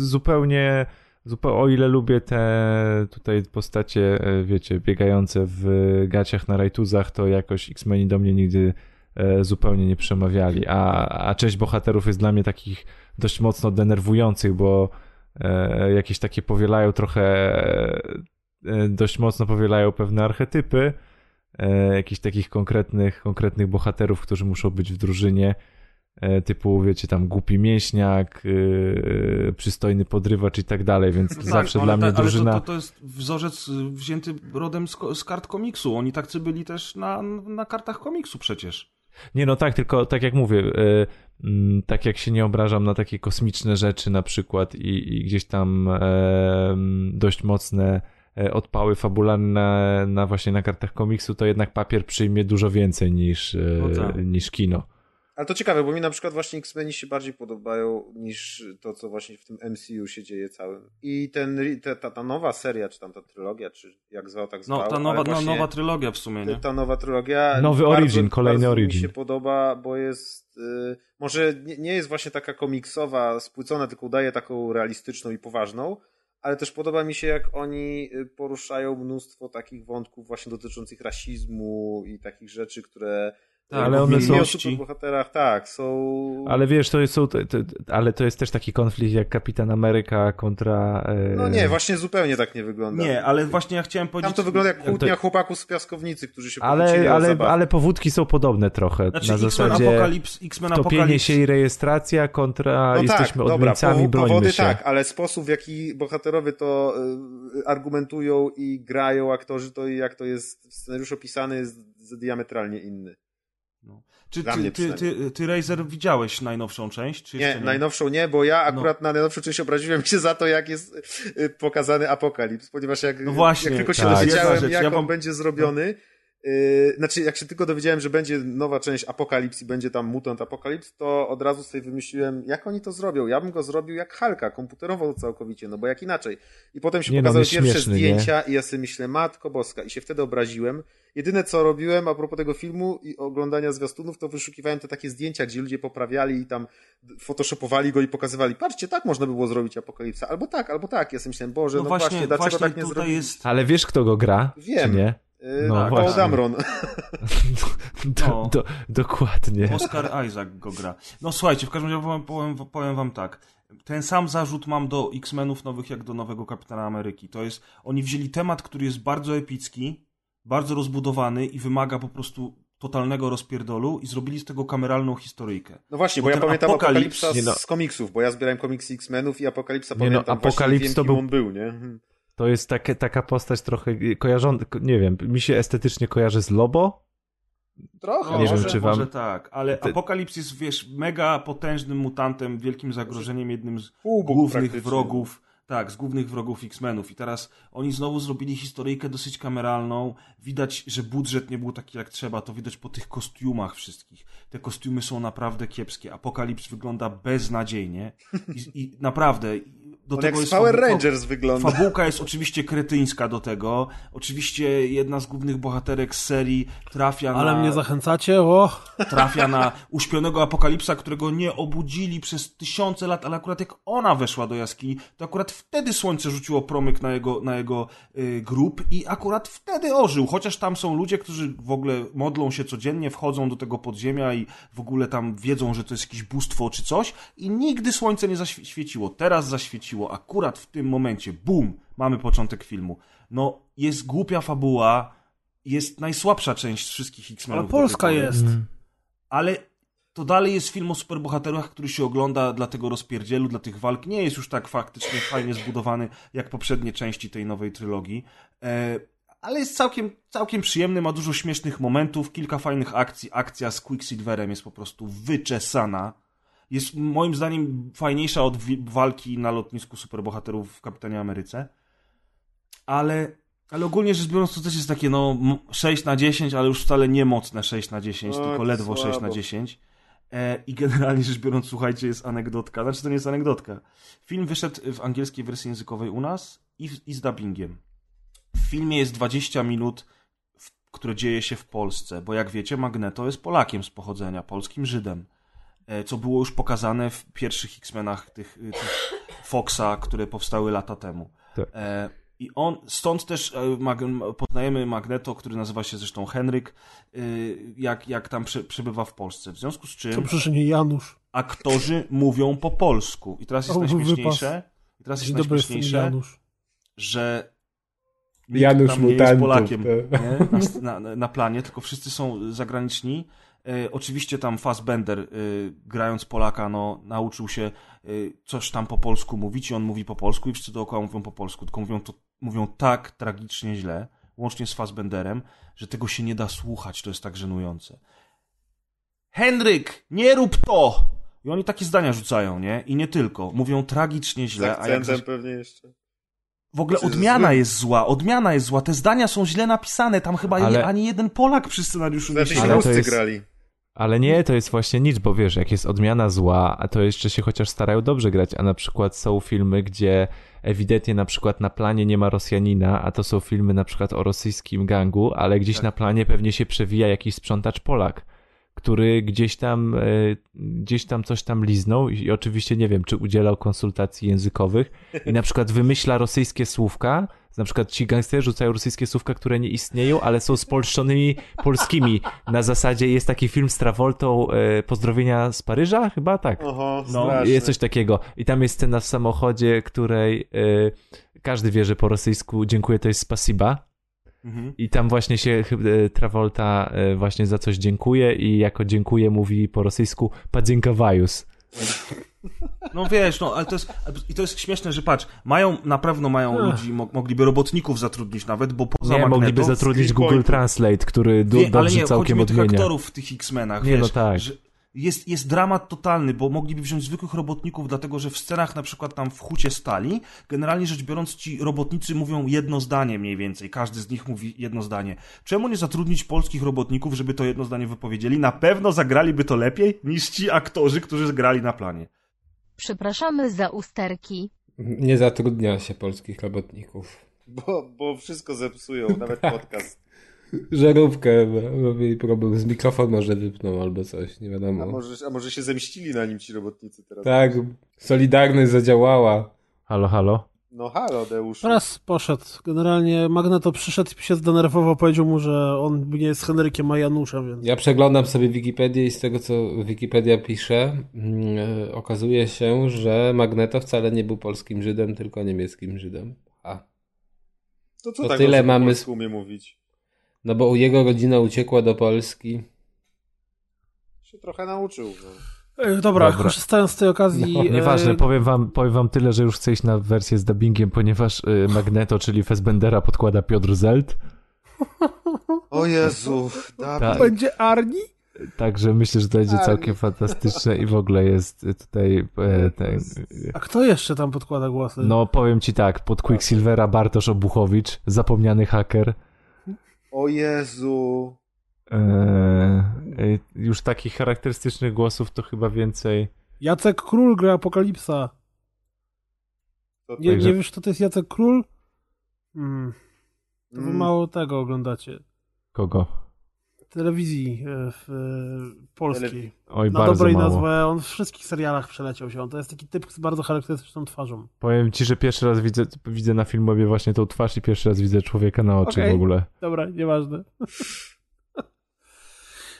zupełnie, zupełnie o ile lubię te tutaj postacie, e, wiecie, biegające w gaciach na rajtuzach, to jakoś X-Meni do mnie nigdy e, zupełnie nie przemawiali, a, a część bohaterów jest dla mnie takich dość mocno denerwujących, bo e, jakieś takie powielają trochę, dość mocno powielają pewne archetypy, jakichś takich konkretnych, konkretnych bohaterów, którzy muszą być w drużynie typu, wiecie, tam głupi mięśniak, yy, przystojny podrywacz i tak dalej, więc Tak, zawsze ale dla mnie ta- ale drużyna... To, to, to jest wzorzec y, wzięty rodem z, z kart komiksu. Oni tacy byli też na, na kartach komiksu przecież. Nie, no tak, tylko tak jak mówię, y, mm, tak jak się nie obrażam na takie kosmiczne rzeczy na przykład i, i gdzieś tam e, mm, dość mocne e, odpały fabularne na właśnie na kartach komiksu, to jednak papier przyjmie dużo więcej niż, e, No tak. niż kino. Ale to ciekawe, bo mi na przykład właśnie X-Meni się bardziej podobają niż to, co właśnie w tym MCU się dzieje całym. I ten, te, ta, ta nowa seria, czy tam ta trylogia, czy jak zwał, tak zwał. No, ta nowa, no, nowa trylogia w sumie, nie? Ta nowa trylogia. Nowy bardzo, origin, kolejny bardzo origin. mi się podoba, bo jest. Y, może nie, nie jest właśnie taka komiksowa, spłycona, tylko udaje taką realistyczną i poważną. Ale też podoba mi się, jak oni y, poruszają mnóstwo takich wątków właśnie dotyczących rasizmu i takich rzeczy, które Tak, ale one są- o superbohaterach, tak, są... Ale wiesz, to jest, są, to, to, ale to jest też taki konflikt jak Kapitan Ameryka kontra... E, No nie, właśnie zupełnie tak nie wygląda. Nie, ale właśnie ja chciałem powiedzieć... Tam to wygląda jak to- kłótnia chłopaków z piaskownicy, którzy się ale, ale, ale powódki są podobne trochę. Znaczy na X-Men zasadzie Apokalips, X-Men topienie się i rejestracja kontra No tak, jesteśmy dobra, odmieńcami, pow- bronimy powody się. tak, ale sposób w jaki bohaterowie to y, argumentują i grają aktorzy, to jak to jest w scenariuszu opisane jest diametralnie inny. Czy Dla ty, ty, ty, ty, Razer, widziałeś najnowszą część? Czy Nie, nie? najnowszą nie, bo ja No. akurat na najnowszą część obraziłem się za to, jak jest y, pokazany Apokalips, ponieważ jak, No właśnie, jak tylko się tak. dowiedziałem, jak ja on wam- będzie zrobiony, y, znaczy jak się tylko dowiedziałem, że będzie nowa część Apokalips i będzie tam Mutant Apokalips, to od razu sobie wymyśliłem, jak oni to zrobią. Ja bym go zrobił jak Halka, komputerowo całkowicie, no bo jak inaczej. I potem się Nie no, pokazały no pierwsze śmieszny, zdjęcia i ja sobie myślę, matko boska, i się wtedy obraziłem. Jedyne co robiłem a propos tego filmu i oglądania zwiastunów, to wyszukiwałem te takie zdjęcia, gdzie ludzie poprawiali i tam photoshopowali go i pokazywali, patrzcie, tak można by było zrobić Apokalipsa, albo tak, albo tak. Ja sobie myślałem, Boże, No, no, właśnie, właśnie, dlaczego właśnie tak nie zrobili? jest... Ale wiesz, kto go gra? Wiem. Czy nie? Yy, No Paul właśnie. Dameron. Do, No. do, dokładnie. Oscar Isaac go gra. No słuchajcie, w każdym razie powiem, powiem, powiem wam tak. Ten sam zarzut mam do X-Menów nowych, jak do nowego Kapitana Ameryki. To jest, oni wzięli temat, który jest bardzo epicki, bardzo rozbudowany i wymaga po prostu totalnego rozpierdolu i zrobili z tego kameralną historyjkę. No właśnie, Bo bo ja pamiętam Apokalips- Apokalipsa no. z komiksów, bo ja zbierałem komiksy X-Menów i Apokalipsa Nie no, pamiętam Apokalips właśnie, to wiem, kim był- on był, nie? To jest takie, taka postać trochę kojarzona, nie wiem, mi się estetycznie kojarzy z Lobo. Trochę, Nie wiem, może, czy wam- może tak, ale Ty- Apokalips jest, wiesz, mega potężnym mutantem, wielkim zagrożeniem, jednym z głównych wrogów, tak, z głównych wrogów X-Menów. I teraz oni znowu zrobili historyjkę dosyć kameralną. Widać, że budżet nie był taki jak trzeba, to widać po tych kostiumach wszystkich. Te kostiumy są naprawdę kiepskie. Apokalips wygląda beznadziejnie i, i naprawdę do On tego jak jest Power fabułka- Rangers wygląda. Fabułka jest oczywiście kretyńska do tego. Oczywiście jedna z głównych bohaterek z serii trafia Ale na... mnie zachęcacie, o! trafia na uśpionego apokalipsa, którego nie obudzili przez tysiące lat, ale akurat jak ona weszła do jaskini, to akurat wtedy słońce rzuciło promyk na jego, na jego y, grób i akurat wtedy ożył, chociaż tam są ludzie, którzy w ogóle modlą się codziennie, wchodzą do tego podziemia i w ogóle tam wiedzą, że to jest jakieś bóstwo czy coś i nigdy słońce nie zaświeciło. Teraz zaświeciło, akurat w tym momencie, bum, mamy początek filmu. No, jest głupia fabuła, jest najsłabsza część wszystkich X-Menów. Ale Polska jest. ale to dalej jest film o superbohaterach, który się ogląda dla tego rozpierdzielu, dla tych walk. Nie jest już tak faktycznie fajnie zbudowany jak poprzednie części tej nowej trylogii. E, ale jest całkiem, całkiem przyjemny, ma dużo śmiesznych momentów, kilka fajnych akcji. Akcja z Quicksilverem jest po prostu wyczesana. Jest moim zdaniem fajniejsza od walki na lotnisku superbohaterów w Kapitanie Ameryce. Ale, ale ogólnie rzecz biorąc, to też jest takie no m- 6 na 10, ale już wcale nie mocne 6 na 10, O, tylko to ledwo 6 na słabo. 10. E, I generalnie rzecz biorąc, słuchajcie, jest anegdotka. Znaczy, to nie jest anegdotka. Film wyszedł w angielskiej wersji językowej u nas i, i z dubbingiem. W filmie jest 20 minut, które dzieje się w Polsce, bo jak wiecie, Magneto jest Polakiem z pochodzenia, polskim Żydem. E, co było już pokazane w pierwszych X-Menach tych, y, tych Foxa, które powstały lata temu. Tak. E, I on, stąd też e, mag- poznajemy Magneto, który nazywa się zresztą Henryk, jak, jak tam prze, przebywa w Polsce. W związku z czym przyszedł Janusz. aktorzy mówią po polsku. I teraz jest O, najśmieszniejsze, i teraz Dzień jest jestem najśmieszniejsze, Janusz. że Janusz nie jest Polakiem nie? Na, na, na planie, tylko wszyscy są zagraniczni. E, oczywiście tam Fassbender, e, grając Polaka, no, nauczył się e, coś tam po polsku mówić i on mówi po polsku i wszyscy dookoła mówią po polsku, tylko mówią to mówią tak tragicznie źle, łącznie z Fassbenderem, że tego się nie da słuchać, to jest tak żenujące. Henryk, nie rób to! I oni takie zdania rzucają, nie? I nie tylko. Mówią tragicznie Z źle, a jak zaś... pewnie jeszcze. W ogóle Czy odmiana jest zła, odmiana jest zła. Te zdania są źle napisane, tam chyba Ale- ani jeden Polak przy scenariuszu nie Znaczy siedział. Ale to jest- grali. Ale nie, to jest właśnie nic, bo wiesz, jak jest odmiana zła, a to jeszcze się chociaż starają dobrze grać, a na przykład są filmy, gdzie ewidentnie na przykład na planie nie ma Rosjanina, a to są filmy na przykład o rosyjskim gangu, ale gdzieś Tak. na planie pewnie się przewija jakiś sprzątacz Polak, który gdzieś tam, e, gdzieś tam coś tam liznął i oczywiście nie wiem, czy udzielał konsultacji językowych i na przykład wymyśla rosyjskie słówka, na przykład ci gangsterzy rzucają rosyjskie słówka, które nie istnieją, ale są spolszczonymi polskimi. Na zasadzie jest taki film z Travoltą, e, Pozdrowienia z Paryża? Chyba tak. Oho, No, straszne. Jest coś takiego. I tam jest scena w samochodzie, której e, każdy wie, że po rosyjsku dziękuję to jest spasiba. Mhm. I tam właśnie się e, Travolta e, właśnie za coś dziękuję i jako dziękuję mówi po rosyjsku padziękowajus. No wiesz, no ale to jest, i to jest śmieszne, że patrz, mają, na pewno mają Ech. ludzi, mo, mogliby robotników zatrudnić nawet, bo poza Nie, Magneto, mogliby zatrudnić Google. Translate, który du- Wie, ale dobrze nie, chodzi całkiem mi o tych odmienia. aktorów w tych X-Menach, Nie, wiesz, no tak. że jest, jest dramat totalny, bo mogliby wziąć zwykłych robotników, dlatego że w scenach na przykład tam w hucie stali, generalnie rzecz biorąc ci robotnicy mówią jedno zdanie mniej więcej, każdy z nich mówi jedno zdanie. Czemu nie zatrudnić polskich robotników, żeby to jedno zdanie wypowiedzieli? Na pewno zagraliby to lepiej niż ci aktorzy, którzy grali na planie. Przepraszamy za usterki. Nie zatrudnia się polskich robotników. Bo, bo wszystko zepsują, nawet podcast. Żarówkę, bo mieli problem z mikrofon, może wypną albo coś, nie A wiadomo. może, a może się zemścili na nim ci robotnicy teraz? Tak, Solidarność zadziałała. Halo, halo? No halo, Deuszu. Teraz poszedł. Generalnie Magneto przyszedł i się zdenerwował, powiedział mu, że on nie jest Henrykiem, a Januszem, więc... Ja przeglądam sobie Wikipedię i z tego, co Wikipedia pisze, e, okazuje się, że Magneto wcale nie był polskim Żydem, tylko niemieckim Żydem. A. to co to tak tyle mamy- umie mówić? No bo jego rodzina uciekła do Polski. Się trochę nauczył. No. Ej, dobra, Dobra. korzystając z tej okazji... No, Nieważne, e, powiem wam, powiem wam tyle, że już chcę iść na wersję z dubbingiem, ponieważ y, Magneto, czyli Fassbendera podkłada Piotr Zelt, O Jezu, Tak. Będzie Arni? także myślę, że to będzie całkiem fantastyczne i w ogóle jest y, tutaj e, ten, A kto jeszcze tam podkłada głosy? no powiem ci tak, pod Quicksilvera Bartosz Obuchowicz, zapomniany haker, O Jezu. e, e, już takich charakterystycznych głosów to chyba więcej, Jacek Król gra Apokalipsa. To, Nie, Także- nie wiesz, kto to jest Jacek Król? Hmm. To wy Mm. mało tego oglądacie. Kogo? Telewizji e, w, e, polskiej. Oj, Na bardzo dobre i na mało. złe. On w wszystkich serialach przeleciał się. On to jest taki typ z bardzo charakterystyczną twarzą. Powiem ci, że pierwszy raz widzę, widzę na filmie właśnie tą twarz i pierwszy raz widzę człowieka na oczy Okej. w ogóle. Dobra, nieważne.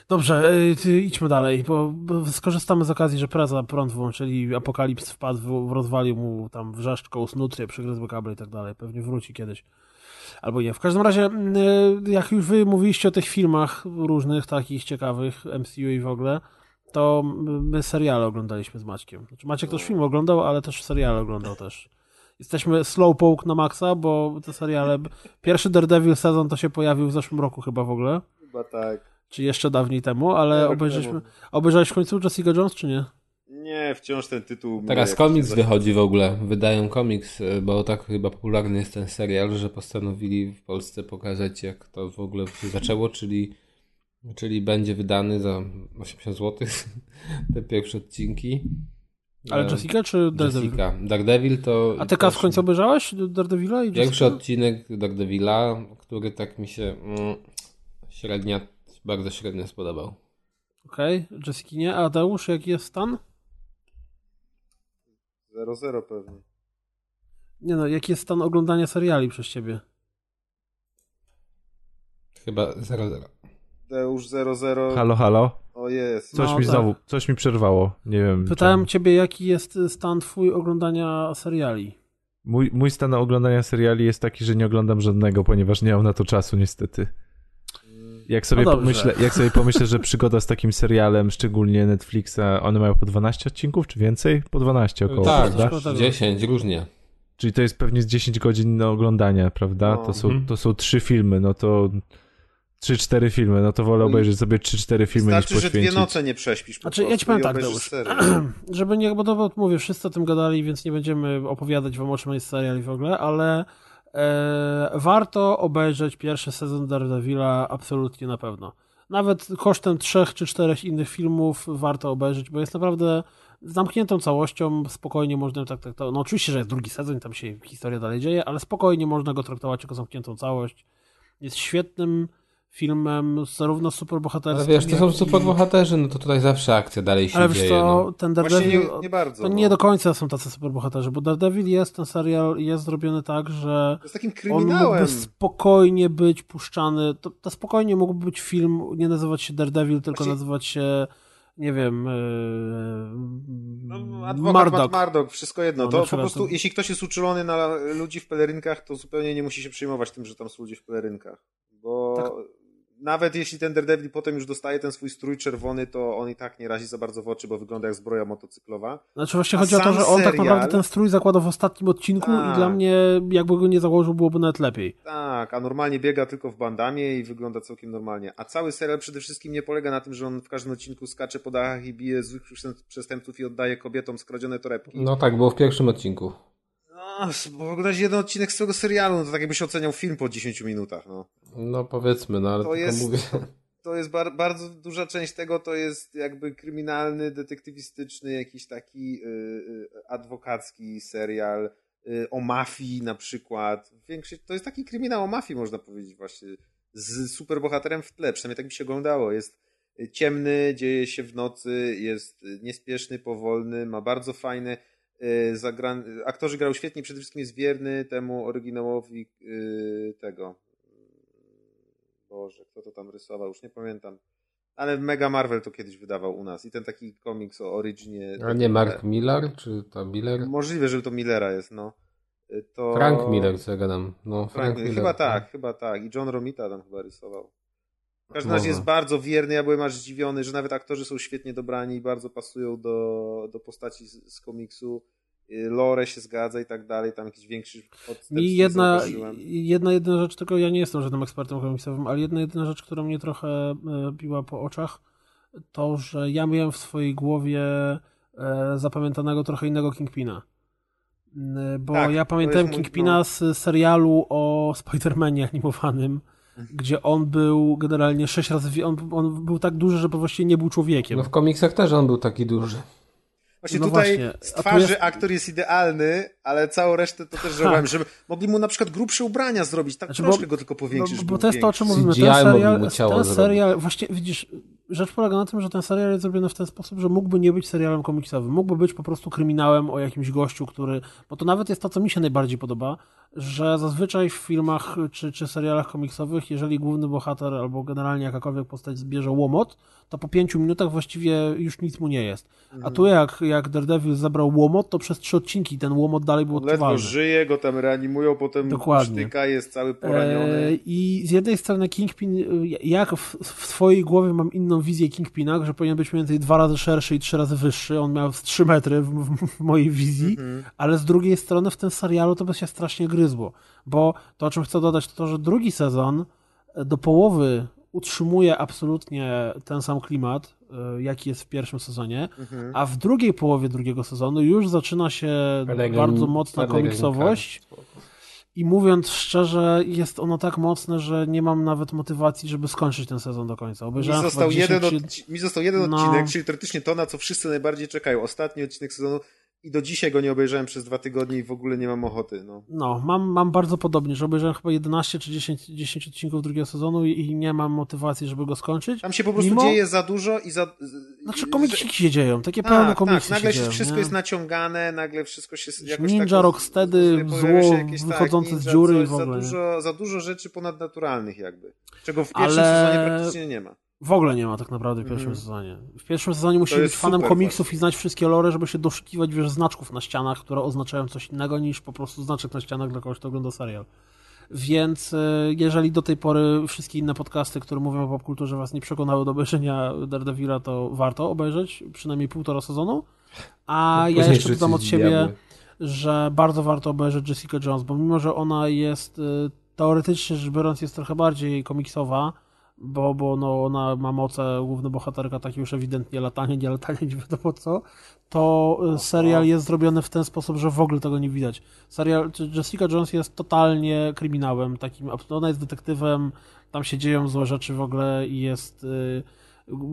Dobrze, y, ty, idźmy dalej, bo, bo skorzystamy z okazji, że preza prąd wyłączyli, Apokalips wpadł, w, rozwalił mu tam wrzeszczką, snutrię, przygryzły kable i tak dalej. Pewnie wróci kiedyś. Albo nie. W każdym razie, y, jak już wy mówiliście o tych filmach różnych, takich ciekawych, MCU i w ogóle, to my seriale oglądaliśmy z Maćkiem. Znaczy Maciek też film oglądał, ale też seriale oglądał też. Jesteśmy slowpoke na maksa, bo te seriale... Pierwszy Daredevil sezon to się pojawił w zeszłym roku chyba w ogóle Chyba tak. czy jeszcze dawniej temu, ale obejrzeliśmy. Obejrzałeś w końcu Jessica Jones, czy nie? Nie, wciąż ten tytuł... Teraz komiks wychodzi w ogóle. Wydają komiks, e, bo tak chyba popularny jest ten serial, że postanowili w Polsce pokazać, jak to w ogóle się zaczęło, czyli, czyli będzie wydany za 80 zł te pierwsze odcinki. Ale E, Jessica czy Daredevil? Jessica. Daredevil to. A ty Kas w końcu obejrzałeś Daredevila i Pierwszy odcinek Daredevila, który tak mi się mm, średnia, bardzo średnio spodobał. Okej, Jessica nie. A Deusz, jaki jest stan? 0-0 pewnie. Nie no, jaki jest stan oglądania seriali przez ciebie? Chyba 0-0. Deusz 0-0. Halo, halo? O jest. Coś No, mi tak. znowu, coś mi przerwało. Nie wiem. Pytałem czemu. ciebie, jaki jest stan twój oglądania seriali. Mój, mój stan oglądania seriali jest taki, że nie oglądam żadnego, ponieważ nie mam na to czasu niestety. Jak sobie, No pomyślę, jak sobie pomyślę, że przygoda z takim serialem, szczególnie Netflixa, one mają po 12 odcinków, czy więcej? Po 12 około, tak, prawda? Szkoda tego. 10, różnie. Czyli to jest pewnie z 10 godzin na oglądania, prawda? No. To, są, Mhm. to są trzy filmy, no to 3-4 filmy, no to wolę obejrzeć sobie 3-4 filmy Znaczy, niż że dwie poświęcić. noce nie prześpisz po Znaczy, ja ci prostu powiem tak, Deusz. Żeby nie, bo to mówię, wszyscy o tym gadali, więc nie będziemy opowiadać wam o czym jest serial i w ogóle, ale warto obejrzeć pierwszy sezon Daredevila absolutnie na pewno. Nawet kosztem trzech czy czterech innych filmów warto obejrzeć, bo jest naprawdę zamkniętą całością, spokojnie można tak, to, no oczywiście, że jest drugi sezon, tam się historia dalej dzieje, ale spokojnie można go traktować jako zamkniętą całość. Jest świetnym filmem, zarówno Ale superbohaterskim, wiesz, to są superbohaterzy, no to tutaj zawsze akcja dalej się ale wiesz dzieje. co, no. ten Daredevil, nie, nie bardzo. to no. nie do końca są tacy superbohaterzy, bo Daredevil jest, ten serial jest zrobiony tak, że To jest takim on kryminałem. mógłby spokojnie być puszczany, to, to spokojnie mógłby być film, nie nazywać się Daredevil, tylko Właśnie- nazywać się, nie wiem, No, yy, adwokat Murdoch. Matt Murdoch, wszystko jedno. No, to po prostu, to- jeśli ktoś jest uczulony na ludzi w pelerynkach, to zupełnie nie musi się przejmować tym, że tam są ludzie w pelerynkach. Bo Tak. Nawet jeśli ten Daredevil potem już dostaje ten swój strój czerwony, to on i tak nie razi za bardzo w oczy, bo wygląda jak zbroja motocyklowa. Znaczy właśnie A chodzi o to, że on tak serial- naprawdę ten strój zakładał w ostatnim odcinku i Tak. dla mnie jakby go nie założył byłoby nawet lepiej. Tak, a normalnie biega tylko w bandamie i wygląda całkiem normalnie. A cały serial przede wszystkim nie polega na tym, że on w każdym odcinku skacze po dachach i bije złych przestępców i oddaje kobietom skradzione torebki. no tak, było w pierwszym odcinku. No, bo oglądać jeden odcinek z tego serialu, no to tak jakbyś oceniał film po 10 minutach, no. No powiedzmy, no ale To jest- mówię. To jest bar bardzo duża część tego, to jest jakby kryminalny, detektywistyczny, jakiś taki y, y, adwokacki serial y, o mafii na przykład. Większość, to jest taki kryminał o mafii, można powiedzieć właśnie, z superbohaterem w tle, przynajmniej tak mi się oglądało. Jest ciemny, dzieje się w nocy, jest niespieszny, powolny, ma bardzo fajne zagran... Aktorzy grał świetnie, przede wszystkim jest wierny temu oryginałowi tego Boże, kto to tam rysował, już nie pamiętam. Ale Mega Marvel to kiedyś wydawał u nas i ten taki komiks o Originie. A nie Mark Miller, czy to Miller? Możliwe, że to Millera jest, no. To... Frank Miller, co ja gadam. No, Frank, Miller. chyba tak, chyba tak. I John Romita tam chyba rysował. W każdym razie Może. jest bardzo wierny. Ja byłem aż zdziwiony, że nawet aktorzy są świetnie dobrani i bardzo pasują do, do postaci z, z komiksu. Y, Lore się zgadza i tak dalej. Tam jakiś większy Mi nie jedna, jedna, jedna rzecz, tylko ja nie jestem żadnym ekspertem komiksowym, ale jedna, jedna rzecz, która mnie trochę e, biła po oczach, to, że ja miałem w swojej głowie e, zapamiętanego trochę innego Kingpina. Bo Tak, ja pamiętałem Kingpina no. z serialu o Spider-Manie animowanym, Mhm. gdzie on był generalnie sześć razy, on, on był tak duży, że po właściwie nie był człowiekiem. No w komiksach też on był taki duży. Właśnie No tutaj właśnie, z twarzy jest- aktor jest idealny, ale całą resztę to też żałowałem, żeby mogli mu na przykład grubsze ubrania zrobić, tak Znaczy, troszkę bo- go tylko No, powiększyć. bo żeby to jest to, o czym mówimy. CGI Ten serial, mu ciało ten zrobić. serial, właśnie widzisz, rzecz polega na tym, że ten serial jest zrobiony w ten sposób, że mógłby nie być serialem komiksowym. Mógłby być po prostu kryminałem o jakimś gościu, który. Bo to nawet jest to, co mi się najbardziej podoba, że zazwyczaj w filmach czy, czy serialach komiksowych, jeżeli główny bohater albo generalnie jakakolwiek postać zbierze łomot, to po pięciu minutach właściwie już nic mu nie jest. A tu jak, jak Daredevil zabrał łomot, to przez trzy odcinki ten łomot dalej był On ledwo odczuwalny. żyje, go tam reanimują, potem Dokładnie. sztyka, jest cały poraniony. E, I z jednej strony Kingpin, y, jak w, w swojej głowie mam inną wizję Kingpina, że powinien być mniej więcej dwa razy szerszy i trzy razy wyższy. On miał z 3 metry w, w, w mojej wizji, Mhm. ale z drugiej strony w tym serialu to by się strasznie gryzło. Bo to, o czym chcę dodać, to to, że drugi sezon e, do połowy utrzymuje absolutnie ten sam klimat, e, jaki jest w pierwszym sezonie, Mhm. a w drugiej połowie drugiego sezonu już zaczyna się Pelegrin- bardzo mocna komiksowość. I mówiąc szczerze, jest ono tak mocne, że nie mam nawet motywacji, żeby skończyć ten sezon do końca. Mi został, chyba 10 jeden odci- mi został jeden No. odcinek, czyli teoretycznie to, na co wszyscy najbardziej czekają. Ostatni odcinek sezonu i do dzisiaj go nie obejrzałem przez dwa tygodnie i w ogóle nie mam ochoty. No. No, mam, mam bardzo podobnie, że obejrzałem chyba 11 czy 10, 10 odcinków drugiego sezonu i, i nie mam motywacji, żeby go skończyć. Tam się po prostu Mimo- dzieje za dużo i za... Znaczy komiksiki się dzieją, takie Tak, pełne tak, komiksy nagle się dzieją. wszystko jest naciągane, nagle wszystko się jakoś Ninja, tak... Rocksteady, zło jakieś, tak, wychodzące z ninja, dziury coś, i w ogóle, Za dużo, za dużo rzeczy ponadnaturalnych jakby. Czego w pierwszym Ale- sezonie praktycznie nie ma. W ogóle nie ma tak naprawdę w pierwszym Mhm. sezonie. W pierwszym sezonie musisz być fanem komiksów i znać wszystkie lore, żeby się doszukiwać wiesz, znaczków na ścianach, które oznaczają coś innego niż po prostu znaczek na ścianach dla kogoś, kto ogląda serial. Więc e, jeżeli do tej pory wszystkie inne podcasty, które mówią o popkulturze was nie przekonały do obejrzenia Daredevila, to warto obejrzeć przynajmniej półtora sezonu. A ja Później jeszcze dodam od siebie, diabły. że bardzo warto obejrzeć Jessica Jones, bo mimo, że ona jest y, teoretycznie rzecz biorąc jest trochę bardziej komiksowa, bo, bo no, ona ma moce, główna bohaterka takie już ewidentnie latanie, nie latanie, nie wiadomo co, to y, serial jest zrobiony w ten sposób, że w ogóle tego nie widać. Serial, Jessica Jones jest totalnie kryminałem, takim, ona jest detektywem, tam się dzieją złe rzeczy w ogóle i jest y,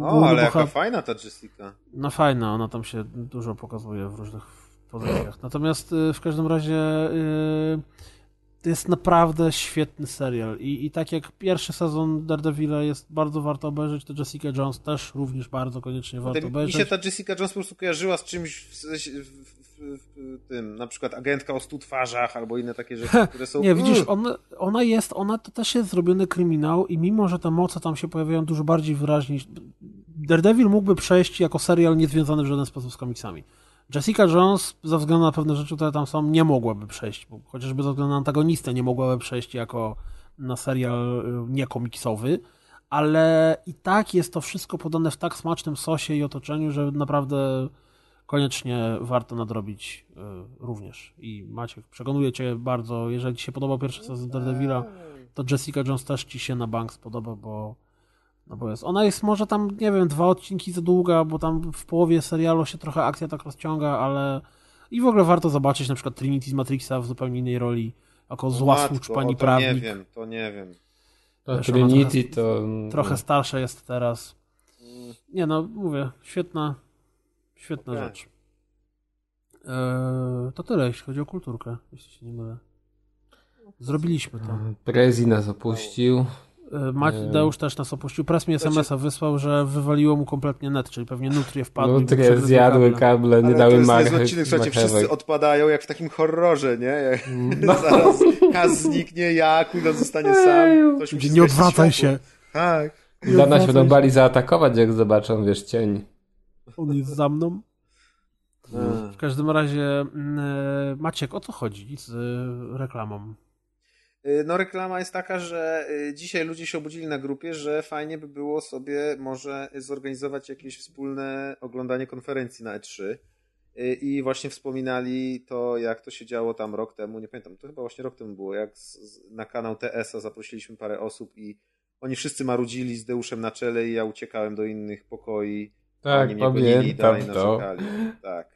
O, ale jaka fajna ta Jessica. no fajna, ona tam się dużo pokazuje w różnych pozycjach. Natomiast y, w każdym razie y, to jest naprawdę świetny serial. I, I tak jak pierwszy sezon Daredevila jest bardzo warto obejrzeć, to Jessica Jones też również bardzo koniecznie warto Mi się obejrzeć. ta Jessica Jones po prostu kojarzyła z czymś w, w, w, w, tym, na przykład agentka o stu twarzach albo inne takie rzeczy, które są... Nie, widzisz, Uff, ona, ona jest, ona to też jest zrobiony kryminał i mimo, że te moce tam się pojawiają dużo bardziej wyraźnie, Daredevil mógłby przejść jako serial niezwiązany w żaden sposób z komiksami. Jessica Jones, ze względu na pewne rzeczy, które tam są, nie mogłaby przejść, bo chociażby ze względu na antagonistę nie mogłaby przejść jako na serial y, niekomiksowy, ale i tak jest to wszystko podane w tak smacznym sosie i otoczeniu, że naprawdę koniecznie warto nadrobić y, również. I Maciek, przekonuję cię bardzo, jeżeli ci się podobał pierwszy sezon Daredevila, to Jessica Jones też ci się na bank spodoba, bo no bo jest. Ona jest może tam, nie wiem, dwa odcinki za długa, bo tam w połowie serialu się trochę akcja tak rozciąga, ale i w ogóle warto zobaczyć na przykład Trinity z Matrixa w zupełnie innej roli, jako zła matko, słucz pani o, to nie prawnik. wiem, to nie wiem. To Wiesz, ona Trinity trochę- to... Trochę starsza jest teraz. Nie no, mówię, świetna, świetna Okej. rzecz. Eee, to tyle, jeśli chodzi o kulturkę, jeśli się nie mylę. Zrobiliśmy to. Prezi nas opuścił. E, Mateusz też nas opuścił. Press mi SMS-a wysłał, że wywaliło mu kompletnie net, czyli pewnie nutrie wpadły. Nutrie przegryzły zjadły kable. kable, nie Ale to dały jest marchew. niezły odcinek, słuchajcie, wszyscy odpadają jak w takim horrorze, nie? Jak No. zaraz Kaz zniknie, Jakub zostanie sam. Ktoś musi nie odwracaj się. Tak. Dana się będą bali zaatakować, jak zobaczą, wiesz, cień. On jest za mną. W każdym razie, mm, e, Maciek, o co chodzi z e, reklamą? Y, No reklama jest taka, że y, dzisiaj ludzie się obudzili na grupie, że fajnie by było sobie może zorganizować jakieś wspólne oglądanie konferencji na E3. Y, I właśnie wspominali to, jak to się działo tam rok temu, nie pamiętam, to chyba właśnie rok temu było, jak z, z, na kanał TS-a zaprosiliśmy parę osób i oni wszyscy marudzili z Deuszem na czele i ja uciekałem do innych pokoi. Tak, oni mnie gonili i dalej pamiętam to. narzekali. Tak.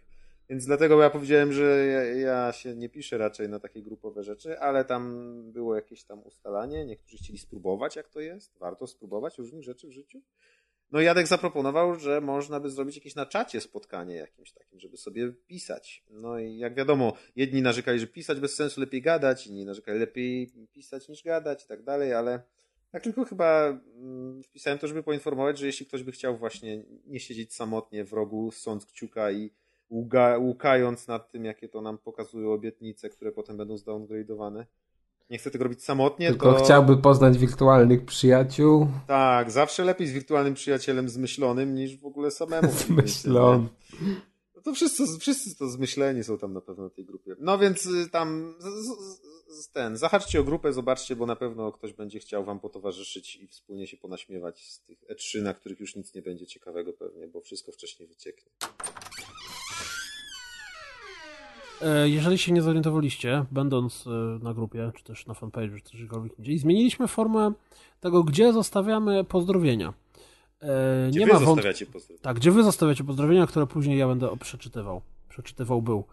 Więc dlatego ja powiedziałem, że ja, ja się nie piszę raczej na takie grupowe rzeczy, ale tam było jakieś tam ustalanie. Niektórzy chcieli spróbować, jak to jest. Warto spróbować różnych rzeczy w życiu. No Jadek zaproponował, że można by zrobić jakieś na czacie spotkanie jakimś takim, żeby sobie pisać. No i jak wiadomo, jedni narzekali, że pisać bez sensu, lepiej gadać, inni narzekali, lepiej pisać niż gadać i tak dalej, ale tak tylko chyba mm, wpisałem to, żeby poinformować, że jeśli ktoś by chciał właśnie nie siedzieć samotnie w rogu, sąc kciuka i ługa, łukając nad tym, jakie to nam pokazują obietnice, które potem będą zdowngradowane, nie chce tego robić samotnie, Tylko to... chciałby poznać wirtualnych przyjaciół. Tak, zawsze lepiej z wirtualnym przyjacielem zmyślonym niż w ogóle samemu. Zmyślony. No to wszyscy, wszyscy to zmyśleni są tam na pewno w tej grupie. No więc y, tam z, z, z, ten, zahaczcie o grupę, zobaczcie, bo na pewno ktoś będzie chciał wam potowarzyszyć i wspólnie się ponaśmiewać z tych E3, na których już nic nie będzie ciekawego pewnie, bo wszystko wcześniej wycieknie. E, Jeżeli się nie zorientowaliście, będąc e, na grupie, czy też na fanpage'u, czy czegokolwiek indziej, zmieniliśmy formę tego, gdzie zostawiamy pozdrowienia. E, Gdzie nie wy ma wątku. zostawiacie pozdrowienia? Tak, gdzie wy zostawiacie pozdrowienia, które później ja będę przeczytywał. Przeczytywał był.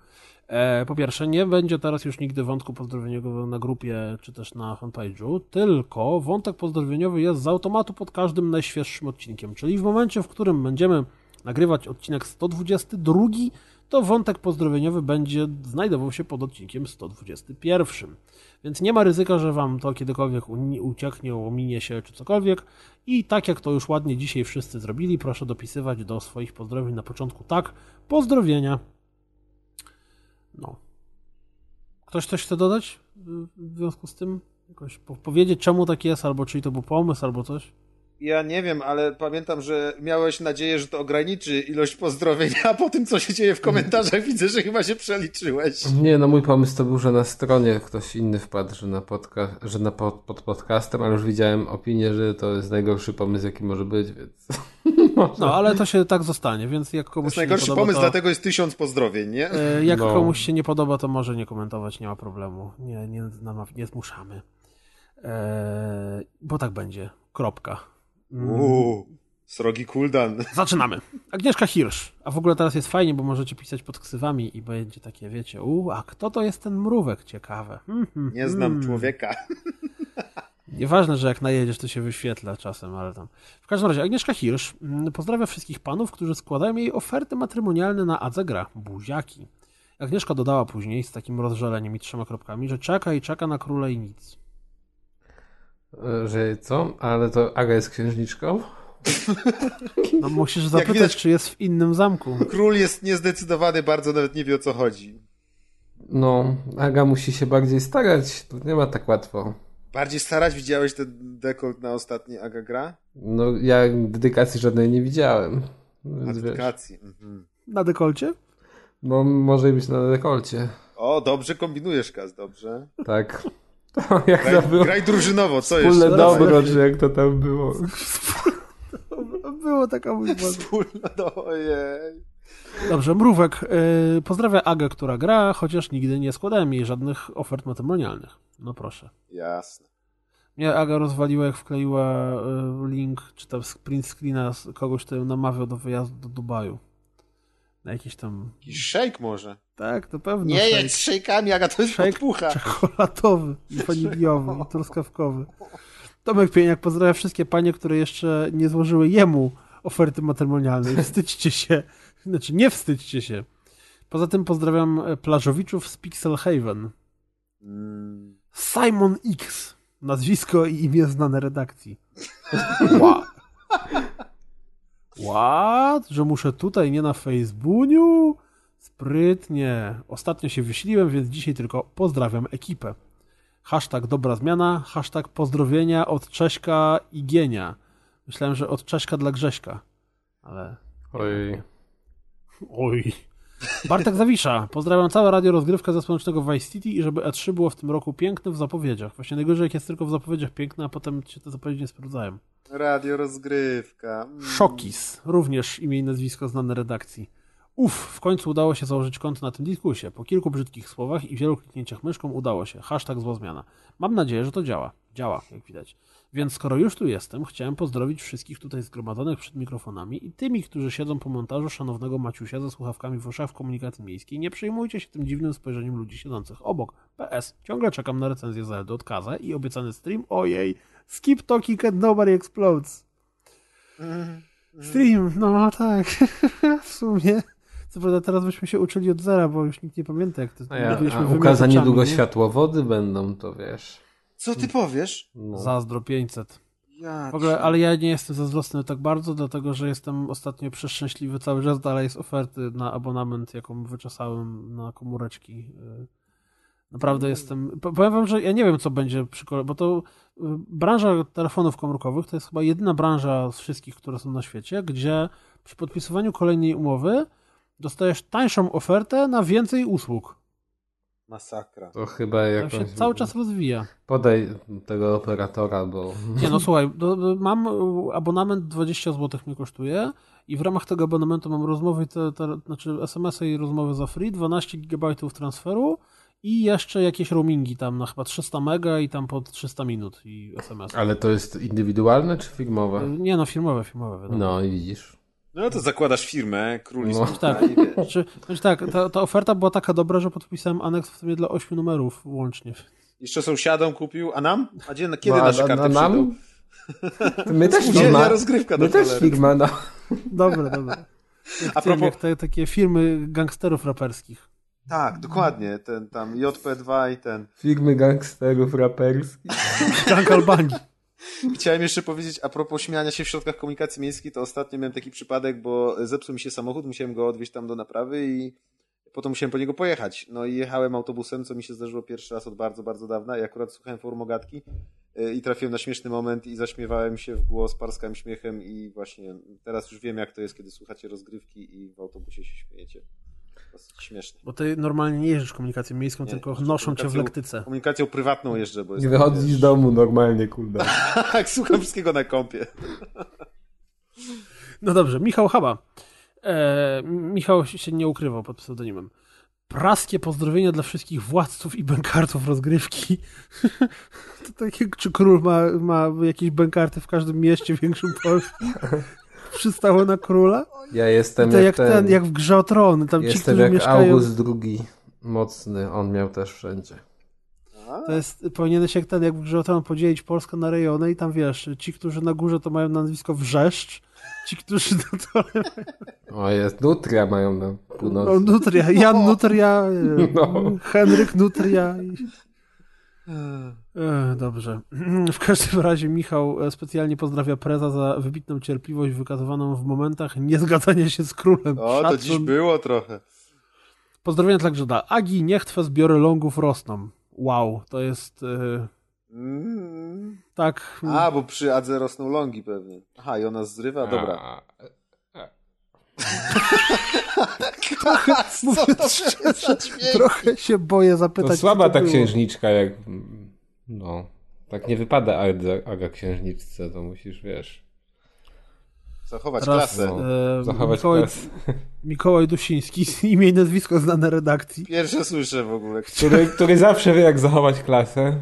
Po pierwsze, nie będzie teraz już nigdy wątku pozdrowieniowego na grupie, czy też na fanpage'u, tylko wątek pozdrowieniowy jest z automatu pod każdym najświeższym odcinkiem. Czyli w momencie, w którym będziemy nagrywać odcinek 122, to wątek pozdrowieniowy będzie znajdował się pod odcinkiem 121. Więc nie ma ryzyka, że wam to kiedykolwiek ucieknie, ominie się czy cokolwiek. I tak jak to już ładnie dzisiaj wszyscy zrobili, proszę dopisywać do swoich pozdrowień na początku tak, pozdrowienia. No. Ktoś coś chce dodać w związku z tym? Jakoś po- powiedzieć czemu tak jest, albo czyj to był pomysł, albo coś? Ja nie wiem, ale pamiętam, że miałeś nadzieję, że to ograniczy ilość pozdrowień, a po tym, co się dzieje w komentarzach, widzę, że chyba się przeliczyłeś. Nie, no mój pomysł to był, że na stronie ktoś inny wpadł, że na, podca- że na pod, pod podcastem, ale już widziałem opinię, że to jest najgorszy pomysł, jaki może być, więc... No, ale to się tak zostanie, więc jak To komuś jest się nie najgorszy podoba, pomysł, to... dlatego jest tysiąc pozdrowień, nie? E, Jak No. komuś się nie podoba, to może nie komentować, nie ma problemu. Nie, nie, nie zmuszamy. E, bo tak będzie. Kropka. Mm. Uuu, srogi cooldown. Zaczynamy. Agnieszka Hirsch. A w ogóle teraz jest fajnie, bo możecie pisać pod ksywami i będzie takie, wiecie, u, a kto to jest ten mrówek? Ciekawe. Hmm, hmm, Nie znam hmm. człowieka. Nieważne, że jak najedziesz, to się wyświetla czasem, ale tam. W każdym razie, Agnieszka Hirsch mm, pozdrawia wszystkich panów, którzy składają jej oferty matrymonialne na Adzegra, buziaki. Agnieszka dodała później z takim rozżaleniem i trzema kropkami, że czeka i czeka na króla i nic. E, Że co? Ale to Aga jest księżniczką? No musisz zapytać, widać- czy jest w innym zamku. Król jest niezdecydowany, bardzo nawet nie wie o co chodzi. No, Aga musi się bardziej starać, to nie ma tak łatwo. Bardziej starać, widziałeś ten dekolt na ostatniej Aga gra? No, ja dedykacji żadnej nie widziałem. Wiesz, Aplikacji. Mhm. Na dekolcie? no, może być na dekolcie. O, dobrze kombinujesz, Kaz, dobrze. Tak. To jak Graj, to było? graj drużynowo, co Wspólne jeszcze? dobro, czy jak to tam było? Było taka mój Wspólne, no, ojej. Dobrze, Mrówek yy, pozdrawia Agę, która gra, chociaż nigdy nie składałem jej żadnych ofert matrymonialnych. No proszę. Jasne. Mnie Aga rozwaliła, jak wkleiła y, link, czy tam print screena z kogoś, kto ją namawiał do wyjazdu do Dubaju. Na jakiś tam... Jakiś szejk może. Tak, to pewno Nie jedź z szejkami, Aga, to jest Shake podpucha. Czekolatowy, i waniliowy, i truskawkowy. Tomek Pieniak pozdrawia wszystkie panie, które jeszcze nie złożyły jemu oferty matrymonialnej. Wstydźcie się. Znaczy, nie wstydźcie się. Poza tym pozdrawiam e, plażowiczów z Pixel Haven. Mm. Simon X. Nazwisko i imię znane redakcji. Wow. What? Że muszę tutaj, nie na Facebooku? Sprytnie. Ostatnio się wyśliłem, więc dzisiaj tylko pozdrawiam ekipę. Hashtag dobra zmiana, hashtag pozdrowienia od Cześka i Gienia. Myślałem, że od Cześka dla Grześka. Ale... Oj. Oj. Bartek Zawisza. Pozdrawiam całe radio rozgrywkę ze Słonecznego Vice City i żeby E3 było w tym roku piękne w zapowiedziach. Właśnie najgorzej jak jest tylko w zapowiedziach piękne, a potem się te zapowiedzi nie sprawdzają. Radio rozgrywka. Mm. Szokis. Również imię i nazwisko znane redakcji. Uff, w końcu udało się założyć konto na tym dyskusie. Po kilku brzydkich słowach i wielu kliknięciach myszką udało się. Hashtag zła zmiana. Mam nadzieję, że to działa. Działa, jak widać. Więc skoro już tu jestem, chciałem pozdrowić wszystkich tutaj zgromadzonych przed mikrofonami i tymi, którzy siedzą po montażu szanownego Maciusia ze słuchawkami w uszach w komunikacji miejskiej. Nie przejmujcie się tym dziwnym spojrzeniem ludzi siedzących obok. PS. Ciągle czekam na recenzję Zelda od Kaza i obiecany stream. Ojej. Skip talking and nobody explodes. Mm. Stream, no tak, w sumie. Co prawda teraz byśmy się uczyli od zera, bo już nikt nie pamięta jak to A, ja, byliśmy a ukaza niedługo nie? światłowody będą, to wiesz. Co ty powiesz? No. Zazdro 500. Ja W ogóle, ale ja nie jestem zazdrosny tak bardzo, dlatego że jestem ostatnio przeszczęśliwy cały czas dalej z oferty na abonament, jaką wyczesałem na komóreczki. Yy, Naprawdę jestem. po- Powiem wam, że ja nie wiem, co będzie przy kole, bo to y, branża telefonów komórkowych to jest chyba jedyna branża z wszystkich, które są na świecie, gdzie przy podpisywaniu kolejnej umowy dostajesz tańszą ofertę na więcej usług. Masakra. To chyba To jakoś... się cały czas rozwija. Podaj tego operatora, bo... Nie no słuchaj, do, do, mam y, abonament 20 zł mnie kosztuje i w ramach tego abonamentu mam rozmowy, te, te, znaczy SMS-y i rozmowy za free, 12 GB transferu i jeszcze jakieś roamingi tam na chyba 300 mega i tam po 300 minut i SMS. Ale to jest indywidualne czy firmowe? Nie no, firmowe, firmowe. wiadomo. No i widzisz. No to zakładasz firmę, król i No. smutna Tak. i wiesz. Znaczy, znaczy tak, ta, ta oferta była taka dobra, że podpisałem aneks w sumie dla 8 numerów łącznie. Jeszcze sąsiadom kupił, a nam? A gdzie, kiedy no, nasze karty a przyjdą? nam? My też firma. rozgrywka do My też cholery. firma, no. Dobre, dobre. Jak, A propos- jak te takie firmy gangsterów raperskich. Tak, dokładnie. Ten tam JP2 i ten. Firmy gangsterów raperskich. Gang Albanii. Chciałem jeszcze powiedzieć, a propos śmiania się w środkach komunikacji miejskiej, to ostatnio miałem taki przypadek, bo zepsuł mi się samochód, musiałem go odwieźć tam do naprawy i potem musiałem po niego pojechać. No i jechałem autobusem, co mi się zdarzyło pierwszy raz od bardzo, bardzo dawna i akurat słuchałem formogatki y, i trafiłem na śmieszny moment i zaśmiewałem się w głos, parskałem śmiechem i właśnie teraz już wiem, jak to jest, kiedy słuchacie rozgrywki i w autobusie się śmiejecie. Dosyć śmieszne. Bo ty normalnie nie jeździsz komunikacją miejską, Nie, tylko noszą cię w lektyce. Komunikacją prywatną jeżdżę, bo Nie wychodzisz z domu normalnie, kurde. Tak, słucham wszystkiego na kompie. No dobrze, Michał Haba. E, Michał się nie ukrywał pod pseudonimem. Praskie pozdrowienia dla wszystkich władców i bękartów rozgrywki. to takie, czy król ma, ma jakieś bękarty w każdym mieście większym Polski? Przystało na króla? Ja jestem to jak, jak ten, jak w grze o tron. Tam ci, Jestem którzy jak mieszkają... August II. Mocny, on miał też wszędzie. To jest, powinieneś jak ten, jak w grze o tron podzielić Polskę na rejony i tam wiesz, ci, którzy na górze to mają nazwisko Wrzeszcz, ci, którzy na dole O jest, Nutria mają na No, północy. Nutria, Jan Nutria, No. Henryk Nutria. I... E, dobrze. W każdym razie Michał e, specjalnie pozdrawia preza za wybitną cierpliwość wykazywaną w momentach niezgadzania się z królem. O, to Szacun. dziś było trochę. Pozdrowienia także dla Agi, niech twe zbiory longów rosną. Wow, to jest e, Mm. tak... A, bo przy Adze rosną longi pewnie. Aha, i ona zrywa? Dobra. A, Mówiąc szczerze, trochę się boję zapytać. To co słaba ta było. księżniczka, jak. No. Tak nie wypada Aga księżniczce, to musisz, wiesz. Zachować Teraz, klasę. E, Zachować Mikołaj, klasę. Mikołaj Dusiński, imię i nazwisko znane redakcji. Pierwsze słyszę w ogóle. Który, który zawsze wie, jak zachować klasę.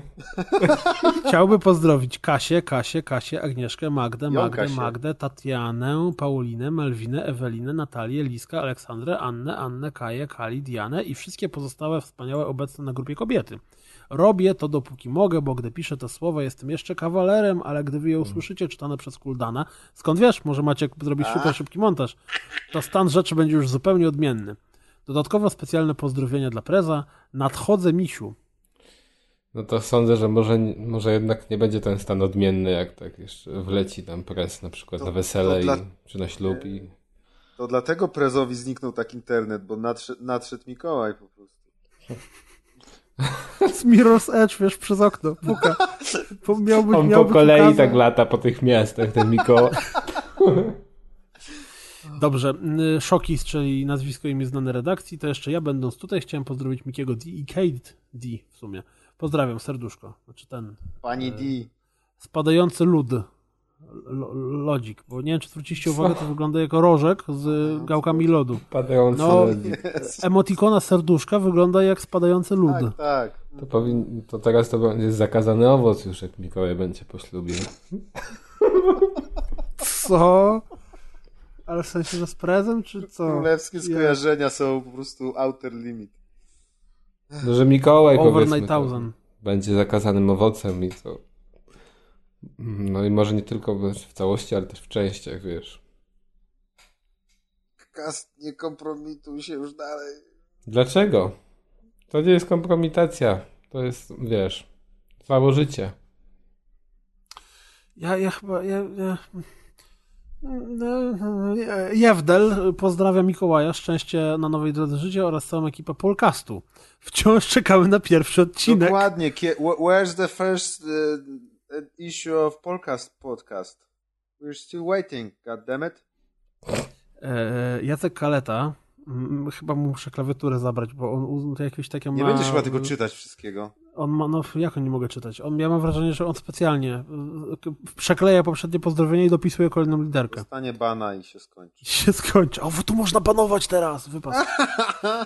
Chciałby pozdrowić Kasię, Kasię, Kasię, Agnieszkę, Magdę, Magdę. Magdę, Tatianę, Paulinę, Melwinę, Ewelinę, Natalię, Liskę, Aleksandrę, Annę, Annę, Kaję, Kali, Dianę i wszystkie pozostałe wspaniałe obecne na grupie kobiety. Robię to dopóki mogę, bo gdy piszę te słowa jestem jeszcze kawalerem, ale gdy wy je usłyszycie czytane przez Kuldana, skąd wiesz, może Maciek zrobić super szybki montaż, to stan rzeczy będzie już zupełnie odmienny. Dodatkowo specjalne pozdrowienia dla preza. Nadchodzę misiu. No to sądzę, że może, może jednak nie będzie ten stan odmienny, jak tak jeszcze wleci tam pres na przykład To- na wesele dla- i, czy na ślub i... To dlatego prezowi zniknął tak internet, bo nadszedł, nadszedł Mikołaj po prostu. Z Mirror's Edge, wiesz, przez okno, puka. Po- Miałby, On po kolei pokazać- tak lata po tych miastach, ten Mikołaj. Dobrze, y, Szokis, czyli nazwisko imię znane redakcji, to jeszcze ja będąc tutaj chciałem pozdrowić Mikiego D i Kate D w sumie. Pozdrawiam, serduszko. Znaczy ten Pani D. spadający lód. Lo, lodzik, bo nie wiem, czy zwróciliście uwagę, to wygląda jako rożek z gałkami lodu. Padający No, lodzik. Emotikona serduszka wygląda jak spadający lód. Tak, tak. To, powin... to teraz to będzie zakazany owoc już, jak Mikołaj będzie po ślubie. Co? Ale w sensie, że z prezem, czy co? Królewskie Ja- skojarzenia są po prostu outer limit. No, że Mikołaj Over powiedzmy, będzie zakazanym owocem i to... No i może nie tylko w całości, ale też w częściach, wiesz. Podcast, nie kompromituj się już dalej. Dlaczego? To nie jest kompromitacja. To jest, wiesz, całe życie. Ja, ja chyba. Ja, ja... No, Jewdel pozdrawia Mikołaja, szczęście na nowej drodze życia oraz całą ekipę Polcastu. Wciąż czekamy na pierwszy odcinek. Dokładnie. Where's the first uh, issue of podcast podcast? We're still waiting, god damn it. E, Jacek Kaleta. Chyba mu muszę klawiaturę zabrać, bo on jakieś takie Nie ma... będziesz chyba tego czytać wszystkiego. On ma, no jak on nie mogę czytać? On, ja mam wrażenie, że on specjalnie y, przekleja poprzednie pozdrowienie i dopisuje kolejną literkę. Dostanie bana i się skończy. I się skończy. O, tu można banować teraz, wypas.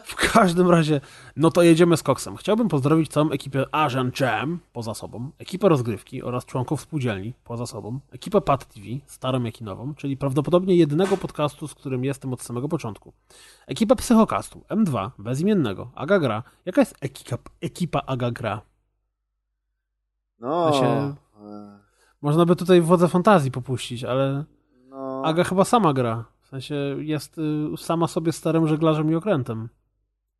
W każdym razie, no to jedziemy z koksem. Chciałbym pozdrowić całą ekipę Asian Jam poza sobą, ekipę rozgrywki oraz członków spółdzielni poza sobą, ekipę Pad TV, starą jak i nową, czyli prawdopodobnie jedynego podcastu, z którym jestem od samego początku. Ekipę Psychokastu, M2, bezimiennego, Aga Gra. Jaka jest ekipa, ekipa Aga Gra? No. Się- e, Można by tutaj wodze fantazji popuścić, ale no. Aga chyba sama gra. W sensie jest y, sama sobie starym żeglarzem i okrętem.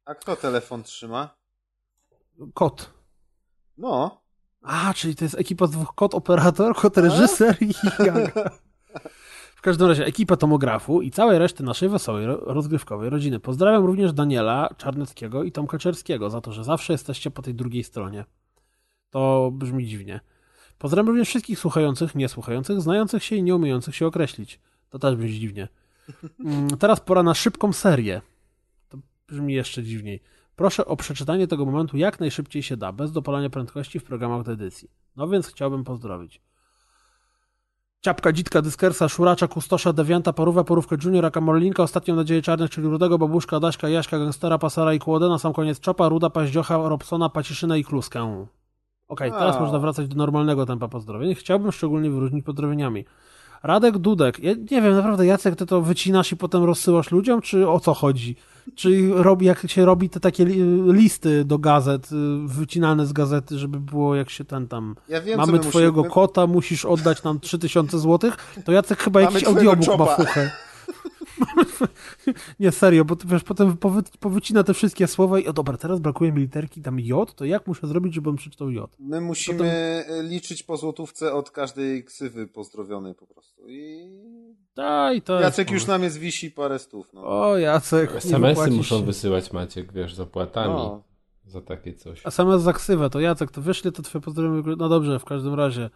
A kto telefon trzyma? Kot. No. A, czyli to jest ekipa z dwóch kot operator, kot reżyser i Aga. W każdym razie ekipa tomografu i całej reszty naszej wesołej, ro- rozgrywkowej rodziny. Pozdrawiam również Daniela Czarneckiego i Tomka Czerskiego za to, że zawsze jesteście po tej drugiej stronie. To brzmi dziwnie. Pozdrawiam również wszystkich słuchających, niesłuchających, znających się i nie umiejących się określić. To też brzmi dziwnie. Mm, Teraz pora na szybką serię. To brzmi jeszcze dziwniej. Proszę o przeczytanie tego momentu jak najszybciej się da, bez dopalania prędkości w programach do edycji. No więc chciałbym pozdrowić. Ciapka, Dzitka, Dyskersa, Szuracza, Kustosza, Dewianta, Parówę, Porówkę Juniora, Kamorlinka, Ostatnią Nadzieję Czarnych, czyli Rudego, Babuszka, Daśka, Jaśka, Gangstera, Pasara i Kłodę, na sam koniec Czopa, Ruda, Paździocha, Robsona, Paciszynę i Kluskę. Okej, teraz A. można wracać do normalnego tempa pozdrowień. Chciałbym szczególnie wyróżnić pozdrowieniami. Radek Dudek. Ja nie wiem, naprawdę, Jacek, ty to wycinasz i potem rozsyłasz ludziom, czy o co chodzi? Czy robi, jak się robi te takie li- listy do gazet, y, wycinane z gazety, żeby było jak się ten tam... Ja wiem, Mamy my twojego musimy... kota, musisz oddać nam 3000 złotych, to Jacek chyba Mamy jakiś audiobook ma fuchę. Nie, serio, bo ty wiesz, potem powy, powycina te wszystkie słowa i o dobra, teraz brakuje mi literki tam J, to jak muszę zrobić, żebym przeczytał J? My musimy liczyć po złotówce od każdej ksywy pozdrowionej po prostu. I Daj, to Jacek jest już nam jest wisi parę stów. No. O, Jacek, SMS-y muszą się. wysyłać Maciek, wiesz, z opłatami No. za takie coś. SMS za ksywę, to Jacek, to wiesz, ile to twoje pozdrowienie... No dobrze, w każdym razie.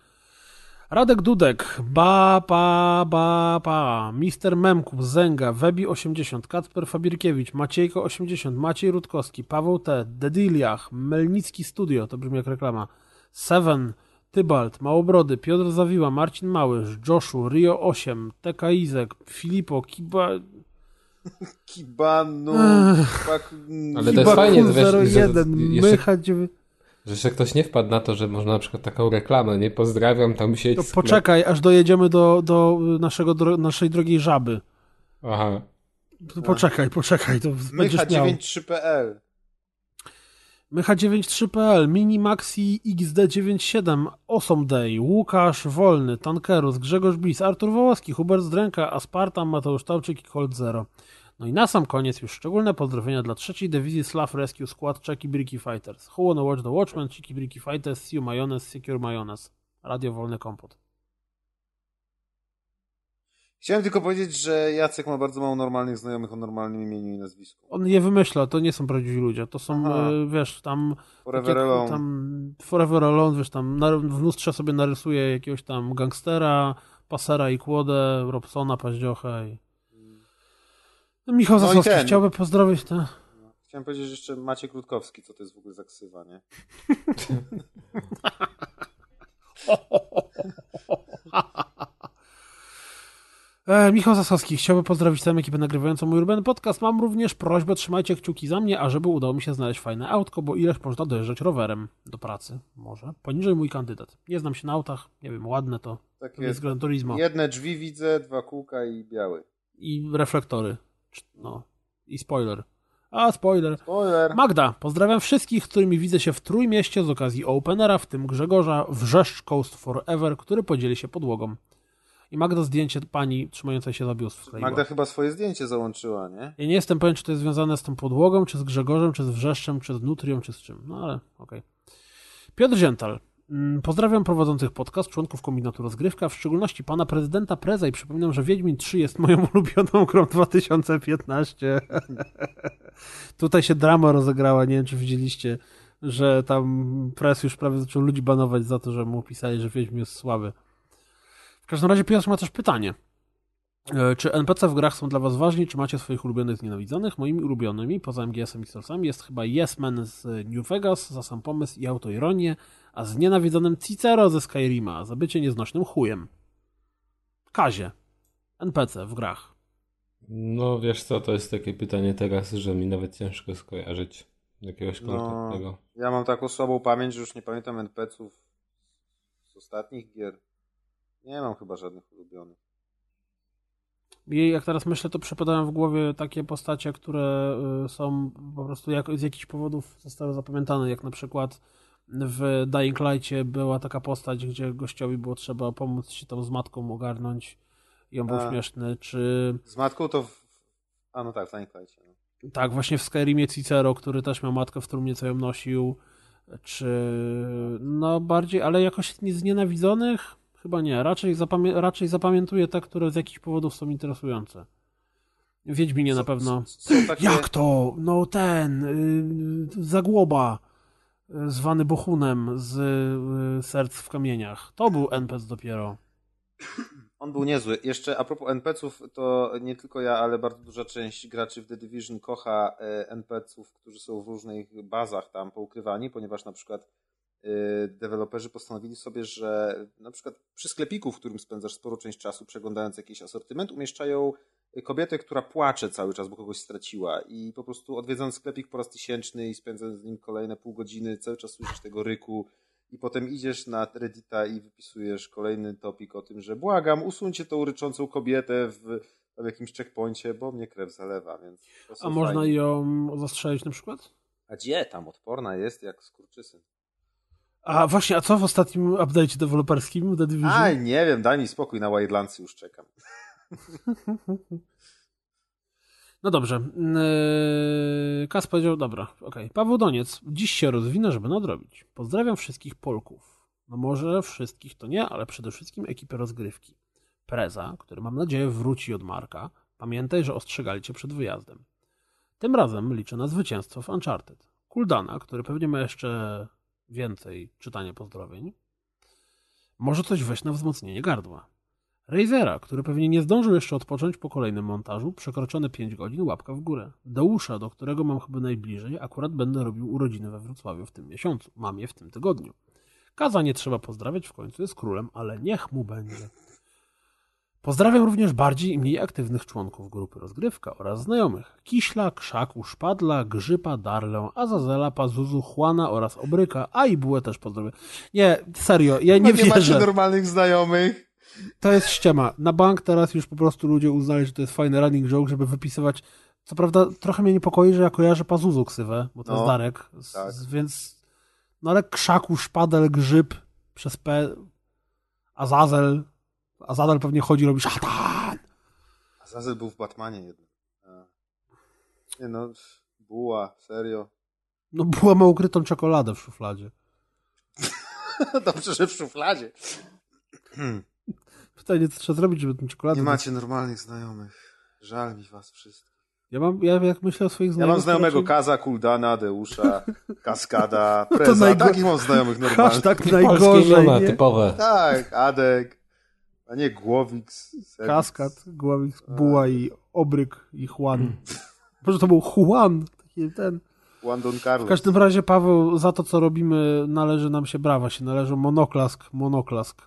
Radek Dudek, ba, pa, ba, pa, Mister Memku, Zęga, Webi 80, Kacper Fabirkiewicz, Maciejko 80, Maciej Rutkowski, Paweł T, Dediliach, Melnicki Studio, to brzmi jak reklama, Seven, Tybalt, Małobrody, Piotr Zawiła, Marcin Małysz, Joshu, Rio 8, TK Izek, Filipo, Kiba... Kibanu, pak... Ale to jest fajnie, to wiesz, że- 01, jeszcze- Mycha 9... Że jeszcze ktoś nie wpadł na to, że można na przykład taką reklamę, nie? Pozdrawiam, tam sieć To sklep. poczekaj, aż dojedziemy do, do naszego, dro, naszej drogiej żaby. Aha. To Poczekaj, poczekaj, to będziesz miał. Mycha93.pl Mycha93.pl, Minimaxi XD97, Awesome Day, Łukasz Wolny, Tankerus, Grzegorz Bis, Artur Wołowski, Hubert Zdręka, Aspartam, Mateusz Tałczyk i Colt Zero. No i na sam koniec już szczególne pozdrowienia dla trzeciej dywizji Slav Rescue Squad Czeki Briki Fighters. Who wanna watch the Watchmen, Czeki Briki Fighters, See you Mayonnaise, Secure Mayonnaise. Radio Wolny Kompot. Chciałem tylko powiedzieć, że Jacek ma bardzo mało normalnych znajomych o normalnym imieniu i nazwisku. On je wymyśla, to nie są prawdziwi ludzie, to są, Aha. e, wiesz, tam Forever takie, Alone. tam Forever Alone, wiesz, tam na, w lustrze sobie narysuje jakiegoś tam gangstera, pasera i kłodę, Robsona, Paździocha i... No, Michał No Zasowski, ten. chciałby pozdrowić te... Chciałem powiedzieć że jeszcze Maciek Rutkowski, co to jest w ogóle za ksywa, nie? E, Michał Zasowski, chciałby pozdrowić całą ekipę nagrywającą mój ulubiony podcast. Mam również prośbę, trzymajcie kciuki za mnie, ażeby udało mi się znaleźć fajne autko, bo ileż można dojeżdżać rowerem do pracy, może. Poniżej mój kandydat. Nie znam się na autach, nie wiem, ładne to. Tak To jest jest. Gran Turismo. Jedne drzwi widzę, dwa kółka i biały. I reflektory. No. I spoiler. A, spoiler. Spoiler! Magda, pozdrawiam wszystkich, z którymi widzę się w Trójmieście z okazji Openera, w tym Grzegorza Wrzeszcz Coast Forever, który podzieli się podłogą. I Magda zdjęcie pani trzymającej się za biust wkleiła. Magda chyba swoje zdjęcie załączyła, nie? Ja nie jestem pewien, czy to jest związane z tą podłogą, czy z Grzegorzem, czy z Wrzeszczem, czy z Nutrią, czy z czym. No ale okej. Piotr Ziętal. Mm, Pozdrawiam prowadzących podcast, członków kombinatu Rozgrywka, w szczególności pana prezydenta Preza i przypominam, że Wiedźmin 3 jest moją ulubioną grą 2015. Tutaj się drama rozegrała, nie wiem czy widzieliście, że tam Prez już prawie zaczął ludzi banować za to, że mu pisali, że Wiedźmin jest słaby. W każdym razie Piotr ma też pytanie. E, Czy NPC w grach są dla was ważni, czy macie swoich ulubionych znienawidzonych? Moimi ulubionymi, poza MGS-em i Soulsami, jest chyba Yes Man z New Vegas za sam pomysł i autoironię, a znienawidzonym Cicero ze Skyrima za bycie nieznośnym chujem. Kazie. NPC w grach. No wiesz co, to jest takie pytanie teraz, że mi nawet ciężko skojarzyć jakiegoś No, konkretnego. ja mam taką słabą pamięć, że już nie pamiętam NPC-ów z ostatnich gier. Nie mam chyba żadnych ulubionych. I jak teraz myślę, to przepadają w głowie takie postacie, które y, są po prostu jak, z jakichś powodów zostały zapamiętane, jak na przykład w Dying Light'cie była taka postać, gdzie gościowi było trzeba pomóc się tam z matką ogarnąć i on był A. śmieszny, czy Z matką to w... A no tak, w Dying Light'cie, no. tak, właśnie w Skyrimie Cicero, który też miał matkę w trumnie, co ją nosił, czy no bardziej, ale jakoś nie znienawidzonych? Chyba nie, raczej, zapamię raczej zapamiętuję te, które z jakichś powodów są interesujące. Wiedźminie na Są- pewno. Są takie... Jak to? No ten, y, Zagłoba, zwany Bohunem z y, Serc w kamieniach. To był NPC dopiero. On był niezły. Jeszcze a propos NPC-ów, to nie tylko ja, ale bardzo duża część graczy w The Division kocha e, NPC-ów, którzy są w różnych bazach tam poukrywani, ponieważ na przykład e, deweloperzy postanowili sobie, że na przykład przy sklepiku, w którym spędzasz sporo część czasu przeglądając jakiś asortyment, umieszczają kobietę, która płacze cały czas, bo kogoś straciła i po prostu odwiedzając sklepik po raz tysięczny i spędzając z nim kolejne pół godziny, cały czas słyszysz tego ryku i potem idziesz na Reddita i wypisujesz kolejny topik o tym, że błagam, usuńcie tą ryczącą kobietę w, w jakimś checkpoincie, bo mnie krew zalewa, więc A można ją zastrzelić na przykład? A gdzie tam? Odporna jest jak skurczysyn. A właśnie, a co w ostatnim update'cie deweloperskim The Division? Aj, nie wiem, daj mi spokój, na Wildlandsy już czekam. No dobrze. Yy, Kas powiedział, dobra, okej. Paweł Doniec, dziś się rozwinę, żeby nadrobić. Pozdrawiam wszystkich Polków. No może wszystkich to nie, ale przede wszystkim ekipę rozgrywki. Preza, który mam nadzieję wróci od Marka. Pamiętaj, że ostrzegali cię przed wyjazdem. Tym razem liczę na zwycięstwo w Uncharted. Kuldana, który pewnie ma jeszcze więcej czytania pozdrowień. Może coś weź na wzmocnienie gardła. Razera, który pewnie nie zdążył jeszcze odpocząć po kolejnym montażu, przekroczone 5 godzin, łapka w górę. Deusza, do którego mam chyba najbliżej, akurat będę robił urodziny we Wrocławiu w tym miesiącu. Mam je w tym tygodniu. Kaza nie trzeba pozdrawiać, w końcu jest królem, ale niech mu będzie. Pozdrawiam również bardziej i mniej aktywnych członków grupy Rozgrywka oraz znajomych. Kiśla, Krzaku, Szpadla, Grzypa, Darlę, Azazela, Pazuzu, Juana oraz Obryka, a i Bułę też pozdrawiam. Nie, serio, ja nie, Nie, nie wierzę. macie normalnych znajomych. To jest ściema. Na bank teraz już po prostu ludzie uznali, że to jest fajny running joke, żeby wypisywać. Co prawda trochę mnie niepokoi, że ja kojarzę Pazuzu ksywę, bo to No, jest Darek, tak. z, więc... No ale krzaku, szpadel, grzyb przez P... Azazel. Azazel pewnie chodzi i robi szatan. Azazel był w Batmanie jednym. A. Nie no, buła, serio. No była ma ukrytą czekoladę w szufladzie. Dobrze, że w szufladzie. Pytanie, co trzeba zrobić, żeby tę czekoladę... Nie macie normalnych znajomych. Żal mi was wszystkich. Ja mam, ja jak myślę o swoich Ja znajomych... mam to znajomego raczej- Kaza, Kuldana, Deusza, Kaskada, No to Preza. najgo- Takich mam znajomych normalnych. Polskie najgorzej, nie? typowe. Tak, Adek, a nie Głowik. Kaskad, Głowik, Buła i Obryk i Juan. Może to był Juan, taki ten. Juan Don W Carlos. każdym razie, Paweł, za to, co robimy, należy nam się brawa, się należą monoklask, monoklask.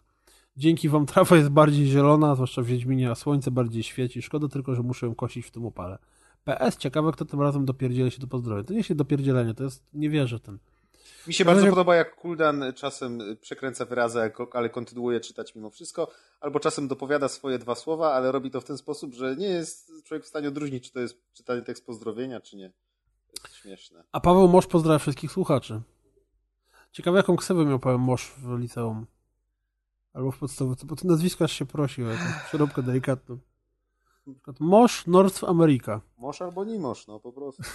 Dzięki wam trawa jest bardziej zielona, zwłaszcza w Wiedźminie, a słońce bardziej świeci. Szkoda tylko, że muszę ją kosić w tym upale. PS, ciekawe, kto tym razem dopierdzieli się do pozdrowienia. To nie jest dopierdzielenie, to jest, nie wierzę w ten. Mi się Ale bardzo jak- podoba, jak Kuldan czasem przekręca wyrazy, ale kontynuuje czytać mimo wszystko, albo czasem dopowiada swoje dwa słowa, ale robi to w ten sposób, że nie jest człowiek w stanie odróżnić, czy to jest czytanie tekst pozdrowienia, czy nie. To jest śmieszne. A Paweł Mosz pozdrawia wszystkich słuchaczy. Ciekawe, jaką ksywę miał Paweł Mosz w liceum. Albo w podstawówce, bo to nazwisko aż się prosi o jakąś przeróbkę delikatną. Na przykład Mosz North America. Mosz albo nie mosz, no po prostu.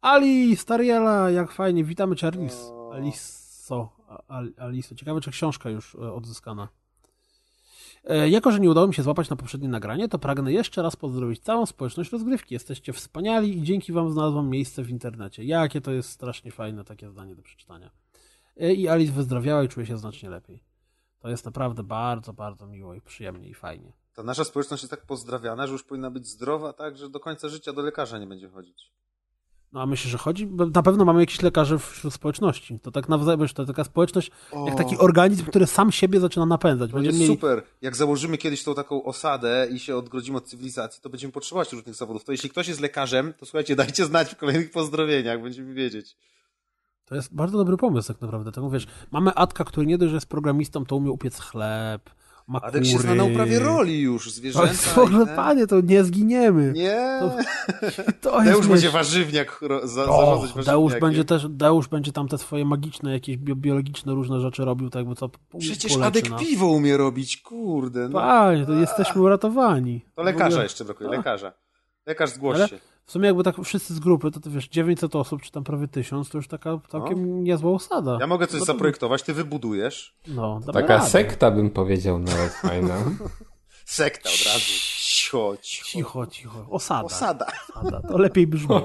Ali, Stariela, jak fajnie, witamy cię Alice. O. Aliso, Al- Aliso. Ciekawe, czy książka już e, odzyskana. E, Jako, że nie udało mi się złapać na poprzednie nagranie, to pragnę jeszcze raz pozdrowić całą społeczność rozgrywki. Jesteście wspaniali i dzięki wam znalazłam miejsce w internecie. Jakie to jest strasznie fajne takie zdanie do przeczytania. E, I Alice wyzdrowiała i czuje się znacznie lepiej. To jest naprawdę bardzo, bardzo miło i przyjemnie i fajnie. Ta nasza społeczność jest tak pozdrawiana, że już powinna być zdrowa, tak, że do końca życia do lekarza nie będzie chodzić. No a myślę, że chodzi? Na pewno mamy jakichś lekarzy wśród społeczności. To tak nawzajem, to taka społeczność, jak O. taki organizm, który sam siebie zaczyna napędzać. Będzie mieli... super. Jak założymy kiedyś tą taką osadę i się odgrodzimy od cywilizacji, to będziemy potrzebować różnych zawodów. To jeśli ktoś jest lekarzem, to słuchajcie, dajcie znać w kolejnych pozdrowieniach, będziemy wiedzieć. To jest bardzo dobry pomysł tak naprawdę. Tak wiesz, mamy Adka, który nie dość, że jest programistą, to umie upiec chleb, ma Adek się kury. zna na uprawie roli już, To zwierzęta. jest w ogóle, i ten. panie, to nie zginiemy. Nie. To jest Deusz będzie myśl. warzywniak, za, O, zarządzać Deusz będzie też, Deusz będzie tam te swoje magiczne, jakieś bio, biologiczne różne rzeczy robił, tak jakby co Przecież poleczy Adek piwo umie robić, kurde. No. Panie, to jesteśmy uratowani. To lekarza jeszcze brakuje, lekarza. Lekarz zgłoś Ale- się. W sumie jakby tak wszyscy z grupy, to, to wiesz, 900 osób, czy tam prawie 1000, to już taka całkiem niezła osada. Ja mogę coś No to- zaprojektować, ty wybudujesz. No, Taka radę. sekta bym powiedział nawet fajna. Sekta od razu. Cicho, cicho. Cicho, cicho. Osada. Osada. Osada. To lepiej brzmi.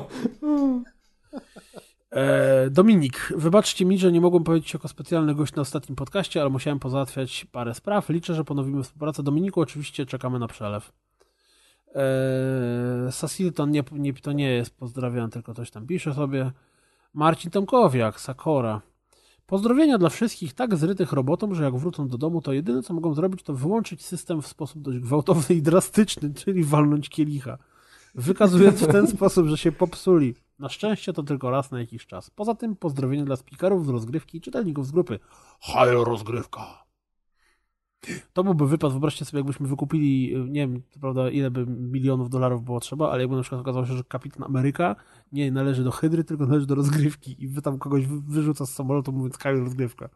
E, Dominik, wybaczcie mi, że nie mogłem powiedzieć jako specjalny gość na ostatnim podcaście, ale musiałem pozałatwiać parę spraw. Liczę, że ponowimy współpracę. Dominiku, oczywiście czekamy na przelew. E, Sasil to nie, nie, to nie jest, pozdrawiam, tylko coś tam pisze sobie. Marcin Tomkowiak, Sakora. Pozdrowienia dla wszystkich tak zrytych robotą, że jak wrócą do domu, to jedyne co mogą zrobić, to wyłączyć system w sposób dość gwałtowny i drastyczny, czyli walnąć kielicha. Wykazując w ten sposób, że się popsuli. Na szczęście to tylko raz na jakiś czas. Poza tym pozdrowienia dla speakerów z rozgrywki i czytelników z grupy. Halo rozgrywka! To byłby wypad, wyobraźcie sobie, jakbyśmy wykupili, nie wiem, to prawda, ile by milionów dolarów było trzeba, ale jakby na przykład okazało się, że kapitan Ameryka nie należy do Hydry, tylko należy do rozgrywki i wy tam kogoś wy- wyrzuca z samolotu mówiąc Halo rozgrywka.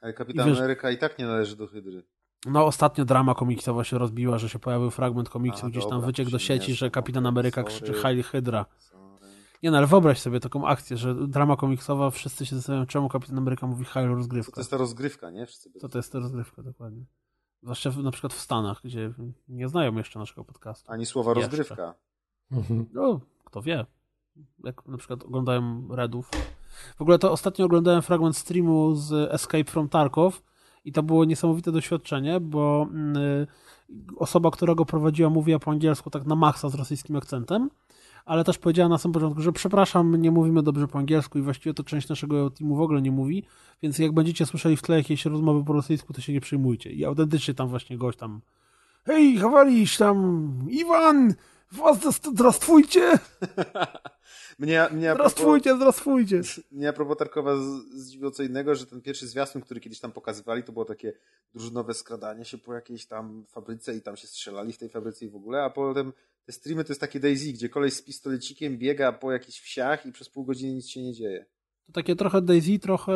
Ale kapitan I wiesz- Ameryka i tak nie należy do Hydry. No, ostatnio drama komiksowa się rozbiła, że się pojawił fragment komiksu, A, gdzieś tam dobra, wyciekł do sieci, że kapitan Ameryka sorry. krzyczy Hail Hydra. Nie no, ale wyobraź sobie taką akcję, że drama komiksowa, wszyscy się zastanawiają, czemu kapitan Ameryka mówi Hail To, rozgrywka. to jest ta rozgrywka, nie? Wszyscy Co to jest ta rozgrywka, dokładnie. Zwłaszcza na przykład w Stanach, gdzie nie znają jeszcze naszego podcastu. Ani słowa Jeszcze. rozgrywka. No, kto wie. Jak na przykład oglądają Redów. W ogóle to ostatnio oglądałem fragment streamu z Escape from Tarkov i to było niesamowite doświadczenie, bo mm, y, osoba, która go prowadziła, mówiła po angielsku tak na maksa z rosyjskim akcentem, ale też powiedziała na samym początku, że przepraszam, nie mówimy dobrze po angielsku i właściwie to część naszego teamu w ogóle nie mówi, więc jak będziecie słyszeli w tle jakieś rozmowy po rosyjsku, to się nie przyjmujcie. I autentycznie tam właśnie gość tam hej, Hawarisz, tam Iwan, was zdrastwujcie! Mnie, mnie zdrastwujcie, zdrastwujcie! Mnie a propos Tarkowa zdziwiło co innego, że ten pierwszy zwiastun, który kiedyś tam pokazywali, to było takie drużynowe skradanie się po jakiejś tam fabryce i tam się strzelali w tej fabryce i w ogóle, a potem te streamy to jest takie Daisy, gdzie koleś z pistolecikiem biega po jakichś wsiach i przez pół godziny nic się nie dzieje. To takie trochę Daisy, trochę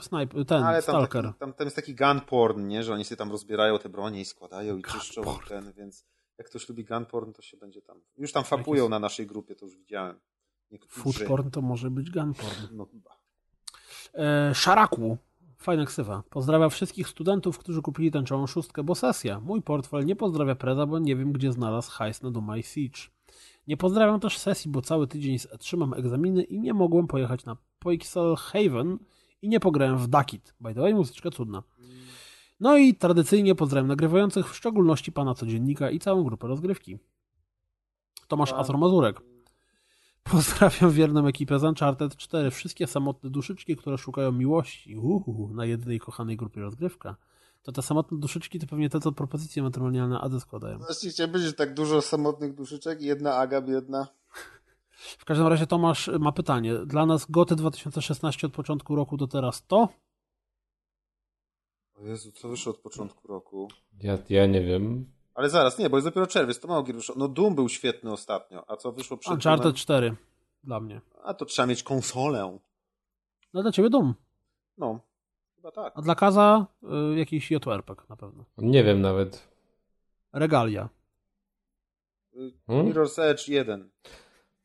Snipe, ten, Ale tam, Stalker. taki, tam, tam jest taki gun porn, nie? Że oni sobie tam rozbierają te bronie i składają i czyszczą i ten, więc jak ktoś lubi gun porn, to się będzie tam. Już tam fapują na naszej grupie, to już widziałem. Niektórzy. Food porn to może być gun porn. No chyba. E, Szaraku. Fajna ksywa. Pozdrawia wszystkich studentów, którzy kupili tęczową szóstkę, bo sesja. Mój portfel nie pozdrawia preza, bo nie wiem, gdzie znalazł hajs na Duma i Siege. Nie pozdrawiam też sesji, bo cały tydzień z E3 mam egzaminy i nie mogłem pojechać na Pixel Haven i nie pograłem w Duckit. By the way, muzyczka cudna. No i tradycyjnie pozdrawiam nagrywających, w szczególności pana codziennika i całą grupę rozgrywki. Tomasz Azor Mazurek. Pozdrawiam wierną ekipę z Uncharted 4. Wszystkie samotne duszyczki, które szukają miłości uhu, na jednej kochanej grupie rozgrywka. To te samotne duszyczki to pewnie te, co propozycje matrymonialne Ady składają. Właśnie chciałem powiedzieć, że tak dużo samotnych duszyczek jedna Aga biedna. W każdym razie Tomasz ma pytanie. Dla nas GOTY 2016 od początku roku do teraz to? O Jezu, co wyszło od początku roku? Ja, ja nie wiem. Ale zaraz, nie, bo jest dopiero czerwiec, to mało gier wyszło. No Doom był świetny ostatnio, a co wyszło przed Uncharted Doomem? 4 dla mnie. A to trzeba mieć konsolę. No dla ciebie dum. No. Chyba tak. A dla Kaza y, jakiś JRPG na pewno. Nie wiem nawet. Regalia. Y, Hmm? Mirror's Edge 1.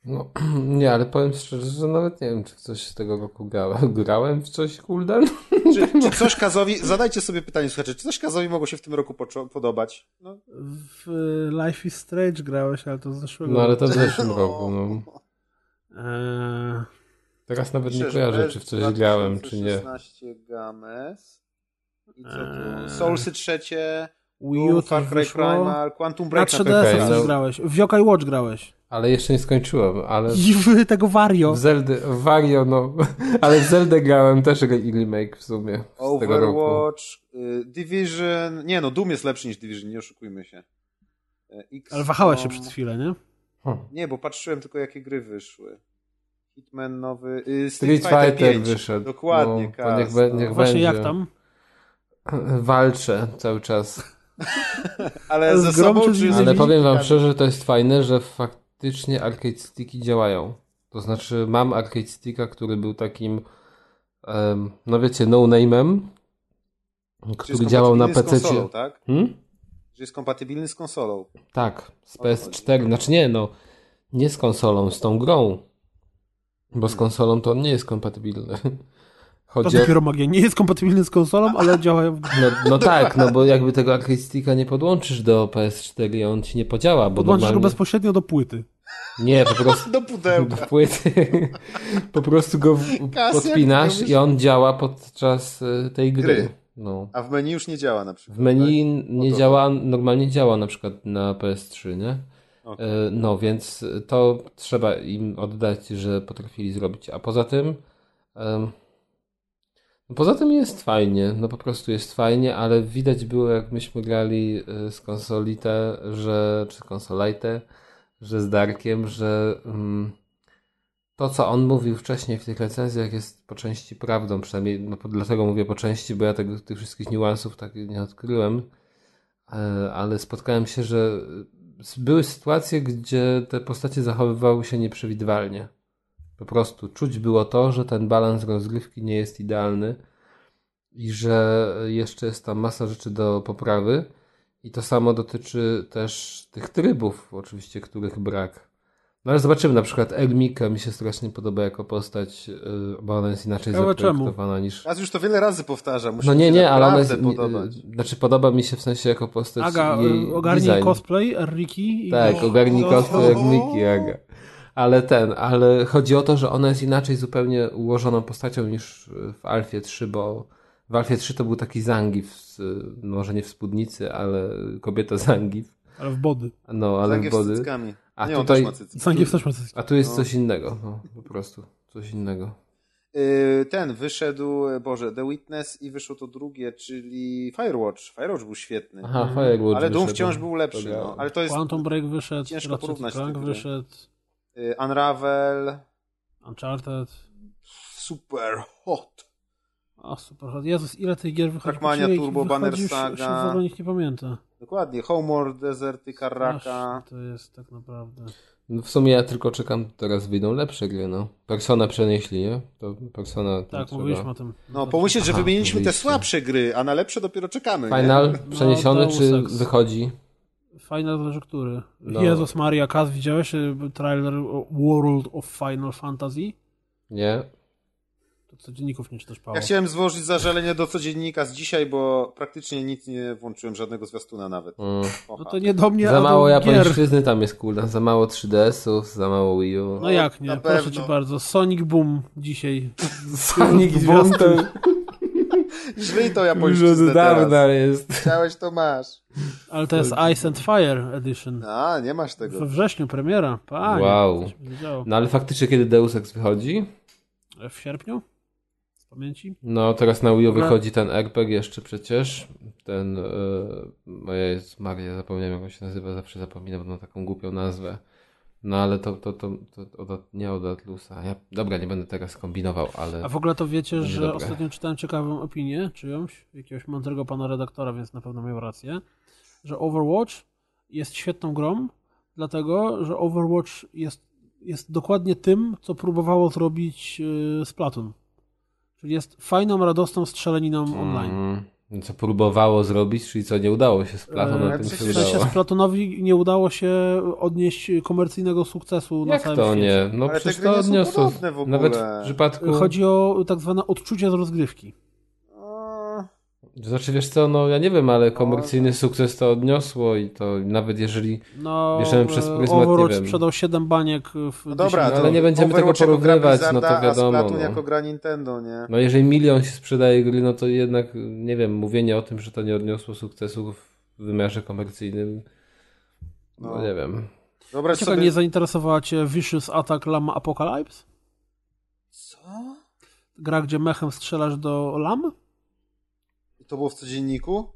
No, nie, ale powiem szczerze, że nawet nie wiem, czy coś z tego roku grałem. Grałem w coś, Kuldan? Czy, czy coś Kazowi, zadajcie sobie pytanie, słuchajcie, czy coś Kazowi mogło się w tym roku podobać? No, W y, Life is Strange grałeś, ale to z zeszłego No ale to w roku. zeszłym roku, no. Eee, Teraz nawet nie kojarzę, czy w coś grałem, czy nie. 2016 Games. I co tu? Eee. Soulsy trzecie, Wii U Far Cry. Primal, Quantum Na Break 3DS okay, no. grałeś. W Yokai Watch grałeś. Ale jeszcze nie skończyłem, ale I w tego Wario. w Zelda, w Wario, no, ale w Zeldę grałem też re- remake w sumie z tego roku. Overwatch, y, Division. Nie no, Doom jest lepszy niż Division, nie oszukujmy się. Y, XCOM. Ale wahałeś się przez chwilę, nie? Hmm. Nie, bo patrzyłem tylko jakie gry wyszły. Hitman nowy. y, Street Fighter 5. wyszedł. Dokładnie, no, niech, be- no. niech Właśnie będzie. jak tam? Walczę cały czas. Ale ze sobą czy? Ale powiem wam szczerze, że to jest fajne, że faktycznie arcade sticki działają. To znaczy mam arcade sticka, który był takim em, no wiecie, no-name'em, który działał na PC. tak? Hmm? Że jest kompatybilny z konsolą. Tak, z O to PS4. Znaczy nie, no nie z konsolą, z tą grą. Bo z Hmm. konsolą to on nie jest kompatybilny. To Chodzi o... dopiero magia. Nie jest kompatybilny z konsolą, ale działają w No, no tak, no bo jakby tego arcade sticka nie podłączysz do PS4 i on ci nie podziała, bo Podłączysz go normalnie... bezpośrednio do płyty. Nie, po prostu... Do do pudełka. płyty. po prostu go w- podpinasz i on działa podczas e, tej gry. Gry. No. A w menu już nie działa na przykład. W menu nie to- działa, normalnie działa na przykład na PS3, nie? Okej. E, No, więc to trzeba im oddać, że potrafili zrobić. A poza tym no poza tym jest fajnie, no po prostu jest fajnie, ale widać było jak myśmy grali e, z konsolite, że, czy konsolite, że z Darkiem, że mm, to co on mówił wcześniej w tych recenzjach jest po części prawdą, przynajmniej no, dlatego mówię po części, bo ja tego, tych wszystkich niuansów tak nie odkryłem, E, ale spotkałem się, że s- były sytuacje, gdzie te postacie zachowywały się nieprzewidywalnie. Po prostu czuć było to, że ten balans rozgrywki nie jest idealny i że jeszcze jest tam masa rzeczy do poprawy. I to samo dotyczy też tych trybów, oczywiście, których brak. No ale zobaczymy, na przykład Elmika mi się strasznie podoba jako postać, yy, bo ona jest inaczej Ciekawe zaprojektowana niż... Raz już to wiele razy powtarza. Musi No nie, nie, ale ona jest. podobać. Znaczy, podoba mi się w sensie jako postać. Aga, jej ogarnij design. cosplay, Riki. I Tak, ogarnij cosplay Miki Aga. Ale ten, ale chodzi o to, że ona jest inaczej zupełnie ułożoną postacią niż w Alfie 3, bo w Alfie 3 to był taki Zangief, z, może nie w spódnicy, ale kobieta Zangief. Ale w body. No, ale Zangief w z body. cyckami. A nie, on tutaj- też ma cycki. Zangief też ma coś. A tu jest No. coś innego, no, po prostu. Coś innego. Y, Ten wyszedł, Boże, The Witness i wyszło to drugie, czyli Firewatch. Firewatch był świetny. Aha, Firewatch ale Doom wyszedł. wciąż był lepszy. No. Ale to jest Quantum Break wyszedł, ciężko Ratchet porównać Clank wyszedł, Unravel. Uncharted. Super hot. O, super. Jezus, ile tych gier wychodzi? Trackmania, Turbo, wychodzi, Banner już- Saga. Już w ogóle nikt nie pamięta. Dokładnie. Homeward, Deserty, Karraka. To jest tak naprawdę. No w sumie ja tylko czekam, teraz wyjdą lepsze gry, no. Persona przenieśli, nie? To Persona... Tak, trzeba- mówiliśmy o tym. No, pomyśleć, że wymieniliśmy te słabsze gry, a na lepsze dopiero czekamy. nie? Final przeniesiony, Deus czy wychodzi? Final zależy który. No. Jezus Maria, Kaz, widziałeś y, trailer World of Final Fantasy? Nie? To codzienników nie czytasz, Paweł. Ja chciałem złożyć zażalenie do codziennika z dzisiaj, bo praktycznie nic nie włączyłem, żadnego zwiastuna nawet. Mm. No to nie do mnie, Za mało japońszczyzny tam jest kula, za mało 3DS-ów, za mało Wii U. No jak nie, Na proszę pewno. cię bardzo. Sonic Boom dzisiaj. Sonic Boom to- To już japońszczyznę od dawna teraz. jest. Chciałeś, to masz. Ale to jest Ice and Fire Edition. A, nie masz tego. We wrześniu premiera. Panie, Wow. No ale faktycznie kiedy Deus Ex wychodzi? W sierpniu? Z pamięci? No teraz na Wii U wychodzi ten RPG jeszcze przecież. Ten, yy, moja jest Maria, zapomniałem jak on się nazywa, zawsze zapominam, bo ma taką głupią nazwę. No ale to, to, to, to od, nie od Atlusa. Ja, dobra, nie będę teraz kombinował, ale... A w ogóle to wiecie, że dobre. ostatnio czytałem ciekawą opinię czyjąś, jakiegoś mądrego pana redaktora, więc na pewno miał rację, że Overwatch jest świetną grą, dlatego, że Overwatch jest, jest dokładnie tym, co próbowało zrobić yy, Splatoon. Czyli Czyli jest fajną, radosną strzelaniną online. Mm. Co próbowało zrobić, czyli co nie udało się z Platon, Eee, na tym się przecież W sensie udało. z Platonowi nie udało się odnieść komercyjnego sukcesu na Jak całym to świecie. nie? No Ale te przecież gry to odniosło. podobne w ogóle. Nawet w przypadku... Chodzi o tak zwane odczucie z rozgrywki. Znaczy wiesz co, no ja nie wiem, ale komercyjny sukces to odniosło i to nawet jeżeli... No, Bierzemy przez e, pryzmat, nie wiem. sprzedał 7 baniek w No dobra, 10 ale nie będziemy tego porównywać, no to wiadomo, A no. jako gra Nintendo, nie? No jeżeli milion się sprzedaje gry, no to jednak, nie wiem, mówienie o tym, że to nie odniosło sukcesu w wymiarze komercyjnym, no, No. nie wiem. Wyobraź Czekaj, sobie... nie zainteresowała cię Vicious Attack Llama Apocalypse? Co? Gra, gdzie mechem strzelasz do lam? To było w codzienniku?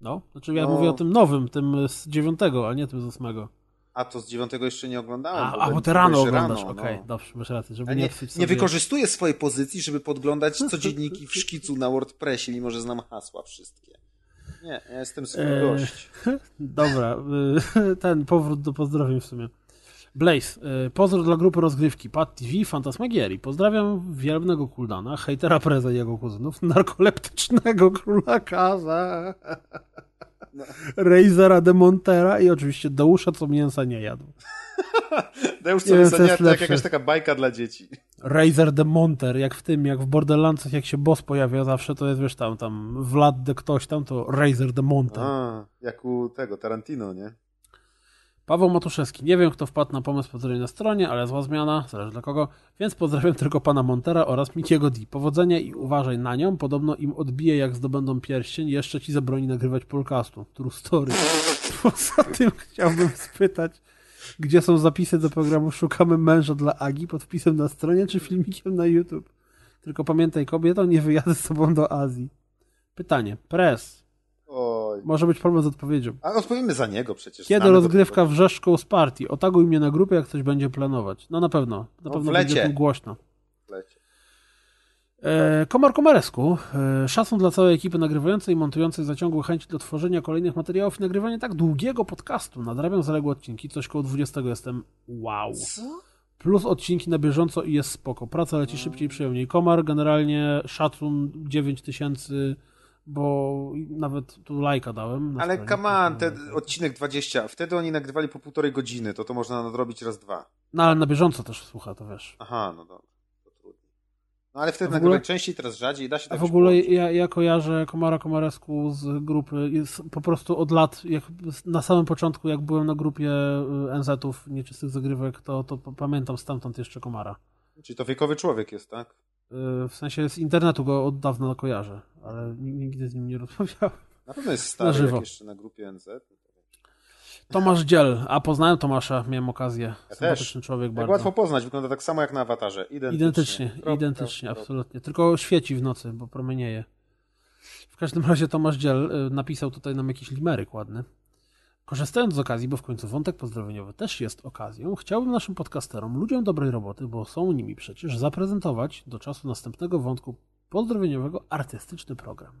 No, znaczy ja No. mówię o tym nowym, tym z dziewiątego, a nie tym z ósmego. A to z dziewiątego jeszcze nie oglądałem. A, bo a bo ty rano oglądasz, no. okej, dobrze, masz rację, żeby nie, nie, nie wykorzystuję swojej pozycji, żeby podglądać codzienniki w szkicu na WordPressie, mimo że znam hasła wszystkie. Nie, ja jestem swój Eee, gość. Dobra, y, ten powrót do pozdrowień w sumie. Blaze, y, pozdro dla grupy rozgrywki, Pat TV, Fantasmagierii. Pozdrawiam wielbnego Kuldana, hejtera Preza i jego kuzynów, narkoleptycznego króla Kaza, Razera de Montera i oczywiście Deusza, co mięsa nie jadł. Deusz co co nie, jest to jak jakaś taka bajka dla dzieci. Razer de Monter, jak w tym, jak w Borderlandsach, jak się boss pojawia zawsze, to jest, wiesz, tam, tam, Vlad de ktoś tam, to Razer de Monter. A, jak u tego, Tarantino, nie? Paweł Matuszewski. Nie wiem, kto wpadł na pomysł pozdrowienia na stronie, ale zła zmiana, zależy dla kogo, więc pozdrawiam tylko pana Montera oraz Mikiego D. Powodzenia i uważaj na nią, podobno im odbije jak zdobędą pierścień, jeszcze ci zabroni nagrywać podcastu. True story. Poza tym chciałbym spytać, gdzie są zapisy do programu Szukamy męża dla Agi pod wpisem na stronie czy filmikiem na YouTube. Tylko pamiętaj, kobieto, nie wyjadę z tobą do Azji. Pytanie. Press. Oj. Może być problem z odpowiedzią. A odpowiemy za niego przecież. Kiedy rozgrywka wrzeszką z partii? Otaguj mnie na grupie, jak ktoś będzie planować. No na pewno. Na No, pewno w będzie lecie. tu głośno. Lecie. E, Komar Komaresku. E, szacun dla całej ekipy nagrywającej i montującej zaciągłą chęć do tworzenia kolejnych materiałów i nagrywania tak długiego podcastu. Nadrabiam zaległe odcinki, coś koło 20 jestem. Wow. Co? Plus odcinki na bieżąco i jest spoko. Praca leci szybciej i przyjemniej. Komar generalnie szacun 9000, bo nawet tu lajka dałem. Ale come on, ten odcinek 20, wtedy oni nagrywali po półtorej godziny, to to można nadrobić raz dwa. No ale na bieżąco też słucha, to wiesz. Aha, no dobra. No ale wtedy A nagrywali częściej, teraz rzadziej, da się A tak w ogóle ja, ja kojarzę Komara Komaresku z grupy, jest po prostu od lat, jak na samym początku, jak byłem na grupie y, NZ-ów nieczystych zagrywek, to, to pamiętam stamtąd jeszcze Komara. Czyli to wiekowy człowiek jest, tak? Y, W sensie z internetu go od dawna kojarzę, ale nig- nigdy z nim nie rozmawiałem. Na pewno jest stary, Na żywo. jeszcze na grupie NZ. Tomasz Dziel, a poznałem Tomasza, miałem okazję. Ja Sympatyczny człowiek Jak bardzo. łatwo poznać, wygląda tak samo jak na awatarze. Identycznie. Identycznie, identycznie, absolutnie. Tylko świeci w nocy, bo promienieje. W każdym razie Tomasz Dziel y, napisał tutaj nam jakiś limeryk ładny. Korzystając z okazji, bo w końcu wątek pozdrowieniowy też jest okazją, chciałbym naszym podcasterom, ludziom dobrej roboty, bo są nimi przecież, zaprezentować do czasu następnego wątku pozdrowieniowego artystyczny program.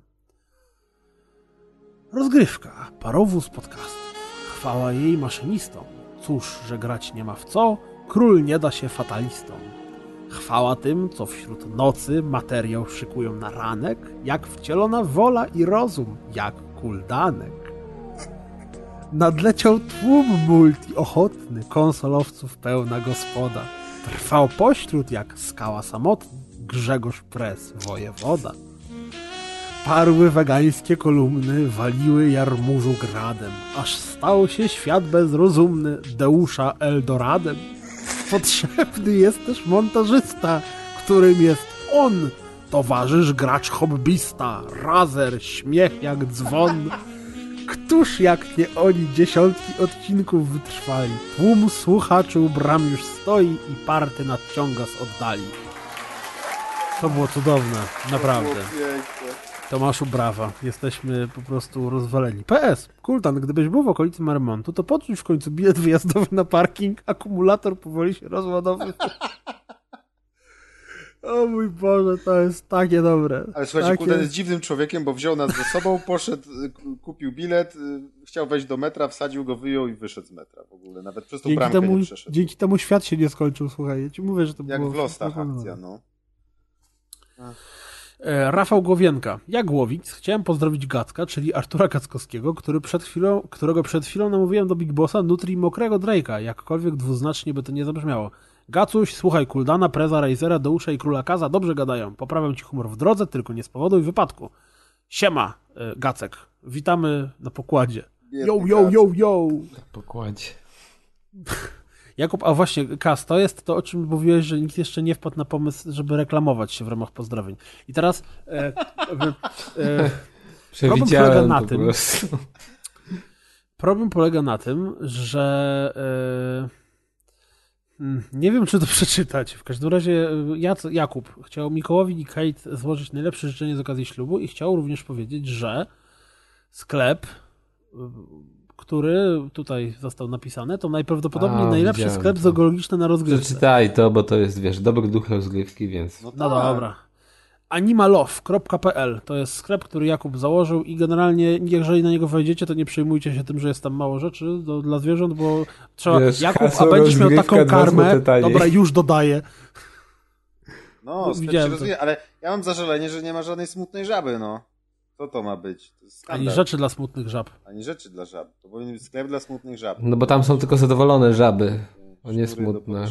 Rozgrywka, parowóz podcastu. Chwała jej maszynistom. Cóż, że grać nie ma w co, król nie da się fatalistom. Chwała tym, co wśród nocy materiał szykują na ranek, jak wcielona wola i rozum, jak kuldanek. Nadleciał tłum multi ochotny, konsolowców pełna gospoda. Trwał pośród jak skała samotny, Grzegorz Pres, wojewoda. Parły wegańskie kolumny waliły jarmużu gradem, aż stał się świat bezrozumny Deusza Eldoradem. Potrzebny jest też montażysta, którym jest on, towarzysz gracz hobbysta, razer, śmiech jak dzwon. Któż jak nie oni dziesiątki odcinków wytrwali, tłum słuchaczy u bram już stoi i party nadciąga z oddali. To było cudowne, naprawdę. Tomaszu, brawa. Jesteśmy po prostu rozwaleni. PS, Kultan, gdybyś był w okolicy Marmontu, to podrzuć w końcu bilet wyjazdowy na parking, akumulator powoli się rozładowywa. O mój Boże, to jest takie dobre. Ale słuchajcie, takie... Kulden jest dziwnym człowiekiem, bo wziął nas ze sobą, poszedł, y, kupił bilet, y, chciał wejść do metra, wsadził go, wyjął i wyszedł z metra w ogóle. Nawet przez tą Dzięki bramkę temu, nie przeszedł. dzięki temu świat się nie skończył, słuchaj. Ja ci mówię, że to Jak było... w Lostach akcja, no. E, Rafał Głowienka. Jak Głowic, chciałem pozdrowić Gacka, czyli Artura Gackowskiego, który przed chwilą, którego przed chwilą namówiłem do Big Bossa Nutri mokrego Drake'a, jakkolwiek dwuznacznie by to nie zabrzmiało. Gacuś, słuchaj Kuldana, Preza, Razera, Deusza i Króla Kaza dobrze gadają. Poprawiam ci humor w drodze, tylko nie z powodu i wypadku. Siema, e, Gacek. Witamy na pokładzie. Yo, yo, yo, yo! Pokładzie. Jakub, a właśnie, Kas, to jest to, o czym mówiłeś, że nikt jeszcze nie wpadł na pomysł, żeby reklamować się w ramach pozdrowień. I teraz e, e, e, Przewidziałem polega na po tym- prostu. problem polega na tym, że e, nie wiem, czy to przeczytać. W każdym razie e, Jac- Jakub chciał Mikołowi i Kate złożyć najlepsze życzenie z okazji ślubu i chciał również powiedzieć, że sklep e, który tutaj został napisany, to najprawdopodobniej A, najlepszy sklep to. zoologiczny na rozgrywce. Przeczytaj to, bo to jest, wiesz, dobry duch rozgrywki, więc... No tak. dobra. Animalow.pl to jest sklep, który Jakub założył i generalnie jeżeli na niego wejdziecie, to nie przejmujcie się tym, że jest tam mało rzeczy do, dla zwierząt, bo trzeba... Wiesz, Jakub, a będziesz miał taką karmę, dobra, już dodaję. No, sklep Widziałem rozwija, ale ja mam zażalenie, że nie ma żadnej smutnej żaby, no. Co to ma być? To jest Ani rzeczy dla smutnych żab. Ani rzeczy dla żab. To powinien być sklep dla smutnych żab. No bo tam są tylko zadowolone żaby, a nie smutne.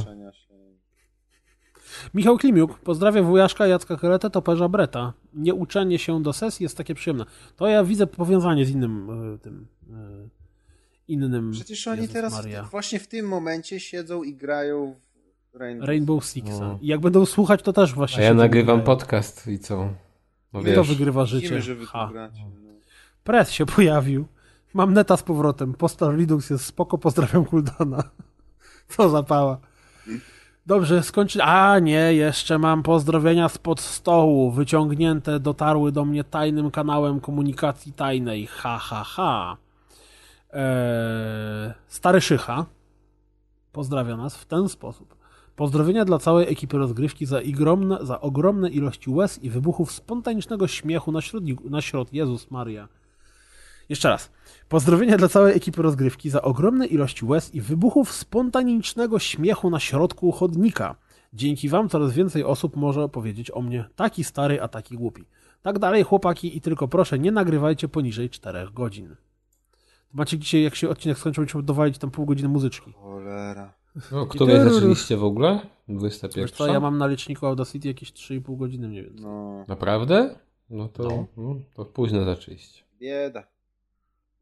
Michał Klimiuk, pozdrawia wujaszka Jacka Keretę, toperza Breta. Nieuczenie się do sesji jest takie przyjemne. To ja widzę powiązanie z innym e, tym... e, innym... Przecież oni Jezus teraz Maria. właśnie w tym momencie siedzą i grają w Rainbow. Rainbow Sixa. No. I jak będą słuchać, to też A właśnie ja się nagrywam wygrają. podcast i co? No I wiesz, wygrywa życie? Wy Ha. No. Press się pojawił. Mam neta z powrotem. Postal Redux jest spoko, pozdrawiam Kuldana. Co za pała. Dobrze, skończy... A, nie, jeszcze mam pozdrowienia spod stołu. Wyciągnięte dotarły do mnie tajnym kanałem komunikacji tajnej. Ha, ha, ha. Eee, Stary Szycha pozdrawia nas w ten sposób. Pozdrowienia dla całej ekipy rozgrywki za, ogromne, za ogromne ilości łez i wybuchów spontanicznego śmiechu na, środniku, na środ. Jezus Maria. Jeszcze raz. Pozdrowienia dla całej ekipy rozgrywki za ogromne ilości łez i wybuchów spontanicznego śmiechu na środku chodnika. Dzięki wam coraz więcej osób może opowiedzieć o mnie. Taki stary, a taki głupi. Tak dalej, chłopaki, i tylko proszę, nie nagrywajcie poniżej 4 godzin. Macie dzisiaj, jak się odcinek skończy, będziemy dowalić tam pół godziny muzyczki. Cholera. no, które zaczęliście w ogóle? 21. Wiesz co, ja mam na liczniku Audacity jakieś 3,5 godziny mniej więcej. No, Naprawdę? No to, no, to późno zaczęliście. bieda.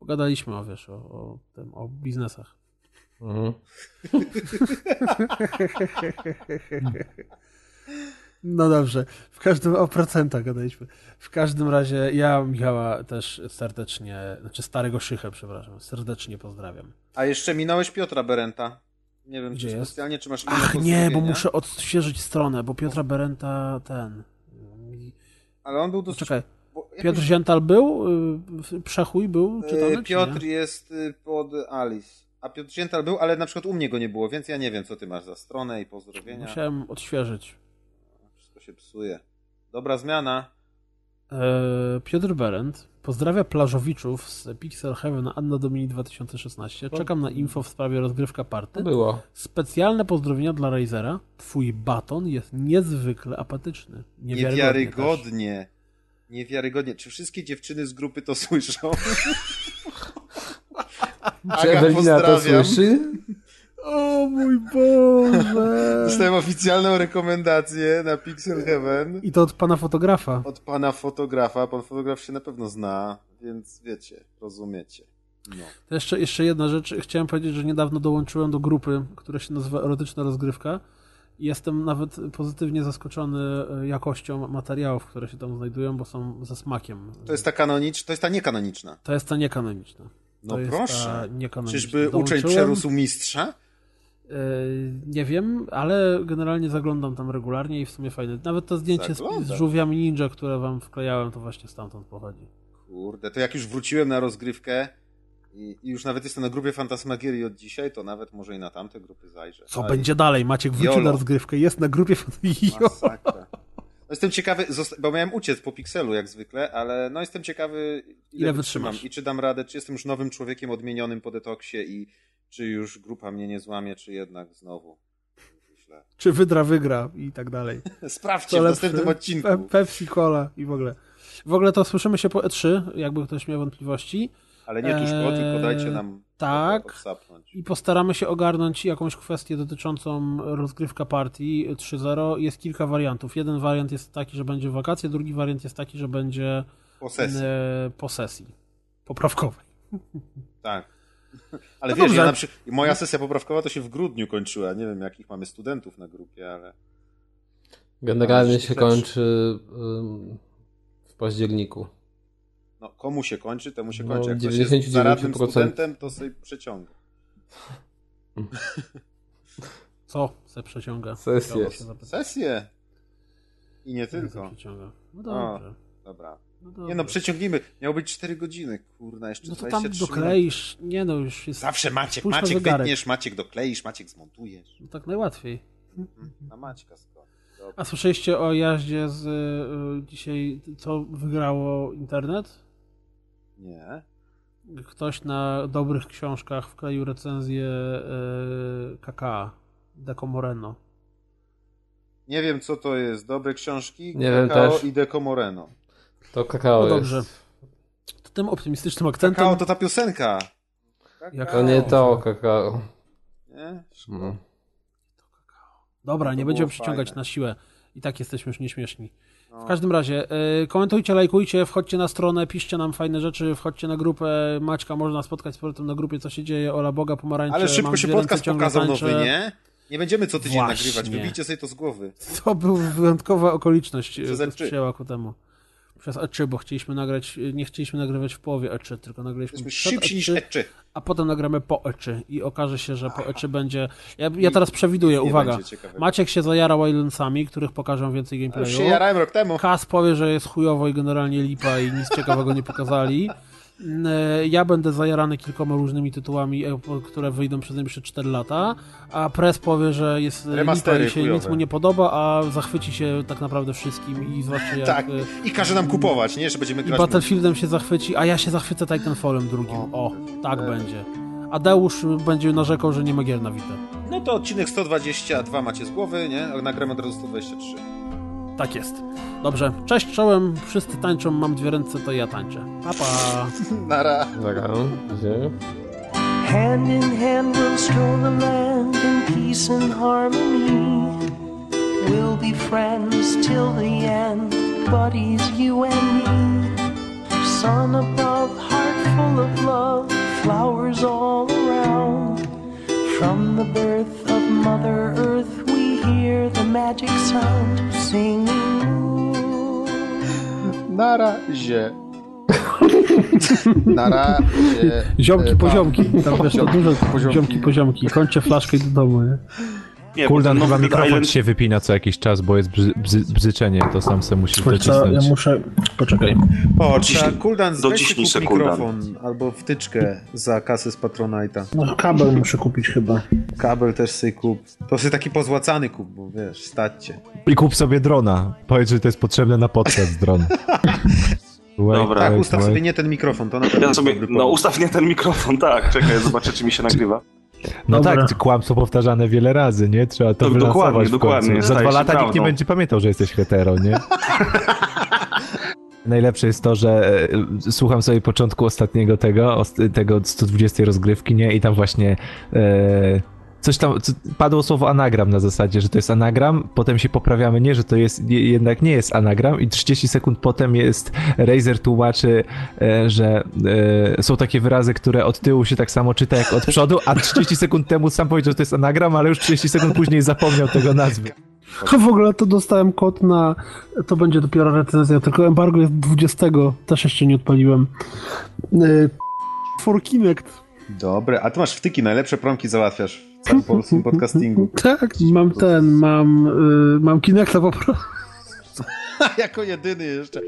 Pogadaliśmy o, wiesz, o, o, tym, o biznesach. Mhm. No dobrze, w każdym o procentach gadaliśmy. W każdym razie ja Michała też serdecznie, znaczy starego Szychę, przepraszam, serdecznie pozdrawiam. A jeszcze minąłeś Piotra Berenta. Nie wiem, Gdzie czy jest? specjalnie, czy masz Ach nie, bo muszę odświeżyć stronę, bo Piotra Berenta ten. Ale on był dosyć... Czekaj, Piotr Ziętal był? Y, Przechuj był czytany? E, czy Piotr nie? jest y, pod Alice. A Piotr Ziętal był, ale na przykład u mnie go nie było, więc ja nie wiem, co ty masz za stronę i pozdrowienia. Musiałem odświeżyć. Wszystko się psuje. Dobra zmiana. E, Piotr Berend pozdrawia plażowiczów z Pixel Heaven Anna Domini 2016. Czekam na info w sprawie rozgrywka party. Było. Specjalne pozdrowienia dla Razera. Twój baton jest niezwykle apatyczny. Niewiarygodnie. Niewiarygodnie. Niewiarygodnie. Czy wszystkie dziewczyny z grupy to słyszą? Czy Aga, Ewelina to pozdrawiam. słyszy? O mój Boże! Dostałem oficjalną rekomendację na Pixel Heaven I to od pana fotografa. od pana fotografa. Pan fotograf się na pewno zna, więc wiecie, rozumiecie. No. To jeszcze, jeszcze jedna rzecz. Chciałem powiedzieć, że niedawno dołączyłem do grupy, która się nazywa Erotyczna Rozgrywka. Jestem nawet pozytywnie zaskoczony e, jakością materiałów, które się tam znajdują, bo są ze smakiem. To jest ta kanoniczna, to jest ta niekanoniczna. To jest ta niekanoniczna. No To proszę. Czyżby uczeń przerósł mistrza? e, Nie wiem, ale generalnie zaglądam tam regularnie i w sumie fajne. Nawet to zdjęcie z, z Zaglądasz. żółwiami ninja, które wam wklejałem, to właśnie stamtąd pochodzi. Kurde, to jak już wróciłem na rozgrywkę i, i już nawet jestem na grupie Fantasmagierii od dzisiaj, to nawet może i na tamte grupy zajrzę. Co będzie dalej? Maciek wrócił Jolo. na rozgrywkę, jest na grupie. Masakra. No jestem ciekawy, bo miałem uciec po pikselu jak zwykle, ale no jestem ciekawy, ile, Ile wytrzymam i czy dam radę, czy jestem już nowym człowiekiem odmienionym po detoksie i czy już grupa mnie nie złamie, czy jednak znowu wyślę. Czy Wydra wygra i tak dalej. Sprawdźcie To w następnym odcinku. Pe Pepsi, Cola i w ogóle. W ogóle to słyszymy się po E3, jakby ktoś miał wątpliwości. Ale nie tuż po, tylko dajcie Eee, nam tak. I postaramy się ogarnąć jakąś kwestię dotyczącą rozgrywka partii 3.0. Jest kilka wariantów. Jeden wariant jest taki, że będzie w wakacje, drugi wariant jest taki, że będzie Po sesji. e, po sesji poprawkowej. Tak. Ale No wiesz, dobrze. ja na przykład, moja sesja poprawkowa to się w grudniu kończyła. Nie wiem, jakich mamy studentów na grupie, ale Generalnie się kończy w październiku. No, komu się kończy, temu się No, kończy. Jak ktoś jest 99% zaradnym studentem, to sobie przeciąga. Co se przeciąga? Sesję. Sesję. I nie tylko. przeciąga? No dobrze. Dobra. No Nie dobrze. no, przeciągnijmy. Miało być 4 godziny. Kurna, jeszcze No to tam 23 dokleisz. Nie no, już jest Zawsze Maciek, Spójrz Maciek wytniesz, Maciek dokleisz, Maciek zmontujesz. no tak najłatwiej. Na Maćka skoro. Dobra. A słyszeliście o jaździe z y, dzisiaj, co wygrało internet? Nie. Ktoś na dobrych książkach wkleił recenzję y, KK, Deco Moreno. Nie wiem, co to jest. Dobre książki, Nie wiem Kakao też. i Deco Moreno. To kakao No dobrze. jest. To tym optymistycznym akcentem. Kakao to ta piosenka. Jak- To nie to kakao. Nie? No. Dobra, To nie będziemy przyciągać fajne. na siłę. I tak jesteśmy już nieśmieszni. No. W każdym razie, y, komentujcie, lajkujcie, wchodźcie na stronę, piszcie nam fajne rzeczy, wchodźcie na grupę Maćka, można spotkać z powrotem na grupie, co się dzieje, Ola Boga, Pomarańcze, Ale szybko się podcast pokazał tańczę. nowy, nie? Nie będziemy co tydzień Właśnie. nagrywać. Wybijcie sobie to z głowy. To był wyjątkowa okoliczność, która E3. sprzyjała ku temu. Przez E3, bo chcieliśmy nagrać, nie chcieliśmy nagrywać w połowie E3, tylko nagraliśmy Jesteśmy szybsi niż E3, Eczy. a potem nagramy po E3 i okaże się, że po E3 będzie... Ja, ja teraz przewiduję, uwaga. Maciek się zajara Wildlandsami, których pokażę więcej Ja Już gameplayu. się jarałem rok temu. Kas powie, że jest chujowo i generalnie lipa i nic ciekawego nie pokazali. E, Ja będę zajarany kilkoma różnymi tytułami, e, które wyjdą przez najbliższe 4 lata, a Press powie, że jest Remastery i się nic mu nie podoba, a zachwyci się tak naprawdę wszystkim i zwłaszcza jak Tak. e, I każe nam kupować, nie? Że będziemy i grać. Battlefieldem się zachwyci, a ja się zachwycę Titanfallem drugim. O, tak e. będzie. A Deusz będzie narzekał, że nie ma gier na Vita. No to odcinek 122 macie z głowy, nie? Nagramy od razu 123. Tak jest. Dobrze, cześć czołem, wszyscy tańczą, mam dwie ręce, to ja tańczę. Pa, pa. Nara. Dobra, gdzie? Hand in hand we'll stroll the land in peace and harmony. We'll be friends till the end, buddies, you and me. Sun above, heart full of love, flowers all around. From the birth of Mother Earth, we hear the magic sound, singing. Na razie. Na razie. Ziomki, E, poziomki. Tam wiesz, dużo poziomki. ziomki, poziomki. Kończę flaszkę i do domu, nie? Nie, Kuldan chyba mikrofon Island- się wypina co jakiś czas, bo jest bzy, bzy, bzyczenie, to sam se musisz docisnąć. muszę... Poczekaj. O, trzeba Kuldan dociśnij kup se, Kuldan. mikrofon albo wtyczkę za kasę z Patronite'a. No, kabel muszę kupić chyba. Kabel też sobie kup. To sobie taki pozłacany kup, bo wiesz, stać cię. I kup sobie drona. Powiedz, że to jest potrzebne na podcast dron. Wait, Dobra. Tak, ustaw wait. sobie nie ten mikrofon, to na pewno Ja sobie, no ustaw nie ten mikrofon, tak, czekaj, zobaczę czy mi się nagrywa. No Dobra. tak, kłamstwo powtarzane wiele razy, nie? Trzeba to Tak, wylansować dokładnie, w dokładnie. Za dwa lata nikt nie prawdą. będzie pamiętał, że jesteś hetero, nie? Najlepsze jest to, że e, słucham sobie początku ostatniego tego, tego 120 rozgrywki, nie? I tam właśnie e, coś tam, co, padło słowo anagram na zasadzie, że to jest anagram, potem się poprawiamy, nie, że to jest, nie, jednak nie jest anagram i 30 sekund potem jest, Razer tłumaczy, e, że e, są takie wyrazy, które od tyłu się tak samo czyta jak od przodu, a 30 sekund temu sam powiedział, że to jest anagram, ale już 30 sekund później zapomniał tego nazwy. W ogóle to dostałem kod na. To będzie dopiero recenzja, tylko embargo jest 20. Też jeszcze nie odpaliłem. Yy, for Kinect. Dobre, a ty masz wtyki, najlepsze promki załatwiasz całym polskim podcastingu. Tak, mam ten, mam. Yy, mam Kinecta po prostu. jako jedyny jeszcze.